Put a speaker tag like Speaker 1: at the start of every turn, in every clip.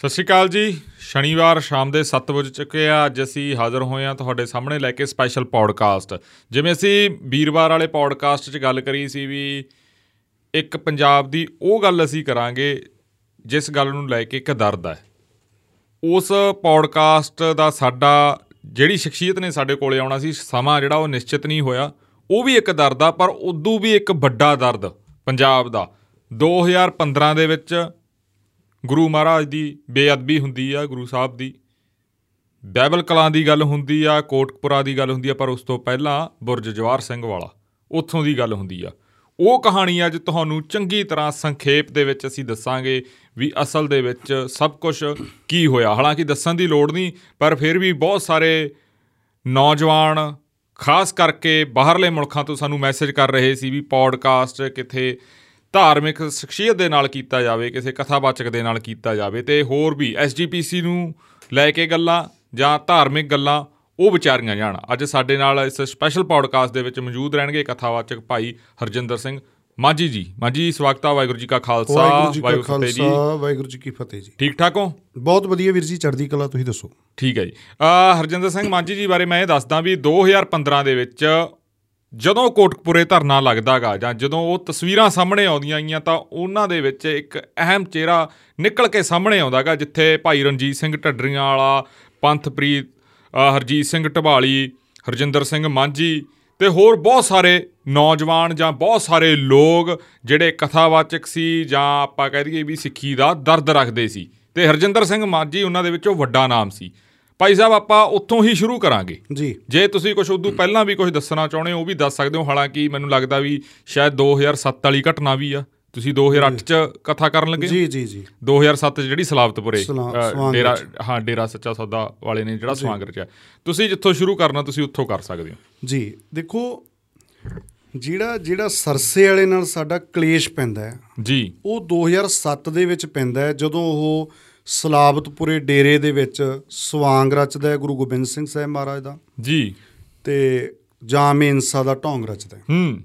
Speaker 1: ਸਤਿ ਸ਼੍ਰੀ ਅਕਾਲ ਜੀ। ਸ਼ਨੀਵਾਰ ਸ਼ਾਮ ਦੇ 7 ਵਜੇ ਚੁੱਕੇ ਆ। ਅੱਜ ਅਸੀਂ ਹਾਜ਼ਰ ਹੋਏ ਆ ਤੁਹਾਡੇ ਸਾਹਮਣੇ ਲੈ ਕੇ ਸਪੈਸ਼ਲ ਪੌਡਕਾਸਟ। ਜਿਵੇਂ ਅਸੀਂ ਵੀਰਵਾਰ ਵਾਲੇ ਪੌਡਕਾਸਟ 'ਚ ਗੱਲ ਕਰੀ ਸੀ ਵੀ ਇੱਕ ਪੰਜਾਬ ਦੀ ਉਹ ਗੱਲ ਅਸੀਂ ਕਰਾਂਗੇ ਜਿਸ ਗੱਲ ਨੂੰ ਲੈ ਕੇ ਇੱਕ ਦਰਦ ਹੈ। ਉਸ ਪੌਡਕਾਸਟ ਦਾ ਸਾਡਾ ਜਿਹੜੀ ਸ਼ਖਸੀਅਤ ਨੇ ਸਾਡੇ ਕੋਲੇ ਆਉਣਾ ਸੀ, ਸਮਾਂ ਜਿਹੜਾ ਉਹ ਨਿਸ਼ਚਿਤ ਨਹੀਂ ਹੋਇਆ। ਉਹ ਵੀ ਇੱਕ ਦਰਦ ਆ, ਪਰ ਉਦੋਂ ਵੀ ਇੱਕ ਵੱਡਾ ਦਰਦ ਪੰਜਾਬ ਦਾ। 2015 ਦੇ ਵਿੱਚ ਗੁਰੂ ਮਹਾਰਾਜ ਦੀ ਬੇਅਦਬੀ ਹੁੰਦੀ ਆ, ਗੁਰੂ ਸਾਹਿਬ ਦੀ। ਬਾਈਬਲ ਕਲਾਂ ਦੀ ਗੱਲ ਹੁੰਦੀ ਆ, ਕੋਟਕਪੁਰਾ ਦੀ ਗੱਲ ਹੁੰਦੀ ਆ, ਪਰ ਉਸ ਤੋਂ ਪਹਿਲਾਂ ਬੁਰਜ ਜਵਾਰ ਸਿੰਘ ਵਾਲਾ, ਉੱਥੋਂ ਦੀ ਗੱਲ ਹੁੰਦੀ ਆ। ਉਹ ਕਹਾਣੀ ਅੱਜ ਤੁਹਾਨੂੰ ਚੰਗੀ ਤਰ੍ਹਾਂ ਸੰਖੇਪ ਦੇ ਵਿੱਚ ਅਸੀਂ ਦੱਸਾਂਗੇ ਵੀ ਅਸਲ ਦੇ ਵਿੱਚ ਸਭ ਕੁਝ ਕੀ ਹੋਇਆ। ਹਾਲਾਂਕਿ ਦੱਸਣ ਦੀ ਲੋੜ ਨਹੀਂ, ਪਰ ਫਿਰ ਵੀ ਬਹੁਤ ਸਾਰੇ ਨੌਜਵਾਨ, ਖਾਸ ਕਰਕੇ ਬਾਹਰਲੇ ਮੁਲਕਾਂ ਤੋਂ ਸਾਨੂੰ ਮੈਸੇਜ ਕਰ ਰਹੇ ਸੀ ਵੀ ਪੌਡਕਾਸਟ ਕਿਥੇ ਧਾਰਮਿਕ ਸ਼ਖਸੀਅਤ ਦੇ ਨਾਲ ਕੀਤਾ ਜਾਵੇ ਕਿਸੇ ਕਥਾਵਾਚਕ ਦੇ ਨਾਲ ਕੀਤਾ ਜਾਵੇ ਤੇ ਹੋਰ ਵੀ ਐਸਜੀਪੀਸੀ ਨੂੰ ਲੈ ਕੇ ਗੱਲਾਂ ਜਾਂ ਧਾਰਮਿਕ ਗੱਲਾਂ ਉਹ ਵਿਚਾਰੀਆਂ ਜਾਣ। ਅੱਜ ਸਾਡੇ ਨਾਲ ਇਸ ਸਪੈਸ਼ਲ ਪੌਡਕਾਸਟ ਦੇ ਵਿੱਚ ਮੌਜੂਦ ਰਹਿਣਗੇ ਕਥਾਵਾਚਕ ਭਾਈ ਹਰਜਿੰਦਰ ਸਿੰਘ ਮਾਝੀ ਜੀ। ਮਾਝੀ ਜੀ ਸਵਾਗਤ ਆ ਵਾਹਿਗੁਰੂ ਜੀ ਕਾ ਖਾਲਸਾ
Speaker 2: ਵਾਹਿਗੁਰੂ ਜੀ ਕਾ
Speaker 1: ਫਤਿਹ
Speaker 2: ਵਾਹਿਗੁਰੂ ਜੀ ਕੀ ਫਤਿਹ ਜੀ।
Speaker 1: ਠੀਕ ਠਾਕ ਹੋ?
Speaker 2: ਬਹੁਤ ਵਧੀਆ ਵੀਰ ਜੀ ਚੜ੍ਹਦੀ ਕਲਾ ਤੁਸੀਂ ਦੱਸੋ।
Speaker 1: ਠੀਕ ਹੈ ਜੀ। ਹਰਜਿੰਦਰ ਸਿੰਘ ਮਾਝੀ ਜੀ ਬਾਰੇ ਮੈਂ ਇਹ ਦੱਸਦਾ ਵੀ 2015 ਦੇ ਵਿੱਚ ਜਦੋਂ ਕੋਟਕਪੁਰੇ ਧਰਨਾ ਲੱਗਦਾਗਾ ਜਾਂ ਜਦੋਂ ਉਹ ਤਸਵੀਰਾਂ ਸਾਹਮਣੇ ਆਉਂਦੀਆਂ ਆਈਆਂ ਤਾਂ ਉਹਨਾਂ ਦੇ ਵਿੱਚ ਇੱਕ ਅਹਿਮ ਚਿਹਰਾ ਨਿਕਲ ਕੇ ਸਾਹਮਣੇ ਆਉਂਦਾਗਾ ਜਿੱਥੇ ਭਾਈ ਰਣਜੀਤ ਸਿੰਘ ਢੱਡਰੀਆਂ ਵਾਲਾ ਪੰਥਪ੍ਰੀਤ ਅ, ਹਰਜੀਤ ਸਿੰਘ ਢਬਾਲੀ ਹਰਜਿੰਦਰ ਸਿੰਘ ਮਾਂਝੀ ਤੇ ਹੋਰ ਬਹੁਤ ਸਾਰੇ ਨੌਜਵਾਨ ਜਾਂ ਬਹੁਤ ਸਾਰੇ ਲੋਕ ਜਿਹੜੇ ਕਥਾਵਾਚਕ ਸੀ ਜਾਂ ਆਪਾਂ ਕਹਿ ਦਈਏ ਵੀ ਸਿੱਖੀ ਦਾ ਦਰਦ ਰੱਖਦੇ ਸੀ। ਤੇ ਹਰਜਿੰਦਰ ਸਿੰਘ ਮਾਂਝੀ ਉਹਨਾਂ ਦੇ ਵਿੱਚੋਂ ਵੱਡਾ ਨਾਮ ਸੀ। ਭਾਈ ਸਾਹਿਬ ਆਪਾਂ ਉੱਥੋਂ ਹੀ ਸ਼ੁਰੂ ਕਰਾਂਗੇ।
Speaker 2: ਜੀ।
Speaker 1: ਜੇ ਤੁਸੀਂ ਕੁਝ ਉਦੋਂ ਪਹਿਲਾਂ ਵੀ ਕੁਝ ਦੱਸਣਾ ਚਾਹੁੰਦੇ ਹੋ ਉਹ ਵੀ ਦੱਸ ਸਕਦੇ ਹੋ। ਹਾਲਾਂਕਿ ਮੈਨੂੰ ਲੱਗਦਾ ਵੀ ਸ਼ਾਇਦ 2007 ਵਾਲੀ ਘਟਨਾ ਵੀ ਆ। ਤੁਸੀਂ 2008 ਚ ਕਥਾ ਕਰਨ ਲੱਗੇ
Speaker 2: ਜੀ ਜੀ ਜੀ।
Speaker 1: 2007 ਚ ਜਿਹੜੀ ਸਲਾਵਤਪੁਰੇ ਡੇਰਾ। ਹਾਂ ਡੇਰਾ ਸੱਚਾ ਸੌਦਾ ਵਾਲੇ ਨੇ ਜਿਹੜਾ ਸਵਾਂਗ ਰਚਿਆ। ਤੁਸੀਂ ਜਿੱਥੋਂ ਸ਼ੁਰੂ ਕਰਨਾ ਤੁਸੀਂ ਉੱਥੋਂ ਕਰ ਸਕਦੇ ਹੋ।
Speaker 2: ਜੀ ਦੇਖੋ ਜਿਹੜਾ ਜਿਹੜਾ ਸਰਸੇ ਵਾਲੇ ਨਾਲ ਸਾਡਾ ਕਲੇਸ਼ ਪੈਂਦਾ ਹੈ
Speaker 1: ਜੀ।
Speaker 2: ਉਹ 2007 ਦੇ ਵਿੱਚ ਪੈਂਦਾ ਹੈ ਜਦੋਂ ਉਹ ਸਲਾਬਤਪੁਰੇ ਡੇਰੇ ਦੇ ਵਿੱਚ ਸਵਾਂਗ ਰਚਦਾ ਹੈ ਗੁਰੂ ਗੋਬਿੰਦ ਸਿੰਘ ਸਾਹਿਬ ਮਹਾਰਾਜ ਦਾ।
Speaker 1: ਜੀ।
Speaker 2: ਤੇ ਜਾਮੇ ਇਨਸਾ ਦਾ ਢੋਂਗ ਰਚਦਾ ਹੈ।
Speaker 1: ਹੂੰ।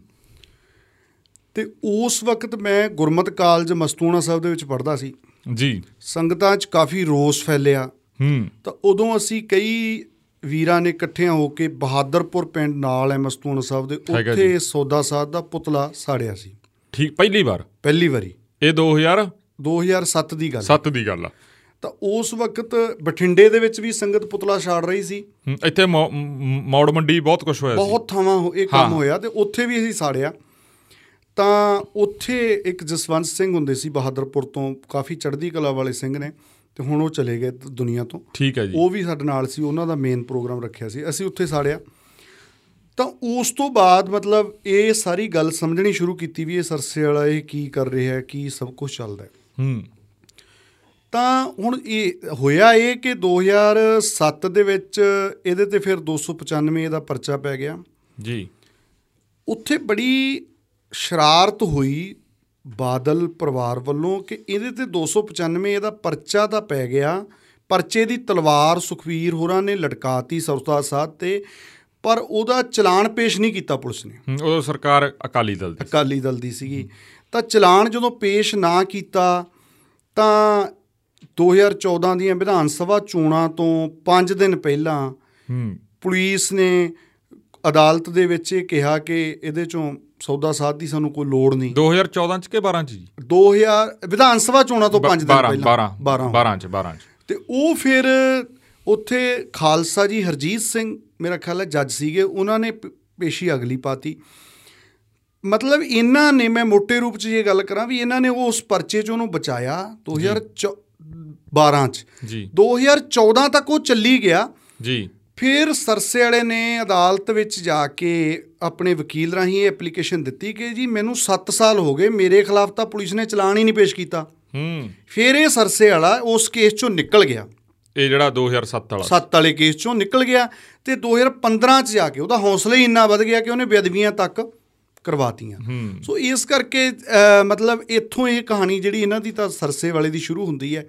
Speaker 2: ਤੇ ਉਸ ਵਕਤ ਮੈਂ ਗੁਰਮਤ ਕਾਲਜ ਮਸਤੂਣਾ ਸਾਹਿਬ ਦੇ ਵਿੱਚ ਪੜ੍ਹਦਾ ਸੀ।
Speaker 1: ਜੀ।
Speaker 2: ਸੰਗਤਾਂ 'ਚ ਕਾਫੀ ਰੋਸ ਫੈਲਿਆ।
Speaker 1: ਹੂੰ।
Speaker 2: ਤਾਂ ਉਦੋਂ ਅਸੀਂ ਕਈ ਵੀਰਾਂ ਨੇ ਇਕੱਠਿਆਂ ਹੋ ਕੇ ਬਹਾਦਰਪੁਰ ਪਿੰਡ ਨਾਲ ਹੈ ਮਸਤੂਨ ਸਾਹਿਬ ਦੇ। ਉੱਥੇ ਸੌਦਾ ਸਾਹਿਬ ਦਾ ਪੁਤਲਾ ਸਾੜਿਆ ਸੀ।
Speaker 1: ਠੀਕ ਪਹਿਲੀ ਵਾਰ?
Speaker 2: ਪਹਿਲੀ ਵਾਰੀ।
Speaker 1: ਇਹ 2007
Speaker 2: 2007 ਦੀ ਗੱਲ ਹੈ।
Speaker 1: ਦੀ ਗੱਲ ਆ।
Speaker 2: ਤਾਂ ਉਸ ਵਕਤ ਬਠਿੰਡੇ ਦੇ ਵਿੱਚ ਵੀ ਸੰਗਤ ਪੁਤਲਾ ਛਾੜ ਰਹੀ ਸੀ।
Speaker 1: ਇੱਥੇ ਮੌੜ ਮੰਡੀ ਬਹੁਤ ਕੁਝ ਹੋਇਆ ਸੀ।
Speaker 2: ਬਹੁਤ ਥਾਵਾਂ ਇਹ ਕੰਮ। ਹੋਇਆ ਤੇ ਉੱਥੇ ਵੀ ਅਸੀਂ ਸਾੜਿਆ। ਤਾਂ ਉੱਥੇ ਇੱਕ ਜਸਵੰਤ ਸਿੰਘ ਹੁੰਦੇ ਸੀ ਬਹਾਦਰਪੁਰ ਤੋਂ ਕਾਫੀ ਚੜ੍ਹਦੀ ਕਲਾ ਵਾਲੇ ਸਿੰਘ ਨੇ ਤੇ ਹੁਣ ਉਹ ਚਲੇ ਗਏ ਦੁਨੀਆ ਤੋਂ।
Speaker 1: ਠੀਕ ਹੈ ਜੀ।
Speaker 2: ਉਹ ਵੀ ਸਾਡੇ ਨਾਲ ਸੀ ਉਹਨਾਂ ਦਾ ਮੇਨ ਪ੍ਰੋਗਰਾਮ ਰੱਖਿਆ ਸੀ। ਅਸੀਂ ਉੱਥੇ ਸਾੜਿਆ। ਤਾਂ ਉਸ ਤੋਂ ਬਾਅਦ ਮਤਲਬ ਇਹ ਸਾਰੀ ਗੱਲ ਸਮਝਣੀ ਸ਼ੁਰੂ ਕੀਤੀ ਵੀ ਇਹ ਸਰਸੇ ਵਾਲਾ ਇਹ ਕੀ ਕਰ ਰਿਹਾ ਹੈ ਕੀ ਸਭ ਕੁਝ ਚੱਲਦਾ ਹੈ।
Speaker 1: ਹੂੰ।
Speaker 2: ਤਾਂ ਹੁਣ ਇਹ ਹੋਇਆ ਇਹ ਕਿ 2007 ਦੇ ਵਿੱਚ ਇਹਦੇ ਤੇ ਫਿਰ 295 ਦਾ ਪਰਚਾ ਪੈ ਗਿਆ।
Speaker 1: ਜੀ।
Speaker 2: ਉੱਥੇ ਬੜੀ ਸ਼ਰਾਰਤ ਹੋਈ ਬਾਦਲ ਪਰਿਵਾਰ ਵੱਲੋਂ ਕਿ ਇਹਦੇ ਤੇ 295 ਇਹਦਾ ਪਰਚਾ ਤਾਂ ਪੈ ਗਿਆ। ਪਰਚੇ ਦੀ ਤਲਵਾਰ ਸੁਖਵੀਰ ਹੋਰਾਂ ਨੇ ਲਟਕਾਤੀ ਸਰਸਾ ਸਾਹਿਬ ਤੇ ਪਰ ਉਹਦਾ ਚਲਾਨ ਪੇਸ਼ ਨਹੀਂ ਕੀਤਾ ਪੁਲਿਸ ਨੇ।
Speaker 1: ਉਦੋਂ ਸਰਕਾਰ ਅਕਾਲੀ ਦਲ ਦੀ
Speaker 2: ਅਕਾਲੀ ਦਲ ਦੀ ਸੀਗੀ। ਤਾਂ ਚਲਾਨ ਜਦੋਂ ਪੇਸ਼ ਨਾ ਕੀਤਾ ਤਾਂ 2014 ਦੀਆਂ ਵਿਧਾਨ ਸਭਾ ਚੋਣਾਂ ਤੋਂ 5 ਦਿਨ ਪਹਿਲਾਂ ਪੁਲਿਸ ਨੇ ਅਦਾਲਤ ਦੇ ਵਿੱਚ ਇਹ ਕਿਹਾ ਕਿ ਇਹਦੇ ਚੋਂ ਸੌਦਾ ਸਾਧ ਦੀ ਸਾਨੂੰ ਕੋਈ ਲੋੜ ਨਹੀਂ।
Speaker 1: 2014 ਚ ਕਿ 12 ਚ ਜੀ?
Speaker 2: 2000 ਵਿਧਾਨ ਸਭਾ ਚੋਣਾਂ ਤੋਂ 5 ਦਿਨ
Speaker 1: 12
Speaker 2: ਪਹਿਲਾਂ।
Speaker 1: 12 12 ਚ 12 ਚ।
Speaker 2: ਤੇ ਉਹ ਫਿਰ ਉੱਥੇ ਖਾਲਸਾ ਜੀ ਹਰਜੀਤ ਸਿੰਘ ਮੇਰਾ ਖਿਆਲ ਹੈ ਜੱਜ ਸੀਗੇ ਉਹਨਾਂ ਨੇ ਪੇਸ਼ੀ ਅਗਲੀ ਪਾਤੀ। ਮਤਲਬ ਇਹਨਾਂ ਨੇ ਮੈਂ ਮੋٹے ਰੂਪ 'ਚ ਇਹ ਗੱਲ ਕਰਾਂ ਵੀ ਇਹਨਾਂ ਨੇ ਉਸ ਪਰਚੇ 'ਚ ਉਹਨੂੰ ਬਚਾਇਆ 2012 'ਚ
Speaker 1: ਜੀ।
Speaker 2: 2014 ਤੱਕ ਉਹ ਚੱਲੀ ਗਿਆ।
Speaker 1: ਜੀ।
Speaker 2: ਫਿਰ ਸਰਸੇ ਵਾਲੇ ਨੇ ਅਦਾਲਤ ਵਿੱਚ ਜਾ ਕੇ ਆਪਣੇ ਵਕੀਲ ਰਾਹੀਂ ਇਹ ਐਪਲੀਕੇਸ਼ਨ ਦਿੱਤੀ ਕਿ ਜੀ ਮੈਨੂੰ 7 ਸਾਲ ਹੋ ਗਏ ਮੇਰੇ ਖਿਲਾਫ ਤਾਂ ਪੁਲਿਸ ਨੇ ਚਲਾਨ ਹੀ ਨਹੀਂ ਪੇਸ਼ ਕੀਤਾ।
Speaker 1: ਹੂੰ।
Speaker 2: ਫਿਰ ਇਹ ਸਰਸੇ ਵਾਲਾ ਉਸ ਕੇਸ ਚੋਂ ਨਿਕਲ ਗਿਆ।
Speaker 1: ਇਹ ਜਿਹੜਾ 2007 ਵਾਲਾ
Speaker 2: 7 ਵਾਲੇ ਕੇਸ ਚੋਂ ਨਿਕਲ ਗਿਆ ਤੇ 2015 ਚ ਜਾ ਕੇ ਉਹਦਾ ਹੌਸਲਾ ਹੀ ਇੰਨਾ ਵੱਧ ਗਿਆ ਕਿ ਉਹਨੇ ਬੇਅਦਬੀਆਂ ਤੱਕ ਕਰਵਾਤੀਆਂ। ਸੋ ਇਸ ਕਰਕੇ ਮਤਲਬ ਇੱਥੋਂ ਇਹ ਕਹਾਣੀ ਜਿਹੜੀ ਇਹਨਾਂ ਦੀ ਤਾਂ ਸਰਸੇ ਵਾਲੇ ਦੀ ਸ਼ੁਰੂ ਹੁੰਦੀ ਹੈ।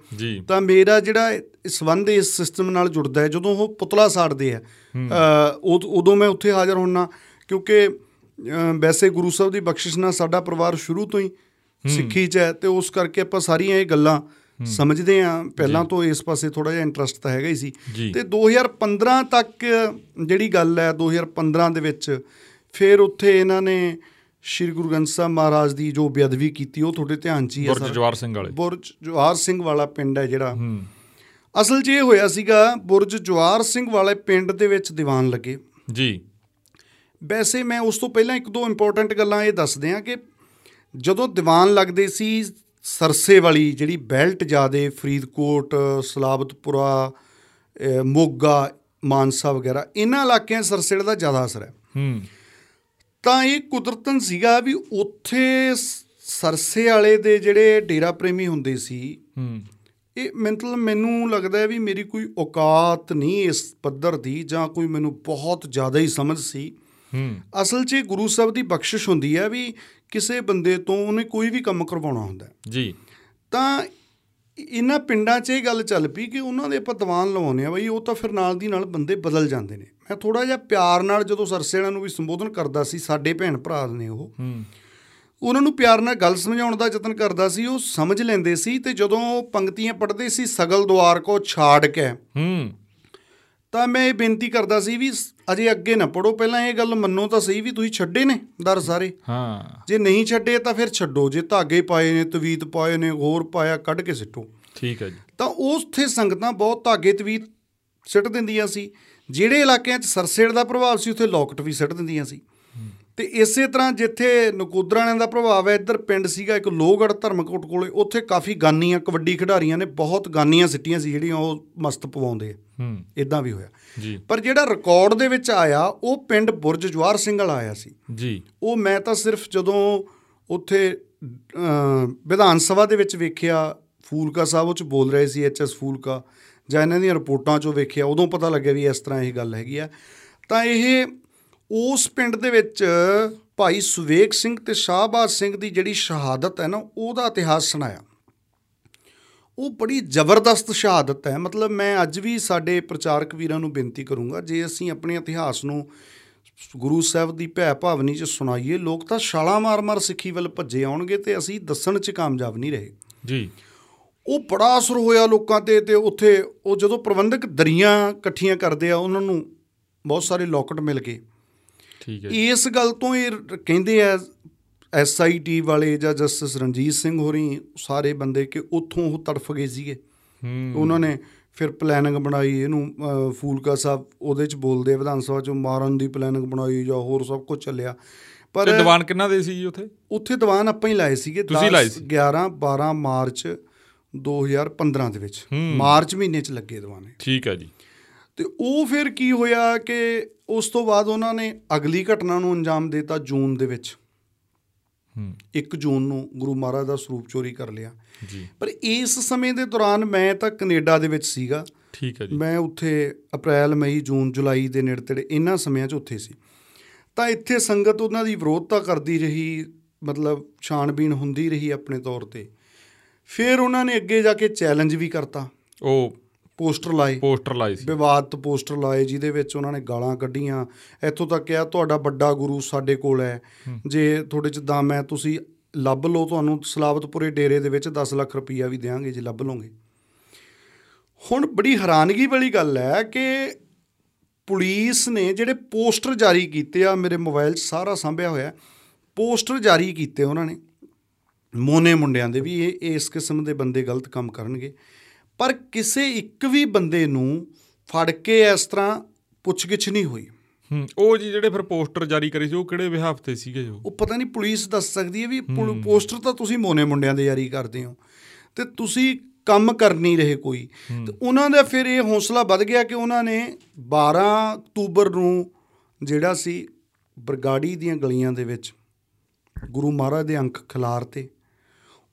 Speaker 2: ਤਾਂ ਮੇਰਾ ਜਿਹੜਾ ਸੰਬੰਧ ਇਸ ਸਿਸਟਮ ਨਾਲ ਜੁੜਦਾ ਹੈ ਜਦੋਂ ਉਹ ਪੁਤਲਾ ਸਾੜਦੇ ਆ ਉਦ- ਮੈਂ ਉੱਥੇ ਹਾਜ਼ਰ ਹੁੰਨਾ ਕਿਉਂਕਿ ਵੈਸੇ ਗੁਰੂ ਸਾਹਿਬ ਦੀ ਬਖਸ਼ਿਸ਼ ਨਾਲ ਸਾਡਾ ਪਰਿਵਾਰ ਸ਼ੁਰੂ ਤੋਂ ਹੀ ਸਿੱਖੀ ਚ ਹੈ ਤੇ ਉਸ ਕਰਕੇ ਆਪਾਂ ਸਾਰੀਆਂ ਇਹ ਗੱਲਾਂ ਸਮਝਦੇ ਆ ਪਹਿਲਾਂ ਤੋਂ ਇਸ ਪਾਸੇ ਥੋੜਾ ਜਿਹਾ ਇੰਟਰਸਟ ਤਾਂ ਹੈਗਾ ਹੀ ਸੀ। ਤੇ 2015 ਤੱਕ ਜਿਹੜੀ ਗੱਲ ਹੈ 2015 ਦੇ ਵਿੱਚ ਫਿਰ ਉੱਥੇ ਇਹਨਾਂ ਨੇ ਸ਼੍ਰੀ ਗੁਰੂ ਗ੍ਰੰਥ ਸਾਹਿਬ ਮਹਾਰਾਜ ਦੀ ਜੋ ਬੇਅਦਬੀ ਕੀਤੀ ਉਹ ਤੁਹਾਡੇ ਧਿਆਨ 'ਚ ਹੀ ਹੈ
Speaker 1: ਬੁਰਜ
Speaker 2: ਸਰ।
Speaker 1: ਜਵਾਰ ਸਿੰਘ ਵਾਲੇ।
Speaker 2: ਬੁਰਜ ਜਵਾਰ ਸਿੰਘ ਵਾਲਾ ਪਿੰਡ ਹੈ ਜਿਹੜਾ।
Speaker 1: ਹੂੰ।
Speaker 2: ਅਸਲ 'ਚ ਇਹ ਹੋਇਆ ਸੀਗਾ ਬੁਰਜ ਜਵਾਰ ਸਿੰਘ ਵਾਲੇ ਪਿੰਡ ਦੇ ਵਿੱਚ ਦੀਵਾਨ ਲੱਗੇ।
Speaker 1: ਜੀ।
Speaker 2: ਵੈਸੇ ਮੈਂ ਉਸ ਤੋਂ ਪਹਿਲਾਂ ਇੱਕ ਦੋ ਇੰਪੋਰਟੈਂਟ ਗੱਲਾਂ ਇਹ ਦੱਸ ਦਿਆਂ ਕਿ ਜਦੋਂ ਦੀਵਾਨ ਲੱਗਦੇ ਸੀ ਸਰਸੇ ਵਾਲੀ ਜਿਹੜੀ ਬੈਲਟ ਜਿਆਦੇ ਫਰੀਦਕੋਟ ਸਲਾਬਤਪੁਰਾ ਮੋਗਾ ਮਾਨਸਾ ਵਗੈਰਾ ਇਹਨਾਂ ਇਲਾਕਿਆਂ 'ਚ ਸਰਸੇ ਦਾ ਜ਼ਿਆਦਾ ਅਸਰ ਹੈ।
Speaker 1: ਹੂੰ।
Speaker 2: ਤਾਂ ਇਹ ਕੁਦਰਤਨ ਸੀਗਾ ਵੀ ਉੱਥੇ ਸਰਸੇ ਵਾਲੇ ਦੇ ਜਿਹੜੇ ਡੇਰਾ ਪ੍ਰੇਮੀ ਹੁੰਦੇ ਸੀ
Speaker 1: ਹੂੰ।
Speaker 2: ਇਹ ਮਤਲਬ ਮੈਨੂੰ ਲੱਗਦਾ ਹੈ ਵੀ ਮੇਰੀ ਕੋਈ ਔਕਾਤ ਨਹੀਂ ਇਸ ਪੱਧਰ ਦੀ ਜਾਂ ਕੋਈ ਮੈਨੂੰ ਬਹੁਤ ਜ਼ਿਆਦਾ ਹੀ ਸਮਝ ਸੀ।
Speaker 1: ਹੂੰ।
Speaker 2: ਅਸਲ 'ਚ ਗੁਰੂ ਸਾਹਿਬ ਦੀ ਬਖਸ਼ਿਸ਼ ਹੁੰਦੀ ਹੈ ਵੀ ਕਿਸੇ ਬੰਦੇ ਤੋਂ ਉਹਨੇ ਕੋਈ ਵੀ ਕੰਮ ਕਰਵਾਉਣਾ ਹੁੰਦਾ।
Speaker 1: ਜੀ।
Speaker 2: ਤਾਂ ਇਹਨਾਂ ਪਿੰਡਾਂ 'ਚ ਇਹ ਗੱਲ ਚੱਲ ਪਈ ਕਿ ਉਹਨਾਂ ਦੇ ਆਪਾਂ ਦੀਵਾਨ ਲਵਾਉਂਦੇ ਆ ਬਈ ਉਹ ਤਾਂ ਫਿਰ ਨਾਲ ਦੀ ਨਾਲ ਬੰਦੇ ਬਦਲ ਜਾਂਦੇ ਨੇ। ਮੈਂ ਥੋੜਾ ਜਿਹਾ ਪਿਆਰ ਨਾਲ ਜਦੋਂ ਸਰਸੇਣਾ ਨੂੰ ਵੀ ਸੰਬੋਧਨ ਕਰਦਾ ਸੀ ਸਾਡੇ ਭੈਣ ਭਰਾ ਨੇ ਉਹ। ਉਹਨਾਂ ਨੂੰ ਪਿਆਰ ਨਾਲ ਗੱਲ ਸਮਝਾਉਣ ਦਾ ਯਤਨ ਕਰਦਾ ਸੀ ਉਹ ਸਮਝ ਲੈਂਦੇ ਸੀ ਤੇ ਜਦੋਂ ਪੰਕਤੀਆਂ ਪੜ੍ਹਦੇ ਸੀ ਸਗਲ ਦੁਆਰ ਕੋ ਛਾੜ ਕੇ
Speaker 1: ਹੂੰ।
Speaker 2: ਤਾਂ ਮੈਂ ਇਹ ਬੇਨਤੀ ਕਰਦਾ ਸੀ ਵੀ ਅਜੇ ਅੱਗੇ ਨਾ ਪੜੋ ਪਹਿਲਾਂ ਇਹ ਗੱਲ ਮੰਨੋ ਤਾਂ ਸਹੀ ਵੀ ਤੁਸੀਂ ਛੱਡੇ ਨੇ ਦਰ ਸਾਰੇ।
Speaker 1: ਹਾਂ।
Speaker 2: ਜੇ ਨਹੀਂ ਛੱਡੇ ਤਾਂ ਫਿਰ ਛੱਡੋ। ਜੇ ਧਾਗੇ ਪਾਏ ਨੇ ਤਵੀਤ ਪਾਏ ਨੇ ਹੋਰ ਪਾਇਆ ਕੱਢ ਕੇ ਸਿੱਟੋ।
Speaker 1: ਠੀਕ ਹੈ ਜੀ।
Speaker 2: ਤਾਂ ਉੱਥੇ ਸੰਗਤਾਂ ਬਹੁਤ ਧਾਗੇ ਤਵੀਤ ਸਿੱਟ ਦਿੰਦੀਆਂ ਸੀ। ਜਿਹੜੇ ਇਲਾਕਿਆਂ 'ਚ ਸਰਸੇੜ ਦਾ ਪ੍ਰਭਾਵ ਸੀ ਉੱਥੇ ਲੋਕਟ ਵੀ ਸਿੱਟ ਦਿੰਦੀਆਂ ਸੀ। ਤੇ ਇਸੇ ਤਰ੍ਹਾਂ ਜਿੱਥੇ ਨਕੂਦਰਾਣਿਆਂ ਦਾ ਪ੍ਰਭਾਵ ਹੈ ਇੱਧਰ ਪਿੰਡ ਸੀਗਾ ਇੱਕ ਲੋਹਗੜ੍ਹ ਧਰਮਕੋਟ ਕੋਲੇ ਉੱਥੇ ਕਾਫੀ ਗਾਨੀਆਂ ਕਬੱਡੀ ਖਿਡਾਰੀਆਂ ਨੇ ਬਹੁਤ ਗਾਨੀਆਂ ਸਿੱਟੀਆਂ ਸੀ ਜਿਹੜੀਆਂ ਉਹ ਮਸਤ ਪਵਾਉਂਦੇ
Speaker 1: ਹੂੰ।
Speaker 2: ਇਦਾਂ ਵੀ ਹੋਇਆ।
Speaker 1: ਜੀ।
Speaker 2: ਪਰ ਜਿਹੜਾ ਰਿਕਾਰਡ ਦੇ ਵਿੱਚ ਆਇਆ ਉਹ ਪਿੰਡ ਬੁਰਜ ਜਵਾਰ ਸਿੰਘ ਵਾਲਾ ਆਇਆ ਸੀ।
Speaker 1: ਜੀ।
Speaker 2: ਉਹ ਮੈਂ ਤਾਂ ਸਿਰਫ ਜਦੋਂ ਉੱਥੇ ਵਿਧਾਨ ਸਭਾ ਦੇ ਵਿੱਚ ਵੇਖਿਆ ਫੂਲਕਾ ਸਾਹਿਬ ਉਹ ਚ ਬੋਲ ਰਹੇ ਸੀ ਐਚਐਸ ਫੂਲਕਾ ਜਾਂ ਇਹਨਾਂ ਦੀਆਂ ਰਿਪੋਰਟਾਂ ਚੋਂ ਵੇਖਿਆ ਉਦੋਂ ਪਤਾ ਲੱਗਿਆ ਵੀ ਇਸ ਤਰ੍ਹਾਂ ਇਹ ਗੱਲ ਹੈਗੀ ਆ। ਤਾਂ ਇਹ ਉਸ ਪਿੰਡ ਦੇ ਵਿੱਚ ਭਾਈ ਸੁਵੇਗ ਸਿੰਘ ਤੇ ਸ਼ਾਹਬਾਜ਼ ਸਿੰਘ ਦੀ ਜਿਹੜੀ ਸ਼ਹਾਦਤ ਹੈ ਨਾ ਉਹਦਾ ਇਤਿਹਾਸ ਸੁਣਾਇਆ। ਉਹ ਬੜੀ ਜ਼ਬਰਦਸਤ ਸ਼ਹਾਦਤ ਹੈ। ਮਤਲਬ ਮੈਂ ਅੱਜ ਵੀ ਸਾਡੇ ਪ੍ਰਚਾਰਕ ਵੀਰਾਂ ਨੂੰ ਬੇਨਤੀ ਕਰੂੰਗਾ ਜੇ ਅਸੀਂ ਆਪਣੇ ਇਤਿਹਾਸ ਨੂੰ ਗੁਰੂ ਸਾਹਿਬ ਦੀ ਭੈ ਭਾਵਨੀ ਚ ਸੁਣਾਈਏ ਲੋਕ ਤਾਂ ਛਾਲਾਂ ਮਾਰ-ਮਾਰ ਸਿੱਖੀ ਵੱਲ ਭੱਜੇ ਆਉਣਗੇ ਤੇ ਅਸੀਂ ਦੱਸਣ ਚ ਕਾਮਯਾਬ ਨਹੀਂ ਰਹੇ।
Speaker 1: ਜੀ।
Speaker 2: ਉਹ ਬੜਾ ਅਸਰ ਹੋਇਆ ਲੋਕਾਂ ਤੇ ਤੇ ਉੱਥੇ ਉਹ ਜਦੋਂ ਪ੍ਰਬੰਧਕ ਦਰੀਆਂ ਇਕੱਠੀਆਂ ਕਰਦੇ ਆ ਉਹਨਾਂ ਨੂੰ ਬਹੁਤ ਸਾਰੇ ਲੋਕਟ ਮਿਲ ਗਏ। ਇਸ ਗੱਲ ਤੋਂ ਇਹ ਕਹਿੰਦੇ ਆ ਐਸਆਈਟੀ ਵਾਲੇ ਜਾਂ ਜਸਟਿਸ ਰਣਜੀਤ ਸਿੰਘ ਹੋਰੀ ਸਾਰੇ ਬੰਦੇ ਕਿ ਉੱਥੋਂ ਉਹ ਤੜਫ ਗਏ ਸੀਗੇ।
Speaker 1: ਹੂੰ।
Speaker 2: ਉਹਨਾਂ ਨੇ ਫਿਰ ਪਲੈਨਿੰਗ ਬਣਾਈ ਇਹਨੂੰ ਫੂਲਕਾ ਸਾਹਿਬ ਉਹਦੇ ਚ ਬੋਲਦੇ ਆ ਵਿਧਾਨ ਸਭਾ ਚੋਂ ਮਾਰਨ ਦੀ ਪਲੈਨਿੰਗ ਬਣਾਈ ਜਾਂ ਹੋਰ ਸਭ ਕੁਝ ਚੱਲਿਆ। ਪਰ
Speaker 1: ਤੇ ਦੀਵਾਨ ਕਿੰਨਾ ਦੇ ਸੀ ਜੀ ਉੱਥੇ?
Speaker 2: ਉੱਥੇ ਦੀਵਾਨ ਆਪਾਂ ਹੀ ਲਾਏ ਸੀਗੇ
Speaker 1: ਤੁਸੀਂ
Speaker 2: 10,
Speaker 1: ਲਾਏ ਸੀ?
Speaker 2: 11 12 ਮਾਰਚ 2015 ਦੇ ਵਿੱਚ। ਮਾਰਚ ਮਹੀਨੇ ਚ ਲੱਗੇ ਦੀਵਾਨੇ।
Speaker 1: ਠੀਕ ਹੈ ਜੀ।
Speaker 2: ਤੇ ਉਹ ਫਿਰ ਕੀ ਹੋਇਆ ਕਿ ਉਸ ਤੋਂ ਬਾਅਦ ਉਹਨਾਂ ਨੇ ਅਗਲੀ ਘਟਨਾ ਨੂੰ ਅੰਜਾਮ ਦਿੱਤਾ ਜੂਨ ਦੇ ਵਿੱਚ।
Speaker 1: ਹੂੰ।
Speaker 2: 1 ਜੂਨ ਨੂੰ ਗੁਰੂ ਮਹਾਰਾਜ ਦਾ ਸਰੂਪ ਚੋਰੀ ਕਰ ਲਿਆ।
Speaker 1: ਜੀ।
Speaker 2: ਪਰ ਇਸ ਸਮੇਂ ਦੇ ਦੌਰਾਨ ਮੈਂ ਤਾਂ ਕੈਨੇਡਾ ਦੇ ਵਿੱਚ ਸੀਗਾ।
Speaker 1: ਠੀਕ ਹੈ ਜੀ।
Speaker 2: ਮੈਂ ਉੱਥੇ ਅਪ੍ਰੈਲ ਮਈ ਜੂਨ ਜੁਲਾਈ ਦੇ ਨੇੜੇ ਤੇੜੇ ਇਹਨਾਂ ਸਮਿਆਂ 'ਚ ਉੱਥੇ ਸੀ। ਤਾਂ ਇੱਥੇ ਸੰਗਤ ਉਹਨਾਂ ਦੀ ਵਿਰੋਧਤਾ ਕਰਦੀ ਰਹੀ ਮਤਲਬ ਛਾਣਬੀਣ ਹੁੰਦੀ ਰਹੀ ਆਪਣੇ ਤੌਰ ਤੇ। ਫਿਰ ਉਹਨਾਂ ਨੇ ਅੱਗੇ ਜਾ ਕੇ ਚੈਲੰਜ ਵੀ ਕਰਤਾ।
Speaker 1: ਉਹ
Speaker 2: ਪੋਸਟਰ ਲਾਏ।
Speaker 1: ਪੋਸਟਰ ਲਾਏ ਸੀ।
Speaker 2: ਵਿਵਾਦਤ ਪੋਸਟਰ ਲਾਏ ਜਿਹਦੇ ਵਿੱਚ ਉਹਨਾਂ ਨੇ ਗਾਲਾਂ ਕੱਢੀਆਂ। ਇੱਥੋਂ ਤੱਕ ਕਿਹਾ ਤੁਹਾਡਾ ਵੱਡਾ ਗੁਰੂ ਸਾਡੇ ਕੋਲ ਹੈ। ਜੇ ਤੁਹਾਡੇ ਚ ਦਮ ਹੈ ਤੁਸੀਂ ਲੱਭ ਲਓ ਤੁਹਾਨੂੰ ਸਲਾਵਤਪੁਰੇ ਡੇਰੇ ਦੇ ਵਿੱਚ 10 ਲੱਖ ਰੁਪਈਆ ਵੀ ਦੇਵਾਂਗੇ ਜੇ ਲੱਭ ਲਓਗੇ। ਹੁਣ ਬੜੀ ਹੈਰਾਨਗੀ ਵਾਲੀ ਗੱਲ ਹੈ ਕਿ ਪੁਲਿਸ ਨੇ ਜਿਹੜੇ ਪੋਸਟਰ ਜਾਰੀ ਕੀਤੇ ਆ ਮੇਰੇ ਮੋਬਾਈਲ 'ਚ ਸਾਰਾ ਸਾਂਭਿਆ ਹੋਇਆ ਪੋਸਟਰ ਜਾਰੀ ਕੀਤੇ ਉਹਨਾਂ ਨੇ। ਮੋਨੇ ਮੁੰਡਿਆਂ ਦੇ ਵੀ ਇਹ ਇਸ ਕਿਸਮ ਦੇ ਬੰਦੇ ਗਲਤ ਕੰਮ ਕਰਨਗੇ। ਪਰ ਕਿਸੇ ਇੱਕ ਵੀ ਬੰਦੇ ਨੂੰ ਫੜ ਕੇ ਇਸ ਤਰ੍ਹਾਂ ਪੁੱਛਗਿੱਛ ਨਹੀਂ ਹੋਈ।
Speaker 1: ਹੂੰ ਉਹ ਜੀ ਜਿਹੜੇ ਫਿਰ ਪੋਸਟਰ ਜਾਰੀ ਕਰੇ ਸੀ ਉਹ ਕਿਹੜੇ ਵਿਹਾਫ ਤੇ ਸੀਗੇ ਉਹ?
Speaker 2: ਉਹ ਪਤਾ ਨਹੀਂ ਪੁਲਿਸ ਦੱਸ ਸਕਦੀ ਹੈ ਵੀ ਪੋਸਟਰ ਤਾਂ ਤੁਸੀਂ ਮੋਨੇ ਮੁੰਡਿਆਂ ਦੇ ਜਾਰੀ ਕਰਦੇ ਹੋ। ਤੇ ਤੁਸੀਂ ਕੰਮ ਕਰ ਨਹੀਂ ਰਹੇ ਕੋਈ। ਤੇ ਉਹਨਾਂ ਦਾ ਫਿਰ ਇਹ ਹੌਸਲਾ ਵੱਧ ਗਿਆ ਕਿ ਉਹਨਾਂ ਨੇ 12 ਅਕਤੂਬਰ ਨੂੰ ਜਿਹੜਾ ਸੀ ਬਰਗਾੜੀ ਦੀਆਂ ਗਲੀਆਂ ਦੇ ਵਿੱਚ ਗੁਰੂ ਮਹਾਰਾਜ ਦੇ ਅੰਕ ਖਿਲਾਰਤੇ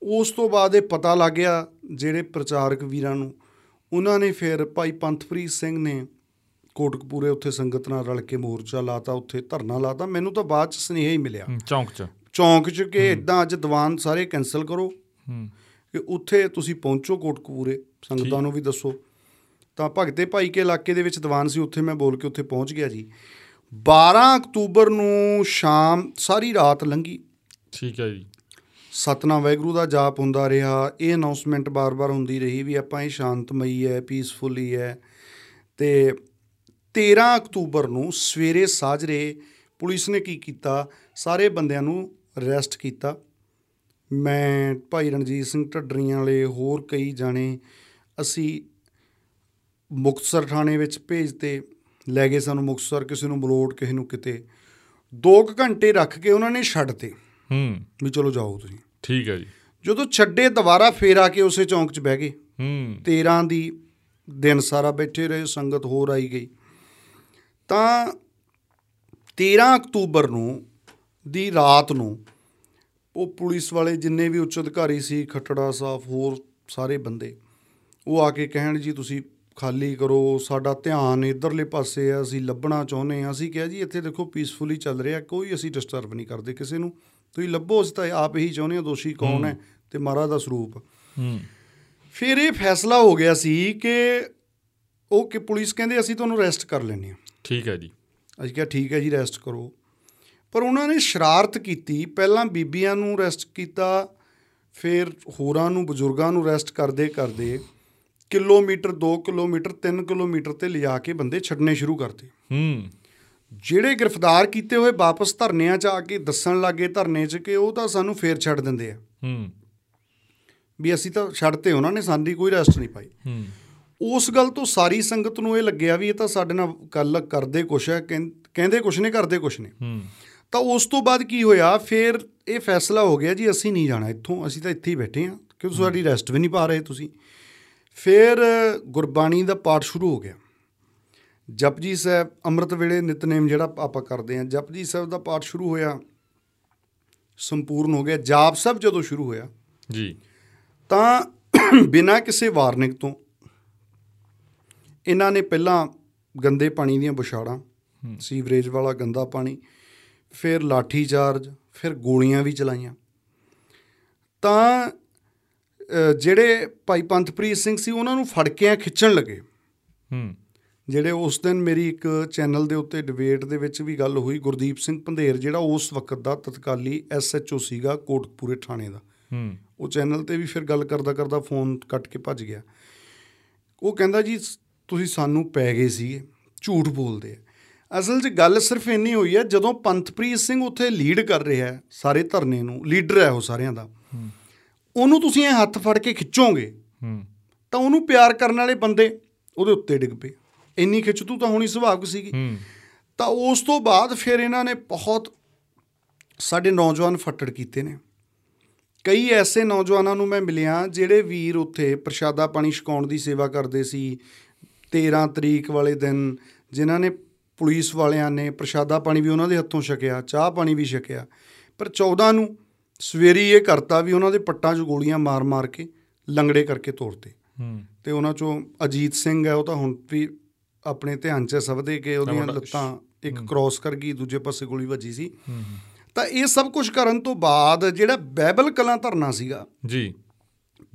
Speaker 2: ਉਸ ਤੋਂ ਬਾਅਦ ਇਹ ਪਤਾ ਲੱਗ ਗਿਆ ਜਿਹੜੇ ਪ੍ਰਚਾਰਕ ਵੀਰਾਂ ਨੂੰ ਉਹਨਾਂ ਨੇ ਫਿਰ ਭਾਈ ਪੰਥਪ੍ਰੀਤ ਸਿੰਘ ਨੇ ਕੋਟਕਪੂਰੇ ਉੱਥੇ ਸੰਗਤ ਨਾਲ ਰਲ ਕੇ ਮੋਰਚਾ ਲਾਤਾ ਉੱਥੇ ਧਰਨਾ ਲਾਤਾ। ਮੈਨੂੰ ਤਾਂ ਬਾਅਦ ਚ ਸੁਨੇਹਾ ਹੀ ਮਿਲਿਆ।
Speaker 1: ਚੌਂਕ 'ਚ।
Speaker 2: ਚੌਂਕ 'ਚ ਕਿ ਇਦਾਂ ਅੱਜ ਦੀਵਾਨ ਸਾਰੇ ਕੈਨਸਲ ਕਰੋ। ਕਿ ਉੱਥੇ ਤੁਸੀਂ ਪਹੁੰਚੋ ਕੋਟਕਪੂਰੇ ਸੰਗਤਾਂ ਨੂੰ ਵੀ ਦੱਸੋ। ਤਾਂ ਭਗਤੇ ਭਾਈ ਕੇ ਇਲਾਕੇ ਦੇ ਵਿੱਚ ਦੀਵਾਨ ਸੀ ਉੱਥੇ ਮੈਂ ਬੋਲ ਕੇ ਉੱਥੇ ਪਹੁੰਚ ਗਿਆ ਜੀ। 12 ਅਕਤੂਬਰ ਨੂੰ ਸ਼ਾਮ ਸਾਰੀ ਰਾਤ ਲੰਘੀ।
Speaker 1: ਠੀਕ ਹੈ ਜੀ।
Speaker 2: ਸਤਨਾਮ ਵਾਹਿਗੁਰੂ ਦਾ ਜਾਪ ਹੁੰਦਾ ਰਿਹਾ। ਇਹ ਅਨਾਉਂਸਮੈਂਟ ਬਾਰ-ਬਾਰ ਹੁੰਦੀ ਰਹੀ ਵੀ ਆਪਾਂ ਇਹ ਸ਼ਾਂਤਮਈ ਹੈ ਪੀਸਫੁਲੀ ਹੈ ਤੇ 13 ਅਕਤੂਬਰ ਨੂੰ ਸਵੇਰੇ ਸਾਜਰੇ ਪੁਲਿਸ ਨੇ ਕੀ ਕੀਤਾ? ਸਾਰੇ ਬੰਦਿਆਂ ਨੂੰ ਅਰੈਸਟ ਕੀਤਾ। ਮੈਂ ਭਾਈ ਰਣਜੀਤ ਸਿੰਘ ਢੱਡਰੀਆਂ ਵਾਲੇ ਹੋਰ ਕਈ ਜਾਣੇ ਅਸੀਂ ਮੁਕਤਸਰ ਥਾਣੇ ਵਿੱਚ ਭੇਜਤੇ ਲੈ ਗਏ ਸਾਨੂੰ ਮੁਕਤਸਰ ਕਿਸੇ ਨੂੰ ਮਲੋਟ ਕਿਸੇ ਨੂੰ ਕਿਤੇ। 2 ਘੰਟੇ ਰੱਖ ਕੇ ਉਹਨਾਂ ਨੇ ਛੱਡਤੇ
Speaker 1: ਹੂੰ।
Speaker 2: ਵੀ ਚਲੋ ਜਾਓ ਤੁਸੀਂ।
Speaker 1: ਠੀਕ ਹੈ ਜੀ।
Speaker 2: ਜਦੋਂ ਛੱਡੇ ਦੁਬਾਰਾ ਫੇਰ ਆ ਕੇ ਉਸੇ ਚੌਂਕ 'ਚ ਬਹਿ ਗਏ।
Speaker 1: ਹੂੰ।
Speaker 2: 13 ਦੀ ਦਿਨ ਸਾਰਾ ਬੈਠੇ ਰਹੇ ਸੰਗਤ ਹੋਰ ਆਈ ਗਈ। ਤਾਂ 13 ਅਕਤੂਬਰ ਨੂੰ ਦੀ ਰਾਤ ਨੂੰ ਉਹ ਪੁਲਿਸ ਵਾਲੇ ਜਿੰਨੇ ਵੀ ਉੱਚ ਅਧਿਕਾਰੀ ਸੀ ਖੱਟੜਾ ਸਾਹਿਬ ਹੋਰ ਸਾਰੇ ਬੰਦੇ ਉਹ ਆ ਕੇ ਕਹਿਣ ਜੀ ਤੁਸੀਂ ਖਾਲੀ ਕਰੋ ਸਾਡਾ ਧਿਆਨ ਇਧਰਲੇ ਪਾਸੇ ਆ ਅਸੀਂ ਲੱਭਣਾ ਚਾਹੁੰਦੇ ਆ ਅਸੀਂ ਕਿਹਾ ਜੀ ਇੱਥੇ ਦੇਖੋ ਪੀਸਫੁਲੀ ਚੱਲ ਰਿਹਾ ਕੋਈ ਅਸੀਂ ਡਿਸਟਰਬ ਨਹੀਂ ਕਰਦੇ ਕਿਸੇ ਨੂੰ। ਤੁਸੀਂ ਲੱਭੋ ਅਸੀਂ ਤਾਂ ਆਪ ਹੀ ਚਾਹੁੰਦੇ ਆ ਦੋਸ਼ੀ ਕੌਣ ਹੈ ਤੇ ਮਹਾਰਾਜ ਦਾ ਸਰੂਪ।
Speaker 1: ਹੂੰ।
Speaker 2: ਫਿਰ ਇਹ ਫੈਸਲਾ ਹੋ ਗਿਆ ਸੀ ਕਿ ਉਹ ਕਿ ਪੁਲਿਸ ਕਹਿੰਦੇ ਅਸੀਂ ਤੁਹਾਨੂੰ ਅਰੈਸਟ ਕਰ ਲੈਂਦੇ ਹਾਂ।
Speaker 1: ਠੀਕ ਹੈ ਜੀ।
Speaker 2: ਅਸੀਂ ਕਿਹਾ ਠੀਕ ਹੈ ਜੀ ਅਰੈਸਟ ਕਰੋ। ਪਰ ਉਹਨਾਂ ਨੇ ਸ਼ਰਾਰਤ ਕੀਤੀ ਪਹਿਲਾਂ ਬੀਬੀਆਂ ਨੂੰ ਅਰੈਸਟ ਕੀਤਾ ਫਿਰ ਹੋਰਾਂ ਨੂੰ ਬਜ਼ੁਰਗਾਂ ਨੂੰ ਅਰੈਸਟ ਕਰਦੇ ਕਰਦੇ ਕਿਲੋਮੀਟਰ 2 ਕਿਲੋਮੀਟਰ 3 ਕਿਲੋਮੀਟਰ ਤੇ ਲਿਜਾ ਕੇ ਬੰਦੇ ਛੱਡਣੇ ਸ਼ੁਰੂ ਕਰਤੇ।
Speaker 1: ਹੂੰ।
Speaker 2: ਜਿਹੜੇ ਗ੍ਰਿਫਤਾਰ ਕੀਤੇ ਹੋਏ ਵਾਪਸ ਧਰਨਿਆਂ 'ਚ ਆ ਕੇ ਦੱਸਣ ਲੱਗੇ ਧਰਨੇ 'ਚ ਕਿ ਉਹ ਤਾਂ ਸਾਨੂੰ ਫੇਰ ਛੱਡ ਦਿੰਦੇ ਆ।
Speaker 1: ਹੂੰ।
Speaker 2: ਵੀ ਅਸੀਂ ਤਾਂ ਛੱਡਤੇ ਉਹਨਾਂ ਨੇ ਸਾਡੀ ਕੋਈ ਅਰੈਸਟ ਨਹੀਂ ਪਾਈ।
Speaker 1: ਹੂੰ।
Speaker 2: ਉਸ ਗੱਲ ਤੋਂ ਸਾਰੀ ਸੰਗਤ ਨੂੰ ਇਹ ਲੱਗਿਆ ਵੀ ਇਹ ਤਾਂ ਸਾਡੇ ਨਾਲ ਗੱਲ ਕਰਦੇ ਕੁਛ ਹੈ ਕਹਿੰ- ਕਹਿੰਦੇ ਕੁਛ ਨੇ ਕਰਦੇ ਕੁਛ ਨੇ।
Speaker 1: ਹੂੰ।
Speaker 2: ਤਾਂ ਉਸ ਤੋਂ ਬਾਅਦ ਕੀ ਹੋਇਆ? ਫਿਰ ਇਹ ਫੈਸਲਾ ਹੋ ਗਿਆ ਜੀ ਅਸੀਂ ਨਹੀਂ ਜਾਣਾ ਇੱਥੋਂ ਅਸੀਂ ਤਾਂ ਇੱਥੇ ਹੀ ਬੈਠੇ ਹਾਂ ਕਿਉਂਕਿ ਸਾਡੀ ਰੈਸਟ ਵੀ ਨਹੀਂ ਪਾ ਰਹੇ ਤੁਸੀਂ। ਫਿਰ ਗੁਰਬਾਣੀ ਦਾ ਪਾਠ ਸ਼ੁਰੂ ਹੋ ਗਿਆ। ਜਪਜੀ ਸਾਹਿਬ ਅੰਮ੍ਰਿਤ ਵੇਲੇ ਨਿਤਨੇਮ ਜਿਹੜਾ ਆਪਾਂ ਕਰਦੇ ਹਾਂ। ਜਪਜੀ ਸਾਹਿਬ ਦਾ ਪਾਠ ਸ਼ੁਰੂ ਹੋਇਆ ਸੰਪੂਰਨ ਹੋ ਗਿਆ। ਜਾਪ ਸਾਹਿਬ ਜਦੋਂ ਸ਼ੁਰੂ ਹੋਇਆ
Speaker 1: ਜੀ।
Speaker 2: ਤਾਂ ਬਿਨਾਂ ਕਿਸੇ ਵਾਰਨਿੰਗ ਤੋਂ ਇਹਨਾਂ ਨੇ ਪਹਿਲਾਂ ਗੰਦੇ ਪਾਣੀ ਦੀਆਂ ਬੁਛਾੜਾਂ ਸੀਵਰੇਜ ਵਾਲਾ ਗੰਦਾ ਪਾਣੀ ਫਿਰ ਲਾਠੀ ਚਾਰਜ ਫਿਰ ਗੋਲੀਆਂ ਵੀ ਚਲਾਈਆਂ। ਤਾਂ ਜਿਹੜੇ ਭਾਈ ਪੰਥਪ੍ਰੀਤ ਸਿੰਘ ਸੀ ਉਹਨਾਂ ਨੂੰ ਫੜ ਕੇ ਖਿੱਚਣ ਲੱਗੇ।
Speaker 1: ਹੂੰ।
Speaker 2: ਜਿਹੜੇ ਉਸ ਦਿਨ ਮੇਰੀ ਇੱਕ ਚੈਨਲ ਦੇ ਉੱਤੇ ਡਿਬੇਟ ਦੇ ਵਿੱਚ ਵੀ ਗੱਲ ਹੋਈ ਗੁਰਦੀਪ ਸਿੰਘ ਪੰਧੇਰ ਜਿਹੜਾ ਉਸ ਵਕਤ ਦਾ ਤਤਕਾਲੀ ਐਸਐਚਓ ਸੀਗਾ ਕੋਟਕਪੂਰੇ ਥਾਣੇ ਦਾ।
Speaker 1: ਹੂੰ।
Speaker 2: ਉਹ ਚੈਨਲ ਤੇ ਵੀ ਫਿਰ ਗੱਲ ਕਰਦਾ ਕਰਦਾ ਫੋਨ ਕੱਟ ਕੇ ਭੱਜ ਗਿਆ। ਉਹ ਕਹਿੰਦਾ ਜੀ ਸ- ਤੁਸੀਂ ਸਾਨੂੰ ਪੈ ਗਏ ਸੀਗੇ ਝੂਠ ਬੋਲਦੇ ਆ। ਅਸਲ 'ਚ ਗੱਲ ਸਿਰਫ ਇੰਨੀ ਹੋਈ ਹੈ ਜਦੋਂ ਪੰਥਪ੍ਰੀਤ ਸਿੰਘ ਉੱਥੇ ਲੀਡ ਕਰ ਰਿਹਾ ਹੈ ਸਾਰੇ ਧਰਨੇ ਨੂੰ ਲੀਡਰ ਹੈ ਉਹ ਸਾਰਿਆਂ ਦਾ ਉਹਨੂੰ ਤੁਸੀਂ ਇਹ ਹੱਥ ਫੜ ਕੇ ਖਿੱਚੋਗੇ
Speaker 1: ਹੂੰ।
Speaker 2: ਤਾਂ ਉਹਨੂੰ ਪਿਆਰ ਕਰਨ ਵਾਲੇ ਬੰਦੇ ਉਹਦੇ ਉੱਤੇ ਡਿੱਗ ਪਏ। ਇੰਨੀ ਖਿੱਚਤੂ ਤਾਂ ਹੋਣੀ ਸੁਭਾਵਿਕ ਸੀਗੀ। ਤਾਂ ਉਸ ਤੋਂ ਬਾਅਦ ਫਿਰ ਇਹਨਾਂ ਨੇ ਬਹੁਤ ਸਾਡੇ ਨੌਜਵਾਨ ਫੱਟੜ ਕੀਤੇ ਨੇ। ਕਈ ਐਸੇ ਨੌਜਵਾਨਾਂ ਨੂੰ ਮੈਂ ਮਿਲਿਆ ਜਿਹੜੇ ਵੀਰ ਉੱਥੇ ਪ੍ਰਸ਼ਾਦਾ ਪਾਣੀ ਛਕਾਉਣ ਦੀ ਸੇਵਾ ਕਰਦੇ ਸੀ। 13 ਤਰੀਕ ਵਾਲੇ ਦਿਨ ਜਿਨ੍ਹਾਂ ਨੇ ਪੁਲਿਸ ਵਾਲਿਆਂ ਨੇ ਪ੍ਰਸ਼ਾਦਾ ਪਾਣੀ ਵੀ ਉਹਨਾਂ ਦੇ ਹੱਥੋਂ ਛਕਿਆ ਚਾਹ ਪਾਣੀ ਵੀ ਛਕਿਆ। ਪਰ 14 ਨੂੰ ਸਵੇਰੀ ਇਹ ਕਰਤਾ ਵੀ ਉਹਨਾਂ ਦੇ ਪੱਟਾਂ 'ਚ ਗੋਲੀਆਂ ਮਾਰ-ਮਾਰ ਕੇ ਲੰਗੜੇ ਕਰਕੇ ਤੋੜਤੇ ਤੇ ਉਹਨਾਂ ਚੋਂ ਅਜੀਤ ਸਿੰਘ ਹੈ ਉਹ ਤਾਂ ਹੁਣ ਵੀ ਆਪਣੇ ਧਿਆਨ 'ਚ ਹੈ ਸਭ ਦੇ ਕਿ ਉਹਦੀਆਂ ਲੱਤਾਂ ਇੱਕ ਕ੍ਰਾਸ ਕਰ ਗਈ ਦੂਜੇ ਪਾਸੇ ਗੋਲੀ ਵੱਜੀ ਸੀ। ਤਾਂ ਇਹ ਸਭ ਕੁਝ ਕਰਨ ਤੋਂ ਬਾਅਦ ਜਿਹੜਾ ਬਾਈਬਲ ਕਲਾਂ ਧਰਨਾ ਸੀਗਾ
Speaker 1: ਜੀ।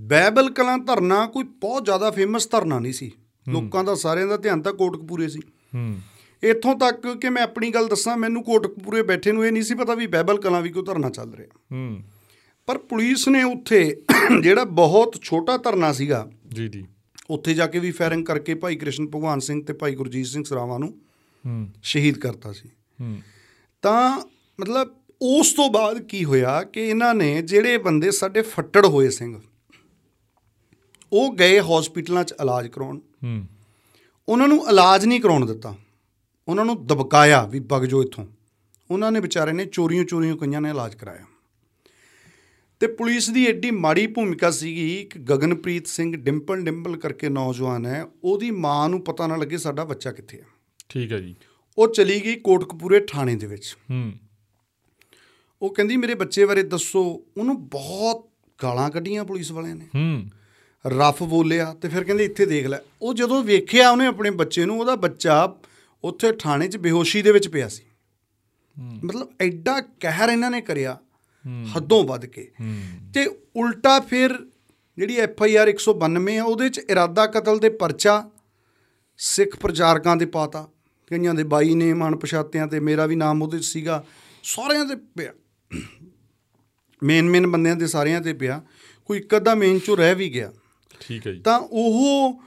Speaker 2: ਬਾਈਬਲ ਕਲਾਂ ਧਰਨਾ ਕੋਈ ਬਹੁਤ ਜ਼ਿਆਦਾ ਫੇਮਸ ਧਰਨਾ ਨਹੀਂ ਸੀ। ਲੋਕਾਂ ਦਾ ਸਾਰਿਆਂ ਦਾ ਧਿਆਨ ਤਾਂ ਕੋਟਕਪੂਰੇ ਸੀ।
Speaker 1: ਹੂੰ।
Speaker 2: ਇੱਥੋਂ ਤੱਕ ਕਿ ਮੈਂ ਆਪਣੀ ਗੱਲ ਦੱਸਾਂ ਮੈਨੂੰ ਕੋਟਕਪੂਰੇ ਬੈਠੇ ਨੂੰ ਇਹ ਨਹੀਂ ਸੀ ਪਤਾ ਵੀ ਬਾਈਬਲ ਕਲਾਂ ਵੀ ਕੋਈ ਧਰਨਾ ਚੱਲ ਰਿਹਾ।
Speaker 1: ਹੂੰ।
Speaker 2: ਪਰ ਪੁਲਿਸ ਨੇ ਉੱਥੇ ਜਿਹੜਾ ਬਹੁਤ ਛੋਟਾ ਧਰਨਾ ਸੀਗਾ
Speaker 1: ਜੀ ਜੀ।
Speaker 2: ਉੱਥੇ ਜਾ ਕੇ ਵੀ ਫਾਇਰਿੰਗ ਕਰਕੇ ਭਾਈ ਕ੍ਰਿਸ਼ਨ ਭਗਵਾਨ ਸਿੰਘ ਤੇ ਭਾਈ ਗੁਰਜੀਤ ਸਿੰਘ ਸਰਾਵਾਂ ਨੂੰ
Speaker 1: ਹੂੰ।
Speaker 2: ਸ਼ਹੀਦ ਕਰਤਾ ਸੀ।
Speaker 1: ਹੂੰ।
Speaker 2: ਤਾਂ ਮਤਲਬ ਉਸ ਤੋਂ ਬਾਅਦ ਕੀ ਹੋਇਆ ਕਿ ਇਹਨਾਂ ਨੇ ਜਿਹੜੇ ਬੰਦੇ ਸਾਡੇ ਫੱਟੜ ਹੋਏ ਸਿੰਘ ਉਹ ਗਏ ਹਸਪੀਟਲਾਂ 'ਚ ਇਲਾਜ ਕਰਾਉਣ।
Speaker 1: ਹੂੰ।
Speaker 2: ਉਹਨਾਂ ਨੂੰ ਇਲਾਜ ਨਹੀਂ ਕਰਾਉਣ ਦਿੱਤਾ। ਉਹਨਾਂ ਨੂੰ ਦਬਕਾਇਆ ਵੀ ਵਗ ਜਾਓ ਇੱਥੋਂ। ਉਹਨਾਂ ਨੇ ਵਿਚਾਰੇ ਨੇ ਚੋਰੀਆਂ ਚੋਰੀਆਂ ਕਈਆਂ ਨੇ ਇਲਾਜ ਕਰਾਇਆ। ਤੇ ਪੁਲਿਸ ਦੀ ਐਡੀ ਮਾੜੀ ਭੂਮਿਕਾ ਸੀਗੀ ਕਿ ਗਗਨਪ੍ਰੀਤ ਸਿੰਘ ਡਿੰਪਲ ਡਿੰਪਲ ਕਰਕੇ ਨੌਜਵਾਨ ਹੈ ਉਹਦੀ ਮਾਂ ਨੂੰ ਪਤਾ ਨਾ ਲੱਗੇ ਸਾਡਾ ਬੱਚਾ ਕਿੱਥੇ ਹੈ
Speaker 1: ਠੀਕ ਹੈ ਜੀ।
Speaker 2: ਉਹ ਚਲੀ ਗਈ ਕੋਟਕਪੂਰੇ ਥਾਣੇ ਦੇ ਵਿੱਚ।
Speaker 1: ਹੂੰ।
Speaker 2: ਉਹ ਕਹਿੰਦੀ ਮੇਰੇ ਬੱਚੇ ਬਾਰੇ ਦੱਸੋ। ਉਹਨੂੰ ਬਹੁਤ ਗਾਲਾਂ ਕੱਢੀਆਂ ਪੁਲਿਸ ਵਾਲਿਆਂ ਨੇ।
Speaker 1: ਹੂੰ।
Speaker 2: ਰਫ ਬੋਲਿਆ ਤੇ ਫਿਰ ਕਹਿੰਦੇ ਇੱਥੇ ਦੇਖ ਲੈ। ਉਹ ਜਦੋਂ ਵੇਖਿਆ ਉਹਨੇ ਆਪਣੇ ਬੱਚੇ ਨੂੰ ਉਹਦਾ ਬੱਚਾ ਉੱਥੇ ਥਾਣੇ 'ਚ ਬੇਹੋਸ਼ੀ ਦੇ ਵਿੱਚ ਪਿਆ ਸੀ। ਮਤਲਬ ਐਡਾ ਕਹਿਰ ਇਹਨਾਂ ਨੇ ਕਰਿਆ। ਹੱਦੋਂ ਵੱਧ ਕੇ।
Speaker 1: ਹੂੰ।
Speaker 2: ਤੇ ਉਲਟਾ ਫਿਰ ਜਿਹੜੀ ਐਫ ਆਈ ਆਰ 192 ਆ ਉਹਦੇ 'ਚ ਇਰਾਦਾ ਕਤਲ ਦੇ ਪਰਚਾ ਸਿੱਖ ਪ੍ਰਚਾਰਕਾਂ ਦੇ ਪਾਤਾ। ਕਈਆਂ ਦੇ ਬਾਈ ਨੇ ਮਨ ਪਛਾਤਿਆਂ ਤੇ ਮੇਰਾ ਵੀ ਨਾਮ ਉਹਦੇ 'ਚ ਸੀਗਾ। ਸਾਰਿਆਂ ਦੇ ਪਿਆ। ਮੇਨ ਮੇਨ ਬੰਦਿਆਂ ਦੇ ਸਾਰਿਆਂ ਤੇ ਪਿਆ। ਕੋਈ ਇੱਕ ਅੱਧਾ ਮੇਨ ਚੋਂ ਰਹਿ ਵੀ ਗਿਆ।
Speaker 1: ਠੀਕ ਹੈ ਜੀ।
Speaker 2: ਤਾਂ ਉਹ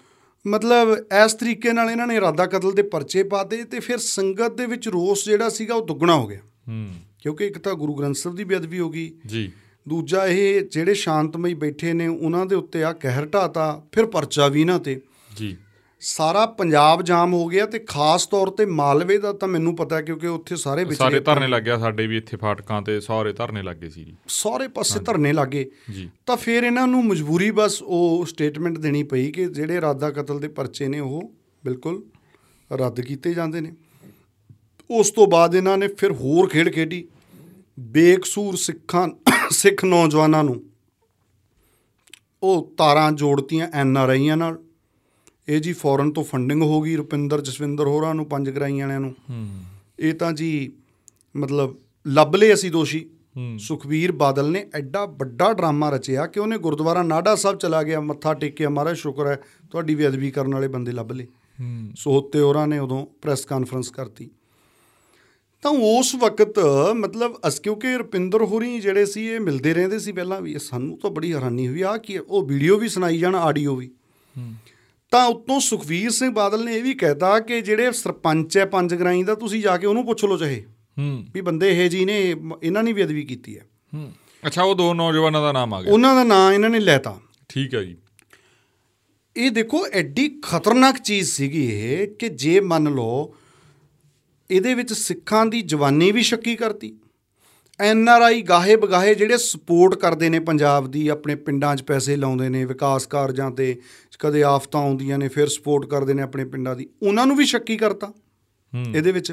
Speaker 2: ਮਤਲਬ ਇਸ ਤਰੀਕੇ ਨਾਲ ਇਹਨਾਂ ਨੇ ਇਰਾਦਾ ਕਤਲ ਦੇ ਪਰਚੇ ਪਾਤੇ ਤੇ ਫਿਰ ਸੰਗਤ ਦੇ ਵਿੱਚ ਰੋਸ ਜਿਹੜਾ ਸੀਗਾ ਉਹ ਦੁੱਗਣਾ ਹੋ ਗਿਆ।
Speaker 1: ਹੂੰ।
Speaker 2: ਕਿਉਂਕਿ ਇੱਕ ਤਾਂ ਗੁਰੂ ਗ੍ਰੰਥ ਸਾਹਿਬ ਦੀ ਬੇਅਦਬੀ ਹੋ ਗਈ।
Speaker 1: ਜੀ।
Speaker 2: ਦੂਜਾ ਇਹ ਜਿਹੜੇ ਸ਼ਾਂਤਮਈ ਬੈਠੇ ਨੇ ਉਹਨਾਂ ਦੇ ਉੱਤੇ ਆ ਕਹਿਰ ਢਾਤਾ ਫਿਰ ਪਰਚਾ ਵੀ ਇਹਨਾਂ ਤੇ।
Speaker 1: ਜੀ।
Speaker 2: ਸਾਰਾ ਪੰਜਾਬ ਜਾਮ ਹੋ ਗਿਆ ਤੇ ਖਾਸ ਤੌਰ ਤੇ ਮਾਲਵੇ ਦਾ ਤਾਂ ਮੈਨੂੰ ਪਤਾ ਕਿਉਂਕਿ ਉੱਥੇ ਸਾਰੇ ਵਿੱਚ
Speaker 1: ਸਾਰੇ ਧਰਨੇ ਲੱਗ ਗਿਆ ਸਾਡੇ ਵੀ ਇੱਥੇ ਫਾਟਕਾਂ ਤੇ ਸਾਰੇ ਧਰਨੇ ਲੱਗੇ ਸੀ ਜੀ।
Speaker 2: ਸਾਰੇ ਪਾਸੇ ਧਰਨੇ ਲੱਗੇ
Speaker 1: ਜੀ।
Speaker 2: ਤਾਂ ਫਿਰ ਇਹਨਾਂ ਨੂੰ ਮਜਬੂਰੀ ਬਸ ਉਹ ਸਟੇਟਮੈਂਟ ਦੇਣੀ ਪਈ ਕਿ ਜਿਹੜੇ ਇਰਾਦਾ ਕਤਲ ਦੇ ਪਰਚੇ ਨੇ ਉਹ ਬਿਲਕੁਲ ਰੱਦ ਕੀਤੇ ਜਾਂਦੇ ਨੇ। ਉਸ ਤੋਂ ਬਾਅਦ ਇਹਨਾਂ ਨੇ ਫਿਰ ਹੋਰ ਖੇਡ ਖੇਡੀ। ਬੇਕਸੂਰ ਸਿੱਖਾਂ ਸਿੱਖ ਨੌਜਵਾਨਾਂ ਨੂੰ ਉਹ ਤਾਰਾਂ ਜੋੜਤੀਆਂ ਐਨ ਆਰ ਆਈਆਂ ਨਾਲ। ਇਹ ਜੀ ਫੋਰਨ ਤੋਂ ਫੰਡਿੰਗ ਹੋ ਗਈ ਰੁਪਿੰਦਰ ਜਸਵਿੰਦਰ ਹੋਰਾਂ ਨੂੰ ਪੰਜ ਗਰਾਈਆਂ ਵਾਲਿਆਂ ਨੂੰ।
Speaker 1: ਹੂੰ।
Speaker 2: ਇਹ ਤਾਂ ਜੀ ਮਤਲਬ ਲੱਭ ਲਏ ਅਸੀਂ ਦੋਸ਼ੀ।
Speaker 1: ਹੂੰ।
Speaker 2: ਸੁਖਬੀਰ ਬਾਦਲ ਨੇ ਐਡਾ ਵੱਡਾ ਡਰਾਮਾ ਰਚਿਆ ਕਿ ਉਹਨੇ ਗੁਰਦੁਆਰਾ ਨਾਡਾ ਸਾਹਿਬ ਚਲਾ ਗਿਆ ਮੱਥਾ ਟੇਕਿਆ ਮਹਾਰਾਜ ਸ਼ੁਕਰ ਹੈ ਤੁਹਾਡੀ ਬੇਅਦਬੀ ਕਰਨ ਵਾਲੇ ਬੰਦੇ ਲੱਭ ਲਏ।
Speaker 1: ਹੂੰ।
Speaker 2: ਸੋਹਤੇ ਹੋਰਾਂ ਨੇ ਉਦੋਂ ਪ੍ਰੈਸ ਕਾਨਫਰੰਸ ਕਰਤੀ। ਤਾਂ ਉਸ ਵਕਤ ਮਤਲਬ ਅਸ ਕਿਉਂਕਿ ਰੁਪਿੰਦਰ ਹੋਰੀ ਜਿਹੜੇ ਸੀ ਇਹ ਮਿਲਦੇ ਰਹਿੰਦੇ ਸੀ ਪਹਿਲਾਂ ਵੀ ਸਾਨੂੰ ਤਾਂ ਬੜੀ ਹੈਰਾਨੀ ਹੋਈ ਆ ਕਿ ਉਹ ਵੀਡੀਓ ਵੀ ਸੁਣਾਈ ਜਾਣ ਆਡੀਓ ਵੀ। ਤਾਂ ਉਤੋਂ ਸੁਖਵੀਰ ਸਿੰਘ ਬਾਦਲ ਨੇ ਇਹ ਵੀ ਕਹਿਤਾ ਕਿ ਜਿਹੜੇ ਸਰਪੰਚ ਹੈ ਪੰਜ ਗਰਾਈ ਦਾ ਤੁਸੀਂ ਜਾ ਕੇ ਉਹਨੂੰ ਪੁੱਛ ਲਓ ਚਾਹੇ।
Speaker 1: ਹੂੰ।
Speaker 2: ਵੀ ਬੰਦੇ ਇਹ ਜੀ ਨੇ ਇਹਨਾਂ ਨੇ ਬੇਅਦਬੀ ਕੀਤੀ ਹੈ।
Speaker 1: ਹੂੰ। ਅੱਛਾ ਉਹ ਦੋ ਨੌਜਵਾਨਾਂ ਦਾ ਨਾਮ ਆ ਗਿਆ।
Speaker 2: ਉਹਨਾਂ ਦਾ ਨਾਂ ਇਹਨਾਂ ਨੇ ਲੈਤਾ।
Speaker 1: ਠੀਕ ਹੈ ਜੀ।
Speaker 2: ਇਹ ਦੇਖੋ ਐਡੀ ਖਤਰਨਾਕ ਚੀਜ਼ ਸੀਗੀ ਇਹ ਕਿ ਜੇ ਮੰਨ ਲਓ ਇਹਦੇ ਵਿੱਚ ਸਿੱਖਾਂ ਦੀ ਜਵਾਨੀ ਵੀ ਸ਼ੱਕੀ ਕਰਤੀ। ਐਨ ਆਰ ਆਈ ਗਾਹੇ ਬਗਾਹੇ ਜਿਹੜੇ ਸਪੋਰਟ ਕਰਦੇ ਨੇ ਪੰਜਾਬ ਦੀ ਆਪਣੇ ਪਿੰਡਾਂ 'ਚ ਪੈਸੇ ਲਾਉਂਦੇ ਨੇ ਵਿਕਾਸ ਕਾਰਜਾਂ ਤੇ ਕਦੇ ਆਫਤਾਂ ਆਉਂਦੀਆਂ ਨੇ ਫਿਰ ਸਪੋਰਟ ਕਰਦੇ ਨੇ ਆਪਣੇ ਪਿੰਡਾਂ ਦੀ। ਉਹਨਾਂ ਨੂੰ ਵੀ ਸ਼ੱਕੀ ਕਰਤਾ। ਇਹਦੇ ਵਿੱਚ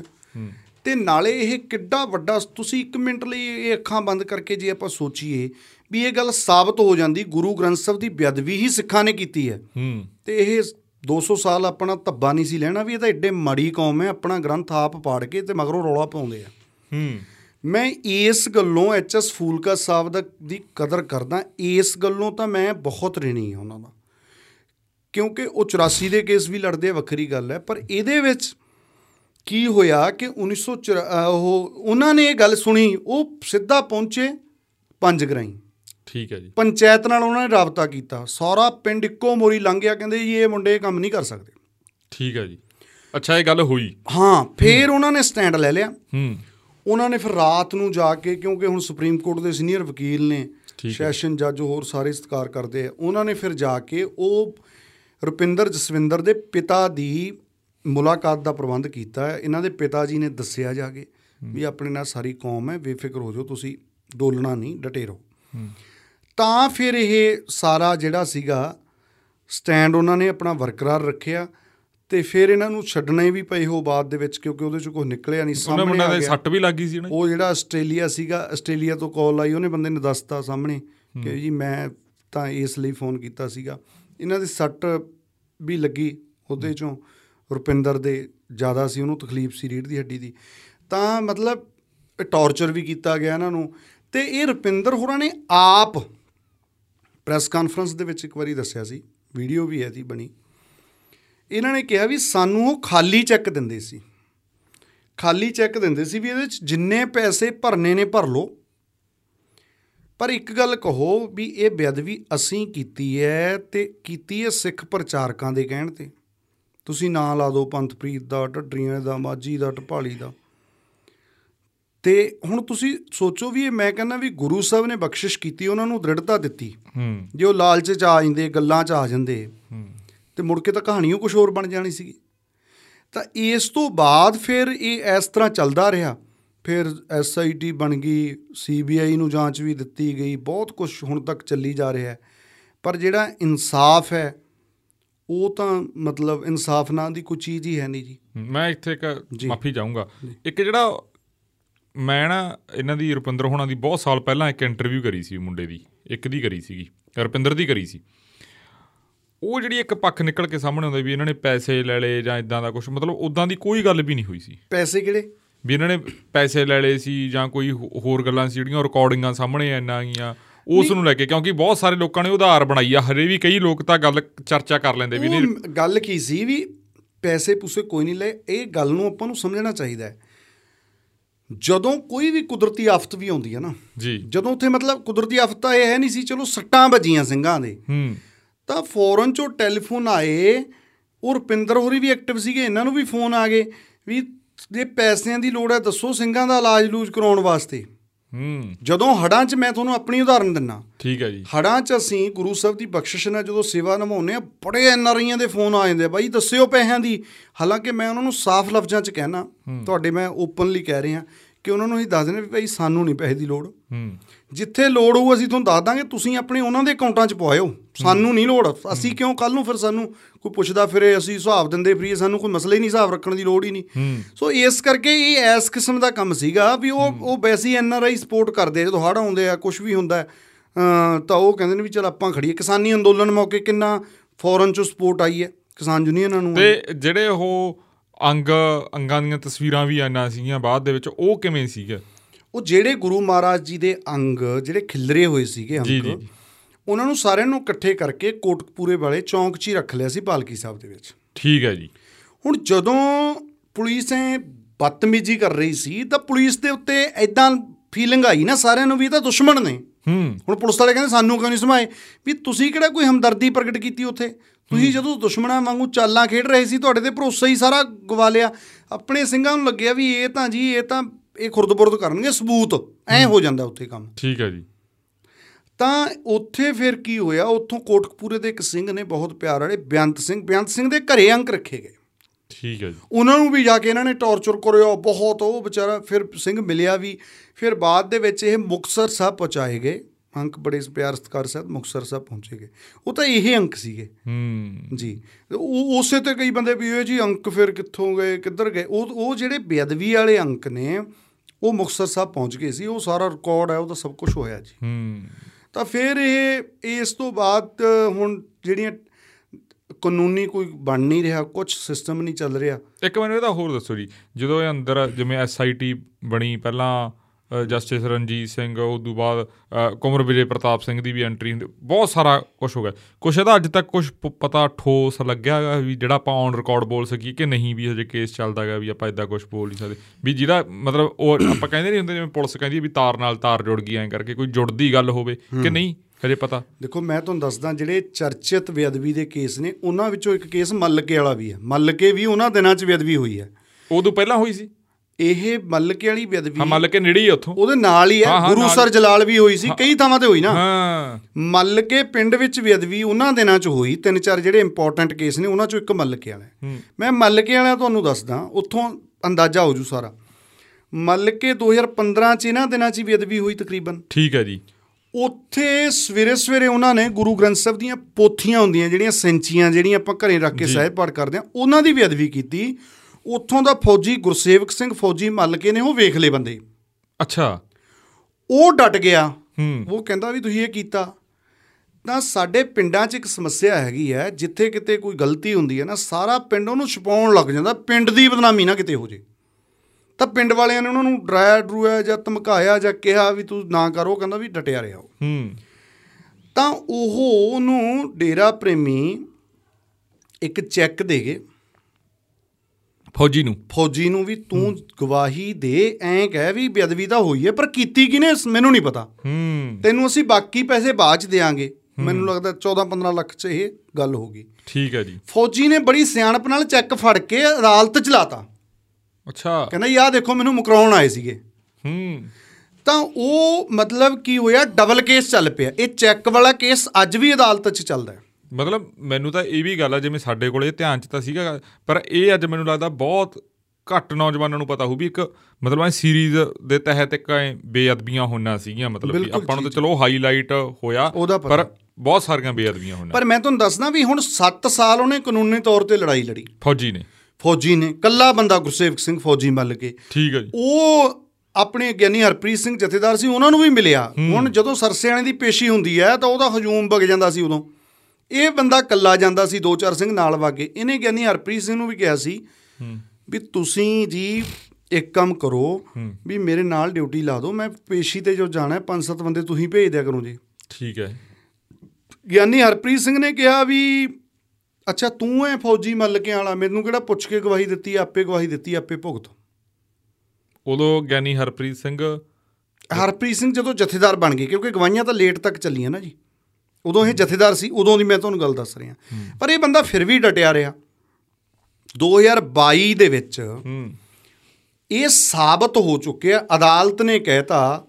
Speaker 2: ਤੇ ਨਾਲੇ ਇਹ ਕਿੱਡਾ ਵੱਡਾ ਤੁਸੀਂ 1 ਮਿੰਟ ਲਈ ਇਹ ਅੱਖਾਂ ਬੰਦ ਕਰਕੇ ਜੇ ਆਪਾਂ ਸੋਚੀਏ ਵੀ ਇਹ ਗੱਲ ਸਾਬਤ ਹੋ ਜਾਂਦੀ ਗੁਰੂ ਗ੍ਰੰਥ ਸਾਹਿਬ ਦੀ ਬੇਅਦਬੀ ਹੀ ਸਿੱਖਾਂ ਨੇ ਕੀਤੀ ਹੂੰ। ਤੇ ਇਹ 200 ਸਾਲ ਆਪਣਾ ਧੱਬਾ ਨਹੀਂ ਸੀ ਲੈਣਾ ਵੀ ਇਹ ਤਾਂ ਐਡੇ ਮਾੜੀ ਕੌਮ ਹੈ ਆਪਣਾ ਗ੍ਰੰਥ ਆਪ ਪਾੜ ਕੇ ਤੇ ਮਗਰੋਂ ਰੌਲਾ ਪਾਉਂਦੇ ਆ।
Speaker 1: ਹੂੰ।
Speaker 2: ਮੈਂ ਇਸ ਗੱਲੋਂ ਐਚਐਸ ਫੂਲਕਾ ਸਾਹਿਬ ਦਾ ਦੀ ਕਦਰ ਕਰਦਾ ਇਸ ਗੱਲੋਂ ਤਾਂ ਮੈਂ ਬਹੁਤ ਰਿਣੀ ਹਾਂ ਉਹਨਾਂ ਦਾ। ਕਿਉਂਕਿ ਉਹ 84 ਦੇ ਕੇਸ ਵੀ ਲੜਦੇ ਆ ਵੱਖਰੀ ਗੱਲ ਹੈ ਪਰ ਇਹਦੇ ਵਿੱਚ ਕੀ ਹੋਇਆ ਕਿ 1904 ਅਹ ਉਹ ਉਹਨਾਂ ਨੇ ਇਹ ਗੱਲ ਸੁਣੀ ਉਹ ਸਿੱਧਾ ਪਹੁੰਚੇ ਪੰਜ ਗਰਾਈ।
Speaker 1: ਠੀਕ ਹੈ ਜੀ।
Speaker 2: ਪੰਚਾਇਤ ਨਾਲ ਉਹਨਾਂ ਨੇ ਰਾਬਤਾ ਕੀਤਾ। ਸਾਰਾ ਪਿੰਡ ਇੱਕੋ ਮੋਰੀ ਲੰਘ ਗਿਆ ਕਹਿੰਦੇ ਜੀ ਇਹ ਮੁੰਡੇ ਇਹ ਕੰਮ ਨਹੀਂ ਕਰ ਸਕਦੇ।
Speaker 1: ਠੀਕ ਹੈ ਜੀ। ਅੱਛਾ ਇਹ ਗੱਲ ਹੋਈ।
Speaker 2: ਹਾਂ ਫੇਰ ਉਹਨਾਂ ਨੇ ਸਟੈਂਡ ਲੈ ਲਿਆ।
Speaker 1: ਹੂੰ।
Speaker 2: ਉਹਨਾਂ ਨੇ ਫਿਰ ਰਾਤ ਨੂੰ ਜਾ ਕੇ ਕਿਉਂਕਿ ਹੁਣ ਸੁਪਰੀਮ ਕੋਰਟ ਦੇ ਸੀਨੀਅਰ ਵਕੀਲ ਨੇ। ਸੈਸ਼ਨ ਜੱਜ ਹੋਰ ਸਾਰੇ ਸਤਿਕਾਰ ਕਰਦੇ ਆ ਉਹਨਾਂ ਨੇ ਫਿਰ ਜਾ ਕੇ ਉਹ ਰੁਪਿੰਦਰ ਜਸਵਿੰਦਰ ਦੇ ਪਿਤਾ ਦੀ ਮੁਲਾਕਾਤ ਦਾ ਪ੍ਰਬੰਧ ਕੀਤਾ। ਇਹਨਾਂ ਦੇ ਪਿਤਾ ਜੀ ਨੇ ਦੱਸਿਆ ਜਾ ਕੇ ਵੀ ਆਪਣੇ ਨਾਲ ਸਾਰੀ ਕੌਮ ਹੈ ਬੇਫਿਕਰ ਹੋ ਜਾਓ ਤੁਸੀਂ ਡੋਲਣਾ ਨਹੀਂ ਡਟੇ ਰਹੋ।
Speaker 1: ਹੂੰ।
Speaker 2: ਤਾਂ ਫਿਰ ਇਹ ਸਾਰਾ ਜਿਹੜਾ ਸੀਗਾ ਸਟੈਂਡ ਉਹਨਾਂ ਨੇ ਆਪਣਾ ਬਰਕਰਾਰ ਰੱਖਿਆ ਤੇ ਫਿਰ ਇਹਨਾਂ ਨੂੰ ਛੱਡਣੇ ਵੀ ਪਏ ਹੋ ਬਾਅਦ ਦੇ ਵਿੱਚ ਕਿਉਂਕਿ ਉਹਦੇ ਚ ਕੁਝ ਨਿਕਲਿਆ ਨਹੀਂ
Speaker 1: ਉਹਨਾਂ
Speaker 2: ਸਾਹਮਣੇ
Speaker 1: ਮੁੰਡਿਆਂ
Speaker 2: ਆ
Speaker 1: ਦੇ ਸੱਟ ਵੀ ਲੱਗੀ ਸੀ ਨਾ
Speaker 2: ਉਹ ਜਿਹੜਾ ਆਸਟ੍ਰੇਲੀਆ ਸੀਗਾ ਆਸਟ੍ਰੇਲੀਆ ਤੋਂ ਕਾਲ ਆਈ ਉਹਨੇ ਬੰਦੇ ਨੇ ਦੱਸਤਾ ਸਾਹਮਣੇ ਕਿ ਜੀ ਮੈਂ ਤਾਂ ਇਸ ਲਈ ਫੋਨ ਕੀਤਾ ਸੀਗਾ। ਇਹਨਾਂ ਦੀ ਸੱਟ ਵੀ ਲੱਗੀ ਉਹਦੇ ਚੋਂ ਰੁਪਿੰਦਰ ਦੇ ਜ਼ਿਆਦਾ ਸੀ ਉਹਨੂੰ ਤਕਲੀਫ ਸੀ ਰੀੜ੍ਹ ਦੀ ਹੱਡੀ ਦੀ। ਤਾਂ ਮਤਲਬ ਟੌਰਚਰ ਵੀ ਕੀਤਾ ਗਿਆ ਇਹਨਾਂ ਨੂੰ ਤੇ ਇਹ ਰੁਪਿੰਦਰ ਹੋਰਾਂ ਨੇ ਆਪ ਪ੍ਰੈਸ ਕਾਨਫਰੰਸ ਦੇ ਵਿੱਚ ਇੱਕ ਵਾਰੀ ਦੱਸਿਆ ਸੀ, ਵੀਡੀਓ ਵੀ ਹੈ ਦੀ ਬਣੀ। ਇਹਨਾਂ ਨੇ ਕਿਹਾ ਵੀ ਸਾਨੂੰ ਉਹ ਖਾਲੀ ਚੈੱਕ ਦਿੰਦੇ ਸੀ। ਖਾਲੀ ਚੈੱਕ ਦਿੰਦੇ ਸੀ ਵੀ ਇਹਦੇ ਵਿੱਚ ਜਿੰਨੇ ਪੈਸੇ ਭਰਨੇ ਨੇ ਭਰ ਲਓ। ਪਰ ਇੱਕ ਗੱਲ ਕਹੋ ਵੀ ਇਹ ਬੇਅਦਬੀ ਅਸੀਂ ਕੀਤੀ ਹੈ ਤੇ ਕੀਤੀ ਹੈ ਸਿੱਖ ਪ੍ਰਚਾਰਕਾਂ ਦੇ ਕਹਿਣ ਤੇ। ਤੁਸੀਂ ਨਾਂ ਲਾ ਦਿਓ ਪੰਥਪ੍ਰੀਤ ਦਾ, ਢੱਡਰੀਆਂ ਦਾ, ਮਾਝੀ ਦਾ, ਢਪਾਲੀ ਦਾ। ਤੇ ਹੁਣ ਤੁਸੀਂ ਸੋਚੋ ਵੀ ਇਹ ਮੈਂ ਕਹਿੰਦਾ ਵੀ ਗੁਰੂ ਸਾਹਿਬ ਨੇ ਬਖਸ਼ਿਸ਼ ਕੀਤੀ ਉਹਨਾਂ ਨੂੰ ਦ੍ਰਿੜਤਾ ਦਿੱਤੀ। ਜੇ ਉਹ ਲਾਲਚ ਚ ਆ ਜਾਂਦੇ ਗੱਲਾਂ ਚ ਆ ਜਾਂਦੇ ਤੇ ਮੁੜ ਕੇ ਤਾਂ ਕਹਾਣੀ ਉਹ ਕੁਝ ਹੋਰ ਬਣ ਜਾਣੀ ਸੀਗੀ। ਤਾਂ ਇਸ ਤੋਂ ਬਾਅਦ ਫਿਰ ਇਹ ਇਸ ਤਰ੍ਹਾਂ ਚੱਲਦਾ ਰਿਹਾ। ਫਿਰ ਐਸਆਈਟੀ ਬਣ ਗਈ ਸੀਬੀਆਈ ਨੂੰ ਜਾਂਚ ਵੀ ਦਿੱਤੀ ਗਈ ਬਹੁਤ ਕੁਝ ਹੁਣ ਤੱਕ ਚੱਲੀ ਜਾ ਰਿਹਾ। ਹੈ ਪਰ ਜਿਹੜਾ ਇਨਸਾਫ ਹੈ ਉਹ ਤਾਂ ਮਤਲਬ ਇਨਸਾਫ ਨਾਂ ਦੀ ਕੋਈ ਚੀਜ਼ ਹੀ ਹੈ ਨਹੀਂ ਜੀ।
Speaker 1: ਮੈਂ ਇੱਥੇ ਇੱਕ। ਮਾਫੀ ਚਾਹੂੰਗਾ। ਇੱਕ ਜਿਹੜਾ ਮੈਂ ਨਾ ਇਹਨਾਂ ਦੀ ਰੁਪਿੰਦਰ ਹੋਣਾ ਦੀ ਬਹੁਤ ਸਾਲ ਪਹਿਲਾਂ ਇੱਕ ਇੰਟਰਵਿਊ ਕਰੀ ਸੀ ਮੁੰਡੇ ਦੀ ਇੱਕ ਦੀ ਕਰੀ ਸੀਗੀ ਰੁਪਿੰਦਰ ਦੀ ਕਰੀ ਸੀ। ਉਹ ਜਿਹੜੀ ਇੱਕ ਪੱਖ ਨਿਕਲ ਕੇ ਸਾਹਮਣੇ ਆਉਂਦਾ ਵੀ ਇਹਨਾਂ ਨੇ ਪੈਸੇ ਲੈ ਲਏ ਜਾਂ ਇਦਾਂ ਦਾ ਕੁਝ ਮਤਲਬ ਉਦਾਂ ਦੀ ਕੋਈ ਗੱਲ ਵੀ ਨਹੀਂ ਹੋਈ ਸੀ।
Speaker 2: ਪੈਸੇ ਕਿਹੜੇ?
Speaker 1: ਵੀ ਇਹਨਾਂ ਨੇ ਪੈਸੇ ਲੈ ਲਏ ਸੀ ਜਾਂ ਕੋਈ ਹੋਰ ਗੱਲਾਂ ਸੀ ਜਿਹੜੀਆਂ ਰਿਕਾਰਡਿੰਗਾਂ ਸਾਹਮਣੇ ਇੰਨਾ ਆਈਆਂ ਉਸ ਨੂੰ ਲੈ ਕੇ ਕਿਉਂਕਿ ਬਹੁਤ ਸਾਰੇ ਲੋਕਾਂ ਨੇ ਉਧਾਰ ਬਣਾਈ ਆ ਹਰੇ ਵੀ ਕਈ ਲੋਕ ਤਾਂ ਗੱਲ ਚਰਚਾ ਕਰ ਲੈਂਦੇ ਵੀ ਨਹੀਂ।
Speaker 2: ਗੱਲ ਕੀ ਸੀ ਵੀ ਪੈਸੇ ਪੂਸੇ ਕੋਈ ਨਹੀਂ ਲਏ ਇਹ ਗੱਲ ਨੂੰ ਆਪਾਂ ਨੂੰ ਸਮਝਣਾ ਚਾਹੀਦਾ ਹੈ। ਜਦੋਂ ਕੋਈ ਵੀ ਕੁਦਰਤੀ ਆਫਤ ਵੀ ਆਉਂਦੀ ਹੈ ਨਾ
Speaker 1: ਜੀ।
Speaker 2: ਜਦੋਂ ਉੱਥੇ ਮਤਲਬ ਕੁਦਰਤੀ ਆਫਤ ਤਾਂ ਇਹ ਹੈ ਨਹੀਂ ਸੀ ਚਲੋ ਸੱਟਾਂ ਵੱਜੀਆਂ ਸਿੰਘਾਂ ਦੇ।
Speaker 1: ਹੂੰ।
Speaker 2: ਤਾਂ ਫੌਰਨ ਚੋਂ ਟੈਲੀਫੋਨ ਆਏ ਉਹ ਰੁਪਿੰਦਰ ਹੋਰੀ ਵੀ ਐਕਟਿਵ ਸੀਗੇ ਇਹਨਾਂ ਨੂੰ ਵੀ ਫੋਨ ਆ ਗਏ ਵੀ ਜੇ ਪੈਸਿਆਂ ਦੀ ਲੋੜ ਹੈ ਦੱਸੋ ਸਿੰਘਾਂ ਦਾ ਇਲਾਜ ਲੂਜ ਕਰਾਉਣ ਵਾਸਤੇ।
Speaker 1: ਹੂੰ।
Speaker 2: ਜਦੋਂ ਹੜਾਂ 'ਚ ਮੈਂ ਤੁਹਾਨੂੰ ਆਪਣੀ ਉਦਾਹਰਨ ਦਿੰਨਾ।
Speaker 1: ਠੀਕ ਹੈ ਜੀ।
Speaker 2: ਹੜਾਂ 'ਚ ਅਸੀਂ ਗੁਰੂ ਸਾਹਿਬ ਦੀ ਬਖਸ਼ਿਸ਼ ਨਾਲ ਜਦੋਂ ਸੇਵਾ ਨਿਭਾਉਂਦੇ ਆ ਬੜੇ ਐਨ ਆਰ ਆਈਆਂ ਦੇ ਫੋਨ ਆ ਜਾਂਦੇ ਆ। ਬਾਈ ਦੱਸਿਓ ਪੈਸਿਆਂ ਦੀ। ਹਾਲਾਂਕਿ ਮੈਂ ਉਹਨਾਂ ਨੂੰ ਸਾਫ਼ ਲਫ਼ਜ਼ਾਂ 'ਚ ਕਹਿਣਾ ਤੁਹਾਡੇ ਮੈਂ ਓਪਨਲੀ ਕਹਿ ਰਿਹਾ ਕਿ ਉਹਨਾਂ ਨੂੰ ਅਸੀਂ ਦੱਸ ਦਿੰਦੇ ਵੀ ਭਾਈ ਸਾਨੂੰ ਨਹੀਂ ਪੈਸੇ ਦੀ ਲੋੜ।
Speaker 1: ਹੂੰ।
Speaker 2: ਜਿੱਥੇ ਲੋੜ ਹੋਊ ਅਸੀਂ ਤੁਹਾਨੂੰ ਦੱਸ ਦਾਂਗੇ ਤੁਸੀਂ ਆਪਣੇ ਉਹਨਾਂ ਦੇ ਅਕਾਊਂਟਾਂ 'ਚ ਪਵਾਇਓ। ਸਾਨੂੰ ਨਹੀਂ ਲੋੜ। ਅਸੀਂ ਕਿਉਂ ਕੱਲ ਨੂੰ ਫਿਰ ਸਾਨੂੰ ਕੋਈ ਪੁੱਛਦਾ ਫਿਰੇ ਅਸੀਂ ਹਿਸਾਬ ਦਿੰਦੇ ਫਰੀ ਸਾਨੂੰ ਕੋਈ ਮਸਲਾ ਹੀ ਨਹੀਂ ਹਿਸਾਬ ਰੱਖਣ ਦੀ ਲੋੜ ਹੀ ਨਹੀਂ। ਸੋ ਇਸ ਕਰਕੇ ਇਹ ਇਸ ਕਿਸਮ ਦਾ ਕੰਮ ਸੀਗਾ ਵੀ ਉਹ ਉਹ ਵੈਸੀ ਐਨ ਆਰ ਆਈ ਸਪੋਰਟ ਕਰਦੇ ਜਦੋਂ ਹੜ੍ਹ ਆਉਂਦੇ ਆ ਕੁਝ ਵੀ ਹੁੰਦਾ ਤਾਂ ਉਹ ਕਹਿੰਦੇ ਨੇ ਵੀ ਚਲ ਆਪਾਂ ਖੜੀਏ ਕਿਸਾਨੀ ਅੰਦੋਲਨ ਮੌਕੇ ਕਿੰਨਾ ਫੋਰਨ ਚੋਂ ਸਪੋਰਟ ਆਈ ਹੈ? ਕਿਸਾਨ ਯੂਨੀਅਨਾਂ ਨੂੰ
Speaker 1: ਤੇ ਜਿਹੜੇ ਉਹ ਅੰਗ ਅੰਗਾਂ ਦੀਆਂ ਤਸਵੀਰਾਂ ਵੀ ਆਈਆਂ ਸੀਗੀਆਂ ਬਾਅਦ ਦੇ ਵਿੱਚ ਉਹ ਕਿਵੇਂ ਸੀਗੇ?
Speaker 2: ਉਹ ਜਿਹੜੇ ਗੁਰੂ ਮਹਾਰਾਜ ਜੀ ਦੇ ਅੰਗ ਜਿਹੜੇ ਖਿਲਰੇ ਹੋਏ ਸੀਗੇ ਅੰਗ। ਉਹਨਾਂ ਨੂੰ ਸਾਰਿਆਂ ਨੂੰ ਇਕੱਠੇ ਕਰਕੇ ਕੋਟਕਪੂਰੇ ਵਾਲੇ ਚੌਂਕ 'ਚ ਹੀ ਰੱਖ ਲਿਆ ਸੀ ਪਾਲਕੀ ਸਾਹਿਬ ਦੇ ਵਿੱਚ।
Speaker 1: ਠੀਕ ਹੈ ਜੀ।
Speaker 2: ਹੁਣ ਜਦੋਂ ਪੁਲਿਸ ਐ ਬਦਤਮੀਜ਼ੀ ਕਰ ਰਹੀ ਸੀ ਤਾਂ ਪੁਲਿਸ ਦੇ ਉੱਤੇ ਐਦਾਂ ਫੀਲਿੰਗ ਆਈ ਨਾ ਸਾਰਿਆਂ ਨੂੰ ਵੀ ਇਹ ਤਾਂ ਦੁਸ਼ਮਣ ਨੇ।
Speaker 1: ਹੂੰ।
Speaker 2: ਹੁਣ ਪੁਲਿਸ ਵਾਲੇ ਕਹਿੰਦੇ ਸਾਨੂੰ ਕਿਉਂ ਨਹੀਂ ਸਮਾਏ? ਵੀ ਤੁਸੀਂ ਕਿਹੜਾ ਕੋਈ ਹਮਦਰਦੀ ਪ੍ਰਗਟ ਕੀਤੀ ਉੱਥੇ? ਤੁਸੀਂ ਜਦੋਂ ਦੁਸ਼ਮਣਾਂ ਵਾਂਗੂ ਚਾਲਾਂ ਖੇਡ ਰਹੇ ਸੀ ਤੁਹਾਡੇ ਤੇ ਭਰੋਸਾ ਹੀ ਸਾਰਾ ਗਵਾ ਲਿਆ। ਆਪਣੇ ਸਿੰਘਾਂ ਨੂੰ ਲੱਗਿਆ ਵੀ ਇਹ ਤਾਂ ਜੀ ਇਹ ਤਾਂ ਇਹ ਖੁਰਦਬੁਰਦ ਕਰਨਗੇ ਸਬੂਤ। ਐ ਹੋ। ਜਾਂਦਾ ਉੱਥੇ ਕੰਮ।
Speaker 1: ਠੀਕ ਹੈ ਜੀ।
Speaker 2: ਤਾਂ ਉੱਥੇ ਫਿਰ ਕੀ ਹੋਇਆ ਉੱਥੋਂ ਕੋਟਕਪੂਰੇ ਦੇ ਇੱਕ ਸਿੰਘ ਨੇ ਬਹੁਤ ਪਿਆਰ ਵਾਲੇ ਬੇਅੰਤ ਸਿੰਘ ਬੇਅੰਤ ਸਿੰਘ ਦੇ ਘਰੇ ਅੰਕ ਰੱਖੇ ਗਏ।
Speaker 1: ਠੀਕ ਹੈ ਜੀ।
Speaker 2: ਉਹਨਾਂ ਨੂੰ ਵੀ ਜਾ ਕੇ ਇਹਨਾਂ ਨੇ ਟੌਰਚਰ ਕਰਿਆ ਬਹੁਤ ਉਹ ਵਿਚਾਰਾ ਫਿਰ ਸਿੰਘ ਮਿਲਿਆ ਵੀ। ਫਿਰ ਬਾਅਦ ਦੇ ਵਿੱਚ ਇਹ ਮੁਕਤਸਰ ਸਾਹਿਬ ਪਹੁੰਚਾਏ ਗਏ। ਅੰਕ ਬੜੇ ਪਿਆਰ ਸਤਿਕਾਰ ਸਾਹਿਬ ਮੁਕਤਸਰ ਸਾਹਿਬ ਪਹੁੰਚੇ ਗਏ। ਉਹ ਤਾਂ ਇਹ ਅੰਕ ਸੀਗੇ।
Speaker 1: ਹੂੰ।
Speaker 2: ਜੀ। ਉਹ ਉਸੇ ਤੇ ਕਈ ਬੰਦੇ ਵੀ ਇਹ ਜੀ ਅੰਕ ਫਿਰ ਕਿੱਥੋਂ ਗਏ ਕਿੱਧਰ ਗਏ? ਉਹ ਉਹ ਜਿਹੜੇ ਬੇਅਦਬੀ ਵਾਲੇ ਅੰਕ ਨੇ ਉਹ ਮੁਕਤਸਰ ਸਾਹਿਬ ਪਹੁੰਚ ਗਏ ਸੀ ਉਹ ਸਾਰਾ ਰਿਕਾਰਡ ਹੈ ਉਹਦਾ ਸਭ ਕੁਝ ਹੋਇਆ ਜੀ।
Speaker 1: ਹੂੰ।
Speaker 2: ਤਾਂ ਫਿਰ ਇਹ ਇਸ ਤੋਂ ਬਾਅਦ ਹੁਣ ਜਿਹੜੀਆਂ ਕਾਨੂੰਨੀ ਕੋਈ ਬਣ ਨਹੀਂ ਰਿਹਾ ਕੁਝ ਸਿਸਟਮ ਨਹੀਂ ਚੱਲ ਰਿਹਾ।
Speaker 1: ਇੱਕ ਮੈਨੂੰ ਇਹਦਾ ਹੋਰ ਦੱਸੋ ਜੀ ਜਦੋਂ ਇਹ ਅੰਦਰ ਜਿਵੇਂ ਐਸਆਈਟੀ ਬਣੀ ਪਹਿਲਾਂ ਜਸਟਿਸ ਰਣਜੀਤ ਸਿੰਘ ਉਸ ਤੋਂ ਬਾਅਦ ਕੁਮਰ ਵਿਜੇ ਪ੍ਰਤਾਪ ਸਿੰਘ ਦੀ ਵੀ ਐਂਟਰੀ ਹੁੰਦੀ ਬਹੁਤ ਸਾਰਾ ਕੁਝ ਹੋ ਗਿਆ। ਕੁਛ ਇਹਦਾ ਅੱਜ ਤੱਕ ਕੁਝ ਪਤਾ ਠੋਸ ਲੱਗਿਆ ਵੀ ਜਿਹੜਾ ਆਪਾਂ ਔਨ ਰਿਕਾਰਡ ਬੋਲ ਸਕੀਏ ਕਿ ਨਹੀਂ ਵੀ ਹਜੇ ਕੇਸ ਚੱਲਦਾ ਹੈਗਾ ਵੀ ਆਪਾਂ ਇਦਾਂ ਕੁਝ ਬੋਲ ਨਹੀਂ ਸਕਦੇ। ਵੀ ਜਿਹਦਾ ਮਤਲਬ ਉਹ ਆਪਾਂ ਕਹਿੰਦੇ ਨਹੀਂ ਹੁੰਦੇ ਜਿਵੇਂ ਪੁਲਿਸ ਕਹਿੰਦੀ ਵੀ ਤਾਰ ਨਾਲ ਤਾਰ ਜੁੜ ਗਈ ਐਂ ਕਰਕੇ ਕੋਈ ਜੁੜਦੀ ਗੱਲ ਹੋਵੇ ਕਿ ਨਹੀਂ ਹਜੇ ਪਤਾ।
Speaker 2: ਦੇਖੋ ਮੈਂ ਤੁਹਾਨੂੰ ਦੱਸਦਾ ਜਿਹੜੇ ਚਰਚਿਤ ਬੇਅਦਬੀ ਦੇ ਕੇਸ ਨੇ ਉਹਨਾਂ ਵਿੱਚੋਂ ਇੱਕ ਕੇਸ ਮੱਲਕੇ ਵਾਲਾ ਵੀ ਹੈ। ਮੱਲਕੇ ਵੀ ਉਹਨਾਂ ਦਿਨਾਂ 'ਚ ਬੇਅਦਬੀ ਹੋਈ ਹੈ।
Speaker 1: ਉਦੋਂ ਪਹਿਲਾਂ ਹੋਈ ਸੀ।
Speaker 2: ਇਹ ਮੱਲਕੇ ਵਾਲੀ ਬੇਅਦਬੀ
Speaker 1: ਹਾਂ ਮੰਨ ਕੇ ਨੇੜੇ ਹੀ ਉੱਥੋਂ।
Speaker 2: ਉਹਦੇ ਨਾਲ ਹੀ ਹੈ ਗੁਰੂ। ਸਰ ਜਲਾਲ ਵੀ ਹੋਈ ਸੀ ਕਈ ਥਾਵਾਂ ਤੇ ਹੋਈ ਨਾ।
Speaker 1: ਹਾਂ।
Speaker 2: ਮੱਲਕੇ ਪਿੰਡ ਵਿੱਚ ਬੇਅਦਬੀ ਉਹਨਾਂ ਦਿਨਾਂ 'ਚ ਹੋਈ ਤਿੰਨ ਚਾਰ ਜਿਹੜੇ ਇੰਪੋਰਟੈਂਟ ਕੇਸ ਨੇ ਉਹਨਾਂ 'ਚੋਂ ਇੱਕ ਮੱਲਕੇ ਵਾਲਾ। ਮੈਂ ਮੱਲਕੇ ਵਾਲਾ ਤੁਹਾਨੂੰ ਦੱਸਦਾ ਉੱਥੋਂ ਅੰਦਾਜ਼ਾ ਹੋ ਜੂ ਸਾਰਾ। ਮੱਲਕੇ 2015 'ਚ ਇਹਨਾਂ ਦਿਨਾਂ 'ਚ ਬੇਅਦਬੀ ਹੋਈ ਤਕਰੀਬਨ।
Speaker 1: ਠੀਕ ਹੈ ਜੀ।
Speaker 2: ਉੱਥੇ ਸਵੇਰੇ ਸਵੇਰੇ ਉਹਨਾਂ ਨੇ ਗੁਰੂ ਗ੍ਰੰਥ ਸਾਹਿਬ ਦੀਆਂ ਪੋਥੀਆਂ ਹੁੰਦੀਆਂ ਜਿਹੜੀਆਂ ਸੈਂਚੀਆਂ ਜਿਹੜੀਆਂ ਆਪਾਂ ਘਰੇ ਰੱਖ ਕੇ ਸਾਹਿਬ ਪਾਠ ਕਰਦੇ ਆ ਉਹਨਾਂ ਦੀ ਬੇਅਦਬੀ ਕੀਤੀ। ਉੱਥੋਂ ਦਾ ਫੌਜੀ ਗੁਰਸੇਵਕ ਸਿੰਘ ਫੌਜੀ ਮੱਲਕੇ ਨੇ ਉਹ ਵੇਖ ਲਏ ਬੰਦੇ।
Speaker 1: ਅੱਛਾ।
Speaker 2: ਉਹ ਡਟ ਗਿਆ।
Speaker 1: ਹੂੰ।
Speaker 2: ਉਹ ਕਹਿੰਦਾ ਵੀ ਤੁਸੀਂ ਇਹ ਕੀਤਾ। ਤਾਂ ਸਾਡੇ ਪਿੰਡਾਂ 'ਚ ਇੱਕ ਸਮੱਸਿਆ ਹੈਗੀ ਹੈ ਜਿੱਥੇ ਕਿਤੇ ਕੋਈ ਗਲਤੀ ਹੁੰਦੀ ਹੈ ਨਾ ਸਾਰਾ ਪਿੰਡ ਉਹਨੂੰ ਛਪਾਉਣ ਲੱਗ ਜਾਂਦਾ। ਪਿੰਡ ਦੀ ਬਦਨਾਮੀ ਨਾ ਕਿਤੇ ਹੋ ਜੇ। ਤਾਂ ਪਿੰਡ ਵਾਲਿਆਂ ਨੇ ਉਹਨਾਂ ਨੂੰ ਡਰਾਇਆ ਡਰੂਇਆ ਜਾਂ ਧਮਕਾਇਆ ਜਾਂ ਕਿਹਾ ਵੀ ਤੂੰ ਨਾ ਕਰੋ ਕਹਿੰਦਾ ਵੀ ਡਟਿਆ ਰਿਹਾ ਉਹ।
Speaker 1: ਹੂੰ।
Speaker 2: ਤਾਂ ਉਹ ਉਹਨੂੰ ਡੇਰਾ ਪ੍ਰੇਮੀ ਇੱਕ ਚੈੱਕ ਦੇ ਗਏ।
Speaker 1: ਫੌਜੀ ਨੂੰ।
Speaker 2: ਫੌਜੀ ਨੂੰ ਵੀ ਤੂੰ ਗਵਾਹੀ ਦੇ ਐਂ ਕਹਿ ਵੀ ਬੇਅਦਬੀ ਤਾਂ ਹੋਈ ਹੈ ਪਰ ਕੀਤੀ ਕਿਨੇ ਮੈਨੂੰ ਨਹੀਂ ਪਤਾ।
Speaker 1: ਹੂੰ।
Speaker 2: ਤੈਨੂੰ ਅਸੀਂ ਬਾਕੀ ਪੈਸੇ ਬਾਅਦ ਚ ਦੇਾਂਗੇ। ਮੈਨੂੰ ਲੱਗਦਾ 14-15 ਲੱਖ ਚ ਇਹ ਗੱਲ ਹੋ ਗਈ।
Speaker 1: ਠੀਕ ਹੈ ਜੀ।
Speaker 2: ਫੌਜੀ ਨੇ ਬੜੀ ਸਿਆਣਪ ਨਾਲ ਚੈੱਕ ਫੜ ਕੇ ਅਦਾਲਤ ਚ ਲਾਤਾ।
Speaker 1: ਅੱਛਾ।
Speaker 2: ਕਹਿੰਦਾ ਯਾ ਦੇਖੋ ਮੈਨੂੰ ਮੁਕਰਾਉਣ ਆਏ ਸੀਗੇ।
Speaker 1: ਹੂੰ।
Speaker 2: ਤਾਂ ਉਹ ਮਤਲਬ ਕੀ ਹੋਇਆ ਡਬਲ ਕੇਸ ਚੱਲ ਪਿਆ। ਇਹ ਚੈੱਕ ਵਾਲਾ ਕੇਸ ਅੱਜ ਵੀ ਅਦਾਲਤ ਚ ਚੱਲਦਾ ਹੈ।
Speaker 1: ਮਤਲਬ ਮੈਨੂੰ ਤਾਂ ਇਹ ਵੀ ਗੱਲ ਆ ਜਿਵੇਂ ਸਾਡੇ ਕੋਲੇ ਧਿਆਨ ਚ ਤਾਂ ਸੀਗਾ ਪਰ ਇਹ ਅੱਜ ਮੈਨੂੰ ਲੱਗਦਾ ਬਹੁਤ ਘੱਟ ਨੌਜਵਾਨਾਂ ਨੂੰ ਪਤਾ ਹੋਊ ਵੀ ਇੱਕ ਮਤਲਬ ਇਹ ਸੀਰੀਜ਼ ਦੇ ਤਹਿਤ ਇੱਕ ਐਂ ਬੇਅਦਬੀਆਂ ਹੋਣਾ ਸੀਗੀਆਂ ਮਤਲਬ ਕਿ ਆਪਾਂ ਨੂੰ ਤਾਂ ਚਲੋ ਹਾਈਲਾਈਟ ਹੋਇਆ। ਪਰ ਬਹੁਤ ਸਾਰੀਆਂ ਬੇਅਦਬੀਆਂ ਹੋਣਾ
Speaker 2: ਪਰ ਮੈਂ ਤੁਹਾਨੂੰ ਦੱਸਦਾ ਵੀ ਹੁਣ 7 ਸਾਲ ਉਹਨੇ ਕਾਨੂੰਨੀ ਤੌਰ ਤੇ ਲੜਾਈ ਲੜੀ।
Speaker 1: ਫੌਜੀ ਨੇ।
Speaker 2: ਫੌਜੀ ਨੇ ਕੱਲਾ ਬੰਦਾ ਗੁਰਸੇਵਕ ਸਿੰਘ ਫੌਜੀ ਮੱਲ ਕੇ।
Speaker 1: ਠੀਕ ਹੈ ਜੀ।
Speaker 2: ਉਹ ਆਪਣੇ ਗਿਆਨੀ ਹਰਪ੍ਰੀਤ ਸਿੰਘ ਜਥੇਦਾਰ ਸੀ ਉਹਨਾਂ ਨੂੰ ਵੀ ਮਿਲਿਆ। ਹੁਣ ਜਦੋਂ ਸਰਸੇਆਣੇ ਦੀ ਪੇਸ਼ੀ ਹੁੰਦੀ ਹੈ ਤਾਂ ਉਹਦਾ ਹਜੂਮ ਵਗ ਜਾਂਦਾ ਸੀ ਉਦੋਂ। ਇਹ ਬੰਦਾ ਕੱਲਾ ਜਾਂਦਾ ਸੀ ਦੋ ਚਾਰ ਸਿੰਘ ਨਾਲ ਵਾਗੇ। ਇਹਨੇ ਗਿਆਨੀ ਹਰਪ੍ਰੀਤ ਸਿੰਘ ਨੂੰ ਵੀ ਕਿਹਾ ਸੀ ਵੀ ਤੁਸੀਂ ਜੀ ਇੱਕ ਕੰਮ ਕਰੋ ਵੀ ਮੇਰੇ ਨਾਲ ਡਿਊਟੀ ਲਾ ਦਿਓ ਮੈਂ ਪੇਸ਼ੀ ਤੇ ਜੋ ਜਾਣਾ ਪੰਜ ਸੱਤ ਬੰਦੇ ਤੁਸੀਂ ਭੇਜ ਦਿਆ ਕਰੋ ਜੀ।
Speaker 1: ਠੀਕ ਹੈ।
Speaker 2: ਗਿਆਨੀ ਹਰਪ੍ਰੀਤ ਸਿੰਘ ਨੇ ਕਿਹਾ ਵੀ ਅੱਛਾ ਤੂੰ ਐ ਫੌਜੀ ਮੱਲਕੇ ਵਾਲਾ ਮੈਨੂੰ ਕਿਹੜਾ ਪੁੱਛ ਕੇ ਗਵਾਹੀ ਦਿੱਤੀ ਆਪੇ ਗਵਾਹੀ ਦਿੱਤੀ ਆਪੇ ਭੁਗਤ।
Speaker 1: ਉਦੋਂ ਗਿਆਨੀ ਹਰਪ੍ਰੀਤ ਸਿੰਘ
Speaker 2: ਹਰਪ੍ਰੀਤ ਸਿੰਘ ਜਦੋਂ ਜਥੇਦਾਰ ਬਣ ਗਏ ਕਿਉਂਕਿ ਗਵਾਈਆਂ ਤਾਂ ਲੇਟ ਤੱਕ ਚੱਲੀਆਂ ਨਾ ਜੀ। ਉਦੋਂ ਇਹ ਜਥੇਦਾਰ ਸੀ ਉਦੋਂ ਦੀ ਮੈਂ ਤੁਹਾਨੂੰ ਗੱਲ ਦੱਸ ਰਿਹਾ। ਪਰ ਇਹ ਬੰਦਾ ਫਿਰ ਵੀ ਡਟਿਆ ਰਿਹਾ। 2022 ਦੇ ਵਿੱਚ ਇਹ ਸਾਬਤ ਹੋ ਚੁੱਕਿਆ ਅਦਾਲਤ ਨੇ ਕਹਿਤਾ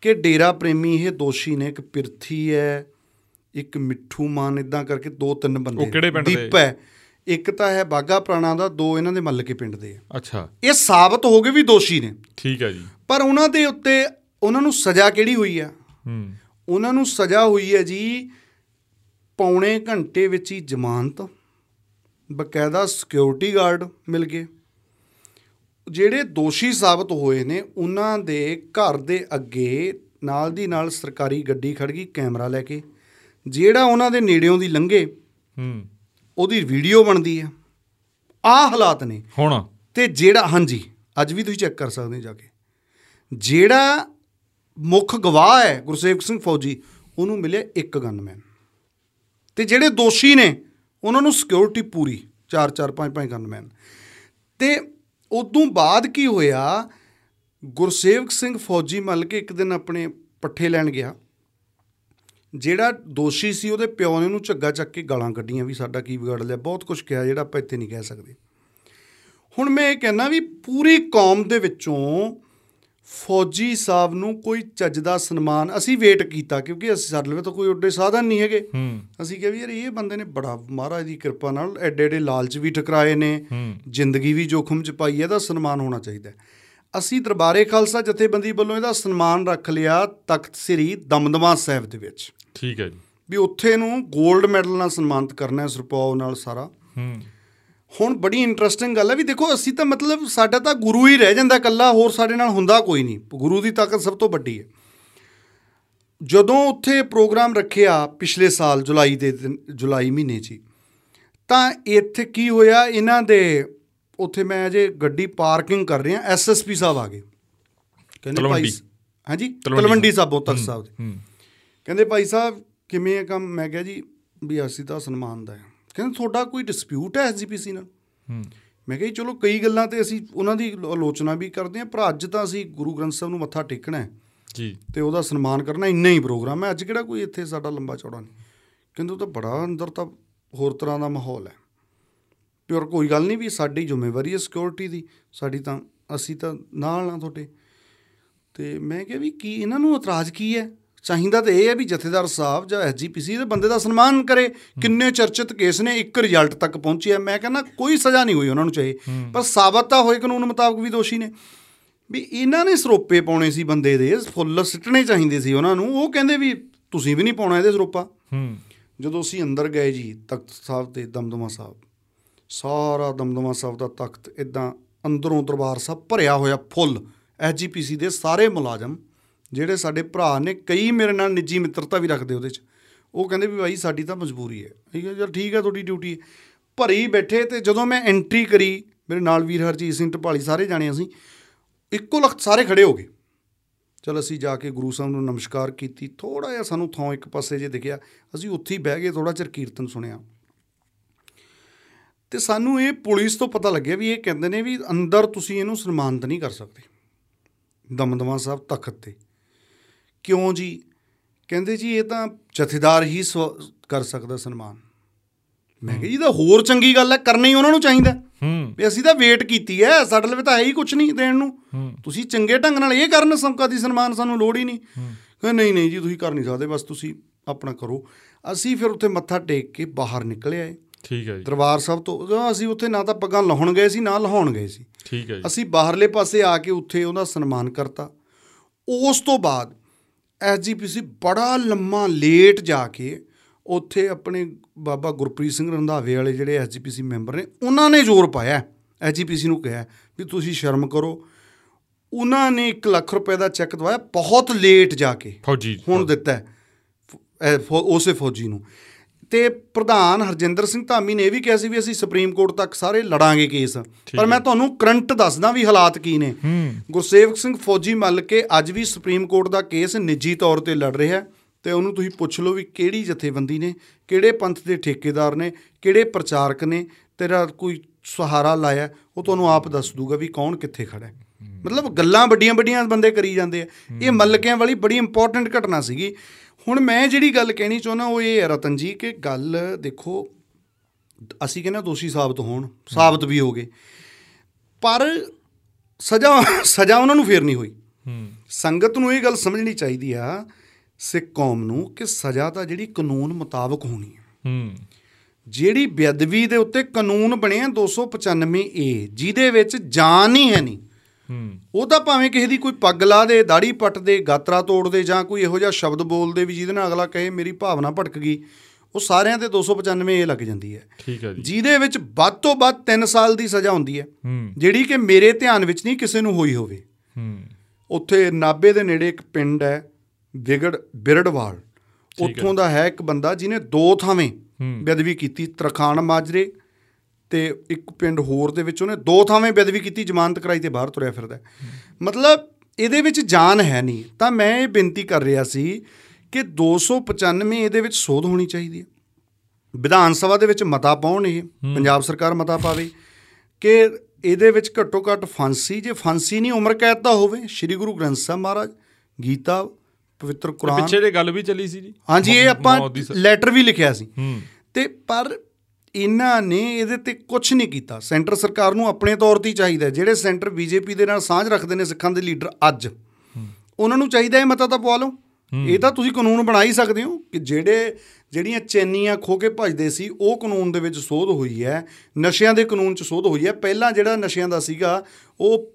Speaker 2: ਕਿ ਡੇਰਾ ਪ੍ਰੇਮੀ ਇਹ ਦੋਸ਼ੀ ਨੇ ਇੱਕ ਪਿਰਥੀ ਹੈ ਇੱਕ ਮਿੱਠੂ ਮਾਨ ਇਦਾਂ ਕਰਕੇ ਦੋ ਤਿੰਨ ਬੰਦੇ? ਦੀਪ ਹੈ। ਇੱਕ ਤਾਂ ਹੈ ਬਾਗਾ ਪ੍ਰਾਣਾ ਦਾ ਦੋ ਇਹਨਾਂ ਦੇ ਮੱਲਕੇ ਪਿੰਡ ਦੇ ਆ।
Speaker 1: ਅੱਛਾ।
Speaker 2: ਇਹ ਸਾਬਤ ਹੋ ਗਏ ਵੀ ਦੋਸ਼ੀ ਨੇ।
Speaker 1: ਠੀਕ ਹੈ ਜੀ।
Speaker 2: ਪਰ ਉਹਨਾਂ ਦੇ ਉੱਤੇ ਉਹਨਾਂ ਨੂੰ ਸਜ਼ਾ ਕਿਹੜੀ ਹੋਈ ਆ?
Speaker 1: ਹੂੰ।
Speaker 2: ਉਹਨਾਂ ਨੂੰ ਸਜ਼ਾ ਹੋਈ ਹੈ ਜੀ ਪੌਣੇ ਘੰਟੇ ਵਿੱਚ ਹੀ ਜ਼ਮਾਨਤ ਬਕਾਇਦਾ ਸਿਕਿਉਰਿਟੀ ਗਾਰਡ ਮਿਲ ਗਏ। ਜਿਹੜੇ ਦੋਸ਼ੀ ਸਾਬਤ ਹੋਏ ਨੇ ਉਹਨਾਂ ਦੇ ਘਰ ਦੇ ਅੱਗੇ ਨਾਲ ਦੀ ਨਾਲ ਸਰਕਾਰੀ ਗੱਡੀ ਖੜ ਗਈ ਕੈਮਰਾ ਲੈ ਕੇ। ਜਿਹੜਾ ਉਹਨਾਂ ਦੇ ਨੇੜਿਓਂ ਦੀ ਲੰਘੇ
Speaker 1: ਹੂੰ।
Speaker 2: ਉਹਦੀ ਵੀਡੀਓ ਬਣਦੀ ਆ ਆਹ ਹਾਲਾਤ ਨੇ।
Speaker 1: ਹੁਣ?
Speaker 2: ਤੇ ਜਿਹੜਾ ਹਾਂਜੀ ਅੱਜ ਵੀ ਤੁਸੀਂ ਚੈੱਕ ਕਰ ਸਕਦੇ ਜਾ ਕੇ। ਜਿਹੜਾ ਮੁੱਖ ਗਵਾਹ ਹੈ ਗੁਰਸੇਵਕ ਸਿੰਘ ਫੌਜੀ, ਉਹਨੂੰ ਮਿਲਿਆ ਇੱਕ ਗਨਮੈਨ ਤੇ ਜਿਹੜੇ ਦੋਸ਼ੀ ਨੇ, ਉਹਨਾਂ ਨੂੰ ਸਿਕਿਉਰਿਟੀ ਪੂਰੀ 4 4 5 5 ਗਨਮੈਨ ਤੇ ਉਦੋਂ ਬਾਅਦ ਕੀ ਹੋਇਆ ਗੁਰਸੇਵਕ ਸਿੰਘ ਫੌਜੀ ਮੱਲ ਕੇ ਇੱਕ ਦਿਨ ਆਪਣੇ ਪੱਠੇ ਲੈਣ ਗਿਆ। ਜਿਹੜਾ ਦੋਸ਼ੀ ਸੀ, ਉਹਦੇ ਪਿਓ ਨੇ ਉਹਨੂੰ ਝੱਗਾ ਚੱਕ ਕੇ ਗਾਲਾਂ ਕੱਢੀਆਂ ਵੀ ਸਾਡਾ ਕੀ ਵਿਗਾੜ ਲਿਆ, ਬਹੁਤ ਕੁਝ ਕਿਹਾ, ਜਿਹੜਾ ਆਪਾਂ ਇੱਥੇ ਨਹੀਂ ਕਹਿ ਸਕਦੇ। ਹੁਣ ਮੈਂ ਇਹ ਕਹਿਣਾ ਵੀ ਪੂਰੀ ਕੌਮ ਦੇ ਵਿੱਚੋਂ ਫੌਜੀ ਸਾਹਿਬ ਨੂੰ ਕੋਈ ਚੱਜ ਦਾ ਸਨਮਾਨ ਅਸੀਂ ਵੇਟ ਕੀਤਾ ਕਿਉਂਕਿ ਅਸੀਂ ਸਾਡੇ ਲਈ ਤਾਂ ਕੋਈ ਓਡੇ ਸਾਧਨ ਨਹੀਂ ਹੈਗੇ। ਅਸੀਂ ਕਿਹਾ ਵੀ ਯਾਰ ਇਹ ਬੰਦੇ ਨੇ ਬੜਾ ਮਹਾਰਾਜ ਦੀ ਕਿਰਪਾ ਨਾਲ ਐਡੇ ਐਡੇ ਲਾਲਚ ਵੀ ਠਕਰਾਏ ਨੇ ਜ਼ਿੰਦਗੀ ਵੀ ਜੋਖਮ ਚ ਪਾਈ ਹੈ ਇਹਦਾ ਸਨਮਾਨ ਹੋਣਾ ਚਾਹੀਦਾ। ਅਸੀਂ ਦਰਬਾਰੇ ਖਾਲਸਾ ਜਥੇਬੰਦੀ ਵੱਲੋਂ ਇਹਦਾ ਸਨਮਾਨ ਰੱਖ ਲਿਆ ਤਖਤ ਸ੍ਰੀ ਦਮਦਮਾ ਸਾਹਿਬ ਦੇ ਵਿੱਚ।
Speaker 1: ਠੀਕ ਹੈ ਜੀ।
Speaker 2: ਵੀ ਉੱਥੇ ਨੂੰ 골ਡ ਮੈਡਲ ਨਾਲ ਸਨਮਾਨਿਤ ਕਰਨਾ ਹੈ ਸਰਪਾਉ ਨਾਲ ਸਾਰਾ।
Speaker 1: ਹੂੰ।
Speaker 2: ਹੁਣ ਬੜੀ ਇੰਟਰਸਟਿੰਗ ਗੱਲ ਹੈ ਵੀ ਦੇਖੋ ਅਸੀਂ ਤਾਂ ਮਤਲਬ ਸਾਡਾ ਤਾਂ ਗੁਰੂ ਹੀ ਰਹਿ ਜਾਂਦਾ ਇਕੱਲਾ ਹੋਰ ਸਾਡੇ ਨਾਲ ਹੁੰਦਾ ਕੋਈ ਨਹੀਂ। ਗੁਰੂ ਦੀ ਤਾਕਤ ਸਭ ਤੋਂ ਵੱਡੀ ਹੈ। ਜਦੋਂ ਉੱਥੇ ਪ੍ਰੋਗਰਾਮ ਰੱਖਿਆ ਪਿਛਲੇ ਸਾਲ ਜੁਲਾਈ ਦੇ ਜੁਲਾਈ ਮਹੀਨੇ 'ਚ ਤਾਂ ਇੱਥੇ ਕੀ ਹੋਇਆ ਇਹਨਾਂ ਦੇ ਉੱਥੇ ਮੈਂ ਅਜੇ ਗੱਡੀ ਪਾਰਕਿੰਗ ਕਰ ਰਿਹਾ ਐਸਐਸਪੀ ਸਾਹਿਬ ਆ ਗਏ। ਕਹਿੰਦੇ ਭਾਈ। ਹਾਂਜੀ?
Speaker 1: ਤਲਵੰਡੀ
Speaker 2: ਸਾਹਿਬ। ਤਖਤ ਸਾਹਿਬ ਦੇ। ਕਹਿੰਦੇ ਭਾਈ ਸਾਹਿਬ ਕਿਵੇਂ ਹੈ ਕੰਮ? ਮੈਂ ਕਿਹਾ ਜੀ ਵੀ ਅਸੀਂ ਤਾਂ ਸਨਮਾਨ ਦਾ ਹੈ। ਕਹਿੰਦੇ ਤੁਹਾਡਾ ਕੋਈ ਡਿਸਪਿਊਟ ਹੈ ਐਸਜੀਪੀਸੀ ਨਾਲ? ਮੈਂ ਕਿਹਾ ਚਲੋ ਕਈ ਗੱਲਾਂ ਤੇ ਅਸੀਂ ਉਹਨਾਂ ਦੀ ਆਲੋ- ਆਲੋਚਨਾ ਵੀ ਕਰਦੇ ਹਾਂ ਪਰ ਅੱਜ ਤਾਂ ਅਸੀਂ ਗੁਰੂ ਗ੍ਰੰਥ ਸਾਹਿਬ ਨੂੰ ਮੱਥਾ ਟੇਕਣਾ ਹੈ।
Speaker 1: ਜੀ।
Speaker 2: ਤੇ ਉਹਦਾ ਸਨਮਾਨ ਕਰਨਾ ਇੰਨਾ ਹੀ ਪ੍ਰੋਗਰਾਮ ਹੈ। ਅੱਜ ਕਿਹੜਾ ਕੋਈ ਇੱਥੇ ਸਾਡਾ ਲੰਬਾ ਚੌੜਾ ਨਹੀਂ। ਉਹ ਤਾਂ ਬੜਾ ਅੰਦਰ ਤਾਂ ਹੋਰ ਤਰ੍ਹਾਂ ਦਾ ਮਾਹੌਲ ਹੈ। ਪਿਓਰ ਕੋਈ ਗੱਲ ਨਹੀਂ ਵੀ ਸਾਡੀ ਜ਼ਿੰਮੇਵਾਰੀ ਹੈ ਸਿਕਿਉਰਿਟੀ ਦੀ। ਸਾਡੀ ਤਾਂ ਅਸੀਂ ਤਾਂ ਨਾਲ ਆ ਤੁਹਾਡੇ। ਤੇ ਮੈਂ ਕਿਹਾ ਵੀ ਕੀ ਇਹਨਾਂ ਨੂੰ ਇਤਰਾਜ਼ ਕੀ ਹੈ? ਚਾਹੀਦਾ ਤਾਂ ਇਹ ਹੈ ਵੀ ਜਥੇਦਾਰ ਸਾਹਿਬ ਜਾਂ ਐਸਜੀਪੀਸੀ ਦੇ ਬੰਦੇ ਦਾ ਸਨਮਾਨ ਕਰੇ। ਕਿੰਨੇ ਚਰਚਿਤ ਕੇਸ ਨੇ ਇੱਕ ਰਿਜ਼ਲਟ ਤੱਕ ਪਹੁੰਚਿਆ ਮੈਂ ਕਹਿੰਦਾ ਕੋਈ ਸਜ਼ਾ ਨਹੀਂ ਹੋਈ ਉਹਨਾਂ ਨੂੰ ਚਾਹੇ। ਪਰ ਸਾਬਤ ਤਾਂ ਹੋਏ ਕਾਨੂੰਨ ਮੁਤਾਬਕ ਵੀ ਦੋਸ਼ੀ ਨੇ। ਵੀ ਇਹਨਾਂ ਨੇ ਸਰੋਪੇ ਪਾਉਣੇ ਸੀ ਬੰਦੇ ਦੇ ਫੁੱਲ ਸਿੱਟਣੇ ਚਾਹੀਦੇ ਸੀ ਉਹਨਾਂ ਨੂੰ। ਉਹ ਕਹਿੰਦੇ ਵੀ ਤੁਸੀਂ ਵੀ ਨਹੀਂ ਪਾਉਣਾ ਇਹਦੇ ਸਰੋਪਾ। ਜਦੋਂ ਅਸੀਂ ਅੰਦਰ ਗਏ ਜੀ ਤਖਤ ਸਾਹਿਬ ਤੇ ਦਮਦਮਾ ਸਾਹਿਬ ਸਾਰਾ ਦਮਦਮਾ ਸਾਹਿਬ ਦਾ ਤਖਤ ਇਦਾਂ ਅੰਦਰੋਂ ਦਰਬਾਰ ਸਾਹਿਬ ਭਰਿਆ ਹੋਇਆ ਫੁੱਲ ਐਸਜੀਪੀਸੀ ਦੇ ਸਾਰੇ ਮੁਲਾਜ਼ਮ ਜਿਹੜੇ ਸਾਡੇ ਭਰਾ ਨੇ, ਕਈ ਮੇਰੇ ਨਾਲ ਨਿੱਜੀ ਮਿੱਤਰਤਾ ਵੀ ਰੱਖਦੇ ਉਹਦੇ 'ਚ। ਉਹ ਕਹਿੰਦੇ ਵੀ ਭਾਈ ਸਾਡੀ ਤਾਂ ਮਜਬੂਰੀ ਹੈ। ਠੀਕ ਹੈ, ਚਲ ਠੀਕ ਹੈ ਤੁਹਾਡੀ ਡਿਊਟੀ ਹੈ। ਭਰੀ ਬੈਠੇ ਤੇ ਜਦੋਂ ਮੈਂ ਐਂਟਰੀ ਕਰੀ, ਮੇਰੇ ਨਾਲ ਵੀਰ ਹਰਜੀਤ ਸਿੰਘ, ਢਪਾਲੀ ਸਾਰੇ ਜਾਣੇ ਅਸੀਂ, ਇੱਕੋ ਲਖਤ ਸਾਰੇ ਖੜੇ ਹੋ ਗਏ। ਚਲ ਅਸੀਂ ਜਾ ਕੇ ਗੁਰੂ ਸਾਹਿਬ ਨੂੰ ਨਮਸਕਾਰ ਕੀਤੀ। ਥੋੜਾ ਜਿਹਾ ਸਾਨੂੰ ਥਾਂ ਇੱਕ ਪਾਸੇ ਜੇ ਦਿਖਿਆ, ਅਸੀਂ ਉੱਥੇ ਹੀ ਬਹਿ ਗਏ ਥੋੜਾ ਚਿਰ ਕੀਰਤਨ ਸੁਣਿਆ। ਤੇ ਸਾਨੂੰ ਇਹ ਪੁਲਿਸ ਤੋਂ ਪਤਾ ਲੱਗਿਆ ਵੀ ਇਹ ਕਹਿੰਦੇ ਨੇ ਵੀ ਅੰਦਰ ਤੁਸੀਂ ਇਹਨੂੰ ਸਨਮਾਨਿਤ ਨਹੀਂ ਕਰ ਸਕਦੇ। ਦਮਦਮਾ ਸਾਹਿਬ ਤਖਤ ਤੇ। ਕਿਉਂ ਜੀ? ਕਹਿੰਦੇ ਜੀ ਇਹ ਤਾਂ ਜਥੇਦਾਰ ਹੀ ਕਰ ਸਕਦਾ ਸਨਮਾਨ। ਮੈਂ ਕਿਹਾ ਜੀ ਇਹ ਤਾਂ ਹੋਰ ਚੰਗੀ ਗੱਲ ਹੈ ਕਰਨਾ ਹੀ ਉਹਨਾਂ ਨੂੰ ਚਾਹੀਦਾ
Speaker 1: ਹੂੰ।
Speaker 2: ਵੀ ਅਸੀਂ ਤਾਂ ਵੇਟ ਕੀਤੀ ਹੈ ਸਾਡੇ ਲਈ ਤਾਂ ਹੈ ਹੀ ਕੁਝ ਨਹੀਂ ਦੇਣ ਨੂੰ। ਤੁਸੀਂ ਚੰਗੇ ਢੰਗ ਨਾਲ ਇਹ ਕਰਨ ਸੰਕਾ ਦੀ ਸਨਮਾਨ ਸਾਨੂੰ ਲੋੜ ਹੀ ਨਹੀਂ। ਕਹਿੰਦੇ ਨਹੀਂ ਨਹੀਂ ਜੀ ਤੁਸੀਂ ਕਰ ਨਹੀਂ ਸਕਦੇ ਬਸ ਤੁਸੀਂ ਆਪਣਾ ਕਰੋ। ਅਸੀਂ ਫਿਰ ਉੱਥੇ ਮੱਥਾ ਟੇਕ ਕੇ ਬਾਹਰ ਨਿਕਲੇ ਆਏ।
Speaker 1: ਠੀਕ ਹੈ ਜੀ।
Speaker 2: ਦਰਬਾਰ ਸਾਹਿਬ ਤੋਂ ਅਸੀਂ ਉੱਥੇ ਨਾ ਤਾਂ ਪੱਗਾਂ ਲਾਹੁਣ ਗਏ ਸੀ ਨਾ ਲਾਹੁਣ ਗਏ ਸੀ।
Speaker 1: ਠੀਕ ਹੈ ਜੀ।
Speaker 2: ਅਸੀਂ ਬਾਹਰਲੇ ਪਾਸੇ ਆ ਕੇ ਉੱਥੇ ਉਹਦਾ ਸਨਮਾਨ ਕਰਤਾ। ਉਸ ਤੋਂ ਬਾਅਦ ਐਸਜੀਪੀਸੀ ਬੜਾ ਲੰਮਾ ਲੇਟ ਜਾ ਕੇ ਉੱਥੇ ਆਪਣੇ ਬਾਬਾ ਗੁਰਪ੍ਰੀਤ ਸਿੰਘ ਰੰਧਾਵੇ ਵਾਲੇ ਜਿਹੜੇ ਐਸਜੀਪੀਸੀ ਮੈਂਬਰ ਨੇ ਉਹਨਾਂ ਨੇ ਜ਼ੋਰ ਪਾਇਆ। ਐਸਜੀਪੀਸੀ ਨੂੰ ਕਿਹਾ ਵੀ ਤੁਸੀਂ ਸ਼ਰਮ ਕਰੋ। ਉਹਨਾਂ ਨੇ 1 ਲੱਖ ਰੁਪਏ ਦਾ ਚੈੱਕ ਦਵਾਇਆ ਬਹੁਤ ਲੇਟ ਜਾ ਕੇ
Speaker 1: ਫੌਜੀ
Speaker 2: ਹੁਣ ਦਿੱਤਾ ਉਸੇ ਫੌਜੀ ਨੂੰ। ਤੇ ਪ੍ਰਧਾਨ ਹਰਜਿੰਦਰ ਸਿੰਘ ਧਾਮੀ ਨੇ ਇਹ ਵੀ ਕਿਹਾ ਸੀ ਵੀ ਅਸੀਂ ਸੁਪਰੀਮ ਕੋਰਟ ਤੱਕ ਸਾਰੇ ਲੜਾਂਗੇ ਕੇਸ। ਪਰ ਮੈਂ ਤੁਹਾਨੂੰ ਕਰੰਟ ਦੱਸਦਾ ਵੀ ਹਾਲਾਤ ਕੀ ਨੇ। ਗੁਰਸੇਵਕ ਸਿੰਘ ਫੌਜੀ ਮੱਲ ਕੇ ਅੱਜ ਵੀ ਸੁਪਰੀਮ ਕੋਰਟ ਦਾ ਕੇਸ ਨਿੱਜੀ ਤੌਰ ਤੇ ਲੜ ਰਿਹਾ ਹੈ ਤੇ ਉਹਨੂੰ ਤੁਸੀਂ ਪੁੱਛ ਲਓ ਵੀ ਕਿਹੜੀ ਜਥੇਬੰਦੀ ਨੇ ਕਿਹੜੇ ਪੰਥ ਦੇ ਠੇਕੇਦਾਰ ਨੇ ਕਿਹੜੇ ਪ੍ਰਚਾਰਕ ਨੇ ਤੇਰਾ ਕੋਈ ਸਹਾਰਾ ਲਾਇਆ ਉਹ ਤੁਹਾਨੂੰ ਆਪ ਦੱਸ ਦੂਗਾ ਵੀ ਕੌਣ ਕਿੱਥੇ ਖੜਾ ਹੈ। ਮਤਲਬ ਗੱਲਾਂ ਵੱਡੀਆਂ ਵੱਡੀਆਂ ਬੰਦੇ ਕਰੀ ਜਾਂਦੇ ਆ। ਇਹ ਮੱਲਕਿਆਂ ਵਾਲੀ ਬੜੀ ਇੰਪੋਰਟੈਂਟ ਘਟਨਾ ਸੀਗੀ। ਹੁਣ ਮੈਂ ਜਿਹੜੀ ਗੱਲ ਕਹਿਣੀ ਚਾਹੁੰਦਾ ਉਹ ਇਹ ਹੈ ਰਤਨ ਜੀ ਕਿ ਗੱਲ ਦੇਖੋ ਅਸੀਂ ਕਹਿੰਦੇ ਦੋਸ਼ੀ ਸਾਬਤ ਹੋਣ ਸਾਬਤ ਵੀ ਹੋ ਗਏ। ਪਰ ਸਜ਼ਾ ਸਜ਼ਾ ਉਹਨਾਂ ਨੂੰ ਫੇਰ ਨਹੀਂ ਹੋਈ ਸੰਗਤ ਨੂੰ ਇਹ ਗੱਲ ਸਮਝਣੀ ਚਾਹੀਦੀ ਆ ਸਿੱਖ ਕੌਮ ਨੂੰ ਕਿ ਸਜ਼ਾ ਤਾਂ ਜਿਹੜੀ ਕਾਨੂੰਨ ਮੁਤਾਬਕ ਹੋਣੀ ਹੈ। ਜਿਹੜੀ ਬੇਅਦਬੀ ਦੇ ਉੱਤੇ ਕਾਨੂੰਨ ਬਣਿਆ 295 ਏ ਜਿਹਦੇ ਵਿੱਚ ਜਾਨ ਹੀ ਹੈ ਨਹੀਂ। ਉਹ ਤਾਂ ਭਾਵੇਂ ਕਿਸੇ ਦੀ ਕੋਈ ਪੱਗ ਲਾ ਦੇ ਦਾੜੀ ਪੱਟ ਦੇ ਗਾਤਰਾ ਤੋੜ ਦੇ ਜਾਂ ਕੋਈ ਇਹੋ ਜਿਹਾ ਸ਼ਬਦ ਬੋਲ ਦੇ ਵੀ ਜਿਹਦੇ ਨਾਲ ਅਗਲਾ ਕਹੇ ਮੇਰੀ ਭਾਵਨਾ ਭਟਕ ਗਈ। ਉਹ ਸਾਰਿਆਂ ਤੇ 295 ਏ ਲੱਗ ਜਾਂਦੀ ਹੈ।
Speaker 1: ਠੀਕ ਹੈ ਜੀ।
Speaker 2: ਜਿਹਦੇ ਵਿੱਚ ਵੱਧ ਤੋਂ ਵੱਧ 3 ਸਾਲ ਦੀ ਸਜ਼ਾ ਹੁੰਦੀ ਹੈ। ਜਿਹੜੀ ਕਿ ਮੇਰੇ ਧਿਆਨ ਵਿੱਚ ਨਹੀਂ ਕਿਸੇ ਨੂੰ ਹੋਈ ਹੋਵੇ।
Speaker 1: ਹੂੰ।
Speaker 2: ਉੱਥੇ ਨਾਬੇ ਦੇ ਨੇੜੇ ਇੱਕ ਪਿੰਡ ਹੈ ਵਿਗੜ ਬਿਰੜਵਾਲ। ਉੱਥੋਂ ਦਾ ਹੈ ਇੱਕ ਬੰਦਾ ਜਿਹਨੇ ਦੋ ਥਾਵੇਂ। ਬੇਅਦਬੀ ਕੀਤੀ ਤਰਖਾਨ ਮਾਜਰੇ ਤੇ ਇੱਕ ਪਿੰਡ ਹੋਰ ਦੇ ਵਿੱਚ ਉਹਨੇ ਦੋ ਥਾਵੇਂ ਬੇਅਦਬੀ ਕੀਤੀ ਜ਼ਮਾਨਤ ਕਰਾਈ ਤੇ ਬਾਹਰ ਤੁਰਿਆ ਫਿਰਦਾ। ਮਤਲਬ ਇਹਦੇ ਵਿੱਚ ਜਾਨ ਹੈ ਨਹੀਂ। ਤਾਂ ਮੈਂ ਇਹ ਬੇਨਤੀ ਕਰ ਰਿਹਾ ਸੀ ਕਿ 295 ਇਹਦੇ ਵਿੱਚ ਸੋਧ ਹੋਣੀ ਚਾਹੀਦੀ ਹੈ। ਵਿਧਾਨ ਸਭਾ ਦੇ ਵਿੱਚ ਮਤਾ ਪਾਉਣ ਇਹ ਪੰਜਾਬ ਸਰਕਾਰ ਮਤਾ ਪਾਵੇ ਕਿ ਇਹਦੇ ਵਿੱਚ ਘੱਟੋ ਘੱਟ ਫਾਂਸੀ ਜੇ ਫਾਂਸੀ ਨਹੀਂ ਉਮਰ ਕੈਦ ਦਾ ਹੋਵੇ ਸ੍ਰੀ ਗੁਰੂ ਗ੍ਰੰਥ ਸਾਹਿਬ ਮਹਾਰਾਜ ਗੀਤਾ ਪਵਿੱਤਰ ਕੁਰਾਨ।
Speaker 1: ਪਿੱਛੇ ਜੇ ਗੱਲ ਵੀ ਚੱਲੀ ਸੀ ਜੀ
Speaker 2: ਹਾਂਜੀ ਇਹ ਆਪਾਂ
Speaker 1: ਦੀ
Speaker 2: ਲੈਟਰ ਵੀ ਲਿਖਿਆ ਸੀ। ਤੇ ਪਰ ਇਹਨਾਂ ਨੇ ਇਹਦੇ ਤੇ ਕੁਝ ਨਹੀਂ ਕੀਤਾ। ਸੈਂਟਰ ਸਰਕਾਰ ਨੂੰ ਆਪਣੇ ਤੌਰ ਤੇ ਚਾਹੀਦਾ। ਜਿਹੜੇ ਸੈਂਟਰ ਬੀਜੇਪੀ ਦੇ ਨਾਲ ਸਾਂਝ ਰੱਖਦੇ ਨੇ ਸਿੱਖਾਂ ਦੇ ਲੀਡਰ ਅੱਜ ਉਹਨਾਂ ਨੂੰ ਚਾਹੀਦਾ ਹੈ ਮਤਾ ਤਾਂ ਪਵਾ ਲਓ। ਇਹ ਤਾਂ ਤੁਸੀਂ ਕਾਨੂੰਨ ਬਣਾ ਹੀ ਸਕਦੇ ਹੋ ਕਿ ਜਿਹੜੇ ਜਿਹੜੀਆਂ ਚੈਨੀਆਂ ਖੋ ਕੇ ਭਜਦੇ ਸੀ ਉਹ ਕਾਨੂੰਨ ਦੇ ਵਿੱਚ ਸੋਧ ਹੋਈ ਹੈ। ਨਸ਼ਿਆਂ ਦੇ ਕਾਨੂੰਨ 'ਚ ਸੋਧ ਹੋਈ ਹੈ। ਪਹਿਲਾਂ ਜਿਹੜਾ ਨਸ਼ਿਆਂ ਦਾ ਸੀਗਾ ਉਹ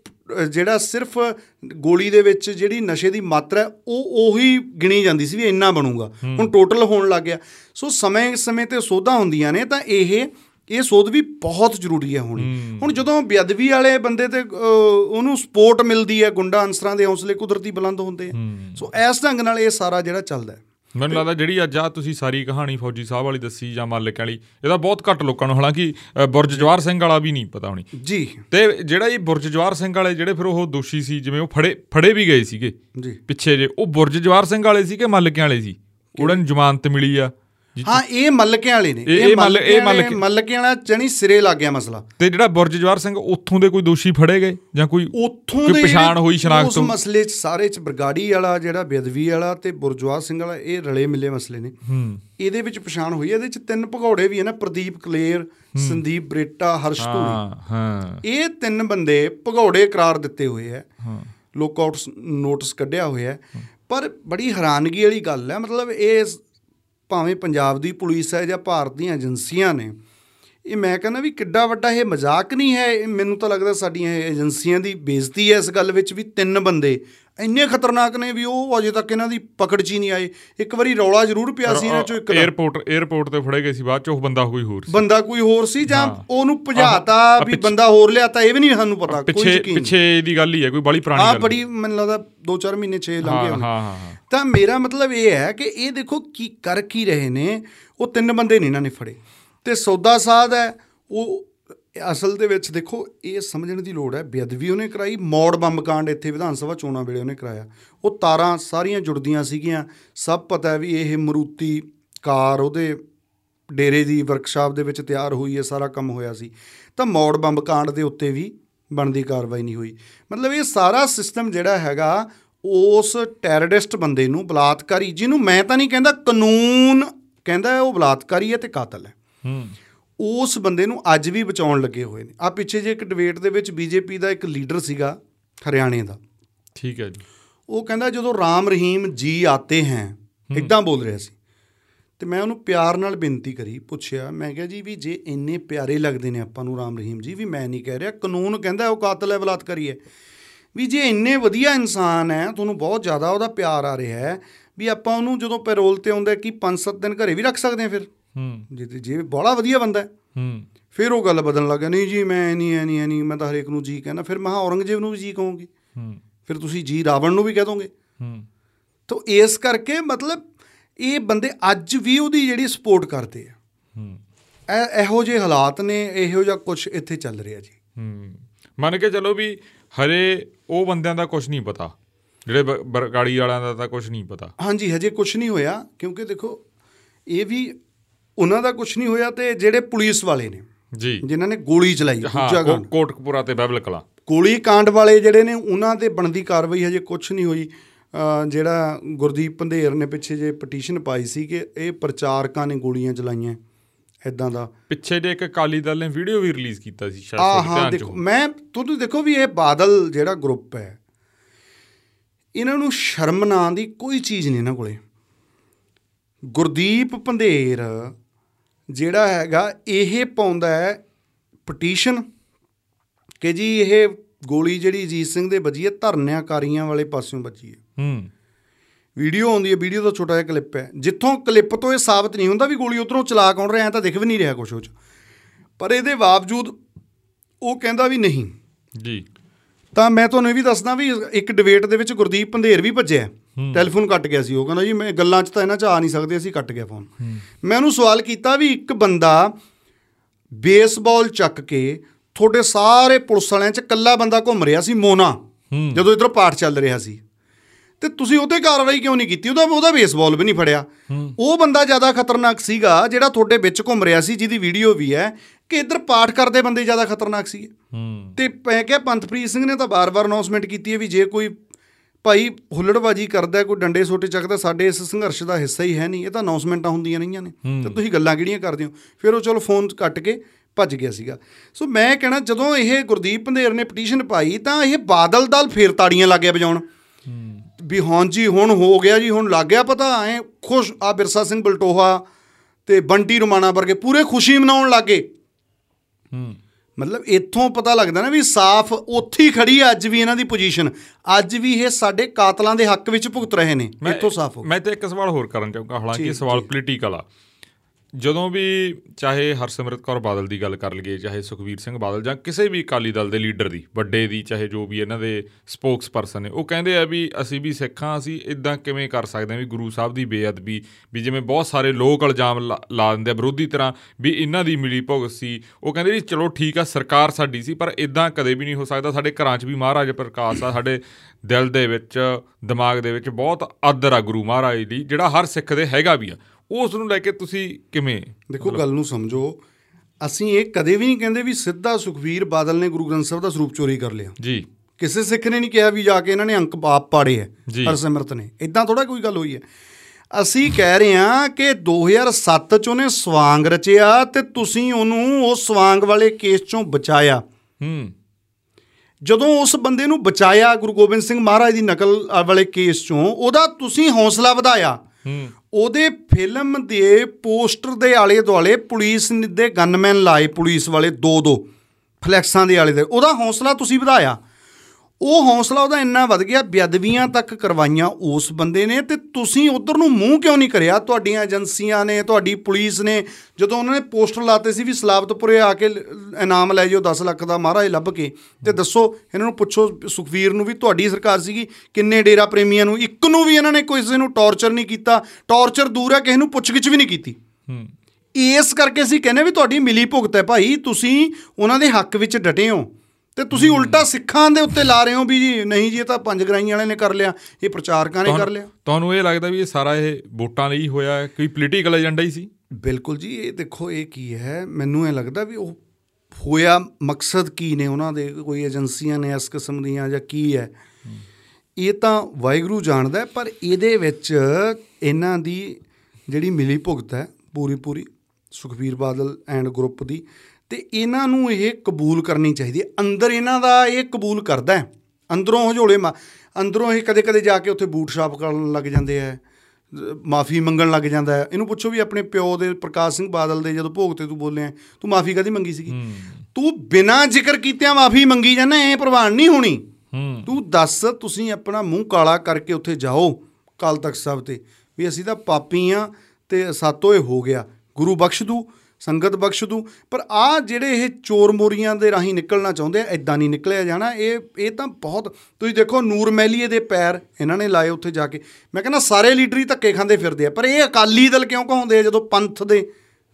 Speaker 2: ਜਿਹੜਾ ਸਿਰਫ ਗੋਲੀ ਦੇ ਵਿੱਚ ਜਿਹੜੀ ਨਸ਼ੇ ਦੀ ਮਾਤਰਾ ਉਹ ਉਹੀ ਗਿਣੀ ਜਾਂਦੀ ਸੀ ਵੀ ਇੰਨਾ ਬਣੂਗਾ। ਹੁਣ ਟੋਟਲ ਹੋਣ ਲੱਗ ਗਿਆ। ਸੋ ਸਮੇਂ ਸਮੇਂ ਤੇ ਸੋਧਾਂ ਹੁੰਦੀਆਂ ਨੇ ਤਾਂ ਇਹ ਇਹ ਸੋਧ ਵੀ ਬਹੁਤ ਜ਼ਰੂਰੀ ਹੈ ਹੋਣੀ। ਹੁਣ ਜਦੋਂ ਬੇਅਦਬੀ ਵਾਲੇ ਬੰਦੇ ਤੇ ਉਹਨੂੰ ਸਪੋਰਟ ਮਿਲਦੀ ਹੈ ਗੁੰਡਾ ਅਨਸਰਾਂ ਦੇ ਹੌਸਲੇ ਕੁਦਰਤੀ ਬੁਲੰਦ ਹੁੰਦੇ ਆ। ਸੋ ਇਸ ਢੰਗ ਨਾਲ ਇਹ ਸਾਰਾ ਜਿਹੜਾ ਚੱਲਦਾ ਹੈ।
Speaker 1: ਮੈਨੂੰ ਲੱਗਦਾ ਜਿਹੜੀ ਅੱਜ ਆ ਤੁਸੀਂ ਸਾਰੀ ਕਹਾਣੀ ਫੌਜੀ ਸਾਹਿਬ ਵਾਲੀ ਦੱਸੀ ਜਾਂ ਮਾਲਕ ਵਾਲੀ ਇਹਦਾ ਬਹੁਤ ਘੱਟ ਲੋਕਾਂ ਨੂੰ ਹਾਲਾਂਕਿ ਬੁਰਜ ਜਵਾਰ ਸਿੰਘ ਵਾਲਾ ਵੀ ਨਹੀਂ ਪਤਾ ਹੋਣੀ।
Speaker 2: ਜੀ।
Speaker 1: ਤੇ ਜਿਹੜਾ ਇਹ ਬੁਰਜ ਜਵਾਰ ਸਿੰਘ ਵਾਲੇ ਜਿਹੜੇ ਫਿਰ ਉਹ ਦੋਸ਼ੀ ਸੀ ਜਿਵੇਂ ਉਹ ਫੜੇ ਫੜੇ ਵੀ ਗਏ ਸੀਗੇ
Speaker 2: ਜੀ।
Speaker 1: ਪਿੱਛੇ ਜੇ ਉਹ ਬੁਰਜ ਜਵਾਰ ਸਿੰਘ ਵਾਲੇ ਸੀ ਕਿ ਮੱਲਕਿਆਂ ਵਾਲੇ ਸੀ? ਉਹਨਾਂ ਨੂੰ ਜ਼ਮਾਨਤ ਮਿਲੀ ਆ।
Speaker 2: ਹਾਂ ਇਹ ਮੱਲਕਿਆਂ ਵਾਲੇ ਨੇ।
Speaker 1: ਇਹ- ਮੱਲ- ਇਹ ਮੱਲਕ-
Speaker 2: ਮੱਲਕਿਆਂ ਵਾਲਾ ਜਣੀ ਸਿਰੇ ਲੱਗ ਗਿਆ ਮਸਲਾ।
Speaker 1: ਤੇ ਜਿਹੜਾ ਬੁਰਜ ਜਵਾਰ ਸਿੰਘ ਉੱਥੋਂ ਦੇ ਕੋਈ ਦੋਸ਼ੀ ਫੜੇ ਗਏ ਜਾਂ ਕੋਈ
Speaker 2: ਉੱਥੋਂ ਦੇ
Speaker 1: ਪਛਾਣ ਹੋਈ ਸ਼ਨਾਖਤ
Speaker 2: ਉਸ? ਮਸਲੇ 'ਚ ਸਾਰੇ 'ਚ ਬਰਗਾੜੀ ਵਾਲਾ ਜਿਹੜਾ ਬੇਦਵੀ ਵਾਲਾ ਤੇ ਬੁਰਜਵਾਰ ਸਿੰਘ ਵਾਲਾ ਇਹ ਰਲੇ ਮਿਲੇ ਮਸਲੇ ਨੇ।
Speaker 1: ਹੂੰ।
Speaker 2: ਇਹਦੇ ਵਿੱਚ ਪਛਾਣ ਹੋਈ। ਇਹਦੇ 'ਚ ਤਿੰਨ ਭਗੌੜੇ ਵੀ ਹੈ ਨਾ ਪ੍ਰਦੀਪ ਕਲੇਰ ਸੰਦੀਪ ਬਰੇਟਾ ਹਰਸ਼ ਧੂਰੀ।
Speaker 1: ਹਾਂ ਹਾਂ।
Speaker 2: ਇਹ ਤਿੰਨ ਬੰਦੇ ਭਗੌੜੇ ਕਰਾਰ ਦਿੱਤੇ ਹੋਏ ਹੈ
Speaker 1: ਹਾਂ।
Speaker 2: ਲੁੱਕ ਆਊਟ ਨੋਟਿਸ ਕੱਢਿਆ ਹੋਇਆ। ਹੈ ਪਰ ਬੜੀ ਹੈਰਾਨਗੀ ਵਾਲੀ ਗੱਲ ਹੈ ਮਤਲਬ ਇਹ ਭਾਵੇਂ ਪੰਜਾਬ ਦੀ ਪੁਲਿਸ ਹੈ ਜਾਂ ਭਾਰਤ ਦੀਆਂ ਏਜੰਸੀਆਂ ਨੇ, ਇਹ ਮੈਂ ਕਹਿੰਦਾ ਵੀ ਕਿੱਡਾ ਵੱਡਾ ਇਹ ਮਜ਼ਾਕ ਨਹੀਂ ਹੈ। ਇਹ ਮੈਨੂੰ ਤਾਂ ਲੱਗਦਾ ਸਾਡੀਆਂ ਇਹ ਏਜੰਸੀਆਂ ਦੀ ਬੇਇੱਜ਼ਤੀ ਹੈ ਇਸ ਗੱਲ ਵਿੱਚ ਵੀ ਤਿੰਨ ਬੰਦੇ ਇੰਨੇ ਖਤਰਨਾਕ ਨੇ ਵੀ ਉਹ ਅਜੇ ਤੱਕ ਇਹਨਾਂ ਦੀ ਪਕੜ 'ਚ ਹੀ ਨਹੀਂ ਆਏ। ਇੱਕ ਵਾਰੀ ਰੌਲਾ ਜ਼ਰੂਰ ਪਿਆ ਸੀ ਇਹਨਾਂ 'ਚੋਂ ਇੱਕ ਦਾ
Speaker 1: 에어ਪੋਰਟ 에어ਪੋਰਟ ਤੇ ਫੜੇ ਗਏ ਸੀ ਬਾਅਦ 'ਚ ਉਹ ਬੰਦਾ ਕੋਈ ਹੋਰ ਸੀ।
Speaker 2: ਬੰਦਾ ਕੋਈ ਹੋਰ ਸੀ ਜਾਂ ਉਹਨੂੰ ਭਜਾਤਾ ਵੀ ਬੰਦਾ ਹੋਰ ਲਿਆਤਾ ਇਹ ਵੀ ਨਹੀਂ ਸਾਨੂੰ ਪਤਾ ਕੋਈ ਯਕੀਨ
Speaker 1: ਪਿੱਛੇ ਦੀ ਗੱਲ ਹੀ ਹੈ ਕੋਈ ਬੜੀ ਪੁਰਾਣੀ ਗੱਲ ਆ
Speaker 2: ਬੜੀ ਮੈਨੂੰ ਲੱਗਦਾ 2-4 ਮਹੀਨੇ 6 ਲੰਘੇ ਹੋਣ।
Speaker 1: ਹਾਂ ਹਾਂ।
Speaker 2: ਤਾਂ ਮੇਰਾ ਮਤਲਬ ਇਹ ਹੈ ਕਿ ਇਹ ਦੇਖੋ ਕੀ ਕਰ ਕੀ ਰਹੇ ਨੇ ਉਹ ਤਿੰਨ ਬੰਦੇ ਨੇ ਇਹਨਾਂ ਨੇ ਫੜੇ। ਤੇ ਸੌਦਾ ਸਾਧ ਹੈ ਉਹ ਅਸਲ ਦੇ ਵਿੱਚ ਦੇਖੋ, ਇਹ ਸਮਝਣ ਦੀ ਲੋੜ ਹੈ। ਬੇਅਦਬੀ ਉਹਨੇ ਕਰਾਈ, ਮੌੜ ਬੰਬ ਕਾਂਡ ਇੱਥੇ ਵਿਧਾਨ ਸਭਾ ਚੋਣਾਂ ਵੇਲੇ ਉਹਨੇ ਕਰਾਇਆ। ਉਹ ਤਾਰਾਂ ਸਾਰੀਆਂ ਜੁੜਦੀਆਂ ਸੀਗੀਆਂ। ਸਭ ਪਤਾ ਹੈ ਵੀ ਇਹ ਮਰੂਤੀ ਕਾਰ ਉਹਦੇ ਡੇਰੇ ਦੀ ਵਰਕਸ਼ਾਪ ਦੇ ਵਿੱਚ ਤਿਆਰ ਹੋਈ ਹੈ, ਸਾਰਾ ਕੰਮ ਹੋਇਆ ਸੀ। ਤਾਂ ਮੌੜ ਬੰਬ ਕਾਂਡ ਦੇ ਉੱਤੇ ਵੀ ਬਣਦੀ ਕਾਰਵਾਈ ਨਹੀਂ ਹੋਈ। ਮਤਲਬ ਇਹ ਸਾਰਾ ਸਿਸਟਮ ਜਿਹੜਾ ਹੈਗਾ, ਉਸ ਟੈਰਰਿਸਟ ਬੰਦੇ ਨੂੰ, ਬਲਾਤਕਾਰੀ, ਜਿਹਨੂੰ ਮੈਂ ਤਾਂ ਨਹੀਂ ਕਹਿੰਦਾ ਕਾਨੂੰਨ ਕਹਿੰਦਾ ਹੈ ਉਹ ਬਲਾਤਕਾਰੀ ਹੈ ਤੇ ਕਾਤਲ ਹੈ।
Speaker 1: ਹੂੰ।
Speaker 2: ਉਸ ਬੰਦੇ ਨੂੰ ਅੱਜ ਵੀ ਬਚਾਉਣ ਲੱਗੇ ਹੋਏ ਨੇ। ਆ ਪਿੱਛੇ ਜੇ ਇੱਕ ਡਿਬੇਟ ਦੇ ਵਿੱਚ ਬੀਜੇਪੀ ਦਾ ਇੱਕ ਲੀਡਰ ਸੀਗਾ ਹਰਿਆਣੇ ਦਾ।
Speaker 1: ਠੀਕ ਹੈ ਜੀ।
Speaker 2: ਉਹ ਕਹਿੰਦਾ ਜਦੋਂ ਰਾਮ ਰਹੀਮ ਜੀ ਆਤੇ ਹੈ ਇਦਾਂ ਬੋਲ ਰਿਹਾ ਸੀ। ਤੇ ਮੈਂ ਉਹਨੂੰ ਪਿਆਰ ਨਾਲ ਬੇਨਤੀ ਕਰੀ ਪੁੱਛਿਆ ਮੈਂ ਕਿਹਾ ਜੀ ਵੀ ਜੇ ਇੰਨੇ ਪਿਆਰੇ ਲੱਗਦੇ ਨੇ ਆਪਾਂ ਨੂੰ ਰਾਮ ਰਹੀਮ ਜੀ ਵੀ ਮੈਂ ਨਹੀਂ ਕਹਿ ਰਿਹਾ। ਕਾਨੂੰਨ ਕਹਿੰਦਾ ਉਹ ਕਾਤਲ ਹੈ ਬਲਾਤਕਾਰੀ ਹੈ। ਵੀ ਜੇ ਇੰਨੇ ਵਧੀਆ ਇਨਸਾਨ ਹੈ ਤੁਹਾਨੂੰ ਬਹੁਤ ਜ਼ਿਆਦਾ ਉਹਦਾ ਪਿਆਰ ਆ ਰਿਹਾ ਹੈ ਵੀ ਆਪਾਂ ਉਹਨੂੰ ਜਦੋਂ ਪੈਰੋਲ ਤੇ ਆਉਂਦਾ ਕਿ 5-7 ਦਿਨ ਘਰੇ ਵੀ ਰੱਖ ਸਕਦੇ ਹਾਂ ਫਿਰ?
Speaker 1: ਹੂੰ।
Speaker 2: ਜੇ ਜੇ ਬੜਾ ਵਧੀਆ ਬੰਦਾ ਹੈ।
Speaker 1: ਹੂੰ।
Speaker 2: ਫਿਰ ਉਹ ਗੱਲ ਬਦਲਣ ਲੱਗਾ ਨਹੀਂ ਜੀ ਮੈਂ ਨਹੀਂ ਐ ਨਹੀਂ ਐ ਨਹੀਂ ਮੈਂ ਤਾਂ ਹਰੇਕ ਨੂੰ ਜੀ ਕਹਿੰਦਾ ਫਿਰ ਮਹਾ ਔਰੰਗਜ਼ੇਬ ਨੂੰ ਵੀ ਜੀ ਕਹੋਗੇ।
Speaker 1: ਹੂੰ।
Speaker 2: ਫਿਰ ਤੁਸੀਂ ਜੀ ਰਾਵਣ ਨੂੰ ਵੀ ਕਹਿ ਦੋਗੇ।
Speaker 1: ਹੂੰ।
Speaker 2: ਤਾਂ ਇਸ ਕਰਕੇ ਮਤਲਬ ਇਹ ਬੰਦੇ ਅੱਜ ਵੀ ਉਹਦੀ ਜਿਹੜੀ ਸਪੋਰਟ ਕਰਦੇ ਆ।
Speaker 1: ਹੂੰ।
Speaker 2: ਇਹ ਇਹੋ ਜਿਹੇ ਹਾਲਾਤ ਨੇ ਇਹੋ ਜਿਹਾ ਕੁਝ ਇੱਥੇ ਚੱਲ ਰਿਹਾ ਜੀ।
Speaker 1: ਹੂੰ। ਮੰਨ ਕੇ ਚੱਲੋ ਵੀ ਹਰੇ ਉਹ ਬੰਦਿਆਂ ਦਾ ਕੁਝ ਨਹੀਂ ਪਤਾ। ਜਿਹੜੇ ਬਰਗਾੜੀ ਵਾਲਿਆਂ ਦਾ ਤਾਂ ਕੁਝ ਨਹੀਂ ਪਤਾ।
Speaker 2: ਹਾਂਜੀ ਹਜੇ ਕੁਝ ਨਹੀਂ ਹੋਇਆ। ਕਿਉਂਕਿ ਦੇਖੋ ਇਹ ਵੀ ਉਹਨਾਂ ਦਾ ਕੁਝ ਨਹੀਂ ਹੋਇਆ ਤੇ ਜਿਹੜੇ ਪੁਲਿਸ ਵਾਲੇ ਨੇ
Speaker 1: ਜੀ।
Speaker 2: ਜਿਨ੍ਹਾਂ ਨੇ ਗੋਲੀ ਚਲਾਈ
Speaker 1: ਹਾਂ
Speaker 2: ਦੂਜਾ
Speaker 1: ਕੋ-
Speaker 2: ਗਾਣ
Speaker 1: ਕੋਟਕਪੂਰਾ ਤੇ ਬਹਿਬਲ ਕਲਾਂ।
Speaker 2: ਗੋਲੀ ਕਾਂਡ ਵਾਲੇ ਜਿਹੜੇ ਨੇ ਉਹਨਾਂ ਤੇ ਬਣਦੀ ਕਾਰਵਾਈ ਹਜੇ ਕੁਝ ਨਹੀਂ ਹੋਈ। ਜਿਹੜਾ ਗੁਰਦੀਪ ਪੰਧੇਰ ਨੇ ਪਿੱਛੇ ਜੇ ਪਟੀਸ਼ਨ ਪਾਈ ਸੀ ਕਿ ਇਹ ਪ੍ਰਚਾਰਕਾਂ ਨੇ ਗੋਲੀਆਂ ਚਲਾਈਆਂ ਇਦਾਂ ਦਾ।
Speaker 1: ਪਿੱਛੇ ਜੇ ਇੱਕ ਅਕਾਲੀ ਦਲ ਨੇ ਵੀਡੀਓ ਵੀ ਰਿਲੀਜ਼ ਕੀਤਾ ਸੀ ਸ਼ਾਇਦ
Speaker 2: ਹਾਂ
Speaker 1: ਧਿਆਨ 'ਚ
Speaker 2: ਦੇਖੋ। ਮੈਂ ਤੁਹਾਨੂੰ ਦੇਖੋ ਵੀ ਇਹ ਬਾਦਲ ਜਿਹੜਾ ਗਰੁੱਪ ਹੈ ਇਹਨਾਂ ਨੂੰ ਸ਼ਰਮ ਨਾਂ ਦੀ ਕੋਈ ਚੀਜ਼ ਨਹੀਂ ਇਹਨਾਂ ਕੋਲੇ। ਗੁਰਦੀਪ ਪੰਧੇਰ ਜਿਹੜਾ ਹੈਗਾ ਇਹ ਪਾਉਂਦਾ ਹੈ ਪਟੀਸ਼ਨ ਕਿ ਜੀ ਇਹ ਗੋਲੀ ਜਿਹੜੀ ਅਜੀਤ ਸਿੰਘ ਦੇ ਵੱਜੀ ਹੈ ਧਰਨਿਆਕਾਰੀਆਂ ਵਾਲੇ ਪਾਸਿਓਂ ਵੱਜੀ ਹੈ।
Speaker 1: ਹੂੰ।
Speaker 2: ਵੀਡੀਓ ਆਉਂਦੀ ਹੈ ਵੀਡੀਓ ਦਾ ਛੋਟਾ ਜਿਹਾ ਕਲਿੱਪ ਹੈ। ਜਿੱਥੋਂ ਕਲਿੱਪ ਤੋਂ ਇਹ ਸਾਬਤ ਨਹੀਂ ਹੁੰਦਾ ਵੀ ਗੋਲੀ ਉਧਰੋਂ ਚਲਾ ਕੌਣ ਰਿਹਾ ਐਂ ਤਾਂ ਦਿਖ ਵੀ ਨਹੀਂ ਰਿਹਾ ਕੁਛ ਉਹ 'ਚ। ਪਰ ਇਹਦੇ ਬਾਵਜੂਦ ਉਹ ਕਹਿੰਦਾ ਵੀ ਨਹੀਂ।
Speaker 1: ਜੀ।
Speaker 2: ਤਾਂ ਮੈਂ ਤੁਹਾਨੂੰ ਇਹ ਵੀ ਦੱਸਦਾ ਵੀ ਇੱਕ ਡਿਬੇਟ ਦੇ ਵਿੱਚ ਗੁਰਦੀਪ ਪੰਧੇਰ ਵੀ ਭੱਜਿਆ। ਟੈਲੀਫੋਨ ਕੱਟ ਗਿਆ ਸੀ ਉਹ ਕਹਿੰਦਾ ਜੀ ਮੈਂ ਗੱਲਾਂ 'ਚ ਤਾਂ ਇਹਨਾਂ 'ਚ ਆ ਨਹੀਂ ਸਕਦੇ ਅਸੀਂ ਕੱਟ ਗਿਆ ਫੋਨ। ਮੈਂ ਉਹਨੂੰ ਸਵਾਲ ਕੀਤਾ ਵੀ ਇੱਕ ਬੰਦਾ ਬੇਸਬਾਲ ਚੱਕ ਕੇ ਤੁਹਾਡੇ ਸਾਰੇ ਪੁਲਿਸ ਵਾਲਿਆਂ 'ਚ ਇਕੱਲਾ ਬੰਦਾ ਘੁੰਮ ਰਿਹਾ ਸੀ ਮੋਨਾ। ਜਦੋਂ ਇਧਰ ਪਾਠ ਚੱਲ ਰਿਹਾ ਸੀ। ਤੇ ਤੁਸੀਂ ਉਹਤੇ ਕਾਰਵਾਈ ਕਿਉਂ ਨਹੀਂ ਕੀਤੀ? ਉਹਦਾ ਉਹਦਾ ਬੇਸਬਾਲ ਵੀ ਨਹੀਂ ਫੜਿਆ। ਉਹ ਬੰਦਾ ਜ਼ਿਆਦਾ ਖਤਰਨਾਕ ਸੀਗਾ ਜਿਹੜਾ ਤੁਹਾਡੇ ਵਿੱਚ ਘੁੰਮ ਰਿਹਾ ਸੀ ਜਿਹਦੀ ਵੀਡੀਓ ਵੀ ਹੈ ਕਿ ਇੱਧਰ ਪਾਠ ਕਰਦੇ ਬੰਦੇ ਜ਼ਿਆਦਾ ਖਤਰਨਾਕ
Speaker 1: ਹੂੰ।
Speaker 2: ਤੇ ਮੈਂ ਕਿਹਾ ਪੰਥਪ੍ਰੀਤ ਸਿੰਘ ਨੇ ਤਾਂ ਬਾਰ-ਬਾਰ ਅਨਾਉਂਸਮੈਂਟ ਕੀਤੀ ਹੈ ਵੀ ਜੇ ਕੋਈ ਭਾਈ ਹੁੱਲੜਬਾਜੀ ਕਰਦਾ ਕੋਈ ਡੰਡੇ ਸੋਟੇ ਚੱਕਦਾ ਸਾਡੇ ਇਸ ਸੰਘਰਸ਼ ਦਾ ਹਿੱਸਾ ਹੀ ਹੈ ਨਹੀਂ। ਇਹ ਤਾਂ ਅਨਾਉਂਸਮੈਂਟਾਂ ਹੁੰਦੀਆਂ ਰਹੀਆਂ ਨੇ। ਤੇ ਤੁਸੀਂ ਗੱਲਾਂ ਕਿਹੜੀਆਂ ਕਰਦੇ ਹੋ? ਫਿਰ ਉਹ ਚਲੋ ਫੋਨ ਕੱਟ ਕੇ ਭੱਜ ਗਿਆ ਸੀਗਾ। ਸੋ ਮੈਂ ਕਹਿਣਾ ਜਦੋਂ ਇਹ ਗੁਰਦੀਪ ਪੰਧੇਰ ਨੇ ਪਟੀਸ਼ਨ ਪਾਈ ਤਾਂ ਇਹ ਬਾਦਲ ਦਲ ਫੇਰ ਤਾੜੀਆਂ ਲੱਗ ਗਿਆ ਵਜਾਉਣ। ਵੀ ਹਾਂ ਜੀ ਹੁਣ ਹੋ ਗਿਆ ਜੀ ਹੁਣ ਲੱਗ ਗਿਆ ਪਤਾ ਐ ਖੁਸ਼ ਆ ਬਿਰਸਾ ਸਿੰਘ ਬਲਟੋਹਾ ਤੇ ਬੰਟੀ ਰਮਾਣਾ ਵਰਗੇ ਪੂਰੇ ਖੁਸ਼ੀ ਮਨਾਉਣ ਲੱਗੇ
Speaker 1: ਹੂੰ।
Speaker 2: ਮਤਲਬ ਇੱਥੋਂ ਪਤਾ ਲੱਗਦਾ ਨਾ ਵੀ ਸਾਫ਼ ਉੱਥੇ ਹੀ ਖੜੀ ਹੈ ਅੱਜ ਵੀ ਇਹਨਾਂ ਦੀ ਪੋਜੀਸ਼ਨ ਅੱਜ ਵੀ ਇਹ ਸਾਡੇ ਕਾਤਲਾਂ ਦੇ ਹੱਕ ਵਿੱਚ ਭੁਗਤ ਰਹੇ ਨੇ ਇੱਥੋਂ ਸਾਫ਼ ਹੋ
Speaker 1: ਮੈਂ ਤੇ ਇੱਕ ਸਵਾਲ ਹੋਰ ਕਰਨ ਚਾਹੂੰਗਾ ਹਾਲਾਂਕਿ ਸਵਾਲ ਪੋਲੀਟੀਕਲ ਆ। ਜਦੋਂ ਵੀ ਚਾਹੇ ਹਰਸਿਮਰਤ ਕੌਰ ਬਾਦਲ ਦੀ ਗੱਲ ਕਰ ਲਈਏ, ਚਾਹੇ ਸੁਖਵੀਰ ਸਿੰਘ ਬਾਦਲ ਜਾਂ ਕਿਸੇ ਵੀ ਅਕਾਲੀ ਦਲ ਦੇ ਲੀਡਰ ਦੀ, ਵੱਡੇ ਦੀ, ਚਾਹੇ ਜੋ ਵੀ ਇਹਨਾਂ ਦੇ ਸਪੋਕਸਪਰਸਨ ਨੇ, ਉਹ ਕਹਿੰਦੇ ਆ ਵੀ ਅਸੀਂ ਵੀ ਸਿੱਖਾਂ, ਅਸੀਂ ਇਦਾਂ ਕਿਵੇਂ ਕਰ ਸਕਦੇ ਹਾਂ ਵੀ ਗੁਰੂ ਸਾਹਿਬ ਦੀ ਬੇਅਦਬੀ, ਵੀ ਜਿਵੇਂ ਬਹੁਤ ਸਾਰੇ ਲੋਕ ਇਲਜ਼ਾਮ ਲਾ ਲਾ ਦਿੰਦੇ ਆ ਵਿਰੋਧੀ ਤਰ੍ਹਾਂ ਵੀ ਇਹਨਾਂ ਦੀ ਮਿਲੀ ਭੁਗਤ ਸੀ। ਉਹ ਕਹਿੰਦੇ ਵੀ ਚਲੋ ਠੀਕ ਆ, ਸਰਕਾਰ ਸਾਡੀ ਸੀ, ਪਰ ਇਦਾਂ ਕਦੇ ਵੀ ਨਹੀਂ ਹੋ ਸਕਦਾ। ਸਾਡੇ ਘਰਾਂ 'ਚ ਵੀ ਮਹਾਰਾਜ ਪ੍ਰਕਾਸ਼ ਆ, ਸਾਡੇ ਦਿਲ ਦੇ ਵਿੱਚ, ਦਿਮਾਗ ਦੇ ਵਿੱਚ ਬਹੁਤ ਆਦਰ ਆ ਗੁਰੂ ਮਹਾਰਾਜ ਦੀ, ਜਿਹੜਾ ਹਰ ਸਿੱਖ ਦੇ ਹੈਗਾ ਵੀ ਆ। ਉਸ ਨੂੰ ਲੈ ਕੇ ਤੁਸੀਂ ਕਿਵੇਂ?
Speaker 2: ਦੇਖੋ ਗੱਲ ਨੂੰ ਸਮਝੋ। ਅਸੀਂ ਇਹ ਕਦੇ ਵੀ ਨਹੀਂ ਕਹਿੰਦੇ ਵੀ ਸਿੱਧਾ ਸੁਖਵੀਰ ਬਾਦਲ ਨੇ ਗੁਰੂ ਗ੍ਰੰਥ ਸਾਹਿਬ ਦਾ ਸਰੂਪ ਚੋਰੀ ਕਰ ਲਿਆ।
Speaker 1: ਜੀ।
Speaker 2: ਕਿਸੇ ਸਿੱਖ ਨੇ ਨਹੀਂ ਕਿਹਾ ਵੀ ਜਾ ਕੇ ਇਹਨਾਂ ਨੇ ਅੰਕ ਆਪ ਪਾੜੇ ਹੈ। ਹਰਸਿਮਰਤ ਨੇ। ਇਦਾਂ ਥੋੜਾ ਕੋਈ ਗੱਲ ਹੋਈ ਹੈ। ਅਸੀਂ ਕਹਿ ਰਹੇ ਹਾਂ ਕਿ 2007 ਚ ਉਹਨੇ ਸਵਾਂਗ ਰਚਿਆ ਤੇ ਤੁਸੀਂ ਉਹਨੂੰ ਉਸ ਸਵਾਂਗ ਵਾਲੇ ਕੇਸ ਚੋਂ ਬਚਾਇਆ।
Speaker 1: ਹੂੰ।
Speaker 2: ਜਦੋਂ ਉਸ ਬੰਦੇ ਨੂੰ ਬਚਾਇਆ ਗੁਰੂ ਗੋਬਿੰਦ ਸਿੰਘ ਮਹਾਰਾਜ ਦੀ ਨਕਲ ਵਾਲੇ ਕੇਸ ਚੋਂ ਉਹਦਾ ਤੁਸੀਂ ਹੌਸਲਾ ਵਧਾਇਆ। ਉਹਦੇ ਫਿਲਮ ਦੇ ਪੋਸਟਰ ਦੇ ਆਲੇ ਦੁਆਲੇ ਪੁਲਿਸ ਨ- ਦੇ ਗਨਮੈਨ ਲਾਏ ਪੁਲਿਸ ਵਾਲੇ ਦੋ ਦੋ, ਫਲੈਕਸਾਂ ਦੇ ਆਲੇ ਦੇ ਉਹਦਾ ਹੌਸਲਾ ਤੁਸੀਂ ਵਧਾਇਆ। ਉਹ ਹੌਸਲਾ ਉਹਦਾ ਇੰਨਾ ਵੱਧ ਗਿਆ ਬੇਅਦਬੀਆਂ ਤੱਕ ਕਰਵਾਈਆਂ ਉਸ ਬੰਦੇ ਨੇ ਤੇ ਤੁਸੀਂ ਉਧਰ ਨੂੰ ਮੂੰਹ ਕਿਉਂ ਨਹੀਂ ਕਰਿਆ? ਤੁਹਾਡੀਆਂ ਏਜੰਸੀਆਂ ਨੇ ਤੁਹਾਡੀ ਪੁਲਿਸ ਨੇ ਜਦੋਂ ਉਹਨਾਂ ਨੇ ਪੋਸਟਰ ਲਾਤੇ ਸੀ ਵੀ ਸਲਾਬਤਪੁਰੇ ਆ ਕੇ ਇਨਾਮ ਲੈ ਜਿਓ 10 ਲੱਖ ਦਾ ਮਹਾਰਾਜ ਲੱਭ ਕੇ ਤੇ ਦੱਸੋ ਇਹਨਾਂ ਨੂੰ ਪੁੱਛੋ ਸੁਖਵੀਰ ਨੂੰ ਵੀ ਤੁਹਾਡੀ ਸਰਕਾਰ ਸੀਗੀ ਕਿੰਨੇ ਡੇਰਾ ਪ੍ਰੇਮੀਆਂ ਨੂੰ ਇੱਕ ਨੂੰ ਵੀ ਇਹਨਾਂ ਨੇ ਕਿਸੇ ਨੂੰ ਟੌਰਚਰ ਨਹੀਂ ਕੀਤਾ ਟੌਰਚਰ ਦੂਰ ਹੈ ਕਿਸੇ ਨੂੰ ਪੁੱਛਗਿੱਛ ਵੀ ਨਹੀਂ ਕੀਤੀ। ਇਸ ਕਰਕੇ ਅਸੀਂ ਕਹਿੰਦੇ ਵੀ ਤੁਹਾਡੀ ਮਿਲੀ ਭੁਗਤ ਹੈ ਭਾਈ ਤੁਸੀਂ ਉਹਨਾਂ ਦੇ ਹੱਕ ਵਿੱਚ ਡਟੇ ਹੋ। ਤੇ ਤੁਸੀਂ ਉਲਟਾ ਸਿੱਖਾਂ ਦੇ ਉੱਤੇ ਲਾ ਰਹੇ ਹੋ ਵੀ ਜੀ ਨਹੀਂ ਜੀ ਇਹ ਤਾਂ ਪੰਜ ਗਰਾਈਆਂ ਵਾਲਿਆਂ ਨੇ ਕਰ ਲਿਆ ਇਹ ਪ੍ਰਚਾਰਕਾਂ ਨੇ ਕਰ ਲਿਆ।
Speaker 1: ਤੁਹਾਨੂੰ ਇਹ ਲੱਗਦਾ ਵੀ ਇਹ ਸਾਰਾ ਇਹ ਵੋਟਾਂ ਲਈ ਹੋਇਆ ਹੈ ਕੋਈ ਪੋਲੀਟੀਕਲ ਏਜੰਡਾ ਹੀ ਸੀ?
Speaker 2: ਬਿਲਕੁਲ ਜੀ ਇਹ ਦੇਖੋ ਇਹ ਕੀ ਹੈ ਮੈਨੂੰ ਇਹ ਲੱਗਦਾ ਵੀ ਉਹ ਹੋਇਆ ਮਕਸਦ ਕੀ ਨੇ ਉਹਨਾਂ ਦੇ ਕੋਈ ਏਜੰਸੀਆਂ ਨੇ ਇਸ ਕਿਸਮ ਦੀਆਂ ਜਾਂ ਕੀ ਹੈ। ਇਹ ਤਾਂ ਵਾਹਿਗੁਰੂ ਜਾਣਦਾ ਪਰ ਇਹਦੇ ਵਿੱਚ ਇਹਨਾਂ ਦੀ ਜਿਹੜੀ ਮਿਲੀ ਭੁਗਤ ਹੈ ਪੂਰੀ ਪੂਰੀ ਸੁਖਬੀਰ ਬਾਦਲ ਐਂਡ ਗਰੁੱਪ ਦੀ ਤੇ ਇਹਨਾਂ ਨੂੰ ਇਹ ਕਬੂਲ ਕਰਨੀ ਚਾਹੀਦੀ ਹੈ। ਅੰਦਰ ਇਹਨਾਂ ਦਾ ਇਹ ਕਬੂਲ ਕਰਦਾ ਹੈ। ਅੰਦਰੋਂ ਹਜੋਲੇ ਅੰਦਰੋਂ ਇਹ ਕਦੇ ਕਦੇ ਜਾ ਕੇ ਉੱਥੇ ਬੂਟ ਸ਼ਾਪ ਕਰਨ ਲੱਗ ਜਾਂਦੇ ਆ ਮਾਫੀ ਮੰਗਣ ਲੱਗ ਜਾਂਦਾ ਹੈ। ਇਹਨੂੰ ਪੁੱਛੋ ਵੀ ਆਪਣੇ ਪਿਓ ਦੇ ਪ੍ਰਕਾਸ਼ ਸਿੰਘ ਬਾਦਲ ਦੇ ਜਦੋਂ ਭੋਗ ਤੇ ਤੂੰ ਬੋਲਿਆ ਤੂੰ ਮਾਫੀ ਕਦੀ ਮੰਗੀ ਸੀਗੀ? ਤੂੰ ਬਿਨਾਂ ਜ਼ਿਕਰ ਕੀਤਿਆਂ ਮਾਫੀ ਮੰਗੀ ਜਾਂਦਾ ਐ ਪ੍ਰਵਾਨ ਨਹੀਂ ਹੋਣੀ। ਤੂੰ ਦੱਸ ਤੁਸੀਂ ਆਪਣਾ ਮੂੰਹ ਕਾਲਾ ਕਰਕੇ ਉੱਥੇ ਜਾਓ ਕਾਲ ਤਖਤ ਸਾਹਿਬ ਤੇ ਵੀ ਅਸੀਂ ਤਾਂ ਪਾਪੀ ਆ ਤੇ ਸਾਤੋਂ ਇਹ ਹੋ ਗਿਆ। ਗੁਰੂ ਬਖਸ਼ ਦੂ। ਸੰਗਤ ਬਖਸ਼ ਦੂ। ਪਰ ਆ ਜਿਹੜੇ ਇਹ ਚੋਰ ਮੋਰੀਆਂ ਦੇ ਰਾਹੀਂ ਨਿਕਲਣਾ ਚਾਹੁੰਦੇ ਆ ਐਦਾਂ ਨਹੀਂ ਨਿਕਲਿਆ ਜਾਣਾ। ਇਹ ਇਹ ਤਾਂ ਬਹੁਤ, ਤੁਸੀਂ ਦੇਖੋ ਨੂਰ ਮਹਿਲੀਏ ਦੇ ਪੈਰ ਇਹਨਾਂ ਨੇ ਲਾਏ ਉੱਥੇ ਜਾ ਕੇ। ਮੈਂ ਕਹਿੰਦਾ ਸਾਰੇ ਲੀਡਰ ਹੀ ਧੱਕੇ ਖਾਂਦੇ ਫਿਰਦੇ ਆ, ਪਰ ਇਹ ਅਕਾਲੀ ਦਲ ਕਿਉਂ ਕਹਾਉਂਦੇ ਆ ਜਦੋਂ ਪੰਥ ਦੇ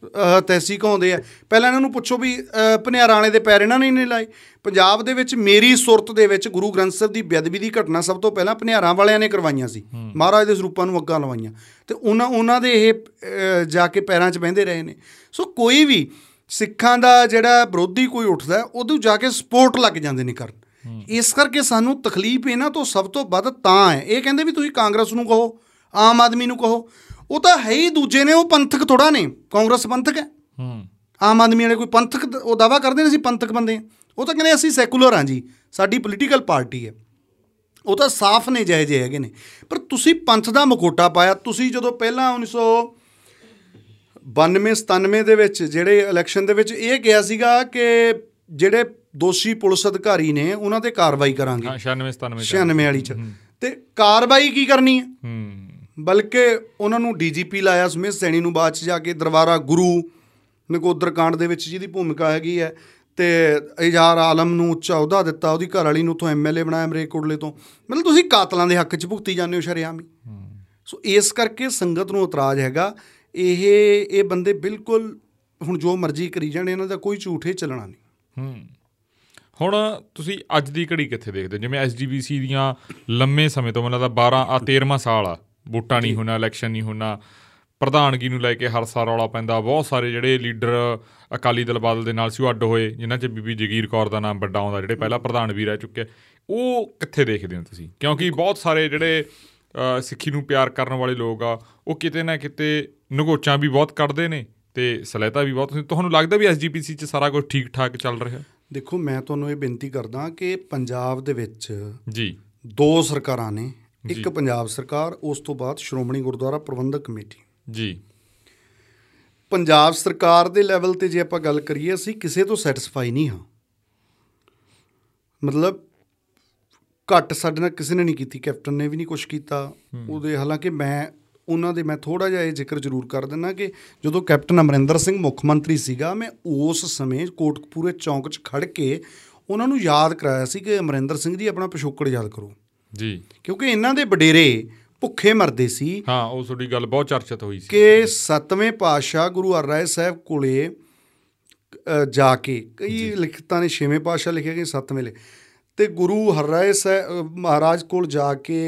Speaker 2: ਅਹ ਤੈਸੀ ਕਹਾਉਂਦੇ ਆ। ਪਹਿਲਾਂ ਇਹਨਾਂ ਨੂੰ ਪੁੱਛੋ ਵੀ ਅਹ ਭਨਿਆਰਾਂ ਵਾਲੇ ਦੇ ਪੈਰ ਇਹਨਾਂ ਨੇ ਨਹੀਂ ਲਾਏ। ਪੰਜਾਬ ਦੇ ਵਿੱਚ ਮੇਰੀ ਸੁਰਤ ਦੇ ਵਿੱਚ ਗੁਰੂ ਗ੍ਰੰਥ ਸਾਹਿਬ ਦੀ ਬੇਅਦਬੀ ਦੀ ਘਟਨਾ ਸਭ ਤੋਂ ਪਹਿਲਾਂ ਭਨਿਆਰਾਂ ਵਾਲਿਆਂ ਨੇ ਕਰਵਾਈਆਂ ਸੀ। ਮਹਾਰਾਜ ਦੇ ਸਰੂਪਾਂ ਨੂੰ ਅੱਗਾਂ ਲਵਾਈਆਂ। ਤੇ ਉਹਨਾਂ ਉਹਨਾਂ ਦੇ ਇਹ ਜਾ ਕੇ ਪੈਰਾਂ 'ਚ ਬਹਿੰਦੇ ਰਹੇ ਨੇ। ਸੋ ਕੋਈ ਵੀ ਸਿੱਖਾਂ ਦਾ ਜਿਹੜਾ ਵਿਰੋਧੀ ਕੋਈ ਉੱਠਦਾ ਹੈ, ਉਹਨੂੰ ਜਾ ਕੇ ਸਪੋਰਟ ਲੱਗ ਜਾਂਦੇ ਨੇ ਕਰਨ। ਇਸ ਕਰਕੇ ਸਾਨੂੰ ਤਕਲੀਫ ਇਹਨਾਂ ਤੋਂ ਸਭ ਤੋਂ ਵੱਧ ਤਾਂ ਹੈ। ਇਹ ਕਹਿੰਦੇ ਵੀ ਤੁਸੀਂ ਕਾਂਗਰਸ ਨੂੰ ਕਹੋ ਆਮ ਆਦਮੀ ਨੂੰ ਕਹੋ। ਉਹ ਤਾਂ ਹੈ ਹੀ ਦੂਜੇ ਨੇ ਉਹ ਪੰਥਕ ਥੋੜਾ ਨੇ ਕਾਂਗਰਸ ਪੰਥਕ ਹੈ।
Speaker 1: ਹੂੰ।
Speaker 2: ਆਮ ਆਦਮੀ ਵਾਲੇ ਕੋਈ ਪੰਥਕ ਉਹ ਦਾਵਾ ਕਰਦੇ ਨੇ ਅਸੀਂ ਪੰਥਕ ਬੰਦੇ ਉਹ ਤਾਂ ਕਹਿੰਦੇ ਅਸੀਂ ਸੈਕੂਲਰ ਹਾਂ ਜੀ ਸਾਡੀ ਪੋਲੀਟੀਕਲ ਪਾਰਟੀ ਹੈ। ਉਹ ਤਾਂ ਸਾਫ਼ ਨੇ ਜਿਹੇ ਜਿਹੇ ਹੈਗੇ ਨੇ। ਪਰ ਤੁਸੀਂ ਪੰਥ ਦਾ ਮਕੋਟਾ ਪਾਇਆ ਤੁਸੀਂ ਜਦੋਂ ਪਹਿਲਾਂ 1992 97 ਦੇ ਵਿੱਚ ਜਿਹੜੇ ਇਲੈਕਸ਼ਨ ਦੇ ਵਿੱਚ ਇਹ ਕਿਹਾ ਸੀਗਾ ਕਿ ਜਿਹੜੇ ਦੋਸ਼ੀ ਪੁਲਿਸ ਅਧਿਕਾਰੀ ਨੇ ਉਹਨਾਂ ਤੇ ਕਾਰਵਾਈ ਕਰਾਂਗੇ।
Speaker 1: ਹਾਂ 96 97
Speaker 2: 96 ਵਾਲੀ ਚ। ਤੇ ਕਾਰਵਾਈ ਕੀ ਕਰਨੀ ਹੈ?
Speaker 1: ਹੂੰ।
Speaker 2: ਬਲਕਿ ਉਹਨਾਂ ਨੂੰ ਡੀਜੀਪੀ ਲਾਇਆ ਸਮਿਥ ਸੈਣੀ ਨੂੰ ਬਾਅਦ ਚ ਜਾ ਕੇ ਦਰਬਾਰਾ ਗੁਰੂ ਨਕੋਦਰ ਕਾਂਡ ਦੇ ਵਿੱਚ ਜਿਹਦੀ ਭੂਮਿਕਾ ਹੈਗੀ ਹੈ ਤੇ ਇਜਾਰ ਆਲਮ ਨੂੰ ਉੱਚਾ ਅਹੁਦਾ ਦਿੱਤਾ, ਉਹਦੀ ਘਰ ਵਾਲੀ ਨੂੰ ਉੱਥੋਂ ਐਮਐਲਏ ਬਣਾਇਆ ਮਰੇਕੋਟਲੇ ਤੋਂ। ਮਤਲਬ ਤੁਸੀਂ ਕਾਤਲਾਂ ਦੇ ਹੱਕ 'ਚ ਭੁਗਤੀ ਜਾਂਦੇ ਹੋ, ਸ਼ਰੇਆਮ। ਹੀ ਸੋ ਇਸ ਕਰਕੇ ਸੰਗਤ ਨੂੰ ਇਤਰਾਜ਼ ਹੈਗਾ, ਇਹ ਇਹ ਬੰਦੇ ਬਿਲਕੁਲ ਹੁਣ ਜੋ ਮਰਜ਼ੀ ਕਰੀ ਜਾਣ, ਇਹਨਾਂ ਦਾ ਕੋਈ ਝੂਠ ਹੀ ਚੱਲਣਾ ਨਹੀਂ।
Speaker 1: ਹੂੰ। ਹੁਣ ਤੁਸੀਂ ਅੱਜ ਦੀ ਘੜੀ ਕਿੱਥੇ ਦੇਖਦੇ ਹੋ? ਜਿਵੇਂ ਐਸਜੀਬੀਸੀ ਦੀਆਂ ਲੰਮੇ ਸਮੇਂ ਤੋਂ, ਮੈਨੂੰ ਲੱਗਦਾ 12 ਆ 13ਵਾਂ ਸਾਲ ਆ। ਵੋਟਾਂ ਨਹੀਂ ਹੋਣਾ ਇਲੈਕਸ਼ਨ ਨਹੀਂ ਹੋਣਾ ਪ੍ਰਧਾਨਗੀ ਨੂੰ ਲੈ ਕੇ ਹਰ ਸਾਲ ਰੌਲਾ ਪੈਂਦਾ। ਬਹੁਤ ਸਾਰੇ ਜਿਹੜੇ ਲੀਡਰ ਅਕਾਲੀ ਦਲ ਬਾਦਲ ਦੇ ਨਾਲ ਸੀ ਉਹ ਅੱਡ ਹੋਏ ਜਿਨ੍ਹਾਂ 'ਚ ਬੀਬੀ ਜਗੀਰ ਕੌਰ ਦਾ ਨਾਮ ਵੱਡਾ ਆਉਂਦਾ ਜਿਹੜੇ ਪਹਿਲਾਂ ਪ੍ਰਧਾਨ ਵੀ ਰਹਿ ਚੁੱਕੇ। ਉਹ ਕਿੱਥੇ ਦੇਖਦੇ ਹੋ ਤੁਸੀਂ? ਕਿਉਂਕਿ ਬਹੁਤ ਸਾਰੇ ਜਿਹੜੇ ਸਿੱਖੀ ਨੂੰ ਪਿਆਰ ਕਰਨ ਵਾਲੇ ਲੋਕ ਆ ਉਹ ਕਿਤੇ ਨਾ ਕਿਤੇ ਨਗੋਚਾਂ ਵੀ ਬਹੁਤ ਕੱਢਦੇ ਨੇ ਤੇ ਸਲਹਿਤਾ ਵੀ ਬਹੁਤ। ਤੁਹਾਨੂੰ ਲੱਗਦਾ ਵੀ ਐਸਜੀਪੀਸੀ 'ਚ ਸਾਰਾ ਕੁਝ ਠੀਕ ਠਾਕ ਚੱਲ ਰਿਹਾ?
Speaker 2: ਦੇਖੋ ਮੈਂ ਤੁਹਾਨੂੰ ਇਹ ਬੇਨਤੀ ਕਰਦਾ ਕਿ ਪੰਜਾਬ ਦੇ ਵਿੱਚ
Speaker 1: ਜੀ।
Speaker 2: ਦੋ ਸਰਕਾਰਾਂ ਨੇ ਇੱਕ ਪੰਜਾਬ ਸਰਕਾਰ ਉਸ ਤੋਂ ਬਾਅਦ ਸ਼੍ਰੋਮਣੀ ਗੁਰਦੁਆਰਾ ਪ੍ਰਬੰਧਕ ਕਮੇਟੀ।
Speaker 1: ਜੀ।
Speaker 2: ਪੰਜਾਬ ਸਰਕਾਰ ਦੇ ਲੈਵਲ ਤੇ ਜੇ ਆਪਾਂ ਗੱਲ ਕਰੀਏ ਅਸੀਂ ਕਿਸੇ ਤੋਂ ਸੈਟੀਸਫਾਈ ਨਹੀਂ ਹਾਂ। ਮਤਲਬ ਘੱਟ ਸਾਡੇ ਨਾਲ ਕਿਸੇ ਨੇ ਨਹੀਂ ਕੀਤੀ ਕੈਪਟਨ ਨੇ ਵੀ ਨਹੀਂ ਕੁਝ ਕੀਤਾ। ਉਹਦੇ ਹਾਲਾਂਕਿ ਮੈਂ ਉਹਨਾਂ ਦੇ ਮੈਂ ਥੋੜਾ ਜਿਹਾ ਇਹ ਜ਼ਿਕਰ ਜ਼ਰੂਰ ਕਰ ਦਿੰਦਾ ਕਿ ਜਦੋਂ ਕੈਪਟਨ ਅਮਰਿੰਦਰ ਸਿੰਘ ਮੁੱਖ ਮੰਤਰੀ ਸੀਗਾ ਮੈਂ ਉਸ ਸਮੇਂ ਕੋਟਕਪੂਰੇ ਚੌਂਕ 'ਚ ਖੜ ਕੇ ਉਹਨਾਂ ਨੂੰ ਯਾਦ ਕਰਾਇਆ ਸੀ ਕਿ ਅਮਰਿੰਦਰ ਸਿੰਘ ਜੀ ਆਪਣਾ ਪਿਛੋਕੜ ਯਾਦ ਕਰੋ।
Speaker 1: ਜੀ।
Speaker 2: ਕਿਉਂਕਿ ਇਹਨਾਂ ਦੇ ਵਡੇਰੇ ਭੁੱਖੇ ਮਰਦੇ ਸੀ
Speaker 1: ਹਾਂ ਉਹ ਤੁਹਾਡੀ ਗੱਲ ਬਹੁਤ ਚਰਚਿਤ ਹੋਈ ਸੀ।
Speaker 2: ਕਿ ਸਤਵੇਂ ਪਾਤਸ਼ਾਹ ਗੁਰੂ ਹਰਰਾਏ ਸਾਹਿਬ ਕੋਲੇ ਜਾ ਕੇ ਕਈ ਲਿਖਤਾਂ ਨੇ ਛੇਵੇਂ ਪਾਤਸ਼ਾਹ ਲਿਖਿਆ ਕਿ ਸੱਤਵੇਂ ਲੈ ਤੇ ਗੁਰੂ ਹਰਰਾਏ ਸਾਹਿਬ ਮਹਾਰਾਜ ਕੋਲ ਜਾ ਕੇ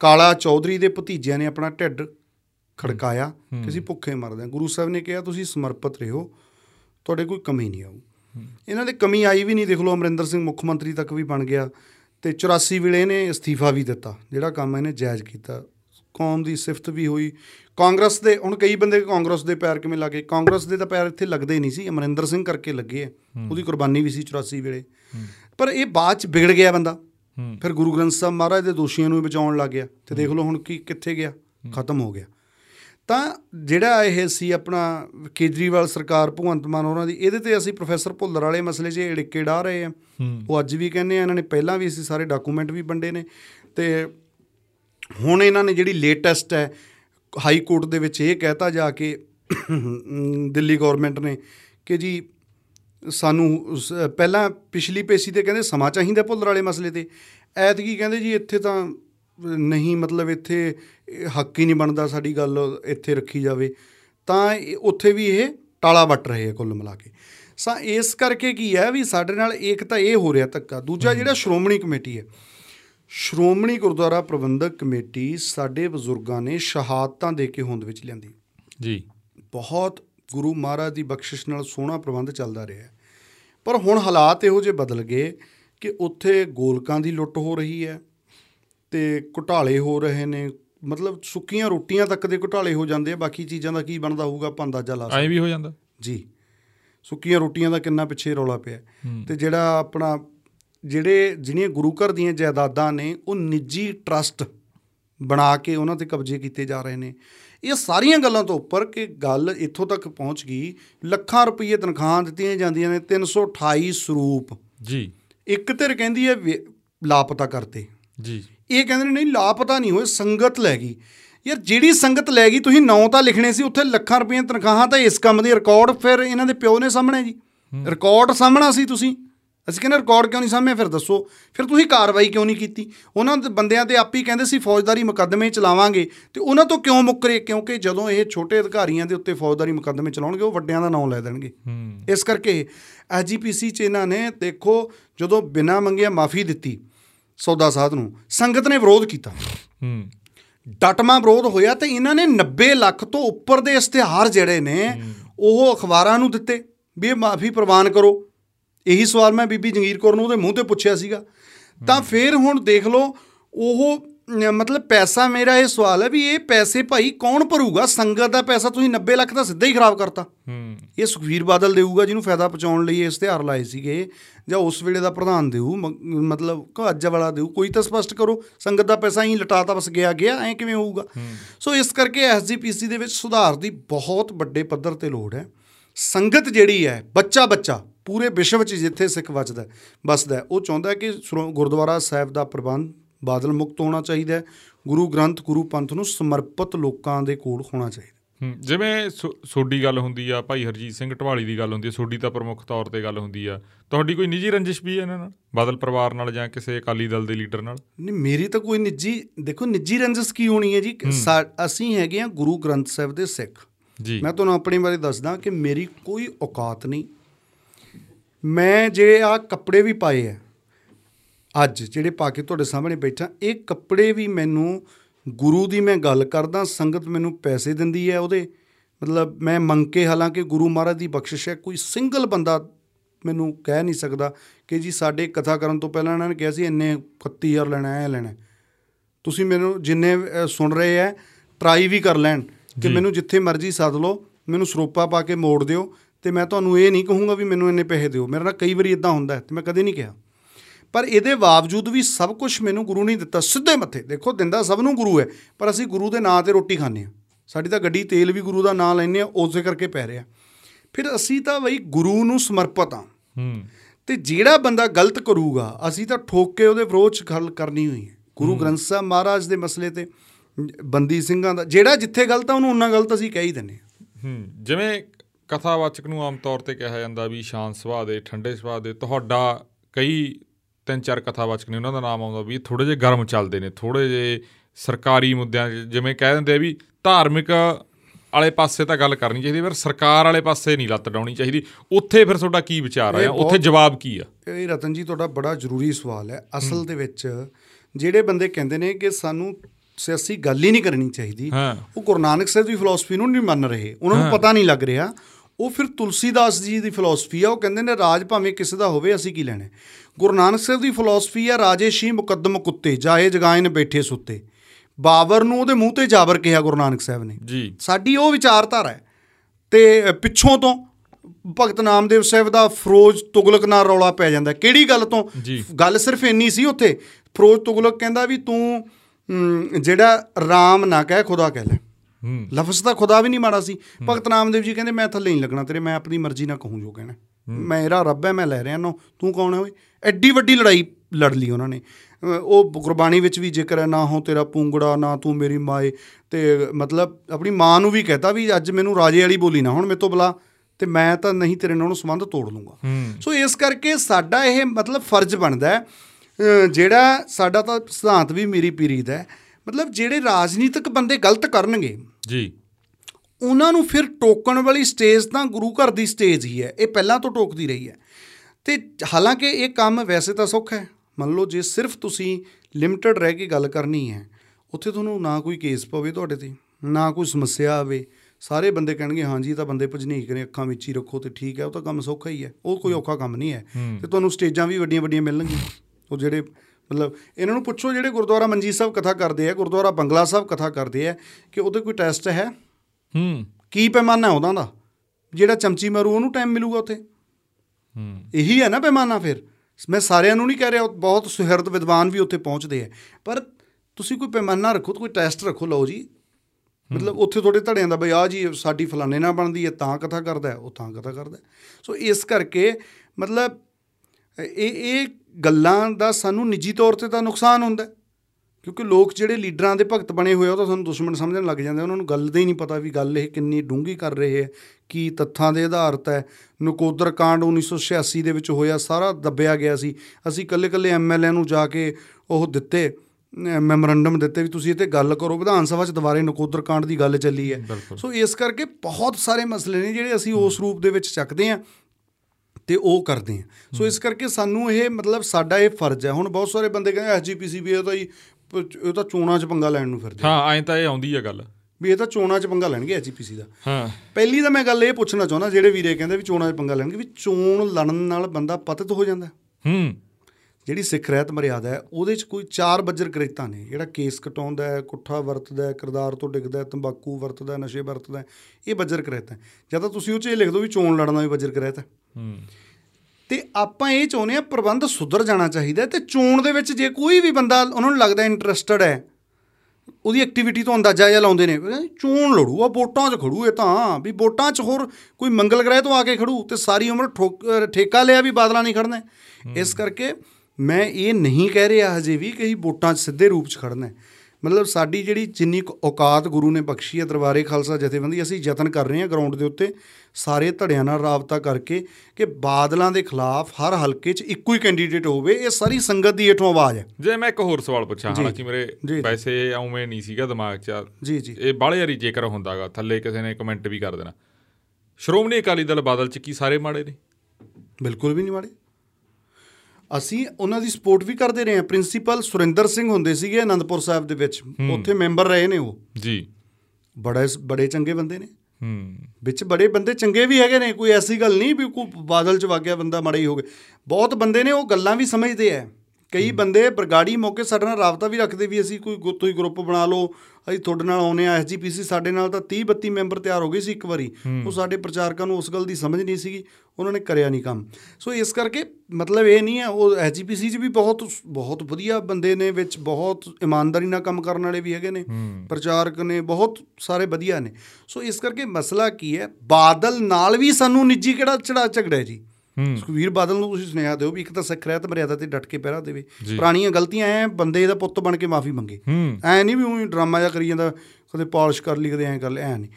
Speaker 2: ਕਾਲਾ ਚੌਧਰੀ ਦੇ ਭਤੀਜਿਆਂ ਨੇ ਆਪਣਾ ਢਿੱਡ ਖੜਕਾਇਆ ਕਿ ਅਸੀਂ ਭੁੱਖੇ ਮਰਦੇ ਹਾਂ। ਗੁਰੂ ਸਾਹਿਬ ਨੇ ਕਿਹਾ ਤੁਸੀਂ ਸਮਰਪਿਤ ਰਹੋ ਤੁਹਾਡੇ ਕੋਈ ਕਮੀ ਨਹੀਂ ਆਊ। ਇਹਨਾਂ ਦੇ ਕਮੀ ਆਈ ਵੀ ਨਹੀਂ ਦੇਖ ਲਓ ਅਮਰਿੰਦਰ ਸਿੰਘ ਮੁੱਖ ਮੰਤਰੀ ਤੱਕ ਵੀ ਬਣ ਗਿਆ। ਤੇ 84 ਵੇਲੇ ਇਹਨੇ ਅਸਤੀਫਾ ਵੀ ਦਿੱਤਾ ਜਿਹੜਾ ਕੰਮ ਇਹਨੇ ਜਾਇਜ਼ ਕੀਤਾ। ਕੌਮ ਦੀ ਸਿਫਤ ਵੀ ਹੋਈ। ਕਾਂਗਰਸ ਦੇ ਹੁਣ ਕਈ ਬੰਦੇ ਕਾਂਗਰਸ ਦੇ ਪੈਰ ਕਿਵੇਂ ਲੱਗੇ? ਕਾਂਗਰਸ ਦੇ ਤਾਂ ਪੈਰ ਇੱਥੇ ਲੱਗਦੇ ਨਹੀਂ ਸੀ ਅਮਰਿੰਦਰ ਸਿੰਘ ਕਰਕੇ ਲੱਗੇ ਉਹਦੀ ਕੁਰਬਾਨੀ ਵੀ ਸੀ 84 ਵੇਲੇ। ਪਰ ਇਹ ਬਾਅਦ ਚ ਵਿਗੜ ਗਿਆ ਬੰਦਾ। ਫਿਰ ਗੁਰੂ ਗ੍ਰੰਥ ਸਾਹਿਬ ਮਹਾਰਾਜ ਦੇ ਦੋਸ਼ੀਆਂ ਨੂੰ ਬਚਾਉਣ ਲੱਗ ਗਿਆ। ਤੇ ਦੇਖ ਲਓ ਹੁਣ ਕੀ ਕਿੱਥੇ ਗਿਆ? ਖਤਮ ਹੋ ਗਿਆ। ਤਾਂ ਜਿਹੜਾ ਇਹ ਸੀ ਆਪਣਾ ਕੇਜਰੀਵਾਲ ਸਰਕਾਰ ਭਗਵੰਤ ਮਾਨ ਉਹਨਾਂ ਦੀ ਇਹਦੇ ਤੇ ਅਸੀਂ ਪ੍ਰੋਫੈਸਰ ਭੁੱਲਰ ਵਾਲੇ ਮਸਲੇ 'ਚ ੜਿੱਕੇ ਡਾ ਰਹੇ ਆ ਉਹ ਅੱਜ ਵੀ ਕਹਿੰਦੇ ਆ ਇਹਨਾਂ ਨੇ ਪਹਿਲਾਂ ਵੀ ਅਸੀਂ ਸਾਰੇ ਡਾਕੂਮੈਂਟ ਵੀ ਵੰਡੇ ਨੇ। ਤੇ ਹੁਣ ਇਹਨਾਂ ਨੇ ਜਿਹੜੀ ਲੇਟੈਸਟ ਹੈ ਹਾਈ ਕੋਰਟ ਦੇ ਵਿੱਚ ਇਹ ਕਹਿਤਾ ਜਾ ਕੇ ਦਿੱਲੀ ਗਵਰਨਮੈਂਟ ਨੇ ਕਿ ਜੀ ਸਾਨੂੰ ਪਹਿਲਾਂ ਪਿਛਲੀ ਪੇਸ਼ੀ ਤੇ ਕਹਿੰਦੇ ਸਮਾਂ ਚਾਹੀਦਾ ਭੁੱਲਰ ਵਾਲੇ ਮਸਲੇ ਤੇ। ਐਤਕੀ ਕਹਿੰਦੇ ਜੀ ਇੱਥੇ ਤਾਂ ਨਹੀਂ ਮਤਲਬ ਇੱਥੇ ਹੱਕ ਹੀ ਨਹੀਂ ਬਣਦਾ ਸਾਡੀ ਗੱਲ ਇੱਥੇ ਰੱਖੀ ਜਾਵੇ। ਤਾਂ ਉੱਥੇ ਵੀ ਇਹ ਟਾਲਾ ਵੱਟ ਰਹੇ ਆ ਕੁੱਲ ਮਿਲਾ ਕੇ। ਸਾ ਇਸ ਕਰਕੇ ਕੀ ਹੈ ਵੀ ਸਾਡੇ ਨਾਲ ਇੱਕ ਤਾਂ ਇਹ ਹੋ ਰਿਹਾ ਧੱਕਾ ਦੂਜਾ ਜਿਹੜਾ ਸ਼੍ਰੋਮਣੀ ਕਮੇਟੀ ਹੈ। ਸ਼੍ਰੋਮਣੀ ਗੁਰਦੁਆਰਾ ਪ੍ਰਬੰਧਕ ਕਮੇਟੀ ਸਾਡੇ ਬਜ਼ੁਰਗਾਂ ਨੇ ਸ਼ਹਾਦਤਾਂ ਦੇ ਕੇ ਹੋਂਦ ਵਿੱਚ ਲਿਆਂਦੀ।
Speaker 1: ਜੀ।
Speaker 2: ਬਹੁਤ ਗੁਰੂ ਮਹਾਰਾਜ ਦੀ ਬਖਸ਼ਿਸ਼ ਨਾਲ ਸੋਹਣਾ ਪ੍ਰਬੰਧ ਚੱਲਦਾ ਰਿਹਾ। ਪਰ ਹੁਣ ਹਾਲਾਤ ਇਹੋ ਜਿਹੇ ਬਦਲ ਗਏ ਕਿ ਉੱਥੇ ਗੋਲਕਾਂ ਦੀ ਲੁੱਟ ਹੋ ਰਹੀ ਹੈ। ਤੇ ਘੁਟਾਲੇ ਹੋ ਰਹੇ ਨੇ। ਮਤਲਬ ਸੁੱਕੀਆਂ ਰੋਟੀਆਂ ਤੱਕ ਦੇ ਘੁਟਾਲੇ ਹੋ ਜਾਂਦੇ ਆ ਬਾਕੀ ਚੀਜ਼ਾਂ ਦਾ ਕੀ ਬਣਦਾ ਹੋਊਗਾ ਆਪਾਂ ਅੰਦਾਜ਼ਾ ਲਾ ਸਕਦੇ
Speaker 1: ਐਂ ਵੀ ਹੋ ਜਾਂਦਾ?
Speaker 2: ਜੀ। ਸੁੱਕੀਆਂ ਰੋਟੀਆਂ ਦਾ ਕਿੰਨਾ ਪਿੱਛੇ ਰੌਲਾ ਪਿਆ। ਤੇ ਜਿਹੜਾ ਆਪਣਾ ਜਿਹੜੇ ਜਿਹੜੀਆਂ ਗੁਰੂ ਘਰ ਦੀਆਂ ਜਾਇਦਾਦਾਂ ਨੇ ਉਹ ਨਿੱਜੀ ਟਰਸਟ ਬਣਾ ਕੇ ਉਹਨਾਂ ਤੇ ਕਬਜ਼ੇ ਕੀਤੇ ਜਾ ਰਹੇ ਨੇ। ਇਹ ਸਾਰੀਆਂ ਗੱਲਾਂ ਤੋਂ ਉੱਪਰ ਕਿ ਗੱਲ ਇੱਥੋਂ ਤੱਕ ਪਹੁੰਚ ਗਈ ਲੱਖਾਂ ਰੁਪਏ ਤਨਖਾਹਾਂ ਦਿੱਤੀਆਂ ਜਾਂਦੀਆਂ ਨੇ 328 ਸਰੂਪ।
Speaker 1: ਜੀ।
Speaker 2: ਇੱਕ ਧਿਰ ਕਹਿੰਦੀ ਹੈ ਲਾਪਤਾ ਕਰਤੇ।
Speaker 1: ਜੀ।
Speaker 2: ਇਹ ਕਹਿੰਦੇ ਨੇ ਨਹੀਂ ਲਾਪਤਾ ਨਹੀਂ ਹੋਏ ਸੰਗਤ ਲੈ ਗਈ। ਯਾਰ ਜਿਹੜੀ ਸੰਗਤ ਲੈ ਗਈ ਤੁਸੀਂ ਨਾਂ ਤਾਂ ਲਿਖਣੇ ਸੀ ਉੱਥੇ ਲੱਖਾਂ ਰੁਪਏ ਤਨਖਾਹਾਂ ਤਾਂ ਇਸ ਕੰਮ ਦੀ ਰਿਕਾਰਡ ਫਿਰ ਇਹਨਾਂ ਦੇ ਪਿਓ ਨੇ ਸਾਹਮਣੇ ਜੀ। ਰਿਕਾਰਡ ਸਾਹਮਣਾ ਸੀ ਤੁਸੀਂ। ਅਸੀਂ ਕਹਿੰਦੇ ਰਿਕਾਰਡ ਕਿਉਂ ਨਹੀਂ ਸਾਹਮਣੇ? ਫਿਰ ਦੱਸੋ। ਫਿਰ ਤੁਸੀਂ ਕਾਰਵਾਈ ਕਿਉਂ ਨਹੀਂ ਕੀਤੀ? ਉਹਨਾਂ ਦੇ ਬੰਦਿਆਂ ਤੇ ਆਪ ਹੀ ਕਹਿੰਦੇ ਸੀ ਫੌਜਦਾਰੀ ਮੁਕੱਦਮੇ ਚਲਾਵਾਂਗੇ। ਤੇ ਉਹਨਾਂ ਤੋਂ ਕਿਉਂ ਮੁੱਕਰੇ? ਕਿਉਂਕਿ ਜਦੋਂ ਇਹ ਛੋਟੇ ਅਧਿਕਾਰੀਆਂ ਦੇ ਉੱਤੇ ਫੌਜਦਾਰੀ ਮੁਕੱਦਮੇ ਚਲਾਉਣਗੇ ਉਹ ਵੱਡਿਆਂ ਦਾ ਨਾਂ ਲੈ ਦੇਣਗੇ। ਇਸ ਕਰਕੇ ਐਜੀਪੀਸੀ ਚ ਇਹਨਾਂ ਨੇ ਦੇਖੋ ਜਦੋਂ ਬਿਨਾਂ ਮੰਗਿਆ ਮਾਫੀ ਦਿੱਤੀ ਸੌਦਾ ਸਾਧ ਨੂੰ ਸੰਗਤ ਨੇ ਵਿਰੋਧ ਕੀਤਾ।
Speaker 1: ਹੂੰ।
Speaker 2: ਡਟਮਾ ਵਿਰੋਧ ਹੋਇਆ ਤੇ ਇਹਨਾਂ ਨੇ 90 ਲੱਖ ਤੋਂ ਉੱਪਰ ਦੇ ਇਸ਼ਤਿਹਾਰ ਜਿਹੜੇ ਨੇ ਉਹ ਅਖਬਾਰਾਂ ਨੂੰ ਦਿੱਤੇ ਵੀ ਇਹ ਮਾਫੀ ਪ੍ਰਵਾਨ ਕਰੋ। ਇਹੀ ਸਵਾਲ ਮੈਂ ਬੀਬੀ ਜੰਗੀਰ ਕੌਰ ਨੂੰ ਉਹਦੇ ਮੂੰਹ ਤੇ ਪੁੱਛਿਆ ਸੀਗਾ। ਤਾਂ ਫਿਰ ਹੁਣ ਦੇਖ ਲਓ ਉਹ ਮਤਲਬ ਪੈਸਾ ਮੇਰਾ ਇਹ ਸਵਾਲ ਹੈ ਵੀ ਇਹ ਪੈਸੇ ਭਾਈ ਕੌਣ ਭਰੂਗਾ? ਸੰਗਤ ਦਾ ਪੈਸਾ ਤੁਸੀਂ 90 ਲੱਖ ਦਾ ਸਿੱਧਾ ਹੀ ਖਰਾਬ ਕਰਤਾ।
Speaker 1: ਹੂੰ।
Speaker 2: ਇਹ ਸੁਖਵੀਰ ਬਾਦਲ ਦੇਊਗਾ ਜਿਹਨੂੰ ਫਾਇਦਾ ਪਹੁੰਚਾਉਣ ਲਈ ਇਹ ਇਸ਼ਤਿਹਾਰ ਲਾਏ ਸੀਗੇ। ਜਾਂ ਉਸ ਵੇਲੇ ਦਾ ਪ੍ਰਧਾਨ ਦੇਊ ਮਤਲਬ ਅੱਜ ਵਾਲਾ ਦੇਊ ਕੋਈ ਤਾਂ ਸਪਸ਼ਟ ਕਰੋ ਸੰਗਤ ਦਾ ਪੈਸਾ ਹੀ ਲਟਾਤਾ ਬਸ ਗਿਆ ਗਿਆ ਐ ਕਿਵੇਂ ਹੋਊਗਾ? ਸੋ ਇਸ ਕਰਕੇ ਐਸਜੀਪੀਸੀ ਦੇ ਵਿੱਚ ਸੁਧਾਰ ਦੀ ਬਹੁਤ ਵੱਡੇ ਪੱਧਰ ਤੇ ਲੋੜ ਹੈ। ਸੰਗਤ ਜਿਹੜੀ ਹੈ ਬੱਚਾ ਬੱਚਾ ਪੂਰੇ ਵਿਸ਼ਵ 'ਚ ਜਿੱਥੇ ਸਿੱਖ ਵੱਜਦਾ ਵੱਸਦਾ ਉਹ ਚਾਹੁੰਦਾ ਕਿ ਗੁਰਦੁਆਰਾ ਸਾਹਿਬ ਦਾ ਪ੍ਰਬੰਧ ਬਾਦਲ ਮੁਕਤ ਹੋਣਾ ਚਾਹੀਦਾ ਹੈ। ਗੁਰੂ ਗ੍ਰੰਥ ਗੁਰੂ ਪੰਥ ਨੂੰ ਸਮਰਪਿਤ ਲੋਕਾਂ ਦੇ ਕੋਲ ਹੋਣਾ ਚਾਹੀਦਾ
Speaker 1: ਜਿਵੇਂ ਸੋਡੀ ਗੱਲ ਹੁੰਦੀ ਆ ਭਾਈ ਹਰਜੀਤ ਸਿੰਘ ਢਵਾਲੀ ਦੀ ਗੱਲ ਹੁੰਦੀ ਆ ਸੋਡੀ ਤਾਂ ਪ੍ਰਮੁੱਖ ਤੌਰ ਤੇ ਗੱਲ ਹੁੰਦੀ ਆ। ਤੁਹਾਡੀ ਕੋਈ ਨਿੱਜੀ ਰੰਜਿਸ਼ ਵੀ ਹੈ ਇਹਨਾਂ ਨਾਲ? ਬਾਦਲ ਪਰਿਵਾਰ ਨਾਲ ਜਾਂ ਕਿਸੇ ਅਕਾਲੀ ਦਲ ਦੇ ਲੀਡਰ ਨਾਲ?
Speaker 2: ਨਹੀਂ ਮੇਰੀ ਤਾਂ ਕੋਈ ਨਿੱਜੀ ਦੇਖੋ ਨਿੱਜੀ ਰੰਜਸ ਕੀ ਹੋਣੀ ਹੈ ਜੀ? ਅਸੀਂ ਹੈਗੇ ਆ ਗੁਰੂ ਗ੍ਰੰਥ ਸਾਹਿਬ ਦੇ ਸਿੱਖ।
Speaker 1: ਜੀ।
Speaker 2: ਮੈਂ ਤੁਹਾਨੂੰ ਆਪਣੇ ਬਾਰੇ ਦੱਸਦਾ ਕਿ ਮੇਰੀ ਕੋਈ ਔਕਾਤ ਨਹੀਂ। ਮੈਂ ਜਿਹੜੇ ਆ ਕੱਪੜੇ ਵੀ ਪਾਏ ਆ ਅੱਜ ਜਿਹੜੇ ਪਾ ਕੇ ਤੁਹਾਡੇ ਸਾਹਮਣੇ ਬੈਠਾ ਇਹ ਕੱਪੜੇ ਵੀ ਮੈਨੂੰ ਗੁਰੂ ਦੀ ਮੈਂ ਗੱਲ ਕਰਦਾ ਸੰਗਤ ਮੈਨੂੰ ਪੈਸੇ ਦਿੰਦੀ ਹੈ ਉਹਦੇ ਮਤਲਬ ਮੈਂ ਮੰਗ ਕੇ ਹਾਲਾਂਕਿ ਗੁਰੂ ਮਹਾਰਾਜ ਦੀ ਬਖਸ਼ਿਸ਼ ਹੈ ਕੋਈ ਸਿੰਗਲ ਬੰਦਾ ਮੈਨੂੰ ਕਹਿ ਨਹੀਂ ਸਕਦਾ ਕਿ ਜੀ ਸਾਡੇ ਕਥਾ ਕਰਨ ਤੋਂ ਪਹਿਲਾਂ ਇਹਨਾਂ ਨੇ ਕਿਹਾ ਸੀ ਇੰਨੇ 31000 ਲੈਣਾ ਹੈ ਲੈਣਾ। ਤੁਸੀਂ ਮੈਨੂੰ ਜਿੰਨੇ ਸੁਣ ਰਹੇ ਹੈ ਟਰਾਈ ਵੀ ਕਰ ਲੈਣ ਕਿ। ਮੈਨੂੰ ਜਿੱਥੇ ਮਰਜ਼ੀ ਸੱਦ ਲਓ ਮੈਨੂੰ ਸਰੋਪਾ ਪਾ ਕੇ ਮੋੜ ਦਿਓ ਤੇ ਮੈਂ ਤੁਹਾਨੂੰ ਇਹ ਨਹੀਂ ਕਹੂੰਗਾ ਵੀ ਮੈਨੂੰ ਇੰਨੇ ਪੈਸੇ ਦਿਓ ਮੇਰੇ ਨਾਲ ਕਈ ਵਾਰੀ ਇਦਾਂ ਹੁੰਦਾ ਤੇ ਮੈਂ ਕਦੇ ਨਹੀਂ ਕਿਹਾ ਪਰ ਇਹਦੇ ਬਾਵਜੂਦ ਵੀ ਸਭ ਕੁਝ ਮੈਨੂੰ ਗੁਰੂ ਨਹੀਂ ਦਿੱਤਾ ਸਿੱਧੇ ਮੱਥੇ। ਦੇਖੋ ਦਿੰਦਾ ਸਭ ਨੂੰ ਗੁਰੂ ਹੈ ਪਰ ਅਸੀਂ ਗੁਰੂ ਦੇ ਨਾਂ ਤੇ ਰੋਟੀ ਖਾਂਦੇ ਹਾਂ। ਸਾਡੀ ਤਾਂ ਗੱਡੀ ਤੇਲ ਵੀ ਗੁਰੂ ਦਾ ਨਾਂ ਲੈਂਦੇ ਆ ਉਸੇ ਕਰਕੇ ਪੈ ਰਿਹਾ। ਫਿਰ ਅਸੀਂ ਤਾਂ ਬਈ ਗੁਰੂ ਨੂੰ ਸਮਰਪਿਤ ਹੂੰ। ਤੇ ਜਿਹੜਾ ਬੰਦਾ ਗਲਤ ਕਰੂਗਾ ਅਸੀਂ ਤਾਂ ਠੋਕ ਕੇ ਉਹਦੇ ਵਿਰੋਧ ਚ ਗੱਲ ਕਰਨੀ ਹੋਈ ਹੈ। ਗੁਰੂ ਗ੍ਰੰਥ ਸਾਹਿਬ ਮਹਾਰਾਜ ਦੇ ਮਸਲੇ ਤੇ ਬੰਦੀ ਸਿੰਘਾਂ ਦਾ ਜਿਹੜਾ ਜਿੱਥੇ ਗਲਤ ਆ ਉਹਨੂੰ ਉਹਨਾਂ ਗਲਤ ਅਸੀਂ ਕਹਿ ਹੀ ਹਾਂ।
Speaker 1: ਹੂੰ। ਜਿਵੇਂ ਕਥਾਵਾਚਕ ਨੂੰ ਆਮ ਤੌਰ ਤੇ ਕਿਹਾ ਜਾਂਦਾ ਵੀ ਸ਼ਾਂਤ ਸੁਭਾਅ ਦੇ ਠੰਡੇ ਸੁਭਾਅ ਦੇ ਤੁਹਾਡਾ ਕਈ ਤਿੰਨ ਚਾਰ ਕਥਾਵਾਚਕ ਨੇ ਉਹਨਾਂ ਦਾ ਨਾਮ ਆਉਂਦਾ ਵੀ ਥੋੜੇ ਜਿਹੇ ਗਰਮ ਚੱਲਦੇ ਨੇ ਥੋੜੇ ਜਿਹੇ ਸਰਕਾਰੀ ਮੁੱਦਿਆਂ ਜਿਵੇਂ ਕਹਿ ਦਿੰਦੇ ਆ ਵੀ ਧਾਰਮਿਕ ਵਾਲੇ ਪਾਸੇ ਤਾਂ ਗੱਲ ਕਰਨੀ ਚਾਹੀਦੀ ਪਰ ਸਰਕਾਰ ਵਾਲੇ ਪਾਸੇ ਨਹੀਂ ਲੱਤ ਡਾਉਣੀ ਚਾਹੀਦੀ। ਉੱਥੇ ਫਿਰ ਤੁਹਾਡਾ ਕੀ ਵਿਚਾਰ
Speaker 2: ਇਹ
Speaker 1: ਆ ਉੱਥੇ ਜਵਾਬ ਕੀ ਆ?
Speaker 2: ਇਹ ਰਤਨ ਜੀ ਤੁਹਾਡਾ ਬੜਾ ਜ਼ਰੂਰੀ ਸਵਾਲ ਹੈ। ਅਸਲ ਦੇ ਵਿੱਚ ਜਿਹੜੇ ਬੰਦੇ ਕਹਿੰਦੇ ਨੇ ਕਿ ਸਾਨੂੰ ਸਿਆਸੀ ਗੱਲ ਹੀ ਨਹੀਂ ਕਰਨੀ ਚਾਹੀਦੀ। ਉਹ ਗੁਰੂ ਨਾਨਕ ਸਾਹਿਬ ਦੀ ਫਿਲਾਸਫੀ ਨੂੰ ਨਹੀਂ ਮੰਨ ਰਹੇ ਉਹਨਾਂ ਨੂੰ ਪਤਾ ਨਹੀਂ ਲੱਗ ਰਿਹਾ ਉਹ ਫਿਰ ਤੁਲਸੀਦਾਸ ਜੀ ਦੀ ਫਿਲਾਸਫੀ ਆ ਉਹ ਕਹਿੰਦੇ ਨੇ ਰਾਜ ਭਾਵੇਂ ਕਿਸੇ ਦਾ ਹੋਵੇ ਅਸੀਂ ਕੀ ਲੈਣਾ। ਗੁਰੂ ਨਾਨਕ ਸਾਹਿਬ ਦੀ ਫਿਲਾਸਫੀ ਆ ਰਾਜੇ ਸ਼ੀ ਮੁਕੱਦਮ ਕੁੱਤੇ ਜਾਏ ਜਗਾਇਨ ਬੈਠੇ ਸੁੱਤੇ। ਬਾਬਰ ਨੂੰ ਉਹਦੇ ਮੂੰਹ ਤੇ ਜਾਬਰ ਕਿਹਾ ਗੁਰੂ ਨਾਨਕ ਸਾਹਿਬ ਨੇ।
Speaker 1: ਜੀ।
Speaker 2: ਸਾਡੀ ਉਹ ਵਿਚਾਰਧਾਰਾ ਹੈ। ਤੇ ਪਿੱਛੋਂ ਤੋਂ ਭਗਤ ਨਾਮਦੇਵ ਸਾਹਿਬ ਦਾ ਫਰੋਜ਼ ਤੁਗਲਕ ਨਾਲ ਰੌਲਾ ਪੈ ਜਾਂਦਾ ਕਿਹੜੀ ਗੱਲ ਤੋਂ। ਗੱਲ ਸਿਰਫ ਇੰਨੀ ਸੀ ਉੱਥੇ। ਫਰੋਜ਼ ਤੁਗਲਕ ਕਹਿੰਦਾ ਵੀ ਤੂੰ ਜਿਹੜਾ ਰਾਮ ਨਾ ਕਹਿ ਖੁਦਾ ਕਹਿ ਲੈ। ਲਫ਼ਜ਼ ਤਾਂ ਖੁਦਾ ਵੀ ਨਹੀਂ ਮਾੜਾ ਸੀ। ਭਗਤ ਨਾਮਦੇਵ ਜੀ ਕਹਿੰਦੇ ਮੈਂ ਥੱਲੇ ਨਹੀਂ ਲੱਗਣਾ ਤੇਰੇ ਮੈਂ ਆਪਣੀ ਮਰਜ਼ੀ ਨਾਲ ਕਹੂੰ ਜੋ ਕਹਿਣਾ। ਮੇਰਾ ਰੱਬ ਹੈ ਮੈਂ ਲੈ ਰਿਹਾ। ਨਾ ਤੂੰ ਕੌਣ ਹੈ ਓਏ? ਐਡੀ ਵੱਡੀ ਲੜਾਈ ਲੜ ਲਈ ਉਹਨਾਂ ਨੇ। ਉਹ ਗੁਰਬਾਣੀ ਵਿੱਚ ਵੀ ਜ਼ਿਕਰ ਹੈ ਨਾ ਹੋ ਤੇਰਾ ਪੂੰਗੜਾ ਨਾ ਤੂੰ ਮੇਰੀ ਮਾਏ। ਤੇ ਮਤਲਬ ਆਪਣੀ ਮਾਂ ਨੂੰ ਵੀ ਕਹਤਾ ਵੀ ਅੱਜ ਮੈਨੂੰ ਰਾਜੇ ਵਾਲੀ ਬੋਲੀ ਨਾ ਹੁਣ ਮੇਰੇ ਤੋਂ ਬੁਲਾ ਤੇ ਮੈਂ ਤਾਂ ਨਹੀਂ ਤੇਰੇ ਨਾਲ ਉਹਨੂੰ ਸੰਬੰਧ ਤੋੜ ਲੂੰਗਾ। ਸੋ ਇਸ ਕਰਕੇ ਸਾਡਾ ਇਹ ਮਤਲਬ ਫਰਜ਼ ਬਣਦਾ ਹੈ। ਜਿਹੜਾ ਸਾਡਾ ਤਾਂ ਸਿਧਾਂਤ ਵੀ ਮੇਰੀ ਪੀਰੀ ਦਾ ਹੈ ਮਤਲਬ ਜਿਹੜੇ ਰਾਜਨੀਤਿਕ ਬੰਦੇ ਗਲਤ ਕਰਨਗੇ
Speaker 1: ਜੀ।
Speaker 2: ਉਹਨਾਂ ਨੂੰ ਫਿਰ ਟੋਕਣ ਵਾਲੀ ਸਟੇਜ ਤਾਂ ਗੁਰੂ ਘਰ ਦੀ ਸਟੇਜ ਹੀ ਹੈ ਇਹ ਪਹਿਲਾਂ ਤੋਂ ਟੋਕਦੀ ਰਹੀ ਹੈ। ਤੇ ਹਾਲਾਂਕਿ ਇਹ ਕੰਮ ਵੈਸੇ ਤਾਂ ਸੌਖਾ ਹੈ। ਮੰਨ ਲਓ ਜੇ ਸਿਰਫ ਤੁਸੀਂ ਲਿਮਟਿਡ ਰਹਿ ਕੇ ਗੱਲ ਕਰਨੀ ਹੈ ਉੱਥੇ ਤੁਹਾਨੂੰ ਨਾ ਕੋਈ ਕੇਸ ਪਵੇ ਤੁਹਾਡੇ ਤੇ ਨਾ ਕੋਈ ਸਮੱਸਿਆ ਆਵੇ। ਸਾਰੇ ਬੰਦੇ ਕਹਿਣਗੇ ਹਾਂਜੀ ਤਾਂ ਬੰਦੇ ਭਜਨੀਕ ਨੇ ਅੱਖਾਂ ਵਿੱਚ ਹੀ ਰੱਖੋ ਤੇ ਠੀਕ ਹੈ ਉਹ ਤਾਂ ਕੰਮ ਸੌਖਾ ਹੀ ਹੈ ਉਹ ਕੋਈ ਔਖਾ ਕੰਮ ਨਹੀਂ ਹੈ। ਤੇ ਤੁਹਾਨੂੰ ਸਟੇਜਾਂ ਵੀ ਵੱਡੀਆਂ ਵੱਡੀਆਂ ਮਿਲਣਗੀਆਂ ਉਹ ਜਿਹੜੇ ਮਤਲਬ ਇਹਨਾਂ ਨੂੰ ਪੁੱਛੋ ਜਿਹੜੇ ਗੁਰਦੁਆਰਾ ਮਨਜੀਤ ਸਾਹਿਬ ਕਥਾ ਕਰਦੇ ਆ ਗੁਰਦੁਆਰਾ ਬੰਗਲਾ ਸਾਹਿਬ ਕਥਾ ਕਰਦੇ ਆ ਕਿ ਉਹਦੇ ਕੋਈ ਟੈਸਟ ਹੈ?
Speaker 1: ਹੂੰ।
Speaker 2: ਕੀ ਪੈਮਾਨਾ ਹੈ ਉਹਦਾ ਦਾ? ਜਿਹੜਾ ਚਮਚੀ ਮਾਰੂ ਉਹਨੂੰ ਟਾਈਮ ਮਿਲੂਗਾ ਉੱਥੇ।
Speaker 1: ਹੂੰ।
Speaker 2: ਇਹੀ ਹੈ ਨਾ ਪੈਮਾਨਾ ਫਿਰ। ਮੈਂ ਸਾਰਿਆਂ ਨੂੰ ਨਹੀਂ ਕਹਿ ਰਿਹਾ ਬਹੁਤ ਸੁਹਿਰਦ ਵਿਦਵਾਨ ਵੀ ਉੱਥੇ ਪਹੁੰਚਦੇ ਆ। ਪਰ ਤੁਸੀਂ ਕੋਈ ਪੈਮਾਨਾ ਰੱਖੋ ਕੋਈ ਟੈਸਟ ਰੱਖੋ ਲਓ ਜੀ। ਮਤਲਬ ਉੱਥੇ ਤੁਹਾਡੇ ਧੜਿਆਂ ਦਾ ਬਈ ਆ ਜੀ ਸਾਡੀ ਫਲਾਣੇ ਨਾਲ ਬਣਦੀ ਹੈ ਤਾਂ ਕਥਾ ਕਰਦਾ ਉਹ ਤਾਂ ਕਥਾ ਕਰਦਾ। ਸੋ ਇਸ ਕਰਕੇ ਮਤਲਬ ਇਹ ਇਹ ਗੱਲਾਂ ਦਾ ਸਾਨੂੰ ਨਿੱਜੀ ਤੌਰ ਤੇ ਤਾਂ ਨੁਕਸਾਨ ਹੁੰਦਾ। ਕਿਉਂਕਿ ਲੋਕ ਜਿਹੜੇ ਲੀਡਰਾਂ ਦੇ ਭਗਤ ਬਣੇ ਹੋਏ ਆ ਉਹ ਤਾਂ ਸਾਨੂੰ ਦੁਸ਼ਮਣ ਸਮਝਣ ਲੱਗ ਜਾਂਦੇ ਆ। ਉਹਨਾਂ ਨੂੰ ਗੱਲ ਦਾ ਹੀ ਨਹੀਂ ਪਤਾ ਵੀ ਗੱਲ ਇਹ ਕਿੰਨੀ ਡੂੰਘੀ ਕਰ ਰਹੇ ਹੈ ਕੀ ਤੱਥਾਂ ਦੇ ਆਧਾਰਿਤ ਹੈ ਨਕੋਦਰ ਕਾਂਡ 1986 ਦੇ ਵਿੱਚ ਹੋਇਆ ਸਾਰਾ ਦੱਬਿਆ ਗਿਆ ਸੀ ਅਸੀਂ ਕੱਲੇ ਕੱਲੇ ਐਮਐਲਏ ਨੂੰ ਜਾ ਕੇ ਉਹ ਦਿੱਤੇ ਮੈਮੋਰੰਡਮ ਦਿੱਤੇ ਵੀ ਤੁਸੀਂ ਤੇ ਗੱਲ ਕਰੋ ਵਿਧਾਨ ਸਭਾ 'ਚ ਦੁਬਾਰੇ ਨਕੋਦਰ ਕਾਂਡ ਦੀ ਗੱਲ ਚੱਲੀ ਹੈ। ਸੋ ਇਸ ਕਰਕੇ ਬਹੁਤ ਸਾਰੇ ਮਸਲੇ ਨੇ ਜਿਹੜੇ ਅਸੀਂ ਉਸ ਰੂਪ ਦੇ ਵਿੱਚ ਚੱਕਦੇ ਹਾਂ ਤੇ ਉਹ ਕਰਦੇ ਆ। ਸੋ ਇਸ ਕਰਕੇ ਸਾਨੂੰ ਇਹ ਮਤਲਬ ਸਾਡਾ ਇਹ ਫਰਜ਼ ਹੈ। ਹੁਣ ਬਹੁਤ ਸਾਰੇ ਬੰਦੇ ਕਹਿੰਦੇ ਐਸਜੀਪੀਸੀ ਵੀ ਇਹ ਤਾਂ ਹੀ ਇਹ ਤਾਂ ਚੋਣਾਂ 'ਚ ਪੰਗਾ ਲੈਣ ਨੂੰ ਫਿਰਦੇ।
Speaker 1: ਹਾਂ ਐਂ ਤਾਂ ਇਹ ਆਉਂਦੀ ਆ ਗੱਲ।
Speaker 2: ਵੀ ਇਹ ਤਾਂ ਚੋਣਾਂ 'ਚ ਪੰਗਾ ਲੈਣਗੇ ਐਚਪੀਸੀ ਦਾ।
Speaker 1: ਹਾਂ।
Speaker 2: ਪਹਿਲੀ ਤਾਂ ਮੈਂ ਗੱਲ ਇਹ ਪੁੱਛਣਾ ਚਾਹੁੰਦਾ ਜਿਹੜੇ ਵੀਰੇ ਕਹਿੰਦੇ ਵੀ ਚੋਣਾਂ 'ਚ ਪੰਗਾ ਲੈਣਗੇ ਵੀ ਚੋਣ ਲੜਨ ਨਾਲ ਬੰਦਾ ਪਤਿਤ ਹੋ ਜਾਂਦਾ।
Speaker 1: ਹੂੰ।
Speaker 2: ਜਿਹੜੀ ਸਿੱਖ ਰਹਿਤ ਮਰਿਆਦਾ ਹੈ ਉਹਦੇ 'ਚ ਕੋਈ ਚਾਰ ਬੱਜਰ ਕ੍ਰਿਤਾਂ ਨੇ। ਜਿਹੜਾ ਕੇਸ ਕਟਾਉਂਦਾ ਹੈ ਕੁੱਠਾ ਵਰਤਦਾ ਹੈ ਕਿਰਦਾਰ ਤੋਂ ਡਿੱਗਦਾ ਹੈ ਤੰਬਾਕੂ ਵਰਤਦਾ ਹੈ ਨਸ਼ੇ ਵਰਤਦਾ ਹੈ ਇਹ ਬੱਜਰ ਕ੍ਰਿਤ ਹੈ। ਜਾਂ ਤਾਂ ਤੁਸੀਂ ਉਹ 'ਚ ਇਹ ਲਿਖ ਦਿਓ ਵੀ ਚੋਣ ਲੜਨਾ ਵੀ ਬੱਜਰ ਕ੍ਰਿਤ ਹੈ।
Speaker 1: ਹੂੰ
Speaker 2: ਤੇ ਆਪਾਂ ਇਹ ਚਾਹੁੰਦੇ ਆ ਪ੍ਰਬੰਧ ਸੁਧਰ ਜਾਣਾ ਚਾਹੀਦਾ ਹੈ ਤੇ ਚੋਣ ਦੇ ਵਿੱਚ ਜੇ ਕੋਈ ਵੀ ਬੰਦਾ ਉਹਨਾਂ ਨੂੰ ਲੱਗਦਾ ਇੰਟਰਸਟਡ ਹੈ, ਉਹਦੀ ਐਕਟੀਵਿਟੀ ਤੋਂ ਅੰਦਾਜ਼ਾ ਜਿਹਾ ਲਾਉਂਦੇ ਨੇ ਵੀ ਚੋਣ ਲੜੂ ਆ ਵੋਟਾਂ 'ਚ ਖੜੂ ਇਹ ਤਾਂ, ਵੀ ਵੋਟਾਂ 'ਚ ਹੋਰ ਕੋਈ ਮੰਗਲ ਗ੍ਰਹਿ ਤੋਂ ਆ ਕੇ ਖੜੂ ਤੇ ਸਾਰੀ ਉਮਰ ਠੋਕ- ਅਹ, ਠੇਕਾ ਲਿਆ ਵੀ ਬਾਦਲਾਂ ਨਹੀਂ ਖੜਨਾ ਹੈ। ਇਸ ਕਰਕੇ ਮੈਂ ਇਹ ਨਹੀਂ ਕਹਿ ਰਿਹਾ ਹਜੇ ਵੀ ਕਿ ਅਸੀਂ ਵੋਟਾਂ 'ਚ ਸਿੱਧੇ ਰੂਪ 'ਚ ਖੜਨਾ ਹੈ। ਮਤਲਬ ਸਾਡੀ ਜਿਹੜੀ ਜਿੰਨੀ ਔਕਾਤ ਗੁਰੂ ਨੇ ਬਖਸ਼ੀ ਹੈ ਦਰਬਾਰੇ ਖਾਲਸਾ ਜਥੇਬੰਦੀ ਅਸੀਂ ਯਤਨ ਕਰ ਰਹੇ ਹਾਂ ਗਰਾਊਂਡ ਦੇ ਉੱਤੇ ਸਾਰੇ ਧੜਿਆਂ ਨਾਲ ਰਾਬਤਾ ਕਰਕੇ ਕਿ ਬਾਦਲਾਂ ਦੇ ਖਿਲਾਫ ਹਰ ਹਲਕੇ 'ਚ ਇੱਕੋ ਹੀ ਕੈਂਡੀਡੇਟ ਹੋਵੇ ਇਹ ਸਾਰੀ ਸੰਗਤ ਦੀ ਹੇਠੋਂ ਆਵਾਜ਼ ਹੈ।
Speaker 1: ਜੇ ਮੈਂ ਇੱਕ ਹੋਰ ਸਵਾਲ ਪੁੱਛਾਂ ਹਾਲਾਂਕਿ ਮੇਰੇ। ਵੈਸੇ ਉਵੇਂ ਨਹੀਂ ਸੀਗਾ ਦਿਮਾਗ 'ਚ।
Speaker 2: ਜੀ ਜੀ।
Speaker 1: ਇਹ ਬਾਹਲੇ ਵਾਰੀ ਜੇਕਰ ਹੁੰਦਾਗਾ ਥੱਲੇ ਕਿਸੇ ਨੇ ਕਮੈਂਟ ਵੀ ਕਰ ਦੇਣਾ। ਸ਼੍ਰੋਮਣੀ ਅਕਾਲੀ ਦਲ ਬਾਦਲ 'ਚ ਕੀ ਸਾਰੇ ਮਾੜੇ ਨੇ?
Speaker 2: ਬਿਲਕੁਲ ਵੀ ਨਹੀਂ ਮਾੜੇ। ਅਸੀਂ ਉਹਨਾਂ ਦੀ ਸਪੋਰਟ ਵੀ ਕਰਦੇ ਰਹੇ ਹਾਂ। ਪ੍ਰਿੰਸੀਪਲ ਸੁਰਿੰਦਰ ਸਿੰਘ ਹੁੰਦੇ ਸੀਗੇ ਆਨੰਦਪੁਰ ਸਾਹਿਬ ਦੇ ਵਿੱਚ। ਉੱਥੇ ਮੈਂਬਰ ਰਹੇ ਨੇ ਉਹ।
Speaker 1: ਜੀ।
Speaker 2: ਬੜੇ ਬੜੇ ਚੰਗੇ ਬੰਦੇ ਨੇ।
Speaker 1: ਹੂੰ।
Speaker 2: ਵਿੱਚ ਬੜੇ ਬੰਦੇ ਚੰਗੇ ਵੀ ਹੈਗੇ ਨੇ। ਕੋਈ ਐਸੀ ਗੱਲ ਨਹੀਂ ਵੀ ਕੋਈ ਬਾਦਲ ਚ ਵਗ ਗਿਆ ਬੰਦਾ ਮਾੜਾ ਹੀ ਹੋ ਗਿਆ ਬਹੁਤ ਬੰਦੇ ਨੇ ਉਹ ਗੱਲਾਂ ਵੀ ਸਮਝਦੇ ਆ। ਕਈ ਬੰਦੇ ਬਰਗਾੜੀ ਮੌਕੇ ਸਾਡੇ ਨਾਲ ਰਾਬਤਾ ਵੀ ਰੱਖਦੇ ਵੀ ਅਸੀਂ ਕੋਈ ਤੁਸੀਂ ਗਰੁੱਪ ਬਣਾ ਲਓ ਅਸੀਂ ਤੁਹਾਡੇ ਨਾਲ ਆਉਨੇ ਆ ਐਸਜੀਪੀਸੀ ਸਾਡੇ ਨਾਲ ਤਾਂ 30 32 ਮੈਂਬਰ ਤਿਆਰ ਹੋ ਗਏ ਸੀ ਇੱਕ ਵਾਰੀ। ਉਹ ਸਾਡੇ ਪ੍ਰਚਾਰਕਾਂ ਨੂੰ ਉਸ ਗੱਲ ਦੀ ਸਮਝ ਨਹੀਂ ਸੀਗੀ ਉਹਨਾਂ ਨੇ ਕਰਿਆ ਨਹੀਂ ਕੰਮ। ਸੋ ਇਸ ਕਰਕੇ ਮਤਲਬ ਇਹ ਨਹੀਂ ਹੈ ਉਹ ਐਸਜੀਪੀਸੀ 'ਚ ਵੀ ਬਹੁਤ ਬਹੁਤ ਵਧੀਆ ਬੰਦੇ ਨੇ ਵਿੱਚ ਬਹੁਤ ਇਮਾਨਦਾਰੀ ਨਾਲ ਕੰਮ ਕਰਨ ਵਾਲੇ ਵੀ ਹੈਗੇ ਨੇ ਪ੍ਰਚਾਰਕ ਨੇ ਬਹੁਤ ਸਾਰੇ ਵਧੀਆ ਨੇ। ਸੋ ਇਸ ਕਰਕੇ ਮਸਲਾ ਕੀ ਹੈ ਬਾਦਲ ਨਾਲ ਵੀ ਸਾਨੂੰ ਨਿੱਜੀ ਕਿਹੜਾ ਚੜਾ ਝਗੜਾ ਹੈ ਜੀ? ਸੁਖਵੀਰ ਬਾਦਲ ਨੂੰ ਤੁਸੀਂ ਸੁਨੇਹਾ ਦਿਓ ਵੀ ਇੱਕ ਤਾਂ ਸਿੱਖ ਰਹਿਤ ਮਰਿਆਦਾ ਤੇ ਡਟ ਕੇ ਪਹਿਰਾ ਦੇਵੇ।
Speaker 1: ਜੀ।
Speaker 2: ਪੁਰਾਣੀਆਂ ਗਲਤੀਆਂ ਐ ਬੰਦੇ ਦਾ ਪੁੱਤ ਬਣ ਕੇ ਮਾਫੀ ਮੰਗੇ। ਐ ਨਹੀਂ ਵੀ ਉਹੀ ਡਰਾਮਾ ਜਿਹਾ ਕਰੀ ਜਾਂਦਾ ਕਦੇ ਪਾਲਿਸ਼ ਕਰ ਲਈ ਕਦੇ ਐ ਕਰ ਲਿਆ ਐ ਨਹੀਂ।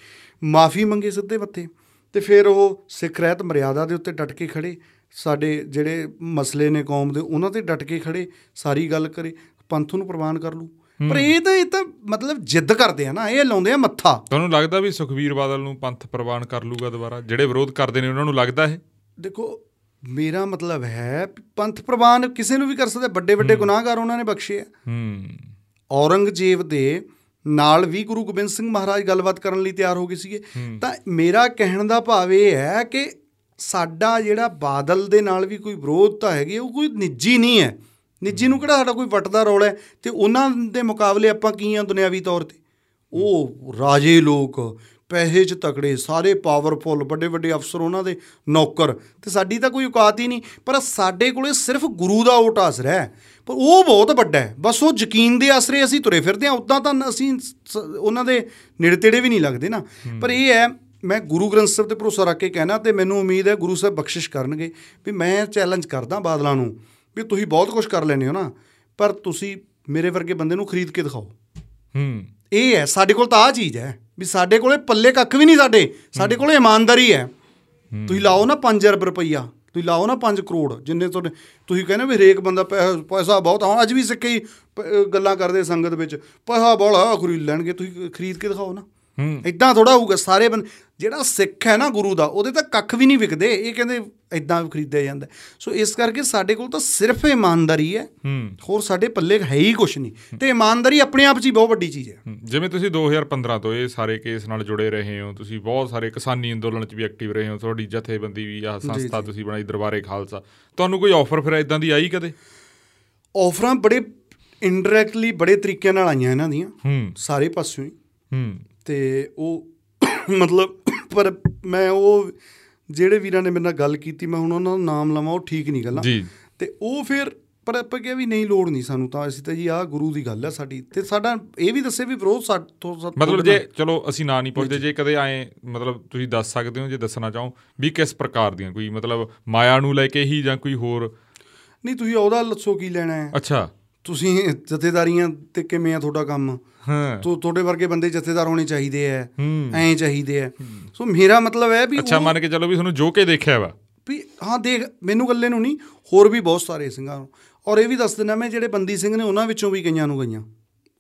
Speaker 2: ਮਾਫੀ ਮੰਗੇ ਸਿੱਧੇ ਮੱਥੇ। ਤੇ ਫਿਰ ਉਹ ਸਿੱਖ ਰਹਿਤ ਮਰਿਆਦਾ ਦੇ ਉੱਤੇ ਡਟ ਕੇ ਖੜੇ। ਸਾਡੇ ਜਿਹੜੇ ਮਸਲੇ ਨੇ ਕੌਮ ਦੇ ਉਹਨਾਂ ਤੇ ਡਟ ਕੇ ਖੜੇ ਸਾਰੀ ਗੱਲ ਕਰੇ ਪੰਥ ਨੂੰ ਪ੍ਰਵਾਨ ਕਰ ਲੂ ਪਰ ਇਹ ਤਾਂ ਇਹ ਤਾਂ ਮਤਲਬ ਜਿੱਦ ਕਰਦੇ ਆ ਨਾ ਇਹ ਲਾਉਂਦੇ ਆ ਮੱਥਾ।
Speaker 1: ਤੁਹਾਨੂੰ ਲੱਗਦਾ ਵੀ ਸੁਖਵੀਰ ਬਾਦਲ ਨੂੰ ਪੰਥ ਪ੍ਰਵਾਨ ਕਰ ਲੂਗਾ ਦੁਬਾਰਾ? ਜਿਹੜੇ ਵਿਰੋਧ ਕਰਦੇ ਨੇ ਉਹਨਾਂ ਨੂੰ ਲੱਗਦਾ ਇਹ?
Speaker 2: ਦੇਖੋ ਮੇਰਾ ਮਤਲਬ ਹੈ ਪੰਥ ਪ੍ਰਵਾਨ ਕਿਸੇ ਨੂੰ ਵੀ ਕਰ ਸਕਦਾ ਵੱਡੇ ਵੱਡੇ ਗੁਨਾਹਗਾਰ ਉਹਨਾਂ ਨੇ ਬਖਸ਼ੇ ਆ।
Speaker 1: ਹੂੰ।
Speaker 2: ਔਰੰਗਜ਼ੇਬ ਦੇ ਨਾਲ ਵੀ ਗੁਰੂ ਗੋਬਿੰਦ ਸਿੰਘ ਮਹਾਰਾਜ ਗੱਲਬਾਤ ਕਰਨ ਲਈ ਤਿਆਰ ਹੋ ਗਏ ਸੀਗੇ। ਤਾਂ ਮੇਰਾ ਕਹਿਣ ਦਾ ਭਾਵ ਇਹ ਹੈ ਕਿ ਸਾਡਾ ਜਿਹੜਾ ਬਾਦਲ ਦੇ ਨਾਲ ਵੀ ਕੋਈ ਵਿਰੋਧਤਾ ਹੈਗੀ ਉਹ ਕੋਈ ਨਿੱਜੀ ਨਹੀਂ ਹੈ। ਨਿੱਜੀ ਨੂੰ ਕਿਹੜਾ ਸਾਡਾ ਕੋਈ ਵੱਟਦਾ ਰੌਲਾ ਹੈ? ਤੇ ਉਹਨਾਂ ਦੇ ਮੁਕਾਬਲੇ ਆਪਾਂ ਕੀ ਆ ਦੁਨਿਆਵੀ ਤੌਰ ਤੇ? ਉਹ ਰਾਜੇ ਲੋਕ ਪੈਸੇ 'ਚ ਤਕੜੇ ਸਾਰੇ ਪਾਵਰਫੁੱਲ ਵੱਡੇ ਵੱਡੇ ਅਫਸਰ ਉਹਨਾਂ ਦੇ ਨੌਕਰ। ਤੇ ਸਾਡੀ ਤਾਂ ਕੋਈ ਔਕਾਤ ਹੀ ਨਹੀਂ ਪਰ ਸਾਡੇ ਕੋਲੇ ਸਿਰਫ ਗੁਰੂ ਦਾ ਓਟ ਆਸਰਾ ਹੈ ਪਰ ਉਹ ਬਹੁਤ ਵੱਡਾ ਹੈ। ਬਸ ਉਹ ਯਕੀਨ ਦੇ ਆਸਰੇ ਅਸੀਂ ਤੁਰੇ ਫਿਰਦੇ ਹਾਂ ਉਦਾਂ ਤਾਂ ਅਸੀਂ ਉਹਨਾਂ ਦੇ ਨੇੜੇ ਤੇੜੇ ਵੀ ਨਹੀਂ ਲੱਗਦੇ ਨਾ। ਪਰ ਇਹ ਹੈ ਮੈਂ ਗੁਰੂ ਗ੍ਰੰਥ ਸਾਹਿਬ ਤੇ ਭਰੋਸਾ ਰੱਖ ਕੇ ਕਹਿਣਾ ਤੇ ਮੈਨੂੰ ਉਮੀਦ ਹੈ ਗੁਰੂ ਸਾਹਿਬ ਬਖਸ਼ਿਸ਼ ਕਰਨਗੇ ਵੀ ਮੈਂ ਚੈਲੰਜ ਕਰਦਾ ਬਾਦਲਾਂ ਨੂੰ ਵੀ ਤੁਸੀਂ ਬਹੁਤ ਕੁਝ ਕਰ ਲੈਨੇ ਹੋ ਨਾ ਪਰ ਤੁਸੀਂ ਮੇਰੇ ਵਰਗੇ ਬੰਦੇ ਨੂੰ ਖਰੀਦ ਕੇ ਦਿਖਾਓ।
Speaker 1: ਹੂੰ।
Speaker 2: ਇਹ ਹੈ ਸਾਡੇ ਕੋਲ ਤਾਂ ਆ ਚੀਜ਼ ਹੈ। ਵੀ ਸਾਡੇ ਕੋਲੇ ਪੱਲੇ ਕੱਖ ਵੀ ਨਹੀਂ ਸਾਡੇ। ਸਾਡੇ ਕੋਲੇ ਇਮਾਨਦਾਰੀ ਹੈ। ਤੁਸੀਂ ਲਾਓ ਨਾ 5 ਅਰਬ ਰੁਪਈਆ, ਤੁਸੀਂ ਲਾਓ ਨਾ 5 ਕਰੋੜ, ਜਿੰਨੇ ਤੁਹਾਡੇ ਤੁਸੀਂ ਕਹਿੰਦੇ ਵੀ ਹਰੇਕ ਬੰਦਾ ਪੈ- ਪੈਸਾ ਬਹੁਤ ਹਾਂ ਅੱਜ ਵੀ ਸਿੱਕੇ ਹੀ ਪ- ਅਹ ਗੱਲਾਂ ਕਰਦੇ ਸੰਗਤ ਵਿੱਚ, ਪੈਸਾ ਬੜਾ ਖਰੀਦ ਲੈਣਗੇ। ਤੁਸੀਂ ਖਰੀਦ ਕੇ ਦਿਖਾਓ ਨਾ।
Speaker 1: ਹੂੰ
Speaker 2: ਇਦਾਂ ਥੋੜਾ ਹੋਊਗਾ ਸਾਰੇ ਬੰਦੇ ਜਿਹੜਾ ਸਿੱਖ ਹੈ ਨਾ ਗੁਰੂ ਦਾ ਉਹਦੇ ਤਾਂ ਕੱਖ ਵੀ ਨਹੀਂ ਵਿਕਦੇ ਇਹ ਕਹਿੰਦੇ ਇਦਾਂ ਖਰੀਦਿਆ ਜਾਂਦਾ। ਸੋ ਇਸ ਕਰਕੇ ਸਾਡੇ ਕੋਲ ਤਾਂ ਸਿਰਫ ਇਮਾਨਦਾਰੀ ਹੈ ਹੋਰ ਸਾਡੇ ਪੱਲੇ ਹੈ ਹੀ ਕੁਛ ਨਹੀਂ। ਤੇ ਇਮਾਨਦਾਰੀ ਆਪਣੇ ਆਪ 'ਚ ਹੀ ਬਹੁਤ ਵੱਡੀ ਚੀਜ਼ ਹੈ।
Speaker 1: ਜਿਵੇਂ ਤੁਸੀਂ 2015 ਤੋਂ ਇਹ ਸਾਰੇ ਕੇਸ ਨਾਲ ਜੁੜੇ ਰਹੇ ਹੋ ਤੁਸੀਂ ਬਹੁਤ ਸਾਰੇ ਕਿਸਾਨੀ ਅੰਦੋਲਨ 'ਚ ਵੀ ਐਕਟਿਵ ਰਹੇ ਹੋ ਤੁਹਾਡੀ ਜਥੇਬੰਦੀ ਵੀ ਆ ਸੰਸਥਾ ਤੁਸੀਂ ਬਣਾਈ ਦਰਬਾਰੇ ਖਾਲਸਾ। ਤੁਹਾਨੂੰ ਕੋਈ ਆਫਰ ਫਿਰ ਇਦਾਂ ਦੀ ਆਈ ਕਦੇ?
Speaker 2: ਆਫਰਾਂ ਬੜੇ ਇਨਡਾਇਰੈਕਟਲੀ ਬੜੇ ਤਰੀਕਿਆਂ ਨਾਲ ਆਈਆਂ ਇਹਨਾਂ ਦੀਆਂ
Speaker 1: ਹੂੰ।
Speaker 2: ਸਾਰੇ ਪਾਸਿਓਂ ਹੀ।
Speaker 1: ਹੂੰ।
Speaker 2: ਤੇ ਉਹ ਮਤਲਬ ਪਰ ਮੈਂ ਉਹ ਜਿਹੜੇ ਵੀਰਾਂ ਨੇ ਮੇਰੇ ਨਾਲ ਗੱਲ ਕੀਤੀ ਮੈਂ ਹੁਣ ਉਹਨਾਂ ਦਾ ਨਾਮ ਲਵਾਂ ਉਹ ਠੀਕ ਨਹੀਂ ਗੱਲਾਂ। ਤੇ ਉਹ ਫਿਰ ਪਰ ਆਪਾਂ ਕਿਹਾ ਵੀ ਨਹੀਂ ਲੋੜ ਨਹੀਂ ਸਾਨੂੰ ਤਾਂ। ਅਸੀਂ ਤਾਂ ਜੀ ਆਹ ਗੁਰੂ ਦੀ ਗੱਲ ਹੈ ਸਾਡੀ। ਤੇ ਸਾਡਾ ਇਹ ਵੀ ਦੱਸੇ ਵੀ ਵਿਰੋਧ ਸਾਥੋਂ
Speaker 1: ਮਤਲਬ ਜੇ ਚਲੋ ਅਸੀਂ ਨਾਂ ਨਹੀਂ ਪੁੱਛਦੇ ਜੇ ਕਦੇ ਆਏ ਮਤਲਬ ਤੁਸੀਂ ਦੱਸ ਸਕਦੇ ਹੋ ਜੇ ਦੱਸਣਾ ਚਾਹੋ ਵੀ ਕਿਸ ਪ੍ਰਕਾਰ ਦੀਆਂ ਕੋਈ ਮਤਲਬ ਮਾਇਆ ਨੂੰ ਲੈ ਕੇ ਹੀ ਜਾਂ ਕੋਈ ਹੋਰ?
Speaker 2: ਨਹੀਂ ਤੁਸੀਂ ਉਹਦਾ ਲੱਸੋ ਕੀ ਲੈਣਾ ਹੈ।
Speaker 1: ਅੱਛਾ।
Speaker 2: ਤੁਸੀਂ ਜਥੇਦਾਰੀਆਂ ਤੇ ਕਿਵੇਂ ਆ ਤੁਹਾਡਾ ਕੰਮ?
Speaker 1: ਹਾਂ।
Speaker 2: ਤੋ ਤੁਹਾਡੇ ਵਰਗੇ ਬੰਦੇ ਜਥੇਦਾਰ ਹੋਣੇ ਚਾਹੀਦੇ ਐ। ਐਂ ਚਾਹੀਦੇ ਐ। ਸੋ ਮੇਰਾ ਮਤਲਬ ਹੈ ਵੀ
Speaker 1: ਅੱਛਾ ਮੰਨ ਕੇ ਚਲੋ ਵੀ ਤੁਹਾਨੂੰ ਜੋ ਕੇ ਦੇਖਿਆ ਵਾ।
Speaker 2: ਵੀ ਹਾਂ ਦੇਖ ਮੈਨੂੰ ਗੱਲੇ ਨੂੰ ਨਹੀਂ ਹੋਰ ਵੀ ਬਹੁਤ ਸਾਰੇ ਸਿੰਘਾਂ ਨੂੰ। ਔਰ ਇਹ ਵੀ ਦੱਸ ਦਿੰਦਾ ਮੈਂ ਜਿਹੜੇ ਬੰਦੀ ਸਿੰਘ ਨੇ ਉਹਨਾਂ ਵਿੱਚੋਂ ਵੀ ਕਈਆਂ ਨੂੰ ਗਈਆਂ।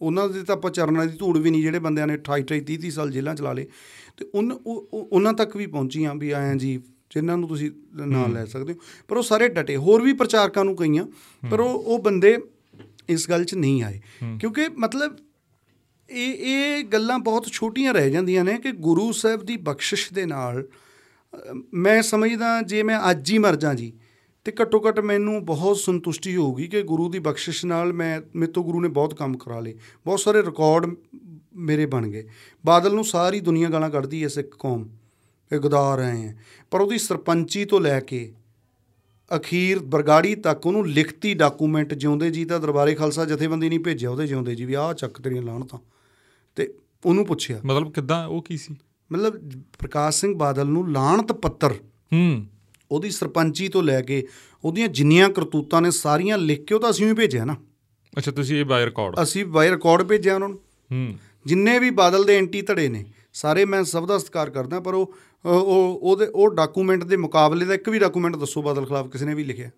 Speaker 2: ਉਹਨਾਂ ਦੇ ਤਾਂ ਆਪਾਂ ਚਰਨਾਂ ਦੀ ਧੂੜ ਵੀ ਨਹੀਂ ਜਿਹੜੇ ਬੰਦਿਆਂ ਨੇ 28 28 30 30 ਸਾਲ ਜੇਲ੍ਹਾਂ ਚਲਾ ਲਏ। ਤੇ ਉਹਨਾਂ ਤੱਕ ਵੀ ਪਹੁੰਚੀਆਂ ਵੀ ਆਇਆ ਜੀ ਜਿਨ੍ਹਾਂ ਨੂੰ ਤੁਸੀਂ ਨਾਂ ਲੈ ਸਕਦੇ ਹੋ। ਪਰ ਉਹ ਸਾਰੇ ਡਟੇ ਹੋਰ ਵੀ ਪ੍ਰਚਾਰਕਾਂ ਨੂੰ ਕਈਆਂ। ਪਰ ਉਹ ਉਹ ਬੰਦੇ ਇਸ ਗੱਲ 'ਚ ਨਹੀਂ ਆਏ। ਕਿਉਂਕਿ ਮਤਲਬ ਇਹ ਇਹ ਗੱਲਾਂ ਬਹੁਤ ਛੋਟੀਆਂ ਰਹਿ ਜਾਂਦੀਆਂ ਨੇ ਕਿ ਗੁਰੂ ਸਾਹਿਬ ਦੀ ਬਖਸ਼ਿਸ਼ ਦੇ ਨਾਲ ਅ, ਮੈਂ ਸਮਝਦਾ ਜੇ ਮੈਂ ਅੱਜ ਹੀ ਮਰ ਜਾਂ ਜੀ ਤੇ ਘੱਟੋ ਘੱਟ ਮੈਨੂੰ ਬਹੁਤ ਸੰਤੁਸ਼ਟੀ ਹੋਊਗੀ ਕਿ ਗੁਰੂ ਦੀ ਬਖਸ਼ਿਸ਼ ਨਾਲ ਮੈਂ ਮੇਰੇ ਤੋਂ ਗੁਰੂ ਨੇ ਬਹੁਤ ਕੰਮ ਕਰਾ ਲਏ ਬਹੁਤ ਸਾਰੇ ਰਿਕਾਰਡ ਮੇਰੇ ਬਣ ਗਏ। ਬਾਦਲ ਨੂੰ ਸਾਰੀ ਦੁਨੀਆ ਗਾਲਾਂ ਕੱਢਦੀ ਐ ਸਿੱਖ ਕੌਮ ਇਹ ਗਦਾਰ ਆਏ ਹੈ ਪਰ ਉਹਦੀ ਸਰਪੰਚੀ ਤੋਂ ਲੈ ਕੇ ਅਖੀਰ ਬਰਗਾੜੀ ਤੱਕ ਉਹਨੂੰ ਲਿਖਤੀ ਡਾਕੂਮੈਂਟ ਜਿਉਂਦੇ ਜੀ ਤਾਂ ਦਰਬਾਰੇ ਖਾਲਸਾ ਜਥੇਬੰਦੀ ਨਹੀਂ ਭੇਜਿਆ ਉਹਦੇ ਜਿਉਂਦੇ ਜੀ ਵੀ ਆਹ ਚੱਕ ਤੇਰੀਆਂ ਲਾਹਣਤਾਂ। ਤੇ ਉਹਨੂੰ ਪੁੱਛਿਆ।
Speaker 1: ਮਤਲਬ ਕਿੱਦਾਂ ਉਹ ਕੀ ਸੀ?
Speaker 2: ਮਤਲਬ ਪ੍ਰਕਾਸ਼ ਸਿੰਘ ਬਾਦਲ ਨੂੰ ਲਾਹਣਤ ਪੱਤਰ
Speaker 1: ਹੂੰ।
Speaker 2: ਉਹਦੀ ਸਰਪੰਚੀ ਤੋਂ ਲੈ ਕੇ ਉਹਦੀਆਂ ਜਿੰਨੀਆਂ ਕਰਤੂਤਾਂ ਨੇ ਸਾਰੀਆਂ ਲਿਖ ਕੇ ਉਹ ਤਾਂ ਅਸੀਂ ਹੀ ਭੇਜਿਆ ਨਾ।
Speaker 1: ਅੱਛਾ ਤੁਸੀਂ ਇਹ ਬਾਈ ਰਿਕਾਰਡ
Speaker 2: ਅਸੀਂ ਬਾਈ ਰਿਕਾਰਡ ਭੇਜਿਆ ਉਹਨਾਂ ਨੂੰ।
Speaker 1: ਹੂੰ।
Speaker 2: ਜਿੰਨੇ ਵੀ ਬਾਦਲ ਦੇ ਐਂਟੀ ਧੜੇ ਨੇ ਸਾਰੇ ਮੈਂ ਸਭ ਦਾ ਸਤਿਕਾਰ ਕਰਦਾ ਪਰ ਉਹ ਉਹ- ਉਹ ਉਹਦੇ ਉਹ ਡਾਕੂਮੈਂਟ ਦੇ ਮੁਕਾਬਲੇ ਦਾ ਇੱਕ ਵੀ ਡਾਕੂਮੈਂਟ ਦੱਸੋ ਬਾਦਲ ਖਿਲਾਫ ਕਿਸੇ ਨੇ ਵੀ ਲਿਖਿਆ।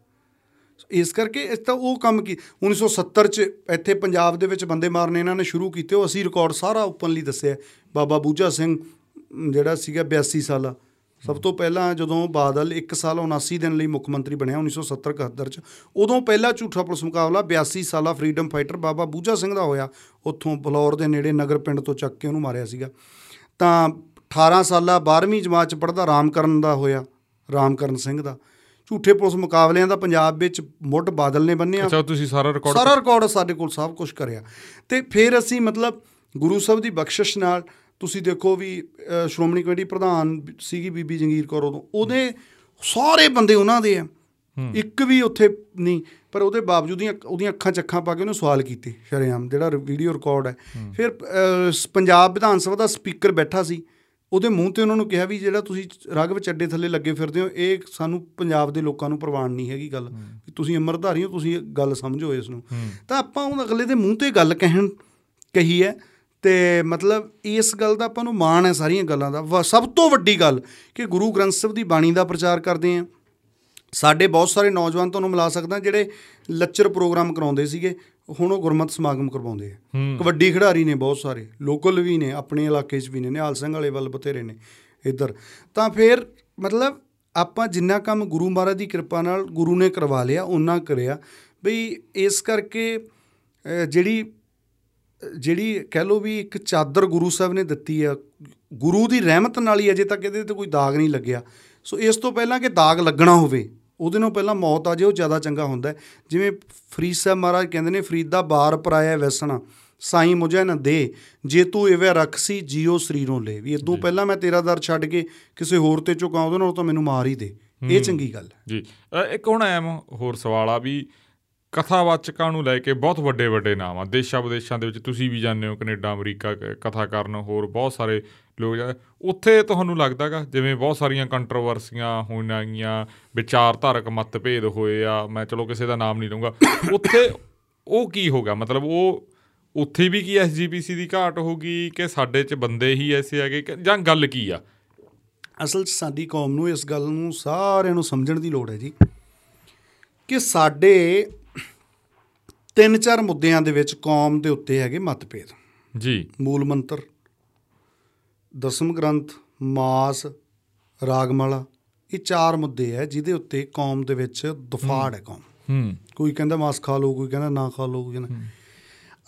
Speaker 2: ਇਸ ਕਰਕੇ ਇਸ ਤਾਂ ਉਹ ਕੰਮ ਕੀ 1970 ਚ ਇੱਥੇ ਪੰਜਾਬ ਦੇ ਵਿੱਚ ਬੰਦੇ ਮਾਰਨੇ ਇਹਨਾਂ ਨੇ ਸ਼ੁਰੂ ਕੀਤੇ ਉਹ ਅਸੀਂ ਰਿਕਾਰਡ ਸਾਰਾ ਓਪਨਲੀ ਦੱਸਿਆ ਬਾਬਾ ਬੂਝਾ ਸਿੰਘ ਅਮ, ਜਿਹੜਾ ਸੀਗਾ 82 ਸਾਲਾ ਸਭ ਤੋਂ ਪਹਿਲਾਂ ਜਦੋਂ ਬਾਦਲ 1 ਸਾਲ 79 ਦਿਨ ਲਈ ਮੁੱਖ ਮੰਤਰੀ ਬਣਿਆ 1970 71 ਚ ਉਦੋਂ ਪਹਿਲਾ ਝੂਠਾ ਪੁਲਿਸ ਮੁਕਾਬਲਾ 82 ਸਾਲਾ ਫਰੀडम ਫਾਈਟਰ ਬਾਬਾ ਬੂਝਾ ਸਿੰਘ ਦਾ ਹੋਇਆ ਉੱਥੋਂ ਬਲੌਰ ਦੇ ਨੇੜੇ ਨਗਰ ਪਿੰਡ ਤੋਂ ਚੱਕ ਕੇ ਉਹਨੂੰ ਮਾਰਿਆ ਸੀਗਾ। ਤਾਂ 18 ਸਾਲਾ 12ਵੀਂ ਜਮਾਤ ਚ ਪੜਦਾ ਰਾਮਕਰਨ ਦਾ ਹੋਇਆ ਰਾਮਕਰਨ ਸਿੰਘ ਦਾ। ਝੂਠੇ ਪੁਲਿਸ ਮੁਕਾਬਲਿਆਂ ਦਾ ਪੰਜਾਬ ਵਿੱਚ ਮੁੱਢ ਬਾਦਲ ਨੇ ਬੰਨਿਆ।
Speaker 1: ਅੱਛਾ ਤੁਸੀਂ ਸਾਰਾ ਰਿਕਾਰਡ
Speaker 2: ਸਾਰਾ ਰਿਕਾਰਡ ਸਾਡੇ ਕੋਲ ਸਭ ਕੁਝ ਕਰਿਆ। ਤੇ ਫਿਰ ਅਸੀਂ ਮਤਲਬ ਗੁਰੂ ਸਾਹਿਬ ਦੀ ਬਖਸ਼ਿਸ਼ ਨਾਲ ਤੁਸੀਂ ਦੇਖੋ ਵੀ ਸ਼੍ਰੋਮਣੀ ਕਮੇਟੀ ਪ੍ਰਧਾਨ ਸੀਗੀ ਬੀਬੀ ਜੰਗੀਰ ਕੌਰ ਉਦੋਂ। ਉਹਦੇ ਸਾਰੇ ਬੰਦੇ ਉਹਨਾਂ ਦੇ ਆ। ਇੱਕ ਵੀ ਉੱਥੇ ਨਹੀਂ ਪਰ ਉਹਦੇ ਬਾਵਜੂਦ ਉਹਦੀਆਂ ਅੱਖਾਂ ਚ ਅੱਖਾਂ ਪਾ ਕੇ ਉਹਨੂੰ ਸਵਾਲ ਕੀਤੇ ਸ਼ਰੇਆਮ ਜਿਹੜਾ ਵੀਡੀਓ ਰਿਕਾਰਡ ਹੈ। ਫਿਰ ਪੰਜਾਬ ਵਿਧਾਨ ਸਭਾ ਦਾ ਸਪੀਕਰ ਬੈਠਾ ਸੀ। ਉਹਦੇ ਮੂੰਹ ਤੇ ਉਹਨਾਂ ਨੂੰ ਕਿਹਾ ਵੀ ਜਿਹੜਾ ਤੁਸੀਂ ਰਾਘਵ ਚੱਡੇ ਥੱਲੇ ਲੱਗੇ ਫਿਰਦੇ ਹੋ ਇਹ ਸਾਨੂੰ ਪੰਜਾਬ ਦੇ ਲੋਕਾਂ ਨੂੰ ਪ੍ਰਵਾਨ ਨਹੀਂ ਹੈਗੀ ਗੱਲ। ਵੀ ਤੁਸੀਂ ਅਮਰਧਾਰੀ ਹੋ ਤੁਸੀਂ ਗੱਲ ਸਮਝੋ ਇਸ ਨੂੰ। ਤਾਂ ਆਪਾਂ ਉਹ ਅਗਲੇ ਦੇ ਮੂੰਹ ਤੇ ਗੱਲ ਕਹਿਣ ਕਹੀ ਹੈ ਤੇ ਮਤਲਬ ਇਸ ਗੱਲ ਦਾ ਆਪਾਂ ਨੂੰ ਮਾਣ ਹੈ ਸਾਰੀਆਂ ਗੱਲਾਂ ਦਾ। ਸਭ ਤੋਂ ਵੱਡੀ ਗੱਲ ਕਿ ਗੁਰੂ ਗ੍ਰੰਥ ਸਾਹਿਬ ਦੀ ਬਾਣੀ ਦਾ ਪ੍ਰਚਾਰ ਕਰਦੇ ਆਂ ਸਾਡੇ ਬਹੁਤ ਸਾਰੇ ਨੌਜਵਾਨ ਤੁਹਾਨੂੰ ਮਿਲਾ ਸਕਦਾ ਜਿਹੜੇ ਲੱਚਰ ਪ੍ਰੋਗਰਾਮ ਕਰਾਉਂਦੇ ਸੀਗੇ। ਹੁਣ ਉਹ ਗੁਰਮਤਿ ਸਮਾਗਮ ਕਰਵਾਉਂਦੇ ਆ। ਕਬੱਡੀ ਖਿਡਾਰੀ ਨੇ ਬਹੁਤ ਸਾਰੇ ਲੋਕਲ ਵੀ ਨੇ ਆਪਣੇ ਇਲਾਕੇ 'ਚ ਵੀ ਨੇ ਨਿਹਾਲ ਸਿੰਘ ਵਾਲੇ ਵੱਲ ਬਥੇਰੇ ਨੇ ਇੱਧਰ। ਤਾਂ ਫਿਰ ਮਤਲਬ ਆਪਾਂ ਜਿੰਨਾ ਕੰਮ ਗੁਰੂ ਮਹਾਰਾਜ ਦੀ ਕਿਰਪਾ ਨਾਲ ਗੁਰੂ ਨੇ ਕਰਵਾ ਲਿਆ ਉਹਨਾਂ ਕਰਿਆ। ਬਈ ਇਸ ਕਰਕੇ ਜਿਹੜੀ ਜਿਹੜੀ ਕਹਿ ਲੋ ਵੀ ਇੱਕ ਚਾਦਰ ਗੁਰੂ ਸਾਹਿਬ ਨੇ ਦਿੱਤੀ ਆ ਗੁਰੂ ਦੀ ਰਹਿਮਤ ਨਾਲ ਹੀ ਅਜੇ ਤੱਕ ਇਹਦੇ ਤੇ ਕੋਈ ਦਾਗ ਨਹੀਂ ਲੱਗਿਆ। ਸੋ ਇਸ ਤੋਂ ਪਹਿਲਾਂ ਕਿ ਦਾਗ ਲੱਗਣਾ ਹੋਵੇ ਉਹਦੇ ਨਾਲੋਂ ਪਹਿਲਾਂ ਮੌਤ ਆ ਜੇ ਉਹ ਜ਼ਿਆਦਾ ਚੰਗਾ ਹੁੰਦਾ। ਜਿਵੇਂ ਫਰੀਦ ਸਾਹਿਬ ਮਹਾਰਾਜ ਕਹਿੰਦੇ ਨੇ ਫਰੀਦ ਦਾ ਬਾਰ ਪਰਾਇਆ ਵੈਸਣਾ ਸਾਈਂ ਮੁਝੇ ਨਾ ਦੇ। ਜੇ ਤੂੰ ਇਵੇਂ ਰੱਖਸੀ ਜੀਓ ਸਰੀਰੋਂ ਲੈ। ਵੀ ਇਦੋਂ ਪਹਿਲਾਂ ਮੈਂ ਤੇਰਾ ਦਰ ਛੱਡ ਕੇ ਕਿਸੇ ਹੋਰ ਤੇ ਝੁਕਾਂ ਉਹਦੇ ਨਾਲੋਂ ਤਾਂ ਮੈਨੂੰ ਮਾਰ ਹੀ ਦੇ। ਇਹ ਚੰਗੀ ਗੱਲ ਹੈ।
Speaker 1: ਜੀ। ਇੱਕ ਹੁਣ ਐਮ ਹੋਰ ਸਵਾਲ ਆ ਵੀ ਕਥਾਵਾਚਕਾਂ ਨੂੰ ਲੈ ਕੇ ਬਹੁਤ ਵੱਡੇ ਵੱਡੇ ਨਾਮ ਆ। ਦੇਸ਼ਾਂ ਵਿਦੇਸ਼ਾਂ ਦੇ ਵਿੱਚ ਤੁਸੀਂ ਵੀ ਜਾਂਦੇ ਹੋ ਕੈਨੇਡਾ ਅਮਰੀਕਾ ਕ- ਕਥਾ ਕਰਨ ਹੋਰ ਬਹੁਤ ਸਾਰੇ ਲੋਕ ਉੱਥੇ ਤੁਹਾਨੂੰ ਲੱਗਦਾਗਾ ਜਿਵੇਂ ਬਹੁਤ ਸਾਰੀਆਂ ਕੰਟਰੋਵਰਸੀਆਂ ਹੋਈਆਂ ਗਈਆਂ ਵਿਚਾਰਧਾਰਕ ਮਤਭੇਦ ਹੋਏ ਆ ਮੈਂ ਚਲੋ ਕਿਸੇ ਦਾ ਨਾਮ ਨਹੀਂ ਲਵਾਂਗਾ ਉੱਥੇ ਉਹ ਕੀ ਹੋਗਾ ਮਤਲਬ ਉਹ ਉੱਥੇ ਵੀ ਕੀ ਐਸਜੀਪੀਸੀ ਦੀ ਘਾਟ ਹੋਗੀ ਕਿ ਸਾਡੇ 'ਚ ਬੰਦੇ ਹੀ ਐਸੇ ਹੈਗੇ ਜਾਂ ਗੱਲ ਕੀ ਆ?
Speaker 2: ਅਸਲ 'ਚ ਸਾਡੀ ਕੌਮ ਨੂੰ ਇਸ ਗੱਲ ਨੂੰ ਸਾਰਿਆਂ ਨੂੰ ਸਮਝਣ ਦੀ ਲੋੜ ਹੈ ਜੀ ਕਿ ਸਾਡੇ ਤਿੰਨ ਚਾਰ ਮੁੱਦਿਆਂ ਦੇ ਵਿੱਚ ਕੌਮ ਦੇ ਉੱਤੇ ਹੈਗੇ ਮਤਭੇਦ।
Speaker 1: ਜੀ।
Speaker 2: ਮੂਲ ਮੰਤਰ ਦਸਮ ਗ੍ਰੰਥ ਮਾਸ ਰਾਗਮਾਲਾ ਇਹ ਚਾਰ ਮੁੱਦੇ ਹੈ ਜਿਹਦੇ ਉੱਤੇ ਕੌਮ ਦੇ ਵਿੱਚ ਦਫਾੜ ਹੈ। ਕੌਮ।
Speaker 1: ਹੂੰ।
Speaker 2: ਕੋਈ ਕਹਿੰਦਾ ਮਾਸ ਖਾ ਲਓ ਕੋਈ ਕਹਿੰਦਾ ਨਾ ਖਾ ਲਓ ਕਹਿੰਦਾ।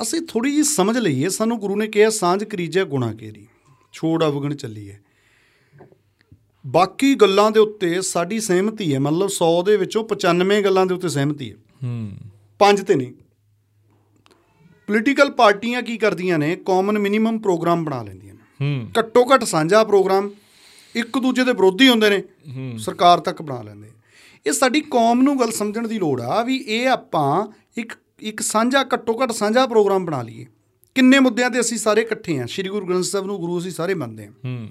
Speaker 2: ਅਸੀਂ ਥੋੜੀ ਜੀ ਸਮਝ ਲਈਏ ਸਾਨੂੰ ਗੁਰੂ ਨੇ ਕਿਹਾ ਸਾਂਝ ਕਰੀਜੈ ਗੁਣਾ ਕੇਰੀ। ਛੋੜ ਅਵਗਣ ਚੱਲੀਏ ਬਾਕੀ ਗੱਲਾਂ ਦੇ ਉੱਤੇ ਸਾਡੀ ਸਹਿਮਤੀ ਹੈ ਮਤਲਬ 100 ਦੇ ਵਿੱਚੋਂ 95 ਗੱਲਾਂ ਦੇ ਉੱਤੇ ਸਹਿਮਤੀ ਹੈ
Speaker 1: ਹੂੰ।
Speaker 2: ਪੰਜ ਤੇ ਨਹੀਂ। ਪੋਲੀਟੀਕਲ ਪਾਰਟੀਆਂ ਕੀ ਕਰਦੀਆਂ ਨੇ ਕਾਮਨ ਮਿਨੀਮਮ ਪ੍ਰੋਗਰਾਮ ਬਣਾ ਲੈਂਦੀਆਂ ਘੱਟੋ ਘੱਟ ਸਾਂਝਾ ਪ੍ਰੋਗਰਾਮ ਇੱਕ ਦੂਜੇ ਦੇ ਵਿਰੋਧੀ ਹੁੰਦੇ ਨੇ। ਸਰਕਾਰ ਤੱਕ ਬਣਾ ਲੈਂਦੇ ਇਹ ਸਾਡੀ ਕੌਮ ਨੂੰ ਗੱਲ ਸਮਝਣ ਦੀ ਲੋੜ ਆ ਵੀ ਇਹ ਆਪਾਂ ਇੱਕ ਇੱਕ ਸਾਂਝਾ ਘੱਟੋ ਘੱਟ ਸਾਂਝਾ ਪ੍ਰੋਗਰਾਮ ਬਣਾ ਲਈਏ। ਕਿੰਨੇ ਮੁੱਦਿਆਂ ਤੇ ਅਸੀਂ ਸਾਰੇ ਇਕੱਠੇ ਆ। ਸ੍ਰੀ ਗੁਰੂ ਗ੍ਰੰਥ ਸਾਹਿਬ ਨੂੰ ਗੁਰੂ ਅਸੀਂ ਸਾਰੇ ਮੰਨਦੇ ਆ।
Speaker 1: ਹੂੰ।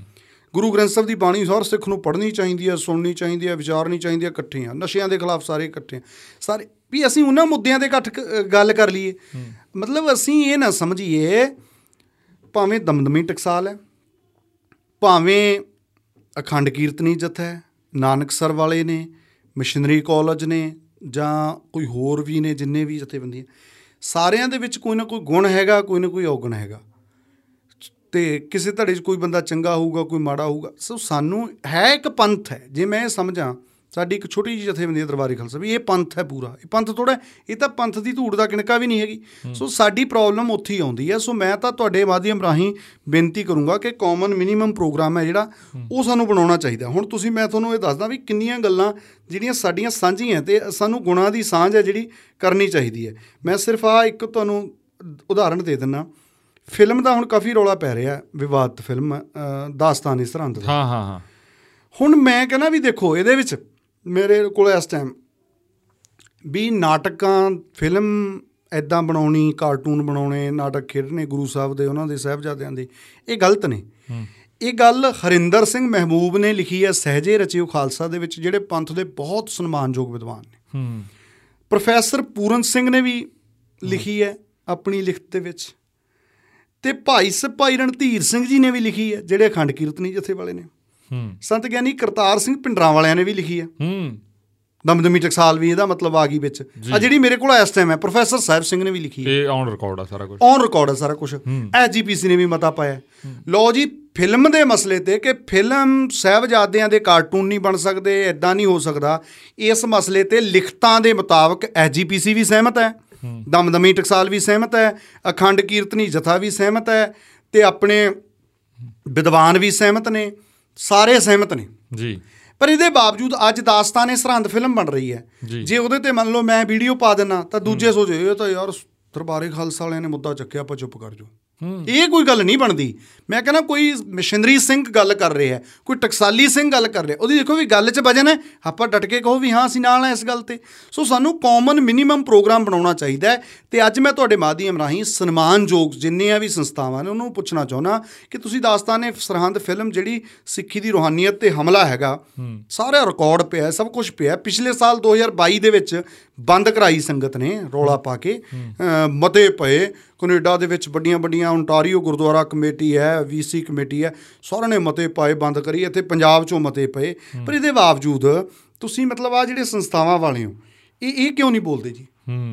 Speaker 2: ਗੁਰੂ ਗ੍ਰੰਥ ਸਾਹਿਬ ਦੀ ਬਾਣੀ ਹਰ ਸਿੱਖ ਨੂੰ ਪੜ੍ਹਨੀ ਚਾਹੀਦੀ ਹੈ ਸੁਣਨੀ ਚਾਹੀਦੀ ਹੈ ਵਿਚਾਰਨੀ ਚਾਹੀਦੀ ਹੈ ਇਕੱਠੇ ਆ। ਨਸ਼ਿਆਂ ਦੇ ਖਿਲਾਫ ਸਾਰੇ ਇਕੱਠੇ ਆ। ਸਾਰੇ ਵੀ ਅਸੀਂ ਉਹਨਾਂ ਮੁੱਦਿਆਂ ਦੇ ਇਕੱਠ ਗੱਲ ਕਰ ਲਈਏ। ਮਤਲਬ ਅਸੀਂ ਇਹ ਨਾ ਸਮਝੀਏ ਭਾਵੇਂ ਦਮਦਮੀ ਟਕਸਾਲ ਹੈ ਭਾਵੇਂ ਅਖੰਡ ਕੀਰਤਨੀ ਜਥਾ ਹੈ ਨਾਨਕਸਰ ਵਾਲੇ ਨੇ, ਮਿਸ਼ਨਰੀ ਕਾਲਜ ਨੇ, ਜਾਂ ਕੋਈ ਹੋਰ ਵੀ ਨੇ, ਜਿੰਨੇ ਵੀ ਜਥੇਬੰਦੀਆਂ, ਸਾਰਿਆਂ ਦੇ ਵਿੱਚ ਕੋਈ ਨਾ ਕੋਈ ਗੁਣ ਹੈਗਾ, ਕੋਈ ਨਾ ਕੋਈ ਔਗਣ ਹੈਗਾ। ਤੇ ਕਿਸੇ ਧੜੇ 'ਚ ਕੋਈ ਬੰਦਾ ਚੰਗਾ ਹੋਊਗਾ, ਕੋਈ ਮਾੜਾ ਹੋਊਗਾ, ਸੋ ਸਾਨੂੰ ਹੈ ਇੱਕ ਪੰਥ ਹੈ। ਜੇ ਮੈਂ ਇਹ ਸਮਝਾਂ ਸਾਡੀ ਇੱਕ ਛੋਟੀ ਜਿਹੀ ਜਥੇਬੰਦੀ ਦਰਬਾਰੀ ਖਾਲਸਾ ਵੀ ਇਹ ਪੰਥ ਹੈ ਪੂਰਾ। ਇਹ ਪੰਥ ਥੋੜਾ ਇਹ ਤਾਂ ਪੰਥ ਦੀ ਧੂੜ ਦਾ ਕਿਣਕਾ ਵੀ ਨਹੀਂ ਹੈਗੀ। ਸੋ ਸਾਡੀ ਪ੍ਰੋਬਲਮ ਉੱਥੇ ਹੀ ਆਉਂਦੀ ਹੈ। ਸੋ ਮੈਂ ਤਾਂ ਤੁਹਾਡੇ ਮਾਧਿਅਮ ਰਾਹੀਂ ਬੇਨਤੀ ਕਰੂੰਗਾ ਕਿ ਕਾਮਨ ਮਿਨੀਮਮ ਪ੍ਰੋਗਰਾਮ ਹੈ ਜਿਹੜਾ ਉਹ ਸਾਨੂੰ ਬਣਾਉਣਾ ਚਾਹੀਦਾ ਹੁਣ ਤੁਸੀਂ ਮੈਂ ਤੁਹਾਨੂੰ ਇਹ ਦੱਸਦਾ ਵੀ ਕਿੰਨੀਆਂ ਗੱਲਾਂ ਜਿਹੜੀਆਂ ਸਾਡੀਆਂ ਸਾਂਝੀਆਂ ਤੇ ਸਾਨੂੰ ਗੁਣਾਂ ਦੀ ਸਾਂਝ ਹੈ ਜਿਹੜੀ ਕਰਨੀ ਚਾਹੀਦੀ ਹੈ। ਮੈਂ ਸਿਰਫ ਆ ਇੱਕ ਤੁਹਾਨੂੰ ਉਦਾਹਰਣ ਦੇ ਦਿੰਨਾ ਫਿਲਮ ਦਾ ਹੁਣ ਕਾਫੀ ਰੌਲਾ ਪੈ ਰਿਹਾ ਵਿਵਾਦਤ ਫਿਲਮ ਦਾਸਤਾਨ ਇਸ ਤਰ੍ਹਾਂ ਦਾ
Speaker 1: ਹਾਂ ਹਾਂ ਹਾਂ।
Speaker 2: ਹੁਣ ਮੈਂ ਕਹਿੰਦਾ ਵੀ ਦੇਖੋ ਇਹਦੇ ਵਿੱਚ ਮੇਰੇ ਕੋਲ ਇਸ ਟਾਈਮ ਵੀ ਨਾਟਕਾਂ ਫਿਲਮ ਐਦਾਂ ਬਣਾਉਣੀ ਕਾਰਟੂਨ ਬਣਾਉਣੇ ਨਾਟਕ ਖੇਡਣੇ ਗੁਰੂ ਸਾਹਿਬ ਦੇ ਉਹਨਾਂ ਦੇ ਸਾਹਿਬਜ਼ਾਦਿਆਂ ਦੇ ਇਹ ਗਲਤ ਨੇ। ਇਹ ਗੱਲ ਹਰਿੰਦਰ ਸਿੰਘ ਮਹਿਬੂਬ ਨੇ ਲਿਖੀ ਹੈ ਸਹਜੇ ਰਚਿਓ ਖਾਲਸਾ ਦੇ ਵਿੱਚ ਜਿਹੜੇ ਪੰਥ ਦੇ ਬਹੁਤ ਸਨਮਾਨਯੋਗ ਵਿਦਵਾਨ ਨੇ।
Speaker 1: ਹੂੰ।
Speaker 2: ਪ੍ਰੋਫੈਸਰ ਪੂਰਨ ਸਿੰਘ ਨੇ ਵੀ ਲਿਖੀ ਹੈ ਆਪਣੀ ਲਿਖਤ ਦੇ ਵਿੱਚ। ਤੇ ਭਾਈ ਸਿਪਾਹੀ ਰਣਧੀਰ ਸਿੰਘ ਜੀ ਨੇ ਵੀ ਲਿਖੀ ਹੈ ਜਿਹੜੇ ਅਖੰਡ ਕੀਰਤਨੀ ਜਥੇ ਵਾਲੇ ਨੇ। ਸੰਤ ਗਿਆਨੀ ਕਰਤਾਰ ਸਿੰਘ ਪਿੰਡਰਾਂ ਵਾਲਿਆਂ ਨੇ ਵੀ ਲਿਖੀ ਹੈ
Speaker 1: ਹੂੰ।
Speaker 2: ਦਮਦਮੀ ਟਕਸਾਲ ਵੀ ਇਹਦਾ ਮਤਲਬ ਆ ਗਈ ਵਿੱਚ। ਆ ਜਿਹੜੀ ਮੇਰੇ ਕੋਲ ਇਸ ਟਾਈਮ ਹੈ ਪ੍ਰੋਫੈਸਰ ਸਾਹਿਬ ਸਿੰਘ ਨੇ ਵੀ ਲਿਖੀ ਹੈ
Speaker 1: ਇਹ ਔਨ ਰਿਕਾਰਡ ਆ ਸਾਰਾ ਕੁਝ
Speaker 2: ਔਨ ਰਿਕਾਰਡ ਹੈ। ਸਾਰਾ ਕੁਝ ਐਸਜੀਪੀਸੀ ਨੇ ਵੀ ਮਤਾ ਪਾਇਆ। ਲੋ ਜੀ ਫਿਲਮ ਦੇ ਮਸਲੇ ਤੇ ਕਿ ਫਿਲਮ ਸਾਹਿਬਜ਼ਾਦਿਆਂ ਦੇ ਕਾਰਟੂਨ ਨਹੀਂ ਬਣ ਸਕਦੇ ਐਦਾਂ ਨਹੀਂ ਹੋ ਸਕਦਾ। ਇਸ ਮਸਲੇ ਤੇ ਲਿਖਤਾਂ ਦੇ ਮੁਤਾਬਕ ਐਸਜੀਪੀਸੀ ਵੀ ਸਹਿਮਤ ਹੈ। ਦਮਦਮੀ ਟਕਸਾਲ ਵੀ ਸਹਿਮਤ ਹੈ। ਅਖੰਡ ਕੀਰਤਨੀ ਜਥਾ ਵੀ ਸਹਿਮਤ ਹੈ। ਤੇ ਆਪਣੇ ਵਿਦਵਾਨ ਵੀ ਸਹਿਮਤ ਨੇ। ਸਾਰੇ ਸਹਿਮਤ ਨੇ।
Speaker 1: ਜੀ।
Speaker 2: ਪਰ ਇਹਦੇ ਬਾਵਜੂਦ ਅੱਜ ਦਾਸਤਾਨ ਸਰਹੰਦ ਫਿਲਮ ਬਣ ਰਹੀ ਹੈ।
Speaker 1: ਜੀ।
Speaker 2: ਉਹਦੇ ਤੇ ਮੰਨ ਲਓ ਮੈਂ ਵੀਡੀਓ ਪਾ ਦਿੰਨਾ ਤਾਂ ਦੂਜੇ ਸੋਚੇ ਇਹ ਤਾਂ ਯਾਰ ਦਰਬਾਰੇ ਖਾਲਸਾ ਵਾਲਿਆਂ ਨੇ ਮੁੱਦਾ ਚੱਕਿਆ ਆਪਾਂ ਚੁੱਪ ਕਰ ਜਾਓ। ਇਹ ਕੋਈ ਗੱਲ ਨਹੀਂ ਬਣਦੀ। ਮੈਂ ਕਹਿੰਦਾ ਕੋਈ ਮਿਸ਼ਨਰੀ ਸਿੰਘ ਗੱਲ ਕਰ ਰਿਹਾ ਹੈ ਕੋਈ ਟਕਸਾਲੀ ਸਿੰਘ ਗੱਲ ਕਰ ਰਿਹਾ ਉਹਦੀ ਦੇਖੋ ਵੀ ਗੱਲ 'ਚ ਵਜਨ ਹੈ। ਆਪਾਂ ਡਟ ਕੇ ਕਹੋ ਵੀ ਹਾਂ ਅਸੀਂ ਨਾਲ ਹਾਂ ਇਸ ਗੱਲ ਤੇ। ਸੋ ਸਾਨੂੰ ਕਾਮਨ ਮਿਨੀਮਮ ਪ੍ਰੋਗਰਾਮ ਬਣਾਉਣਾ ਚਾਹੀਦਾ ਹੈ ਤੇ ਅੱਜ ਮੈਂ ਤੁਹਾਡੇ ਮਾਧਿਅਮ ਰਾਹੀਂ ਸਨਮਾਨਯੋਗ ਜਿੰਨੀਆਂ ਵੀ ਸੰਸਥਾਵਾਂ ਨੇ ਉਹਨੂੰ ਪੁੱਛਣਾ ਚਾਹੁੰਦਾ ਕਿ ਤੁਸੀਂ ਦਾਸਤਾਨੇ ਸਰਹੰਦ ਫਿਲਮ ਜਿਹੜੀ ਸਿੱਖੀ ਦੀ ਰੂਹਾਨੀਅਤ ਤੇ ਹਮਲਾ ਹੈਗਾ ਸਾਰਾ ਰਿਕਾਰਡ ਪਿਆ ਸਭ ਕੁਝ ਪਿਆ। ਪਿਛਲੇ ਸਾਲ 2022 ਦੇ ਵਿੱਚ ਬੰਦ ਕਰਾਈ ਸੰਗਤ ਨੇ ਰੋਲਾ ਪਾ ਕੇ ਮਤੇ ਪਏ। ਕੈਨੇਡਾ ਦੇ ਵਿੱਚ ਵੱਡੀਆਂ ਵੱਡੀਆਂ ਓਨਟਾਰੀਓ ਗੁਰਦੁਆਰਾ ਕਮੇਟੀ ਹੈ ਵੀਸੀ ਕਮੇਟੀ ਹੈ। ਸਾਰਿਆਂ ਨੇ ਮਤੇ ਪਾਏ ਬੰਦ ਕਰੀ। ਇੱਥੇ ਪੰਜਾਬ ਚੋਂ ਮਤੇ ਪਏ। ਪਰ ਇਹਦੇ ਬਾਵਜੂਦ ਤੁਸੀਂ ਮਤਲਬ ਆ ਜਿਹੜੇ ਸੰਸਥਾਵਾਂ ਵਾਲੇ ਹੋ ਇਹ ਇਹ ਕਿਉਂ ਨਹੀਂ ਬੋਲਦੇ ਜੀ?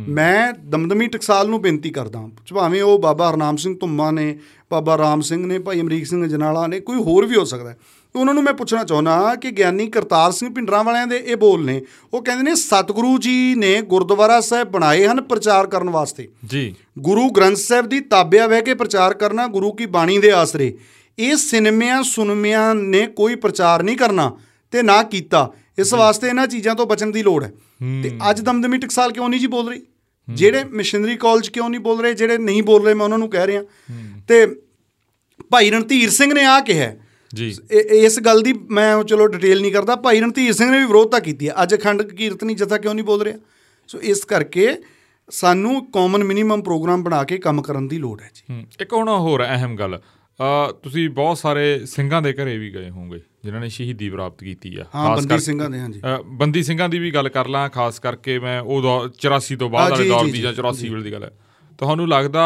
Speaker 2: ਮੈਂ ਦਮਦਮੀ ਟਕਸਾਲ ਨੂੰ ਬੇਨਤੀ ਕਰਦਾ ਭਾਵੇਂ ਉਹ ਬਾਬਾ ਹਰਨਾਮ ਸਿੰਘ ਧੁੰਮਾ ਨੇ ਬਾਬਾ ਰਾਮ ਸਿੰਘ ਨੇ ਭਾਈ ਅਮਰੀਕ ਸਿੰਘ ਜਨਾਲਾ ਨੇ ਕੋਈ ਹੋਰ ਵੀ ਹੋ ਸਕਦਾ। ਤੇ ਉਹਨਾਂ ਨੂੰ ਮੈਂ ਪੁੱਛਣਾ ਚਾਹੁੰਦਾ ਕਿ ਗਿਆਨੀ ਕਰਤਾਰ ਸਿੰਘ ਪਿੰਡਰਾਂ ਵਾਲਿਆਂ ਦੇ ਇਹ ਬੋਲ ਨੇ ਉਹ ਕਹਿੰਦੇ ਨੇ ਸਤਿਗੁਰੂ ਜੀ ਨੇ ਗੁਰਦੁਆਰਾ ਸਾਹਿਬ ਬਣਾਏ ਹਨ ਪ੍ਰਚਾਰ ਕਰਨ ਵਾਸਤੇ।
Speaker 1: ਜੀ।
Speaker 2: ਗੁਰੂ ਗ੍ਰੰਥ ਸਾਹਿਬ ਦੀ ਤਾਬਿਆ ਬਹਿ ਕੇ ਪ੍ਰਚਾਰ ਕਰਨਾ ਗੁਰੂ ਕੀ ਬਾਣੀ ਦੇ ਆਸਰੇ। ਇਹ ਸਿਨੇਮਿਆਂ ਸੁਨਮਿਆਂ ਨੇ ਕੋਈ ਪ੍ਰਚਾਰ ਨਹੀਂ ਕਰਨਾ ਤੇ ਨਾ ਕੀਤਾ। ਇਸ ਵਾਸਤੇ ਇਹਨਾਂ ਚੀਜ਼ਾਂ ਤੋਂ ਬਚਣ ਦੀ ਲੋੜ ਹੈ। ਤੇ ਅੱਜ ਦਮਦਮੀ ਟਕਸਾਲ ਕਿਉਂ ਨਹੀਂ ਜੀ ਬੋਲ ਰਹੀ? ਜਿਹੜੇ ਮਿਸ਼ਨਰੀ ਕਾਲਜ ਕਿਉਂ ਨਹੀਂ ਬੋਲ ਰਹੇ? ਜਿਹੜੇ ਨਹੀਂ ਬੋਲ ਰਹੇ ਮੈਂ ਉਹਨਾਂ ਨੂੰ ਕਹਿ ਰਿਹਾ। ਤੇ ਭਾਈ ਰਣਧੀਰ ਸਿੰਘ ਨੇ ਆ ਕਿਹਾ।
Speaker 1: ਜੀ।
Speaker 2: ਇਸ ਗੱਲ ਦੀ ਮੈਂ ਚਲੋ ਡਿਟੇਲ ਨਹੀਂ ਕਰਦਾ। ਭਾਈ ਰਣਧੀਰ ਸਿੰਘ ਨੇ ਵੀ ਵਿਰੋਧਤਾ ਕੀਤੀ ਹੈ ਅੱਜ ਅਖੰਡ ਕੀਰਤਨੀ ਜਥਾ ਕਿਉਂ ਨਹੀਂ ਬੋਲ ਰਿਹਾ? ਸੋ ਇਸ ਕਰਕੇ ਸਾਨੂੰ ਕਾਮਨ ਮਿਨੀਮਮ ਪ੍ਰੋਗਰਾਮ ਬਣਾ ਕੇ ਕੰਮ ਕਰਨ ਦੀ ਲੋੜ ਹੈ ਜੀ।
Speaker 1: ਇੱਕ ਹੁਣ ਹੋਰ ਅਹਿਮ ਗੱਲ। ਤੁਸੀਂ ਬਹੁਤ ਸਾਰੇ ਸਿੰਘਾਂ ਦੇ ਘਰੇ ਵੀ ਗਏ ਹੋਵੋਗੇ ਜਿਨ੍ਹਾਂ ਨੇ ਸ਼ਹੀਦੀ ਪ੍ਰਾਪਤ ਕੀਤੀ ਆ।
Speaker 2: ਹਾਂ
Speaker 1: ਖਾਸ
Speaker 2: ਬੰਦੀ ਸਿੰਘਾਂ ਦੇ ਹਾਂਜੀ।
Speaker 1: ਬੰਦੀ ਸਿੰਘਾਂ ਦੀ ਵੀ ਗੱਲ ਕਰ ਲਾਂ ਖਾਸ ਕਰਕੇ ਮੈਂ ਉਹ ਦੌਰ 84 ਤੋਂ ਬਾਅਦ ਵਾਲੇ ਦੌਰ ਦੀ
Speaker 2: ਜਾਂ
Speaker 1: 84 ਵੇਲੇ ਦੀ ਗੱਲ ਹੈ। ਤੁਹਾਨੂੰ ਲੱਗਦਾ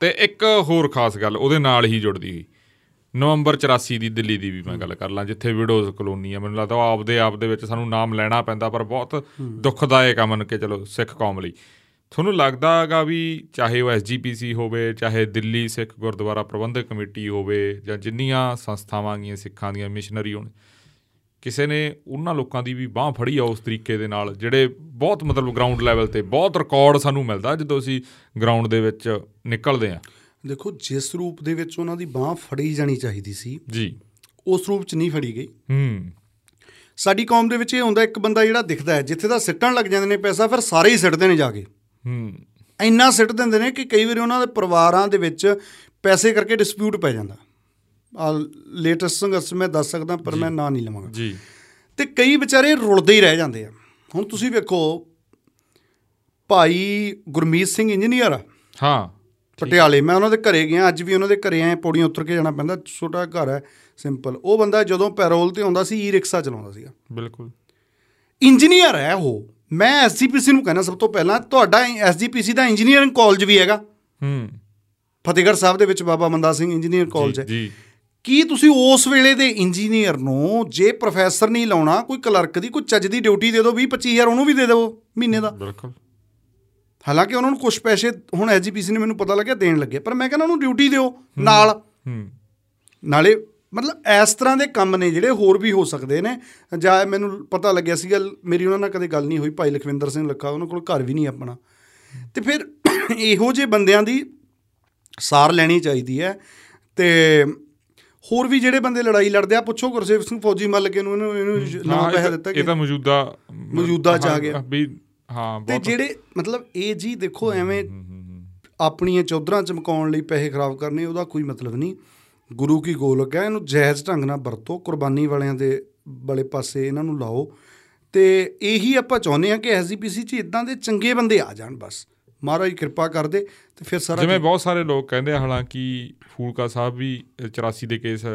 Speaker 1: ਤੇ ਇੱਕ ਹੋਰ ਖਾਸ ਗੱਲ ਉਹਦੇ ਨਾਲ ਹੀ ਜੁੜਦੀ ਹੋਈ। ਨਵੰਬਰ 84 ਦੀ ਦਿੱਲੀ ਦੀ ਵੀ ਮੈਂ ਗੱਲ ਕਰ ਲਾਂ ਜਿੱਥੇ ਵਿਡੋਜ਼ ਕਲੋਨੀ ਆ ਮੈਨੂੰ ਲੱਗਦਾ ਉਹ ਆਪਦੇ ਆਪ ਦੇ ਵਿੱਚ ਸਾਨੂੰ ਨਾਮ ਲੈਣਾ ਪੈਂਦਾ ਪਰ ਬਹੁਤ ਦੁੱਖਦਾਇਕ ਆ ਮੰਨ ਕੇ ਚਲੋ ਸਿੱਖ ਕੌਮ ਲਈ। ਤੁਹਾਨੂੰ ਲੱਗਦਾ ਹੈਗਾ ਵੀ ਚਾਹੇ ਉਹ ਐਸਜੀਪੀਸੀ ਹੋਵੇ ਚਾਹੇ ਦਿੱਲੀ ਸਿੱਖ ਗੁਰਦੁਆਰਾ ਪ੍ਰਬੰਧਕ ਕਮੇਟੀ ਹੋਵੇ ਜਾਂ ਜਿੰਨੀਆਂ ਸੰਸਥਾਵਾਂ ਗੀਆਂ ਸਿੱਖਾਂ ਦੀਆਂ ਮਿਸ਼ਨਰੀ ਹੋਣ ਕਿਸੇ ਨੇ ਉਹਨਾਂ ਲੋਕਾਂ ਦੀ ਵੀ ਬਾਹ ਫੜੀ ਆ ਉਸ ਤਰੀਕੇ ਦੇ ਨਾਲ ਜਿਹੜੇ ਬਹੁਤ ਮਤਲਬ ਗਰਾਊਂਡ ਲੈਵਲ ਤੇ ਬਹੁਤ ਰਿਕਾਰਡ ਸਾਨੂੰ ਮਿਲਦਾ ਜਦੋਂ ਅਸੀਂ ਗਰਾਊਂਡ ਦੇ ਵਿੱਚ ਨਿਕਲਦੇ ਆ।
Speaker 2: ਦੇਖੋ ਜਿਸ ਰੂਪ ਦੇ ਵਿੱਚ ਉਹਨਾਂ ਦੀ ਬਾਹ ਫੜੀ ਜਾਣੀ ਚਾਹੀਦੀ ਸੀ
Speaker 1: ਜੀ।
Speaker 2: ਉਸ ਰੂਪ 'ਚ ਨਹੀਂ ਫੜੀ ਗਈ।
Speaker 1: ਹੂੰ।
Speaker 2: ਸਾਡੀ ਕੌਮ ਦੇ ਵਿੱਚ ਇਹ ਹੁੰਦਾ ਇੱਕ ਬੰਦਾ ਜਿਹੜਾ ਦਿਖਦਾ ਹੈ ਜਿੱਥੇ ਦਾ ਸਿੱਟਣ ਲੱਗ ਜਾਂਦੇ ਨੇ ਪੈਸਾ ਫਿਰ ਸਾਰੇ ਹੀ ਸਿੱਟਦੇ ਨੇ ਜਾ ਕੇ।
Speaker 1: ਹੂੰ।
Speaker 2: ਇੰਨਾ ਸਿੱਟ ਦਿੰਦੇ ਨੇ ਕਿ ਕਈ ਵਾਰੀ ਉਹਨਾਂ ਦੇ ਪਰਿਵਾਰਾਂ ਦੇ ਵਿੱਚ ਪੈਸੇ ਕਰਕੇ ਡਿਸਪਿਊਟ ਪੈ ਜਾਂਦਾ। ਆ ਲੇਟੈਸਟ ਸੰਘਰਸ਼ ਮੈਂ ਦੱਸ ਸਕਦਾ ਪਰ ਮੈਂ ਨਾਂ ਨਹੀਂ ਲਵਾਂਗਾ।
Speaker 1: ਜੀ।
Speaker 2: ਤੇ ਕਈ ਵਿਚਾਰੇ ਰੁਲਦੇ ਹੀ ਰਹਿ ਜਾਂਦੇ ਆ। ਹੁਣ ਤੁਸੀਂ ਵੇਖੋ ਭਾਈ ਗੁਰਮੀਤ ਸਿੰਘ ਇੰਜੀਨੀਅਰ ਆ।
Speaker 1: ਹਾਂ।
Speaker 2: ਪਟਿਆਲੇ ਮੈਂ ਉਹਨਾਂ ਦੇ ਘਰੇ ਗਿਆ ਅੱਜ ਵੀ ਉਹਨਾਂ ਦੇ ਘਰੇ ਆਏ ਪੌੜੀਆਂ ਉਤਰ ਕੇ ਜਾਣਾ ਪੈਂਦਾ ਛੋਟਾ ਘਰ ਹੈ ਸਿੰਪਲ। ਉਹ ਬੰਦਾ ਜਦੋਂ ਪੈਰੋਲ ਤੇ ਆਉਂਦਾ ਸੀ ਈ ਰਿਕਸ਼ਾ ਚਲਾਉਂਦਾ ਸੀਗਾ।
Speaker 1: ਬਿਲਕੁਲ।
Speaker 2: ਇੰਜੀਨੀਅਰ ਹੈ ਉਹ। ਮੈਂ ਐਸਜੀਪੀਸੀ ਨੂੰ ਕਹਿੰਦਾ ਸਭ ਤੋਂ ਪਹਿਲਾਂ ਤੁਹਾਡਾ ਐਸਜੀਪੀਸੀ ਦਾ ਇੰਜੀਨੀਅਰਿੰਗ ਕਾਲਜ ਵੀ ਹੈਗਾ।
Speaker 1: ਹੂੰ।
Speaker 2: ਫਤਿਹਗੜ੍ਹ ਸਾਹਿਬ ਦੇ ਵਿੱਚ ਬਾਬਾ ਮੰਦਾ ਸਿੰਘ ਇੰਜੀਨੀਅਰ ਕਾਲਜ ਹੈ।
Speaker 1: ਜੀ।
Speaker 2: ਕੀ ਤੁਸੀਂ ਉਸ ਵੇਲੇ ਦੇ ਇੰਜੀਨੀਅਰ ਨੂੰ ਜੇ ਪ੍ਰੋਫੈਸਰ ਨਹੀਂ ਲਾਉਣਾ ਕੋਈ ਕਲਰਕ ਦੀ ਕੋਈ ਚੱਜ ਦੀ ਡਿਊਟੀ ਦੇ ਦਿਓ 20 25000 ਉਹਨੂੰ ਵੀ ਦੇ ਦਿਓ ਮਹੀਨੇ ਦਾ?
Speaker 1: ਬਿਲਕੁਲ।
Speaker 2: ਹਾਲਾਂਕਿ ਉਹਨਾਂ ਨੂੰ ਕੁਝ ਪੈਸੇ ਹੁਣ ਐਸਜੀਪੀਸੀ ਨੇ ਮੈਨੂੰ ਪਤਾ ਲੱਗਿਆ ਦੇਣ ਲੱਗੇ ਪਰ ਮੈਂ ਕਹਿੰਦਾ ਉਹਨੂੰ ਡਿਊਟੀ ਦਿਓ ਨਾਲ।
Speaker 1: ਹੂੰ।
Speaker 2: ਨਾਲੇ ਮਤਲਬ ਇਸ ਤਰ੍ਹਾਂ ਦੇ ਕੰਮ ਨੇ ਜਿਹੜੇ ਹੋਰ ਵੀ ਹੋ ਸਕਦੇ ਨੇ। ਜਾਂ ਮੈਨੂੰ ਪਤਾ ਲੱਗਿਆ ਸੀਗਾ ਮੇਰੀ ਉਹਨਾਂ ਨਾਲ ਕਦੇ ਗੱਲ ਨਹੀਂ ਹੋਈ ਭਾਈ ਲਖਵਿੰਦਰ ਸਿੰਘ ਲੱਖਾ ਉਹਨਾਂ ਕੋਲ ਘਰ ਵੀ ਨਹੀਂ ਆਪਣਾ। ਤੇ ਫਿਰ ਇਹੋ ਜਿਹੇ ਬੰਦਿਆਂ ਦੀ ਸਾਰ ਲੈਣੀ ਚਾਹੀਦੀ ਹੈ। ਤੇ ਹੋਰ ਵੀ ਜਿਹੜੇ ਬੰਦੇ ਲੜਾਈ ਲੜਦੇ ਆ ਪੁੱਛੋ ਗੁਰਸੇਵ ਸਿੰਘ ਫੌਜੀ ਮੱਲ ਕੇ ਨੂੰ ਇਹਨੂੰ ਇਹਨੂੰ ਨਵਾਂ
Speaker 1: ਹਾਂ, ਇਹ
Speaker 2: ਪੈਸਾ
Speaker 1: ਤਾਂ-
Speaker 2: ਦਿੱਤਾ
Speaker 1: ਇਹ
Speaker 2: ਕਿ
Speaker 1: ਤਾਂ ਮੌਜੂਦਾ
Speaker 2: ਮੌਜੂਦਾ ਚ ਆ ਗਿਆ।
Speaker 1: ਵੀ ਹਾਂ
Speaker 2: ਤੇ ਜਿਹੜੇ ਮਤਲਬ ਇਹ ਜੀ ਦੇਖੋ ਐਵੇਂ ਆਪਣੀਆਂ ਚੌਧਰਾਂ ਚਮਕਾਉਣ ਲਈ ਪੈਸੇ ਖਰਾਬ ਕਰਨੇ ਉਹਦਾ ਕੋਈ ਮਤਲਬ ਨਹੀਂ। ਗੁਰੂ ਕੀ ਗੋਲਕ ਹੈ ਇਹਨੂੰ ਜਾਇਜ਼ ਢੰਗ ਨਾਲ ਵਰਤੋ ਕੁਰਬਾਨੀ ਵਾਲਿਆਂ ਦੇ ਵਾਲੇ ਪਾਸੇ ਇਹਨਾਂ ਨੂੰ ਲਾਓ। ਤੇ ਇਹੀ ਆਪਾਂ ਚਾਹੁੰਦੇ ਹਾਂ ਕਿ ਐਸਜੀਪੀਸੀ 'ਚ ਇਦਾਂ ਦੇ ਚੰਗੇ ਬੰਦੇ ਆ ਜਾਣ ਬਸ। ਮਹਾਰਾਜ ਕਿਰਪਾ ਕਰ ਦੇ ਤੇ ਫਿਰ ਸਾਰਾ
Speaker 1: ਜਿਵੇਂ ਬਹੁਤ ਸਾਰੇ ਲੋਕ ਕਹਿੰਦੇ ਆ ਹਾਲਾਂਕਿ ਫੂਲਕਾ ਸਾਹਿਬ ਵੀ 84 ਦੇ ਕੇਸ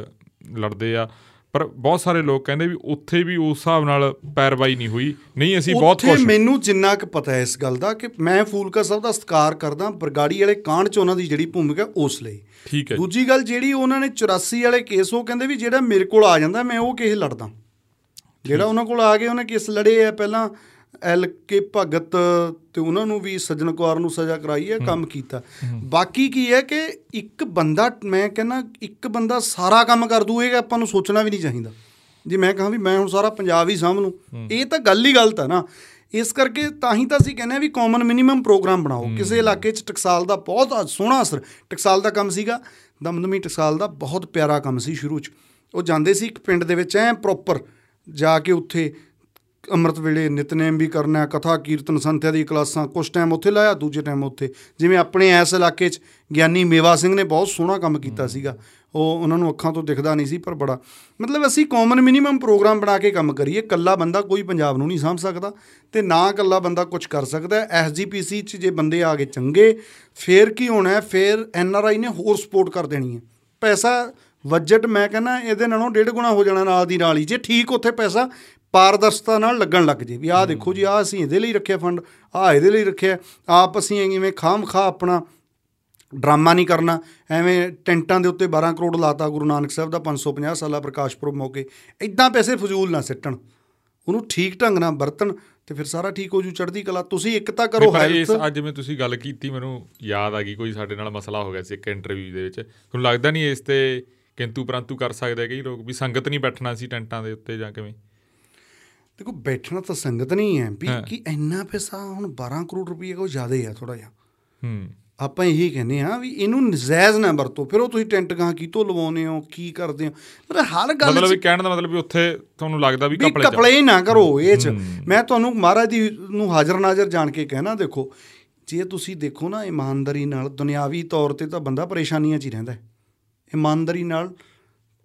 Speaker 1: ਲੜਦੇ ਆ। ਪਰ ਬਹੁਤ ਸਾਰੇ ਲੋਕ ਕਹਿੰਦੇ ਵੀ ਉੱਥੇ ਵੀ ਉਸ ਹਿਸਾਬ ਨਾਲ ਪੈਰਵਾਈ ਨਹੀਂ ਹੋਈ ਨਹੀਂ ਅਸੀਂ ਬਹੁਤ
Speaker 2: ਉੱਥੇ
Speaker 1: ਖੁਸ਼ ਹਾਂ।
Speaker 2: ਮੈਨੂੰ ਜਿੰਨਾ ਕੁ ਪਤਾ ਹੈ ਇਸ ਗੱਲ ਦਾ ਕਿ ਮੈਂ ਫੂਲਕਾ ਸਾਹਿਬ ਦਾ ਸਤਿਕਾਰ ਕਰਦਾ ਬਰਗਾੜੀ ਵਾਲੇ ਕਾਂਡ 'ਚ ਉਹਨਾਂ ਦੀ ਜਿਹੜੀ ਭੂਮਿਕਾ ਉਸ ਲਈ
Speaker 1: ਠੀਕ ਹੈ।
Speaker 2: ਦੂਜੀ ਗੱਲ ਜਿਹੜੀ ਉਹਨਾਂ ਨੇ 84 ਵਾਲੇ ਕੇਸ ਉਹ ਕਹਿੰਦੇ ਵੀ ਜਿਹੜਾ ਮੇਰੇ ਕੋਲ ਆ ਜਾਂਦਾ ਮੈਂ ਉਹ ਕੇਸ ਲੜਦਾ ਜਿਹੜਾ ਉਹਨਾਂ ਕੋਲ ਆ ਕੇ ਉਹਨੇ ਕੇਸ ਲੜੇ ਆ ਪਹਿਲਾਂ ਐਲ ਕੇ ਭਗਤ ਤੇ ਉਹਨਾਂ ਨੂੰ ਵੀ ਸੱਜਣ ਕੁਮਾਰ ਨੂੰ ਸਜ਼ਾ ਕਰਾਈ ਹੈ ਕੰਮ ਕੀਤਾ। ਬਾਕੀ ਕੀ ਹੈ ਕਿ ਇੱਕ ਬੰਦਾ ਮੈਂ ਕਹਿੰਦਾ ਇੱਕ ਬੰਦਾ ਸਾਰਾ ਕੰਮ ਕਰ ਦੂ ਇਹ ਆਪਾਂ ਨੂੰ ਸੋਚਣਾ ਵੀ ਨਹੀਂ ਚਾਹੀਦਾ। ਜੇ ਮੈਂ ਕਹਾਂ ਵੀ ਮੈਂ ਹੁਣ ਸਾਰਾ ਪੰਜਾਬ ਹੀ ਸਾਂਭ ਲੂੰ ਇਹ ਤਾਂ ਗੱਲ ਹੀ ਗਲਤ ਹੈ ਨਾ। ਇਸ ਕਰਕੇ ਤਾਂ ਹੀ ਤਾਂ ਅਸੀਂ ਕਹਿੰਦੇ ਆ ਵੀ ਕਾਮਨ ਮਿਨੀਮਮ ਪ੍ਰੋਗਰਾਮ ਬਣਾਓ। ਕਿਸੇ ਇਲਾਕੇ 'ਚ ਟਕਸਾਲ ਦਾ ਬਹੁਤ ਸੋਹਣਾ ਅਸਰ ਟਕਸਾਲ ਦਾ ਕੰਮ ਸੀਗਾ ਦਮਦਮੀ ਟਕਸਾਲ ਦਾ ਬਹੁਤ ਪਿਆਰਾ ਕੰਮ ਸੀ ਸ਼ੁਰੂ 'ਚ। ਉਹ ਜਾਂਦੇ ਸੀ ਇੱਕ ਪਿੰਡ ਦੇ ਵਿੱਚ ਐ ਪ੍ਰੋਪਰ ਜਾ ਕੇ ਉੱਥੇ ਅੰਮ੍ਰਿਤ ਵੇਲੇ ਨਿਤਨੇਮ ਵੀ ਕਰਨਾ, ਕਥਾ, ਕੀਰਤਨ, ਸੰਥਿਆ ਦੀ ਕਲਾਸਾਂ ਕੁਝ ਟਾਈਮ ਉੱਥੇ ਲਾਇਆ, ਦੂਜੇ ਟਾਈਮ ਉੱਥੇ। ਜਿਵੇਂ ਆਪਣੇ ਇਸ ਇਲਾਕੇ 'ਚ ਗਿਆਨੀ ਮੇਵਾ ਸਿੰਘ ਨੇ ਬਹੁਤ ਸੋਹਣਾ ਕੰਮ ਕੀਤਾ ਸੀਗਾ। ਉਹ ਉਹਨਾਂ ਨੂੰ ਅੱਖਾਂ ਤੋਂ ਦਿਖਦਾ ਨਹੀਂ ਸੀ, ਪਰ ਬੜਾ। ਮਤਲਬ ਅਸੀਂ ਕਾਮਨ ਮਿਨੀਮਮ ਪ੍ਰੋਗਰਾਮ ਬਣਾ ਕੇ ਕੰਮ ਕਰੀਏ। ਕੱਲਾ ਬੰਦਾ ਕੋਈ ਪੰਜਾਬ ਨੂੰ ਨਹੀਂ ਸਾਂਭ ਸਕਦਾ ਤੇ ਨਾ ਕੱਲਾ ਬੰਦਾ ਕੁਝ ਕਰ ਸਕਦਾ। ਐਸਜੀਪੀਸੀ 'ਚ ਜੇ ਬੰਦੇ ਆ ਗਏ ਚੰਗੇ, ਫੇਰ ਕੀ ਹੋਣਾ ਹੈ? ਫੇਰ ਐਨਆਰਆਈ ਨੇ ਹੋਰ ਸਪੋਰਟ ਕਰ ਦੇਣੀ ਹੈ। ਪੈਸਾ ਬਜਟ ਮੈਂ ਕਹਿੰਦਾ ਇਹਦੇ ਨਾਲੋਂ ਡੇਢ ਗੁਣਾ ਹੋ ਜਾਣਾ ਨਾਲ ਦੀ ਨਾਲ ਹੀ। ਜੇ ਠੀਕ ਉੱਥੇ ਪੈਸਾ ਪਾਰਦਰਸ਼ਤਾ ਨਾਲ ਲੱਗਣ ਲੱਗ ਜੇ ਵੀ ਆਹ ਦੇਖੋ ਜੀ ਆਹ ਅਸੀਂ ਇਹਦੇ ਲਈ ਰੱਖਿਆ ਫੰਡ ਆਹ ਇਹਦੇ ਲਈ ਰੱਖਿਆ। ਆਪ ਅਸੀਂ ਐਵੇਂ ਖਾਮ ਖਾ ਆਪਣਾ ਡਰਾਮਾ ਨਹੀਂ ਕਰਨਾ। ਐਵੇਂ ਟੈਂਟਾਂ ਦੇ ਉੱਤੇ 12 ਕਰੋੜ ਲਾਤਾ ਗੁਰੂ ਨਾਨਕ ਸਾਹਿਬ ਦਾ 550 ਸਾਲਾ ਪ੍ਰਕਾਸ਼ ਪੁਰਬ ਮੌਕੇ। ਇਦਾਂ ਪੈਸੇ ਫਜ਼ੂਲ ਨਾ ਸਿੱਟਣ। ਉਹਨੂੰ ਠੀਕ ਢੰਗ ਨਾਲ ਵਰਤਣ ਤੇ ਫਿਰ ਸਾਰਾ ਠੀਕ ਹੋ ਜੂ ਚੜ੍ਹਦੀ ਕਲਾ। ਤੁਸੀਂ ਇੱਕ ਤਾਂ ਕਰੋ ਹੈਲਥ
Speaker 1: ਅੱਜ ਜਿਵੇਂ ਤੁਸੀਂ ਗੱਲ ਕੀਤੀ ਮੈਨੂੰ ਯਾਦ ਆ ਗਈ ਕੋਈ ਸਾਡੇ ਨਾਲ ਮਸਲਾ ਹੋ ਗਿਆ ਸੀ ਇੱਕ ਇੰਟਰਵਿਊ ਦੇ ਵਿੱਚ। ਤੁਹਾਨੂੰ ਲੱਗਦਾ ਨਹੀਂ ਇਸ ਤੇ ਕਿੰਤੂ ਪਰੰਤੂ ਕਰ ਸਕਦੇ ਕਈ ਲੋਕ ਵੀ ਸੰਗਤ ਨਹੀਂ ਬੈਠਣਾ ਸੀ ਟੈਂਟਾਂ ਦੇ ਉੱਤੇ ਜਾਂ ਕਿਵੇਂ?
Speaker 2: ਦੇਖੋ ਬੈਠਣਾ ਤਾਂ ਸੰਗਤ ਨਹੀਂ ਹੈ ਵੀ। ਕਿ ਇੰਨਾ ਪੈਸਾ ਹੁਣ 12 ਕਰੋੜ ਰੁਪਏ ਕੋ ਜ਼ਿਆਦਾ ਹੀ ਆ ਥੋੜਾ ਜਿਹਾ।
Speaker 1: ਹੂੰ।
Speaker 2: ਆਪਾਂ ਇਹੀ ਕਹਿੰਦੇ ਆ ਵੀ ਇਹਨੂੰ ਨਜਾਇਜ਼ ਨਾ ਵਰਤੋ। ਫਿਰ ਉਹ ਤੁਸੀਂ ਟੈਂਟ ਗਾਂ ਕਿਤੋਂ ਲਵਾਉਨੇ ਹੋ ਕੀ ਕਰਦੇ ਹੋ? ਮਤਲਬ ਹਰ ਗੱਲ
Speaker 1: ਮਤਲਬ ਵੀ ਕਹਿਣ ਦਾ ਮਤਲਬ ਵੀ ਉੱਥੇ ਤੁਹਾਨੂੰ ਲੱਗਦਾ ਵੀ
Speaker 2: ਵੀ
Speaker 1: ਕਪੜੇ
Speaker 2: ਕਪੜੇ ਹੀ ਨਾ ਕਰੋ ਇਹ ਚ। ਮੈਂ ਤੁਹਾਨੂੰ ਮਹਾਰਾਜ ਦੀ ਨੂੰ ਹਾਜ਼ਰ ਨਾਜ਼ਰ ਜਾਣ ਕੇ ਕਹਿਣਾ ਦੇਖੋ ਜੇ ਤੁਸੀਂ ਦੇਖੋ ਨਾ ਇਮਾਨਦਾਰੀ ਨਾਲ ਦੁਨਿਆਵੀ ਤੌਰ ਤੇ ਤਾਂ ਬੰਦਾ ਪਰੇਸ਼ਾਨੀਆਂ 'ਚ ਹੀ ਰਹਿੰਦਾ ਹੈ। ਇਮਾਨਦਾਰੀ ਨਾਲ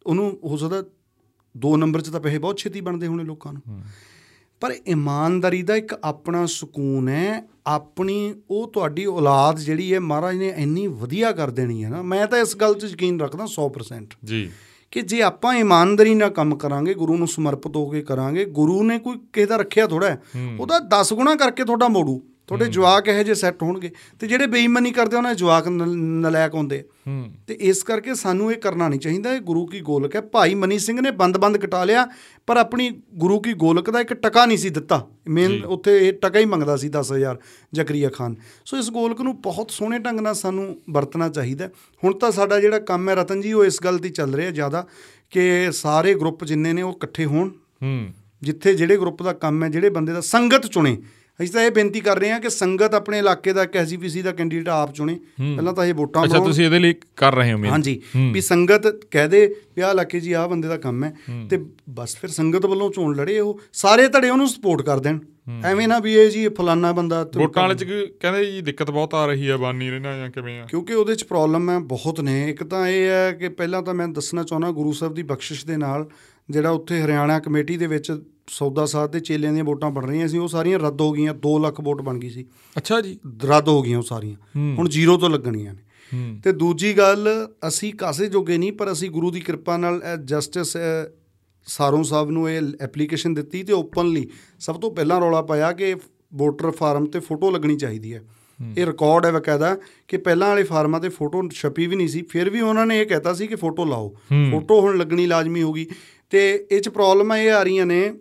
Speaker 2: ਉਹਨੂੰ ਹੋ ਸਕਦਾ ਦੋ ਨੰਬਰ 'ਚ ਤਾਂ ਪੈਸੇ ਬਹੁਤ ਛੇਤੀ ਬਣਦੇ ਹੋਣੇ ਲੋਕਾਂ ਨੂੰ। ਪਰ ਇਮਾਨਦਾਰੀ ਦਾ ਇੱਕ ਆਪਣਾ ਸਕੂਨ ਹੈ ਆਪਣੀ ਉਹ ਤੁਹਾਡੀ ਔਲਾਦ ਜਿਹੜੀ ਹੈ ਮਹਾਰਾਜ ਨੇ ਇੰਨੀ ਵਧੀਆ ਕਰ ਦੇਣੀ ਹੈ ਨਾ। ਮੈਂ ਤਾਂ ਇਸ ਗੱਲ 'ਚ ਯਕੀਨ ਰੱਖਦਾ 100%
Speaker 1: ਜੀ।
Speaker 2: ਕਿ ਜੇ ਆਪਾਂ ਇਮਾਨਦਾਰੀ ਨਾਲ ਕੰਮ ਕਰਾਂਗੇ ਗੁਰੂ ਨੂੰ ਸਮਰਪਿਤ ਹੋ ਕੇ ਕਰਾਂਗੇ ਗੁਰੂ ਨੇ ਕੋਈ ਕਿਸੇ ਦਾ ਰੱਖਿਆ ਥੋੜਾ ਉਹਦਾ 10 ਗੁਣਾ ਕਰਕੇ ਤੁਹਾਡਾ ਮੋੜੂ। ਤੁਹਾਡੇ ਜਵਾਕ ਇਹੋ ਜਿਹੇ ਸੈੱਟ ਹੋਣਗੇ। ਤੇ ਜਿਹੜੇ ਬੇਈਮਾਨੀ ਕਰਦੇ ਉਹਨਾਂ ਦੇ ਜਵਾਕ ਨਲਾਇਕ ਹੁੰਦੇ ਤੇ ਇਸ ਕਰਕੇ ਸਾਨੂੰ ਇਹ ਕਰਨਾ ਨਹੀਂ ਚਾਹੀਦਾ। ਇਹ ਗੁਰੂ ਕੀ ਗੋਲਕ ਹੈ। ਭਾਈ ਮਨੀ ਸਿੰਘ ਨੇ ਬੰਦ-ਬੰਦ ਕਟਾ ਲਿਆ ਪਰ ਆਪਣੀ ਗੁਰੂ ਕੀ ਗੋਲਕ ਦਾ ਇੱਕ ਟਕਾ ਨਹੀਂ ਸੀ ਦਿੱਤਾ। ਮੇਨ ਉੱਥੇ ਇਹ ਟਕਾ ਹੀ ਮੰਗਦਾ ਸੀ 10000 ਜ਼ਕਰੀਆ ਖਾਨ। ਸੋ ਇਸ ਗੋਲਕ ਨੂੰ ਬਹੁਤ ਸੋਹਣੇ ਢੰਗ ਨਾਲ ਸਾਨੂੰ ਵਰਤਣਾ ਚਾਹੀਦਾ। ਹੁਣ ਤਾਂ ਸਾਡਾ ਜਿਹੜਾ ਕੰਮ ਹੈ ਰਤਨ ਜੀ ਉਹ ਇਸ ਗੱਲ ਤੇ ਚੱਲ ਰਿਹਾ ਜ਼ਿਆਦਾ ਕਿ ਸਾਰੇ ਗਰੁੱਪ ਜਿੰਨੇ ਨੇ ਉਹ ਇਕੱਠੇ ਹੋਣ।
Speaker 1: ਹੂੰ।
Speaker 2: ਜਿੱਥੇ ਜਿਹੜੇ ਗਰੁੱਪ ਦਾ ਕੰਮ ਹੈ ਜਿਹੜੇ ਬੰਦੇ ਦਾ ਸੰਗਤ ਚੁਣੇ। ਅਸੀਂ ਤਾਂ ਇਹ ਬੇਨਤੀ ਕਰ ਰਹੇ ਹਾਂ ਕਿ ਸੰਗਤ ਆਪਣੇ ਇਲਾਕੇ ਦਾ ਇੱਕ ਐਸਜੀਪੀਸੀ ਦਾ ਕੈਂਡੀਡੇਟ ਆਪ ਚੁਣੇ। ਪਹਿਲਾਂ ਤਾਂ ਇਹ ਵੋਟਾਂ
Speaker 1: ਅੱਛਾ ਤੁਸੀਂ ਇਹਦੇ ਲਈ ਕਰ ਰਹੇ ਹੋ ਮਿਹਨਤ
Speaker 2: ਹਾਂਜੀ। ਵੀ ਸੰਗਤ ਕਹਿ ਦੇ ਵੀ ਆਹ ਇਲਾਕੇ ਜੀ ਆਹ ਬੰਦੇ ਦਾ ਕੰਮ ਹੈ। ਤੇ ਬਸ ਫਿਰ ਸੰਗਤ ਵੱਲੋਂ ਚੋਣ ਲੜੇ ਉਹ। ਸਾਰੇ ਧੜੇ ਉਹਨੂੰ ਸਪੋਰਟ ਕਰ ਦੇਣ। ਐਵੇਂ ਨਾ ਵੀ ਇਹ ਜੀ ਫਲਾਨਾ ਬੰਦਾ
Speaker 1: ਵੋਟਾਂ ਵਾਲੇ ਚ ਕਹਿੰਦੇ ਜੀ ਦਿੱਕਤ ਬਹੁਤ ਆ ਰਹੀ ਹੈ ਬਾਨੀ ਰਹਿਣਾ ਜਾਂ ਕਿਵੇਂ ਆ?
Speaker 2: ਕਿਉਂਕਿ ਉਹਦੇ ਚ ਪ੍ਰੋਬਲਮ ਹੈ ਬਹੁਤ ਨੇ। ਇੱਕ ਤਾਂ ਇਹ ਹੈ ਕਿ ਪਹਿਲਾਂ ਤਾਂ ਮੈਂ ਦੱਸਣਾ ਚਾਹੁੰਦਾ ਗੁਰੂ ਸਾਹਿਬ ਦੀ ਬਖਸ਼ਿਸ਼ ਦੇ ਨਾਲ ਜਿਹੜਾ ਉੱਥੇ ਹਰਿਆਣਾ ਕਮੇਟੀ ਦੇ ਵਿੱਚ ਸੌਦਾ ਸਾਧ ਦੇ ਚੇਲਿਆਂ ਦੀਆਂ ਵੋਟਾਂ ਬਣ ਰਹੀਆਂ ਸੀ ਉਹ ਸਾਰੀਆਂ ਰੱਦ ਹੋ ਗਈਆਂ 2 ਲੱਖ ਵੋਟ ਬਣ ਗਈ ਸੀ।
Speaker 1: ਅੱਛਾ ਜੀ।
Speaker 2: ਰੱਦ ਹੋ ਗਈਆਂ ਉਹ ਸਾਰੀਆਂ। ਹੁਣ ਜ਼ੀਰੋ ਤੋਂ ਲੱਗਣੀਆਂ ਨੇ। ਤੇ ਦੂਜੀ ਗੱਲ ਅਸੀਂ ਕਾਸੇ ਜੋਗੇ ਨਹੀਂ ਪਰ ਅਸੀਂ ਗੁਰੂ ਦੀ ਕਿਰਪਾ ਨਾਲ ਜਸਟਿਸ ਸਾਰੋਂ ਸਾਹਿਬ ਨੂੰ ਇਹ ਐਪਲੀਕੇਸ਼ਨ ਦਿੱਤੀ ਤੇ ਓਪਨਲੀ ਸਭ ਤੋਂ ਪਹਿਲਾਂ ਰੌਲਾ ਪਾਇਆ ਕਿ ਵੋਟਰ ਫਾਰਮ ਤੇ ਫੋਟੋ ਲੱਗਣੀ ਚਾਹੀਦੀ ਹੈ। ਇਹ ਰਿਕਾਰਡ ਹੈ ਬਕਾਇਦਾ ਕਿ ਪਹਿਲਾਂ ਵਾਲੇ ਫਾਰਮਾਂ ਤੇ ਫੋਟੋ ਛਪੀ ਵੀ ਨਹੀਂ ਸੀ ਫਿਰ ਵੀ ਉਹਨਾਂ ਨੇ ਇਹ ਕਹਿਤਾ ਸੀ ਕਿ ਫੋਟੋ ਲਾਓ। ਫੋਟੋ ਹੁਣ ਲੱਗਣੀ ਲਾਜ਼ਮੀ ਹੋਗੀ ਤੇ ਇਹ ਚ ਪ੍ਰੋਬਲਮਾਂ ਇਹ ਆ ਰਹੀਆਂ ਨੇ